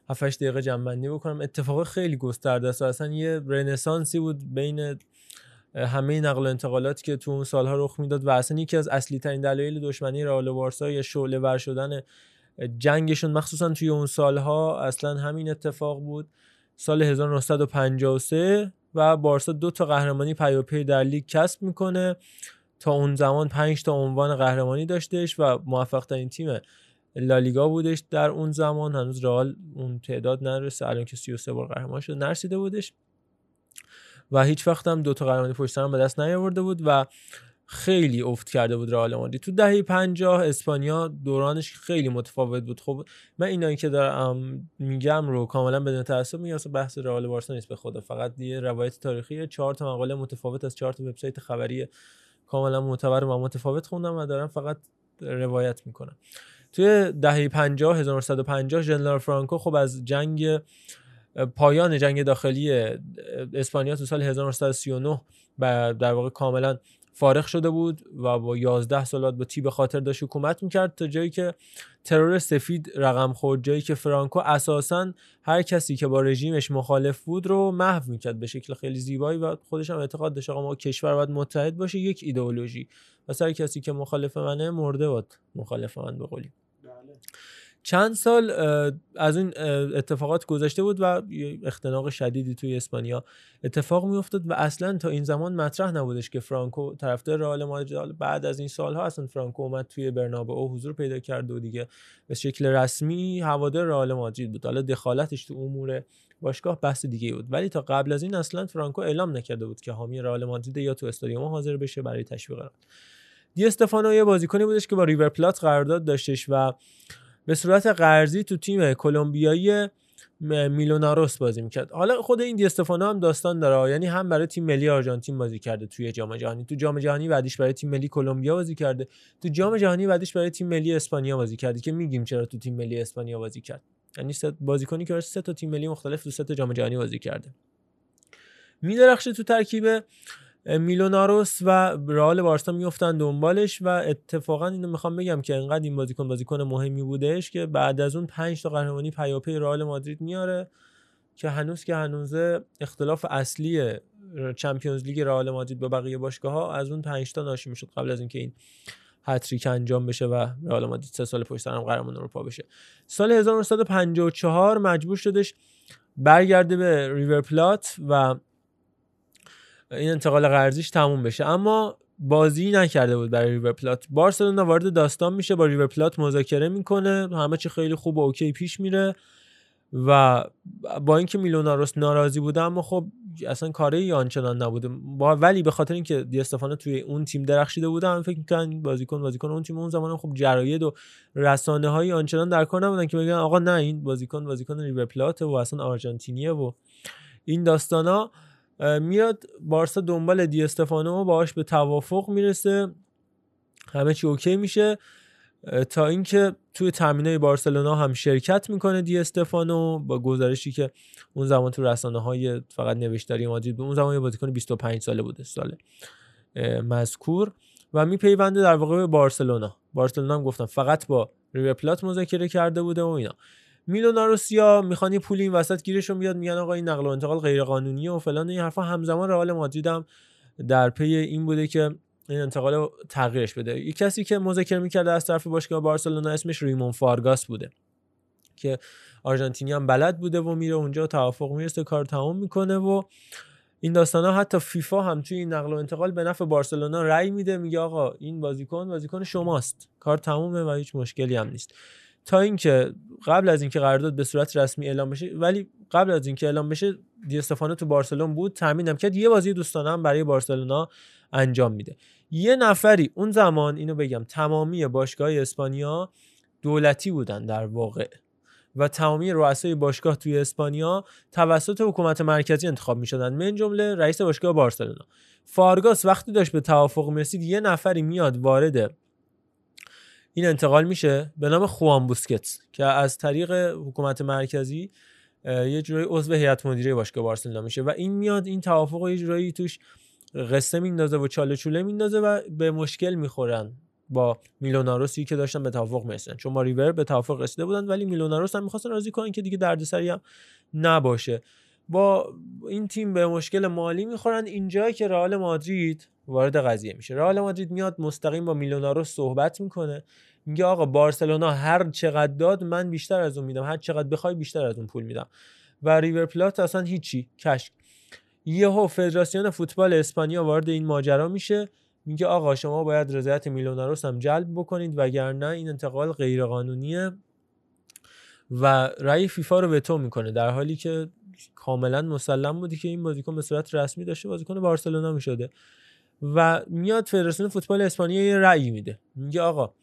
7 دقیقه جنبندی بکنم. اتفاق خیلی گسترده است. اصلا یه رنسانسی بود بین همه نقل و انتقالاتی که تو اون سالها رخ می‌داد و اصلا یکی از اصلی ترین دلایل دشمنی رئال بارسا یا شعله ور شدن جنگشون مخصوصا توی اون سالها اصلا همین اتفاق بود. سال 1953 و بارسا دو تا قهرمانی پیاپی در لیگ کسب می‌کنه. تا اون زمان 5 تا عنوان قهرمانی داشتش و موفق ترین تیم لالیگا بودش در اون زمان هنوز رئال اون تعداد نرسه. الان که 33 بار قهرمان شد نرسیده بودش. و هیچ وقت هم دو تا قهرمانی پشت سر به دست نیاورده بود و خیلی افت کرده بود رئال مادرید. تو دهه 50 اسپانیا دورانش خیلی متفاوت بود. خب من اینایی که دارم میگم رو کاملا بدون تعصب میگم اصلا بحث رئال بارسا نیست به خدا. فقط یه روایت تاریخی چهار تا مقاله متفاوت از چهار تا وبسایت خبری کاملا معتبر و متفاوت خوندم و دارم فقط روایت می‌کنم. توی دهه 50 1950 ژنرال فرانکو خب از جنگ پایان جنگ داخلی اسپانیا تو سال 1939 و در واقع کاملا فارغ شده بود و با 11 سالات با تیب خاطر داشت حکومت می‌کرد تا جایی که ترور سفید رقم خورد جایی که فرانکو اساسا هر کسی که با رژیمش مخالف بود رو محو می‌کرد به شکل خیلی زیبایی و خودش هم اعتقاد داشت آقا ما کشور باید متحد باشه یک ایدئولوژی و هر کسی که مخالف منه مرده باد مخالف من به قولی. چند سال از این اتفاقات گذشته بود و اختناق شدیدی توی اسپانیا اتفاق میافتاد و اصلا تا این زمان مطرح نبودش که فرانکو طرفدار رئال مادرید بعد از این سالها اصلا فرانکو اومد توی برنابئو حضور پیدا کرد و دیگه به شکل رسمی هوادار رئال مادرید بود. حالا دخالتش تو امور باشگاه بحث دیگه بود. ولی تا قبل از این اصلا فرانکو اعلام نکرده بود که حامی رئال مادرید یا تو استادیوم حاضر بشه برای تشویق دی استفانو یه بازیکنی بودش که با ریور پلات قرارداد داشتش و به صورت قرضی تو تیم کلمبیایی میلوناروس بازی می‌کرد. حالا خود این دی استفانو هم داستان داره. یعنی هم برای تیم ملی آرژانتین بازی کرده توی جام جهانی. تو جام جهانی بعدیش برای تیم ملی کلمبیا بازی کرده. تو جام جهانی بعدیش برای تیم ملی اسپانیا بازی کرده که میگیم چرا تو تیم ملی اسپانیا بازی کرد. یعنی بازیکنی که سه تا تیم ملی مختلف تو سه تا جام جهانی بازی کرده. میدرخشه تو ترکیب میلوناروس و رئال بارسا میفتن دنبالش و اتفاقا اینو می‌خوام بگم که انقدر این بازیکن بازیکن مهمی بودش که بعد از اون 5 تا قهرمانی پیاپی رئال مادرید میاره که هنوز که هنوز اختلاف اصلی چمپیونز لیگ رئال مادرید با بقیه باشگاه ها از اون 5 تا ناشی می‌شد قبل از اینکه این هتریک انجام بشه و رئال مادرید سه سال پشت هم قهرمان اروپا بشه. سال 1954 مجبور شدش برگرده به ریور پلات و این انتقال قرضیش تموم بشه. اما بازی نکرده بود برای ریور پلات. بارسلونا وارد داستان میشه با ریور پلات مذاکره می‌کنه همه چی خیلی خوب و OK پیش میره و با اینکه میلوناریوس ناراضی بوده اما خب اصلا کاری آنچنان نبوده. با ولی به خاطر اینکه دی استفانو توی اون تیم درخشیده بوده هم فکر می‌کنن بازیکن بازیکن اون تیم اون زمان خب جراید و رسانه های آنچنان در کار نبودن که بگن آقا نه این بازیکن بازیکن ریور پلات و اصلا آرژانتینیه و این داستانا. میاد بارسا دنبال دی استفانو باهاش به توافق می‌رسه. همه چی اوکی میشه. تا اینکه توی تامینای بارسلونا هم شرکت می‌کنه دی استفانو با گزارشی که اون زمان تو رسانه های فقط نوشتاری مادرید اون زمان یه بازیکن 25 ساله بوده سال مذکور و میپیونده در واقع به بارسلونا. بارسلونا هم گفتم فقط با ریور پلات مذاکره کرده بوده و اینا. میلوناریوسیا می‌خوان یه پولی این وسط گیرشون بیاد میگن آقا این نقل و انتقال غیر قانونیه و فلان. این حرفا همزمان رئال مادرید هم در پی این بوده که این انتقال تغییرش بده. یه کسی که مذاکره می‌کرده از طرف باشگاه بارسلونا اسمش ریمون فارگاس بوده که آرژانتینی هم بلد بوده و میره اونجا توافق می‌رسه کار تمام می‌کنه و این داستان ها حتی فیفا هم توی این نقل و انتقال به نفع بارسلونا رأی میده میگه آقا این بازیکن بازیکن شماست. کار تمومه و هیچ مشکلی هم نیست. تا اینکه قبل از اینکه قرارداد به صورت رسمی اعلام بشه ولی قبل از اینکه اعلام بشه دی استفانو تو بارسلون بود تامین هم کرد. یه بازی دوستانه هم برای بارسلونا انجام میده. یه نفری اون زمان اینو بگم تمامی باشگاه اسپانیا دولتی بودن در واقع. و تمامی رؤسای باشگاه توی اسپانیا توسط حکومت مرکزی انتخاب می شدن من جمله رئیس باشگاه بارسلونا. فارگاس وقتی داشت به توافق می‌رسید یه نفری میاد وارد این انتقال میشه به نام خوان بوسکتس که از طریق حکومت مرکزی یه جورایی عضو هیئت مدیره باشگاه بارسلونا میشه و این میاد این توافق یه جورایی توش قصه میندازه و چاله چوله میندازه و به مشکل می‌خورن با میلوناروسی که داشتن به توافق می‌رسن چون با ریور به توافق رسیده بودن ولی میلوناروس هم می‌خواستن راضی کنن که دیگه دردسری هم نباشه. با این تیم به مشکل مالی می‌خورن. اینجا که رئال مادرید وارد قضیه میشه. رئال مادرید میاد مستقیم با میلونارو صحبت می‌کنه. میگه آقا بارسلونا هر چقدر داد من بیشتر از اون میدم. هر چقدر بخوای بیشتر از اون پول میدم. و ریور پلات اصلا هیچی. کشک. یهو فدراسیون فوتبال اسپانیا وارد این ماجرا میشه. میگه آقا شما باید رضایت میلوناروس هم جلب بکنید وگرنه این انتقال غیرقانونیه و رأی فیفا رو وتو می‌کنه. در حالی که کاملا مسلم بودی که این بازیکن به صورت رسمی داشته بازیکن بارسلونا می‌شده. و میاد فدراسیون فوتبال اسپانیا یه رأی میده. میگه آقا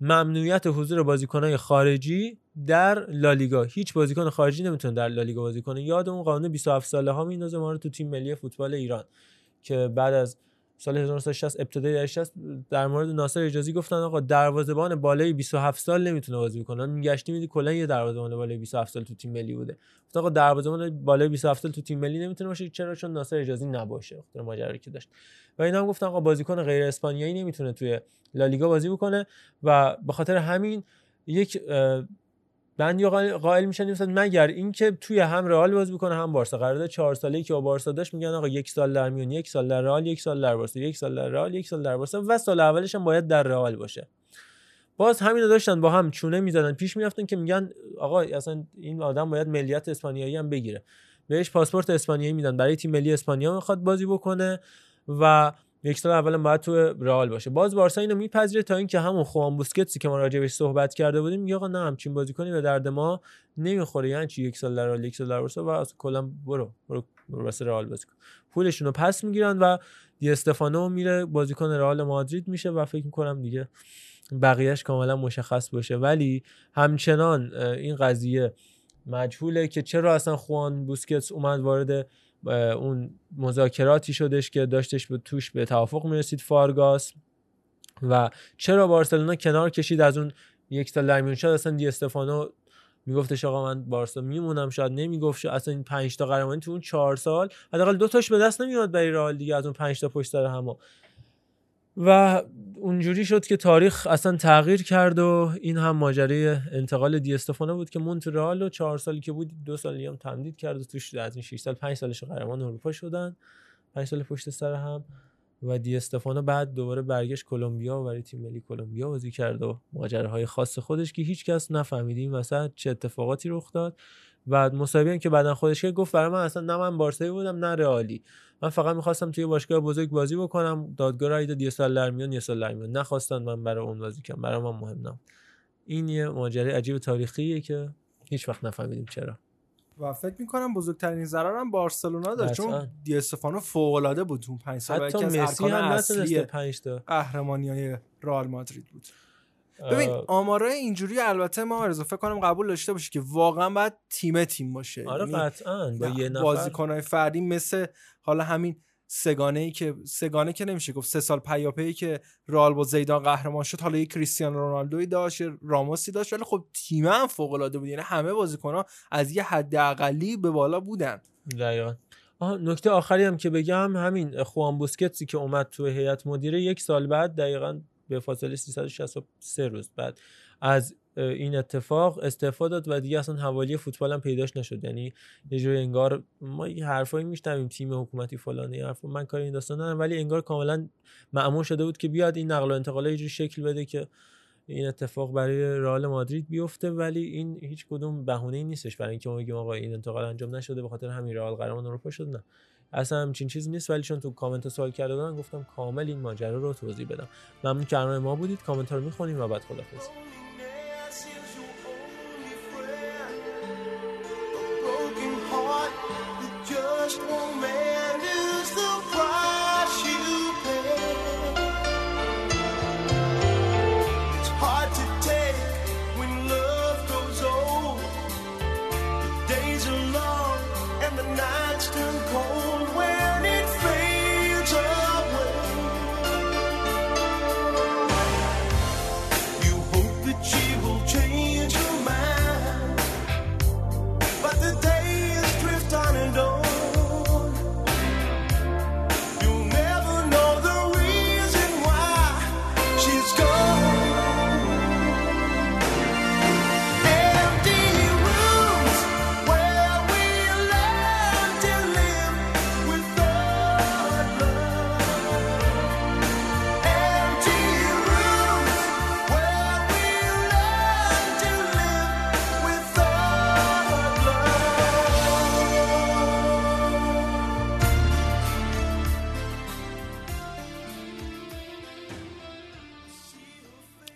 ممنوعیت حضور بازیکنهای خارجی در لالیگا. هیچ بازیکن خارجی نمی‌تونه در لالیگا بازی کنه. یاد اون قانون 27 ساله ها میندازه ما رو تو تیم ملی فوتبال ایران. که بعد از سال 1960 ابتدای 60 در مورد ناصر اجازی گفتن آقا دروازه‌بان بالای 27 سال نمی‌تونه بازی کنه میگشتی میدی کلا یه دروازه‌بان بالای 27 سال تو تیم ملی بوده. گفت آقا دروازه‌بان بالای 27 سال تو تیم ملی نمی‌تونه باشه. چرا؟ چون ناصر اجازی نباشه. خاطر ماجرایی که داشت. و اینا هم گفتن آقا بازیکن غیر اسپانیایی نمی‌تونه توی لالیگا بازی بکنه. و به خاطر همین یک بند یا قائل میشن مثلا مگر اینکه توی هم رئال بازی بکنه هم بارسا. قرارداد 4 ساله که با بارسا داشت میگن آقا یک سال در میون یک سال در رئال یک سال در بارسا یک سال در رئال یک سال در بارسا. و سال اولش هم باید در رئال باشه. باز همینو داشتن با هم چونه می‌زدن. پیش می‌رفتن که میگن آقا اصلا این آدم باید ملیت اسپانیایی هم بگیره. بهش پاسپورت اسپانیایی میدن. برای تیم ملی اسپانیا می‌خواد بازی بکنه و یک سال اول باید تو رئال باشه. باز بارسا اینو میپذیره تا اینکه همون خوان بوسکتسی که ما راجع بهش صحبت کرده بودیم میگه آقا نه همچین بازیکنی به درد ما نمی‌خوره. یعنی چی؟ یک سال در یک سال در بارسا و اصلا کلا برو برو برو واسه رئال بازی کن. پولشون رو پس می‌گیرن و دی استفانو میره بازیکن رئال مادرید میشه و فکر می‌کنم دیگه بقیهش کاملا مشخص باشه. ولی همچنان این قضیه مجهوله که چرا اصلا خوان بوسکتس اومد وارد اون مذاکراتی شدش که داشتش به توش به توافق می‌رسید فارگاس. و چرا بارسلونا کنار کشید؟ از اون یک سال در میون شد اصلا دی استفانو میگفتش آقا من بارسا میمونم شاید نمی‌گفت اصلا این 5 تا قهرمانی تو اون 4 سال حداقل دو تاش به دست نمیاد برای رئال دیگه از اون 5 تا پشت سر هم و اونجوری شد که تاریخ اصلا تغییر کرد و این هم ماجرای انتقال دی استفانو بود که مونترال و چهار سالی که بود دو سالی هم تمدید کرد و توش از این 6 سال 5 سالش قهرمان اروپا شدن. 5 سال پشت سر هم و دی استفانو بعد دوباره برگشت کلمبیا و برای تیم ملی کلمبیا بازی کرد و ماجراهای خاص خودش که هیچ کس نفهمیدیم مثلا چه اتفاقاتی رخ داد. بعد مصاحبه که بعدا خودش که گفت برای من اصلا نه من بارسایی بودم نه رئالی. من فقط می‌خواستم توی باشگاه بزرگ بازی بکنم. دادگاه رای داد یه سال در میان یه سال در میان. نخواستن من برای اون بازی کنم. برای من مهم نم این یه ماجرای عجیب تاریخیه که هیچ وقت نفهمیدیم چرا. و فکر می‌کنم بزرگترین ضرر هم بارسلونا داشت چون دی استفانو فوق العاده بود اون 5 سال. حتی مسی هم اصلی 5 تا. قهرمانیای رئال مادرید بود. ببین آمارای اینجوری البته ما رضا فکر کنم قبول داشته باشی که واقعا باید تیم تیم باشه. آره قطعا. با یه نفر. بازیکنای فردی مثل حالا همین سگانه ای که سگانه که نمیشه گفت سه سال پیاپی که رئال با زیدان قهرمان شد حالا یه کریستیانو رونالدوی داشت راموسی داشت ولی خب تیم هم فوق العاده بود. یعنی همه بازیکن‌ها از یه حد اقلی به بالا بودن. دقیقاً. نکته آخری هم که بگم همین خوان بوسکتسی که اومد تو هیئت مدیره یک سال بعد دقیقاً به فاصله 363 روز. بعد از این اتفاق استعفا داد و دیگه اصلا حوالی فوتبال هم پیداش نشد. یعنی یه جوری انگار ما یه حرفایی میشنویم تیم حکومتی فلانی حرف من کاری این داستان ندارم ولی انگار کاملا معمول شده بود که بیاد این نقل و انتقال یه جوری شکل بده که این اتفاق برای رئال مادرید بیفته. ولی این هیچ کدوم بهونه نیستش برای اینکه ما بگیم آقا این انتقال انجام نشده به خاطر همین رئال قهرمان اروپا شد. نه. اصلا همچین چیزی نیست ولی چون تو کامنت سوال کرده گفتم کامل این ماجرا رو توضیح بدم. ممنون که ما بودید. کامنت رو می‌خونیم و بعد خدافظ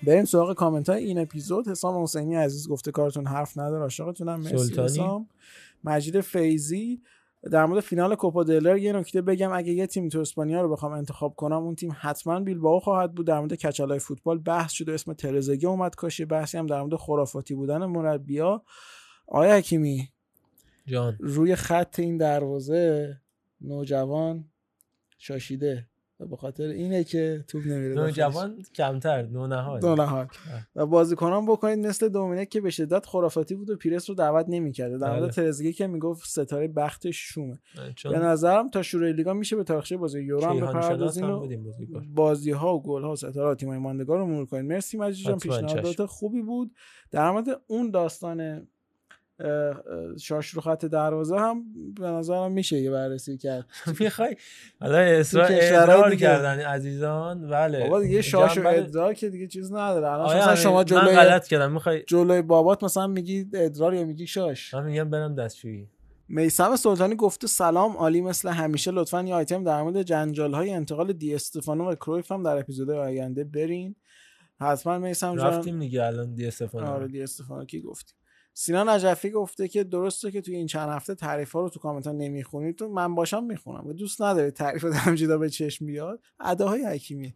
بریم سراغ کامنت های این اپیزود. حسام حسینی عزیز گفته کارتون حرف نداره. عاشقتونم. مرسی حسام. مجید فیزی در مورد فینال کوپا دلر یه نکته بگم. اگه یه تیم تو اسپانیا رو بخوام انتخاب کنم اون تیم حتما بیلبائو خواهد بود. در مورد کچلای فوتبال بحث شد و اسم ترزگی اومد کاشی بحثی هم در مورد خرافاتی بودن مربیا. آیا حکیمی جان. روی خط این دروازه نوجوان شاشیده. به خاطر اینه که توپ نمیره. نوجوان کمتر نونهاد نونهاد و بازیکنان بکنید مثل دومینیک که به شدت خرافاتی بود و پیرس رو دعوت نمی‌کرده. در مورد بله. ترزگی که می‌گفت ستاره بخت شومه. به نظرم تا شروع لیگا میشه به تاریخچه بازی یورو هم بپردازین و بازی ها و گل ها و ستاره تیمای ماندگار رو مرور کنید مرسی مجید جان پیشنهادات خوبی بود. در مورد اون داستان شاش رو خط دروازه هم به نظرم میشه یه بررسی کرد. می‌خوای؟ حالا اصرار. کردن عزیزان بله. بابا دیگه شاش و جنبل- ادرار که دیگه چیز نداره. الان مثلا شما من جلوی غلط کردم. می‌خوای جلوی بابات مثلا میگی ادرار یا میگی شاش؟ من میگم برم دستشویی. میسم سلطانی گفته سلام عالی مثل همیشه. لطفا یه آیتم در مورد جنجال های انتقال دی استفانو و کرویف هم در اپیزود آینده برین. حتما میسم جان رفتیم دیگه الان دی استفانو. آره دی استفانو. کی گفتیم سینا نجفی گفته که درسته که توی این چند هفته تعریف ها رو تو کامنت ها نمی‌خونید تو من باشم می‌خونم. و دوست نداره تعریف همجدا به چشم بیاد؟ اداهای حکیمی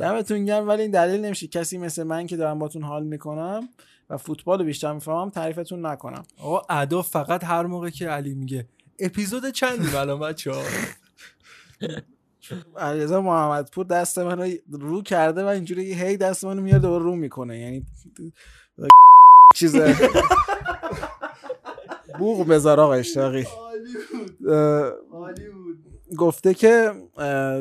دمتون گرم ولی این دلیل نمیشه. کسی مثل من که دارم باتون حال می‌کنم و فوتبال رو بیشتر می‌فهمم تعریفتون نکنم. آقا ادا فقط هر موقع که علی میگه اپیزود چندی الان بچه ها علیرضا محمدپور دست منو رو کرده و اینجوری هی دست منو میاد و رو می‌کنه. یعنی چیز بوق بذار آقا اشتاقی. گفته که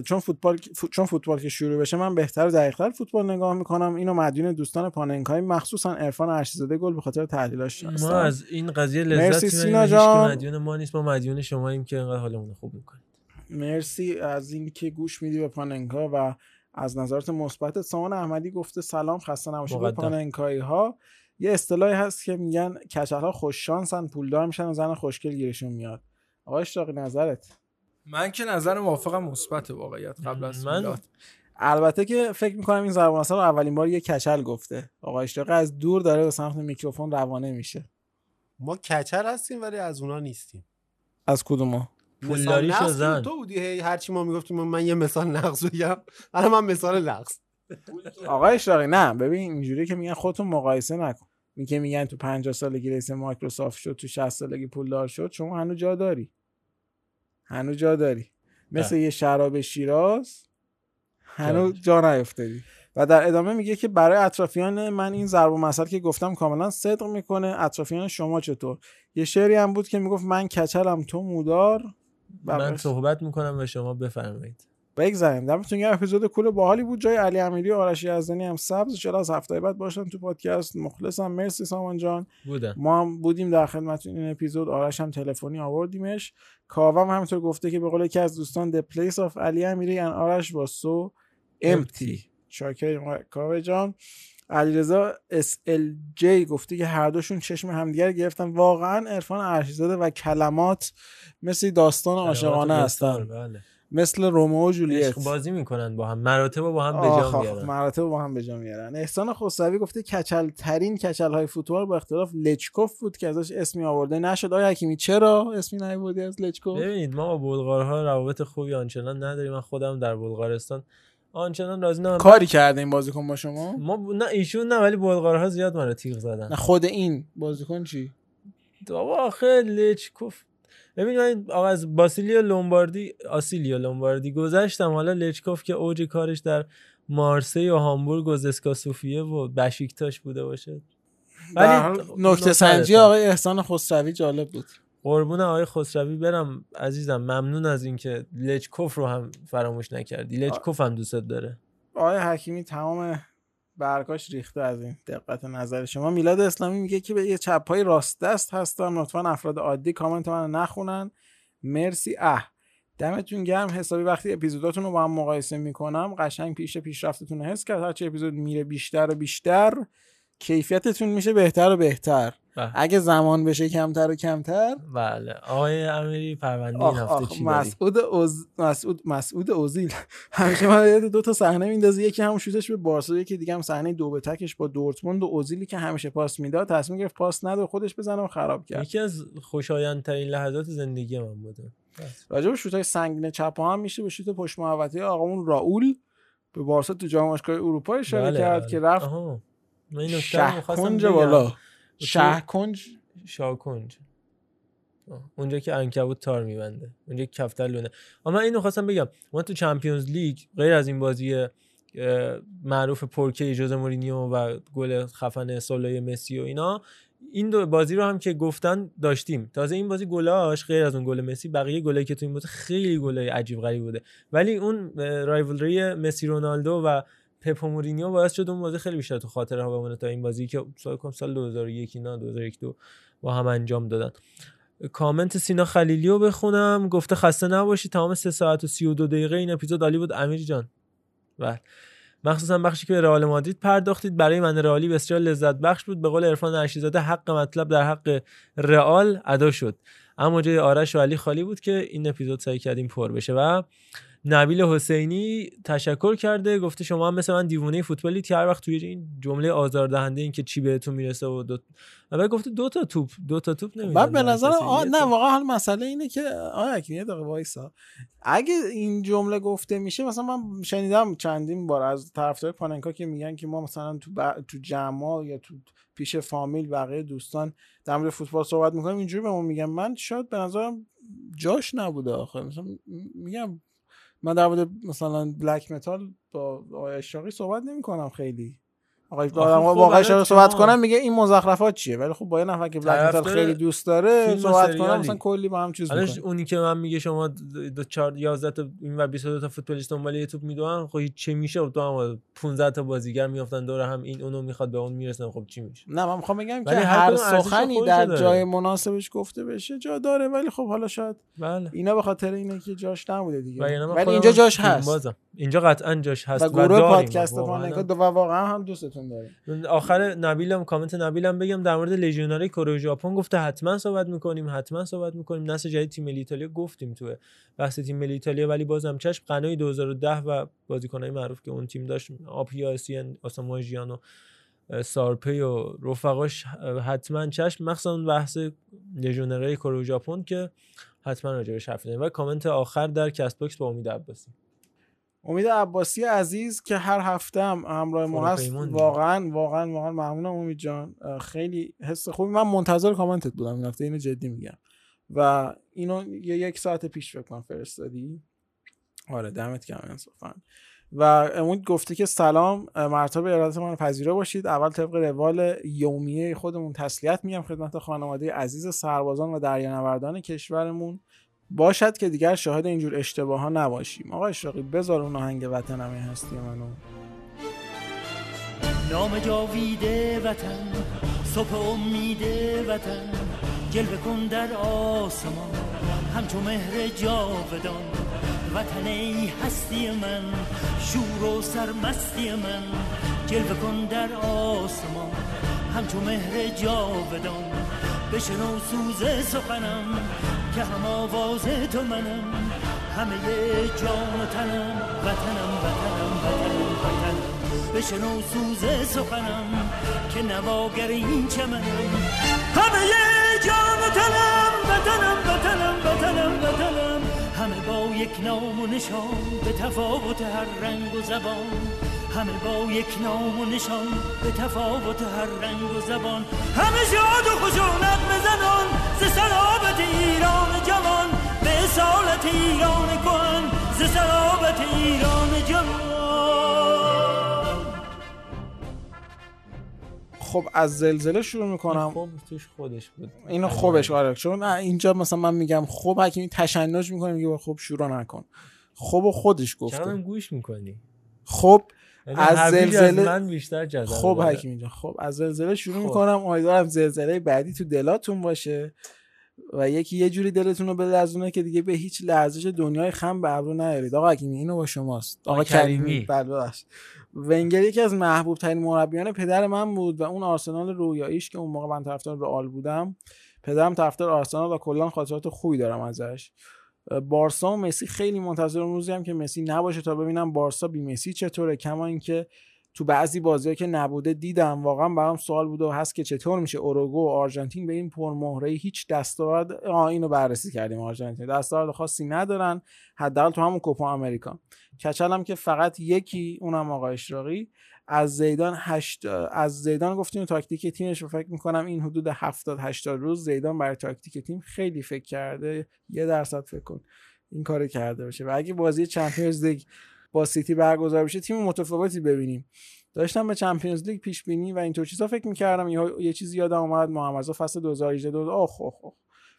چون فوتبال فو- چون فوتبال که شروع بشه من بهتر و دقیقتر فوتبال نگاه می‌کنم. اینو مدیون دوستان پاننکای مخصوصا عرفان ارشیزاده گل به خاطر تحلیلاش ما. از این قضیه لذت مرسی می‌بریم. سینا جان. مدیون ما نیست ما مدیون شماییم که اینقدر حالمون رو خوب می‌کنید مرسی از اینکه گوش میدی به پاننکا و از نظرات مثبت. سامان احمدی گفته سلام خسته نباشید. به. پاننکایی ها یه اصطلاحی هست که میگن کچل ها خوش شانسن پولدار میشن و زن خوشگل گیرشون میاد. آقا اشتاقی نظرت؟ من که نظر موافقم مثبت واقعیت قبل از من- البته که فکر می‌کنم این المثل رو اولین بار یه کچل گفته. آقا اشتاقی از دور داره به سمت میکروفون روانه میشه. ما کچل هستیم ولی از اونا نیستیم. از کدوم نقض زن. تو بودی؟ هی هرچی ما می‌گفتیم من یه مثال نقض بگم. الان من مثال نقض. آقا اشتاقی نه ببین اینجوری که میگن خودتون مقایسه نکن. که میگن تو 50 سالگی رئیس مایکروسافت شد تو 60 سالگی پولدار شد شما هنوز جا داری. هنوز جا داری. مثل بله. یه شراب شیراز هنوز جا نیفتادی. و در ادامه میگه که برای اطرافیان من این ضرب المثل که گفتم کاملا صدق می‌کنه. اطرافیان شما چطور؟ یه شعری هم بود که می‌گفت من کچلم تو مودار. من صحبت می‌کنم و شما بفرمایید. بگذاریم دمتون گرم اپیزود کول باحالی بود. جای علی امیری و آرش یزدانی هم سبز. چرا از هفته بعد باشن تو پادکست. مخلصم. مرسی سامان جان. بودن ما هم بودیم در خدمتتون این اپیزود. آرش هم تلفنی آوردیمش. کاوم همینطور گفته که به قول یکی از دوستان the place of علی امیری and آرش was so empty. شاکریم. کاوه جان. علیرضا SLJ گفته که هر دوشون چشم همدیگر گرفتن. واقعا عرفان ارشیزاده و کلمات مثل داستان عاشقانه هستن. بله. مثل رومئو و جولیت. بازی می‌کنن با هم مراتب با هم به آخ جا آخ، میارن مراتب با هم به جا میارن احسان خسروی گفته کچل ترین کچل های فوتبال با اختلاف لچکوف بود که ازش اسمی آورده نشد. آیا حکیمی چرا اسمی نیوردی از لچکوف؟ ببینید ما با بلغارها روابط خوبی آنچنان نداریم. من خودم در بلغارستان آنچنان راضی نمیم کاری کرده این بازیکن با شما؟ ما ب- نه ایشون نه ولی بلغارها زیاد من رو تیغ زدن. نه خود این بازیکن چی؟ بابا آخه لچکوف ببین من آقا از باسیلیو لومباردی آسیلیو لومباردی گذشتم. حالا لچکوف که اوج کارش در مارسی و هامبورگ و زسکا سوفیه و بشیکتاش بوده باشه. در حال نکته سنجی آقای احسان خسروی جالب بود. قربون آقای خسروی برم عزیزم ممنون از اینکه لچکوف رو هم فراموش نکردی. لچکوف هم دوست داره. آقای حکیمی تمام برگاش ریخته از این دقت نظر شما. میلاد اسلامی میگه که به یه چپ های راست دست هستم. لطفا افراد عادی کامنت من نخونن. مرسی. اه. دمتون گرم. حسابی وقتی اپیزوداتون رو با هم مقایسه می‌کنم قشنگ پیش پیشرفتتون حس کرد. هرچی اپیزود میره بیشتر و بیشتر کیفیتتون میشه بهتر و بهتر. بله. اگه زمان بشه کمتر و کمتر بله آقای امیری پرونده این هفته چی؟ مسعود اوز... مسعود مسعود اوزیل همیشه من یاد دو تا صحنه میندازه یکی همون شوتش به بارسا یکی دیگه هم صحنه دو به تکش با دورتموند و اوزیلی که همیشه پاس می‌داد تصمیم گرفت پاس نده خودش بزنه و خراب کرد یکی از خوشایندترین لحظات زندگی من بوده راجع به شوتای سنگین چپ هم میشه به شوت پشت محوطه آقامون راول به بارسا تو جام اروپا اشاره بله، کرد بله. که رفت آها. من این نکته رو می‌خواستم شهکنج بگم. بالا شهکنج شاکنج اونجا که انکبوت تار میبنده. اونجا که کفتر لونه اما من اینو خواستم بگم. ما تو چمپیونز لیگ غیر از این بازی معروف پرکه جوز مورینیو و گل خفن سولای مسی و اینا این دو بازی رو هم که گفتن داشتیم. تازه این بازی گلاش غیر از اون گل مسی بقیه گلایی که تو این بازی خیلی گلای عجیب غریب بوده. ولی اون رایولری مسی رونالدو و پپ مورینیو باعث شد اون بازی خیلی بیشتر تو خاطره ها بمونه تا این بازی که سال کم سال 2001 اینا 2001 دو با هم انجام دادن. کامنت سینا خلیلی رو بخونم. گفته خسته نباشی. تمام 3 ساعت و 32 دقیقه این اپیزود عالی بود. امیر جان. بله. مخصوصا بخشی که به رئال مادرید پرداختید. برای من رئالی بسیار لذت بخش بود. به قول عرفان عشیزاده حق مطلب در حق رئال ادا شد. اما جای آرش و علی خالی بود که این اپیزود سعی کردیم پر بشه. و نبیل حسینی تشکر کرده گفته شما هم مثل من دیوونه فوتبالی هر وقت توی این جمله آزاردهنده این که چی بهتون می‌رسه و دو و گفته دو تا توپ دو تا توپ نمی‌دونم بعد به نظر آ... نه واقعا مسئله اینه که آیا یه دقیقه وایسا. اگه این جمله گفته میشه مثلا من شنیدم چندین بار از طرفدار پاننکا که میگن که ما مثلا تو ب... تو جمع یا تو پیش فامیل بقیه دوستان در مورد فوتبال صحبت می‌کنیم اینجوری به ما میگن. من شاید به نظرم جاش نبوده آخه. مثلا میگم من در مورد مثلا بلک متال با آقای اشراقی صحبت نمی کنم خیلی. آقای واقعا رو صحبت کنم میگه این مزخرفات چیه؟ ولی خب با یه نفر که بلک متال خیلی دوست داره صحبت کنم مثلا کلی با هم چیز می‌کنه. اونی که من میگه شما دو 4 11 تا این و 22 تا فوتبالیست دنبال یه توپ می‌دونن خب چه میشه؟ تو هم 15 تا بازیگر میافتن دور هم این اونو می‌خواد به اون می‌رسن خب چی میشه؟ نه من می‌خوام بگم که هر سخنی در جای مناسبش گفته بشه جا داره. ولی خب حالا شاید بله. اینا به خاطر اینه که جاش نبوده دیگه. ولی اینجا جاش هست. اینجا قطعا جاش هست و گروه پادکست پاننکا و واقعا هم دوستتون داریم. آخر نبیلم کامنت نبیلم بگم در مورد لژیونری کره و ژاپن گفته حتما صحبت می‌کنیم حتما صحبت می‌کنیم. نسل جدید تیم ملی ایتالیا گفتیم تو بحث تیم ملی ایتالیا ولی بازم چشم قنای 2010 و بازیکنای معروف که اون تیم داشت آپیا اسین آسامو ژیانو سارپی و رفقاش حتما چشم. مخصوصا بحث لژیونرای کره و ژاپن که حتما راجبش حرف و کامنت آخر در کست باکس با امید عباسی. امید عباسی عزیز که هر هفته هم همراه ما هست. واقعا واقعا واقعا ممنونم امید جان. خیلی حس خوبی. من منتظر کامنتت بودم این هفته اینو جدی میگم. و اینو یه یک ساعت پیش فکر کنم فرستادی. آره دمت گرم انصافا. و امید گفته که سلام مرتب ارادت من پذیرا باشید. اول طبق روال یومیه خودمون تسلیت میگم خدمت خانواده عزیز سربازان و دریانوردان کشورمون. باشد که دیگر شاهد اینجور اشتباه ها نباشیم. آقا اشراقی بذار اون آهنگ وطن همه هستی منو. نام جاویده وطن صبح امید وطن جلوه کن در آسمان همچو مهر جاودان. وطن ای هستی من شور و سرمستی من جلوه کن در آسمان همچو مهر جاودان. بشنو سوز سخنم که هم آواز تو منم همه جان و تنم وطنم وطنم وطنم وطنم. بشنو سوز سخنم که نواگر این چمنم. همه جان و تنم وطنم وطنم وطنم وطنم. همه با یک نام و نشان به تفاوت هر رنگ و زبان. همه با یک نام و نشان به تفاوت هر رنگ و زبان. همه شاد و خشونت مزنان ز سلابت ایران جوان. به اصالت ایران کهن ز سلابت ایران جوان. خب از زلزله شروع می‌کنم. خب توش خودش بود. اینو خوبش آره. چون اینجا مثلا من میگم خب حکیمی تشنج می‌کنه میگه خب شروع نکن. خب و خودش گفته. چرا گوش می‌کنی؟ خب از زلزله من بیشتر جذاب خب حکیم اینجا خب از زلزله شروع خب. می‌کنم. امیدوارم زلزله بعدی تو دلاتون باشه و یکی یه جوری دلتون رو بلرزونه که دیگه به هیچ لرزش دنیای خم به ابرو نیارید. آقا حکیمی اینو با شماست. آقا کریمی. بله ونگر یکی از محبوب ترین مربیان پدر من بود و اون آرسنال رویاییش که اون موقع من طرفدار رئال بودم پدرم طرفدار آرسنال و کلا خاطرات خوبی دارم ازش. بارسا و مسی خیلی منتظر اون روزی هم که مسی نباشه تا ببینم بارسا بی مسی چطوره. کما اینکه تو بعضی بازی‌ها که نبوده دیدم واقعا برام سوال بوده و هست که چطور میشه اوروگو و آرژانتین به این پرمهره هیچ دستاورد اینو بررسی کردیم. آرژانتین دستاورد خاصی ندارن حداقل تو همون کوپا آمریکا. کچل هم که فقط یکی اونم آقا اشراقی. از زیدان هشت از زیدان گفتیم تاکتیک تیمش فکر می‌کنم این حدود 70 80 روز زیدان برای تاکتیک تیم خیلی فکر کرده یه درصد فکر کن این کارو کرده باشه. و اگه بازی چمپیونز لیگ با سیتی برگزار بشه تیم متفاوتی ببینیم. داشتم به چمپیونز لیگ پیش بینی و اینطور چیزا فکر می‌کردم یه, چیزی یادم اومد محمد فصل 2018 دو آخ آخ.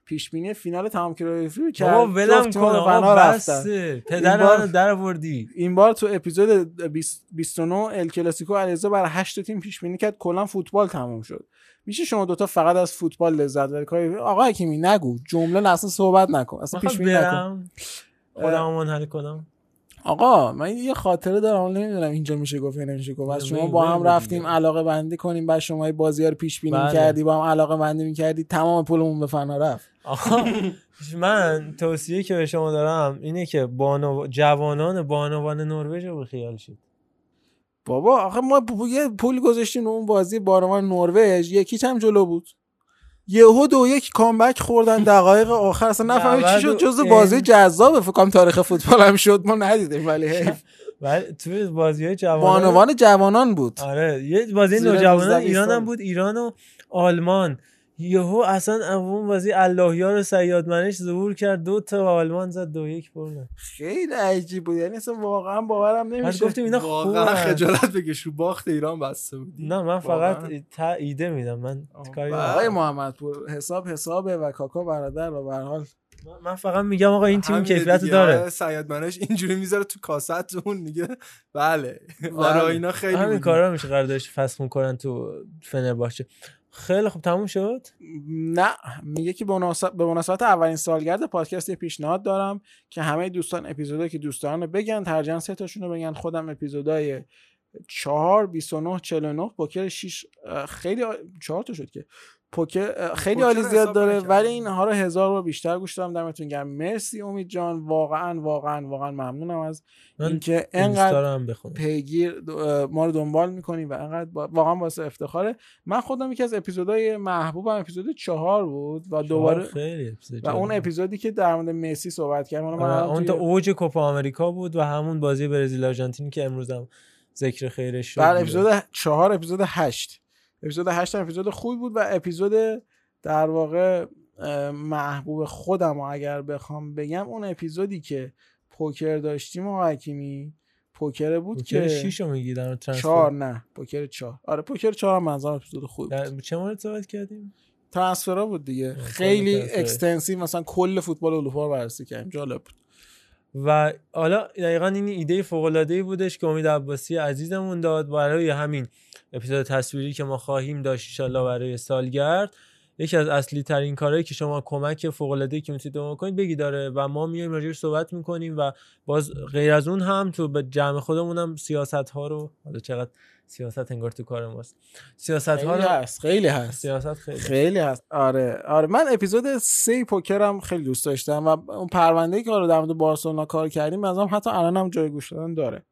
پیش بینی فینال تمام کرایفی بابا کرد. ولم جفت کن آقا. بسه پدر بار- منو در آوردی. این بار تو اپیزود 20 29 ال کلاسیکو علیرضا برای 8 تیم پیش بینی کرد. کلا فوتبال تموم شد. میشه شما دوتا فقط از فوتبال لذت ببرید؟ کاری آقا حکیمی نگو. جمله اصلا صحبت نکن. اصلا پیش بینی نکن. برم؟ خودم منحل کنم آقا من یه خاطره دارم نمی‌دونم اینجا میشه گفت یا نمیشه گفت از شما با هم رفتیم. علاقه بندی کنیم بعد شما بازی رو پیش بینی بله. کردی با هم علاقه بندی می‌کردی تمام پولمون به فنا رفت آقا من توصیه که به شما دارم اینه که بانو... جوانان بانوان نروژ رو خیال شید بابا آخه ما یه پول گذاشتیم اون بازی بارمان نروژ یکیچ هم جلو بود یهو دو یک کامبک خوردن دقایق آخر. اصلا نفهمید چی شد جز بازی جذاب فکر تاریخ فوتبال هم شد ما ندیدیم ولی حیف. ولی توی بازی های جوانان بانوان جوانان بود. آره یه بازی نوجوانان 19 ایران. هم بود ایران و آلمان. یهو اصلا اون بازی اللهیار و سیاد منش ظهور کرد دو تا و آلمان زد دو یک بردن خیلی عجیب بود یعنی اصلا واقعا باورم نمیشه گفتیم اینا واقعا. خجالت بکش رو باخت ایران بسته بودی نه من فقط. تا ایده میدم من کاری آقای ندارم. محمدپور حساب حسابه و کاکا برادر و به هر حال من فقط میگم آقا این تیم کیفیت. داره آره، سیاد منش اینجوری می‌ذاره تو کاستون میگه بله بله. آره اینا خیلی همین. کارا میشه قراردادش فسخ کنن تو فنرباچه خیلی خوب تموم شد؟ نه میگه که به مناسبت, اولین سالگرد پادکست پیشنهاد دارم که همه دوستان اپیزودایی که دوست دارن رو بگن ترجیحاً سه تاشون رو بگن. خودم اپیزودای 4 29 49 پوکر 6 خیلی آ- چهار تا شد که. پوکر اه، خیلی عالی زیاد داره. ولی اینها رو هزار بار بیشتر گوش دادم دمتون گرم مرسی امید جان واقعا واقعا واقعا ممنونم از اینکه انقدر. پیگیر ما رو دنبال می‌کنی و انقدر با- واقعا واسه افتخاره من خودم یکی از اپیزودهای محبوبم اپیزود چهار بود و دوباره خیلی و اون. اپیزودی که در مورد مسی صحبت کردم آره، اون توی- تا اوج کوپا آمریکا بود و همون بازی برزیل آرژانتین که امروز هم ذکر خیرش شد بله. اپیزود چهار اپیزود هشت اپیزود هشت هم اپیزود خوبی بود و اپیزود در واقع محبوب خودم رو اگر بخوام بگم اون اپیزودی که پوکر داشتیم و حکیمی پوکر بود پوکر که شیش رو میگی در ترانسفر؟ چهار نه پوکر چهار. آره پوکر چهار هم منظرم اپیزود خوبی بود. چه مورد صحبت کردیم؟ ترانسفرها بود دیگه. خیلی. اکستنسیو مثلا کل فوتبال اروپا رو بررسی کردیم. جالب بود. و حالا دقیقا این ایده فوق العاده ای بودش که امید عباسی عزیزمون داد برای همین اپیزود تصویری که ما خواهیم داشت ان برای سالگرد. یکی از اصلی ترین کارهایی که شما کمک فوق العاده ای که می‌تونید به ما کنید بگی داره و ما میایم راجعش صحبت می‌کنیم و باز غیر از اون هم تو به جمع خودمون هم سیاست ها رو حالا چقدر سیاست انگار تو کار ماست. سیاست ها رو هست خیلی هست. سیاست خیلی خیلی هست. آره آره. من اپیزود سه پوکرم خیلی دوست داشتم و اون پرونده که رو در مورد بارسلونا کار کردیم مثلا حتی الان هم جای گوش دادن داره.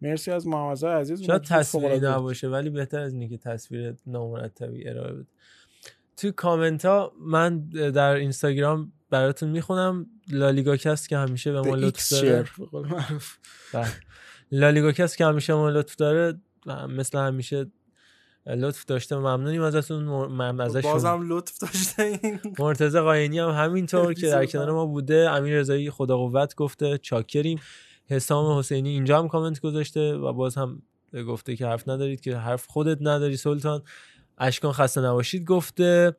مرسی از محمد عزیز. شاید تصویری. نباشه ولی بهتر از اینه که تصویر نامرتبی ارائه بده. توی کامنت ها من در اینستاگرام براتون می‌خونم لالیگا کست که همیشه به ما لطف داره. لالیگا کست که همیشه ما لطف داره مثل همیشه لطف داشته ممنونیم ازتون. ممنون ازشون بازم لطف داشته این. مرتضی قاینی هم همینطور که در کنار ما بوده. امیر رضایی خدا قوت گفته. چاکریم. حسام حسینی اینجا هم کامنت گذاشته و باز هم گفته که حرف ندارید که حرف خودت نداری سلطان. اشکان خسته نباشید گفته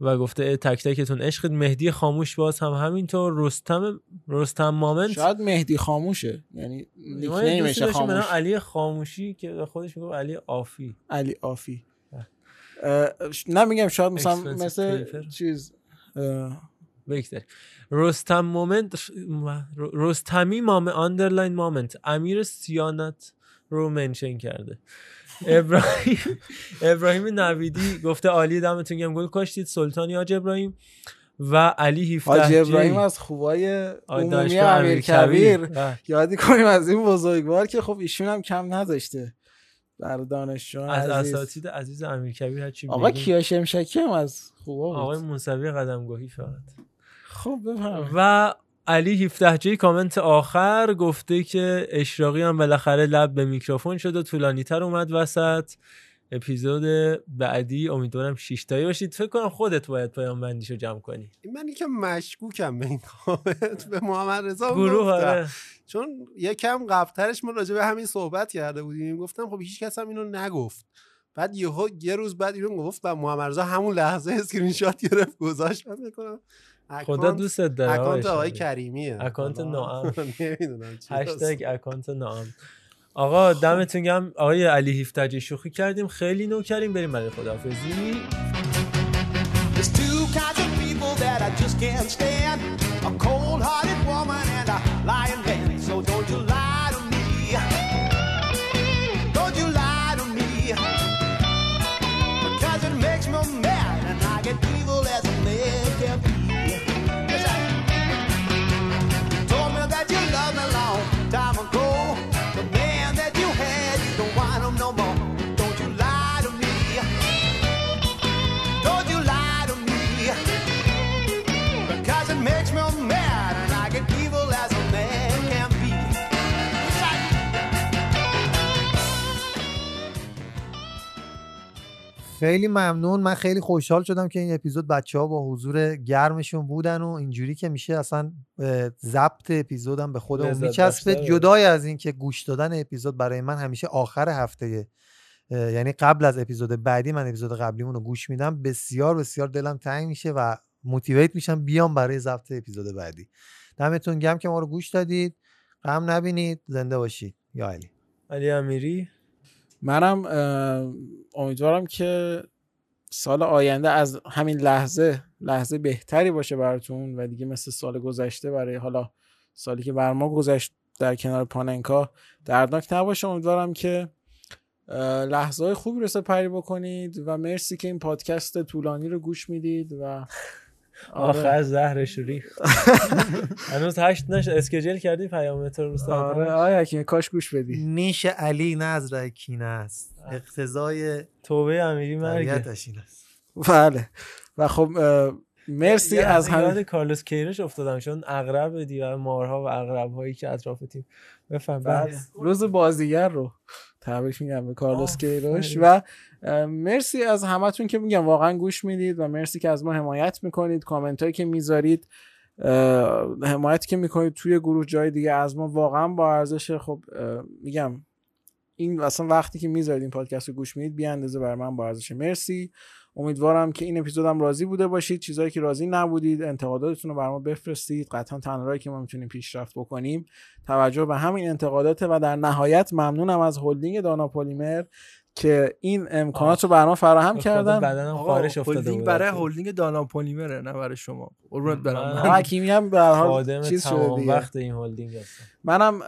و گفته تک تکتون عشقید مهدی خاموش باز هم همینطور. رستم رستم مامنت. شاید مهدی خاموشه. یعنی نیک خاموش. علی خاموشی که خودش می‌گفت علی آفی. علی آفی. نمیگم شاید مثلا مثل. چیز بگذاریم رستم مومنت رستمی مام آندرلاین مومنت امیر سیانت رو منشن کرده. ابراهیم ابراهیم نویدی گفته عالی دمتون گرم گل کاشتید سلطانی حاج ابراهیم و علی 17 حاج ابراهیم. از خوبای عمومی امیر. کبیر بله. یادی کنیم از این بزرگوار که خب ایشون هم کم نذاشته بر دانشجویان از. اساتید عزیز امیر کبیر هرچی آقا بگیم. کیا شمشکی هم از خوبا بود آقای موسوی قدمگاهی فقط خب بفهم و علی 17 جی کامنت آخر گفته که اشراقی هم بالاخره لب به میکروفون شد و طولانی تر اومد وسط. اپیزود بعدی امیدوارم شش تایی باشید. فکر کنم خودت باید پایان بندیشو جمع کنی. من یکم مشکوکم به این کامنت. به محمد رضا گروه. آره. چون یکم قبلترش ما راجع به همین صحبت کرده بودیم. گفتم خب هیچ کس هم اینو نگفت. بعد یهو یه روز بعد اینو گفت و محمد رضا همون لحظه اسکرین شات گرفت گذاشت. من می‌کنم خدا دوستت داره اکانت آقای. کریمیه. اکانت نمی‌دونم چی هشتگ اکانت ناام آقا دمتون گرم. آقای علی هیفتجی شوخی کردیم. خیلی نو کردیم. بریم برای خداحافظی. There's two kinds of people that I just can't stand. A cold خیلی ممنون. من خیلی خوشحال شدم که این اپیزود بچه ها با حضور گرمشون بودن و اینجوری که میشه اصلا ضبط اپیزودم به خودمون میچسبه. جدای از این که گوش دادن اپیزود برای من همیشه آخر هفته یعنی قبل از اپیزود بعدی من اپیزود قبلیمون رو گوش میدم. بسیار بسیار دلم تنگ میشه و موتیویت میشم بیام برای ضبط اپیزود بعدی. دمتون گم که ما رو گوش دادید. غم نبینید. زنده باشید. یا علی. علی امیری. منم امیدوارم که سال آینده از همین لحظه لحظه بهتری باشه براتون و دیگه مثل سال گذشته برای حالا سالی که بر ما گذشت در کنار پاننکا دردناک نباشه. امیدوارم که لحظه های خوبی رو سپری بکنید و مرسی که این پادکست طولانی رو گوش می‌دید و آخر زهرش ریخت. هنوز هشت نش اسکجل کردی پیامت رو روز آره آیا حکیمی کاش گوش بدی. نیش علی نه از رای کینه است. اقتضای توبه امیری است. بله. و خب مرسی از همه کارلوس کیرش افتادم چون اغرب دیگر مارها و اغرب هایی که اطراف تیم بفهم بله. روز بازیگر رو. تبریک میگم به کارلوس. کیروش. و مرسی از همتون که میگم واقعا گوش می‌دید و مرسی که از ما حمایت می‌کنید. کامنت هایی که می‌ذارید حمایتی که می‌کنید توی گروه جای دیگه از ما واقعا با ارزش خب میگم این اصلا وقتی که می‌ذارید این پادکست رو گوش می‌دید بی اندازه بر من با ارزش. مرسی. امیدوارم که این اپیزودم راضی بوده باشید. چیزایی که راضی نبودید انتقاداتتون رو بر ما بفرستید. قطعا تنها راهی که ما می‌تونیم پیشرفت بکنیم توجه به همین انتقادات و در نهایت ممنونم از هلدینگ دانا پلیمر که این امکانات رو بر ما فراهم به خدا کردن. بدنم خارش افتاده هلدینگ بود برای. هلدینگ دانا پلیمره نه برای شما. قربونت برم. من حکیمی هم به هر حال چیز شده دیگه. وقت این هلدینگ هستم منم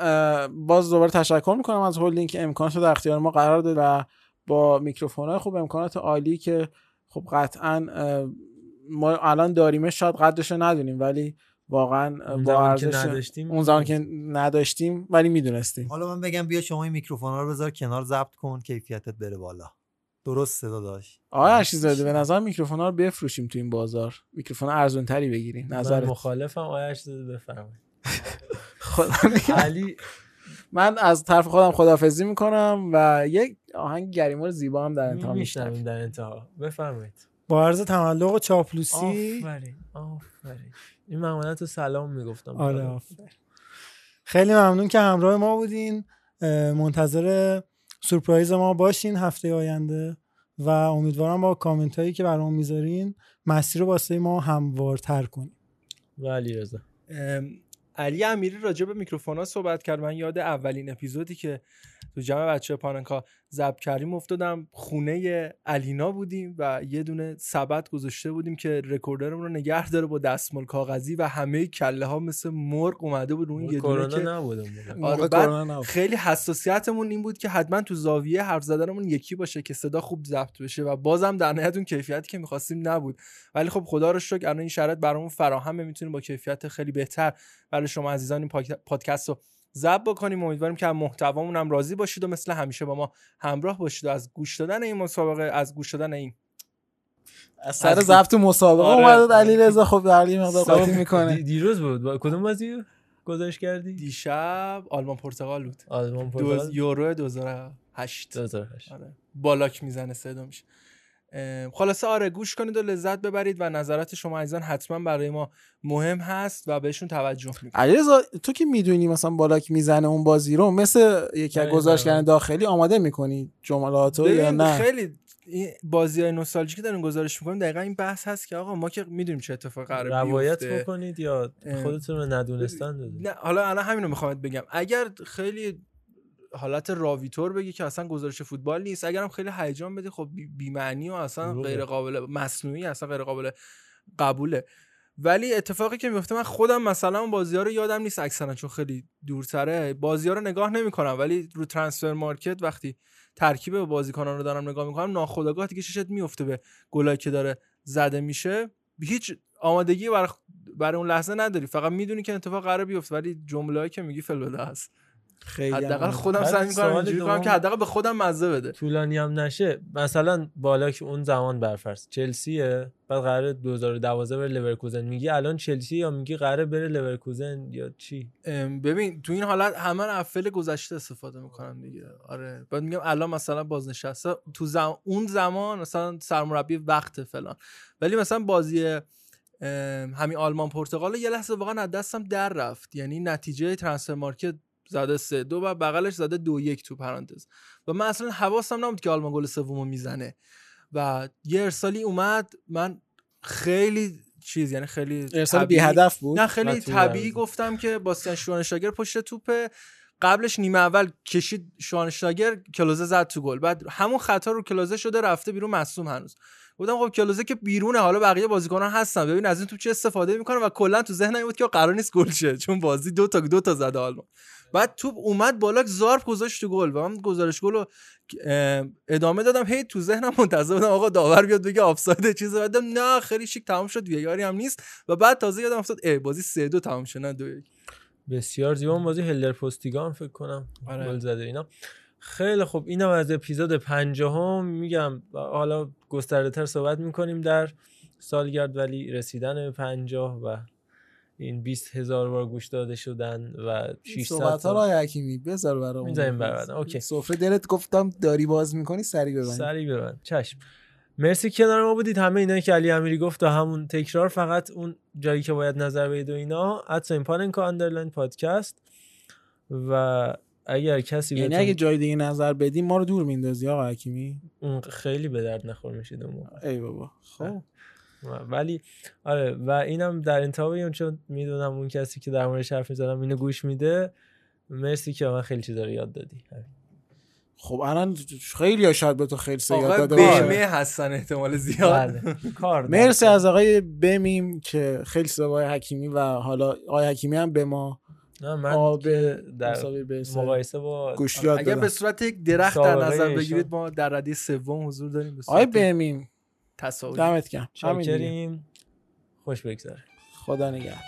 باز دوباره تشکر می‌کنم از هولدینگ که امکانات رو در اختیار ما قرار داد و با میکروفون های خوب امکانات عالی که خب قطعا ما الان داریمش شاید قدرش رو ندونیم ولی واقعا اون با زمان که ارزش نداشتیم اون زمان که نداشتیم ولی می‌دونستیم. حالا من بگم بیا شما این میکروفونا رو بذار کنار ضبط کن کیفیتت بره بالا. درست صدا داشت آقای ارشیزاده به نظر میکروفون ها رو بفروشیم تو این بازار. میکروفون ارزون تری بگیریم من نظرت؟ مخالفم آیش زده بفرمایید. خدا علی من از طرف خودم خدافزی می‌کنم و یک آهنگ گریمار زیبا هم در انتها میشنویم در انتها. بفرمایید. با عرض تملق و چاپلوسی. آفرین آفرین. این ممانت رو سلام می‌گفتم. آره آفرین. خیلی ممنون که همراه ما بودین. منتظر سورپرایز ما باشین هفته آینده و امیدوارم با کامنت هایی که برام می‌ذارین مسیر رو واسه ما هموارتر کنیم و علی رضا علی امیری راجع به میکروفون ها صحبت کرد. من یاد اولین اپیزودی که تو جمع بچه پاننکا ضبط کردیم افتادم خونه علینا بودیم و یه دونه سبد گذاشته بودیم که recorder مون رو نگه داره با دستمال کاغذی و همه کله ها مثل مرغ اومده بود اون یه دونه که. آره. خیلی حساسیتمون این بود که حتما تو زاویه حرف زدنمون یکی باشه که صدا خوب ضبط بشه و بازم در نهایت اون کیفیتی که می‌خواستیم نبود ولی خب خدا رو شکر الان این شرایط برامون فراهمه می‌تونیم با کیفیت خیلی بهتر برای شما عزیزان این پادکست رو ضبط بکنیم. امیدواریم که از محتوامون هم راضی باشید و مثل همیشه با ما همراه باشید. و از گوش دادن این مسابقه از گوش دادن این. از سر ضبط مسابقه آره. اومد علی رضا خب در یه مقدار قاطی می‌کنه. دی- دیروز بود. با- کدوم بازی گذاشت کردی؟ دیشب آلمان پرتغال بود. آلمان پرتغال؟ یورو 2008 2008 آره. بالاک می‌زنه صدا میشه خلاصه آره گوش کنید و لذت ببرید و نظرات شما عزیزان حتما برای ما مهم هست و بهشون توجه می‌کنید علیرضا تو که می‌دونی مثلا بالاک می‌زنه اون بازی رو مثل یکی از آره، گزارشگران آره. داخلی آماده می‌کنی جملاتو یا نه؟ خیلی این بازی های نوستالژیک داریم گزارش می‌کنیم. دقیقا این بحث هست که آقا ما که می‌دونیم چه اتفاق قرار روایت. بکنید یا خودتون رو ندونستن دادید. نه حالا الان همین رو می‌خوام بگم. اگر خیلی حالت راویتور بگی که اصلا گزارش فوتبال نیست. اگرم خیلی هیجان بدی خب بی- بی‌معنی و اصلا. غیر قابل مصنوعی اصلا غیر قابل قبوله. ولی اتفاقی که میفته من خودم مثلا اون بازی ها رو یادم نیست اکثرا چون خیلی دورتره. بازی ها رو نگاه نمی‌کنم ولی رو ترانسفر مارکت وقتی ترکیب بازیکنان رو دارم نگاه می‌کنم ناخودآگاه دیگه چشت میفته به گلایی که داره زده میشه. هیچ آمادگی برای برای اون لحظه نداری. فقط می‌دونی که اتفاق قرار بیفته ولی جمله‌ای که میگی فلبده هست خیلی حداقل خودم سعی می‌کنم اینجوری کنم که حداقل به خودم مزه بده. طولانی هم نشه. مثلا بالا که اون زمان برفرض. چلسیه؟ بعد قرار 2012 بره لورکوزن میگی الان چلسی یا میگی قرار بره لورکوزن یا چی؟ ببین تو این حالت همه فعل گذشته استفاده می‌کنم دیگه. آره. بعد میگم الان مثلا بازنشسته تو زم... اون زمان مثلا سرمربی وقت فلان. ولی مثلا بازی همین آلمان پرتغال یه لحظه واقعا از دستم در رفت. یعنی نتیجه ترانسفر مارکت زده سه دو و بغلش زده دو یک تو پرانتز. و من اصلا حواسم نبود که آلمان گل سومو می‌زنه. و یه ارسالی اومد من خیلی چیز یعنی خیلی ارسال طبیعی- بی هدف بود؟ نه خیلی طبیعی. گفتم که باستیان شوانشتاگر پشت توپه. قبلش نیمه اول کشید شوانشتاگر کلوزه زد تو گل. بعد همون خطا رو کلوزه شده رفته بیرون مصوم هنوز. گفتم خب کلوزه که بیرونه حالا بقیه بازیکنان هستن. ببین از این توپ چه استفاده می‌کنه و کلا تو ذهنم بود که قرار نیست گل شه چون بازی دو تا دو تا زده آلمان. بعد توپ اومد بالا زارپ گذاشت تو گل و من گزارش گل رو ادامه دادم. هی تو ذهنم منتظر بودم آقا داور بیاد بگه آفساید چیزی بعدم نه خیلی شیک تمام شد ویاری هم نیست. و بعد تازه یادم افتاد ای بازی 3 2 تمام شد نه 2 1 بسیار زیبا. بازی هلدر پستیگان فکر کنم آره. گل زده اینا. خیلی خوب. اینم از اپیزود پنجاهم میگم. حالا گسترده تر صحبت می‌کنیم در سالگرد ولی رسیدن به پنجاه و این 20 هزار بار گوش داده شدن و 600 صحبت ها رای حکیمی بذار برام می‌ذاریم. اوکی. سفره دلت گفتم داری باز می‌کنی سری ببند. سری ببند. چشم. مرسی کنار ما بودید. همه اینایی که علی امیری گفت و همون تکرار فقط اون جایی که باید نظر بدید و اینا at sign پاننکا underline پادکست و اگر کسی یعنی اگه جای دیگه نظر بدیم ما رو دور میندازی آقا حکیمی. اون خیلی به درد نخور میشید ای بابا. خب. ولی آره و اینم در انتها بگم چون می‌دونم اون کسی که در موردش حرف می‌زنم اینو گوش میده مرسی که من خیلی چیزا رو یاد دادی خب الان خیلی ها شاید به تو خیلی سه یاد آقای داده. بیمه هستن احتمال زیاد بله. کار مرسی از آقای بمیم که خیلی سوای حکیمی و حالا آقای حکیمی هم به ما نه من آب در مقایسه با گوش یاد اگر. به صورت یک درخت در نظر. بگیرید ما در ردیف سوم حضور داریم آقای بمیم تصاویری دمت گرم. چاکریم خوش بگذره. خدا نگهدار.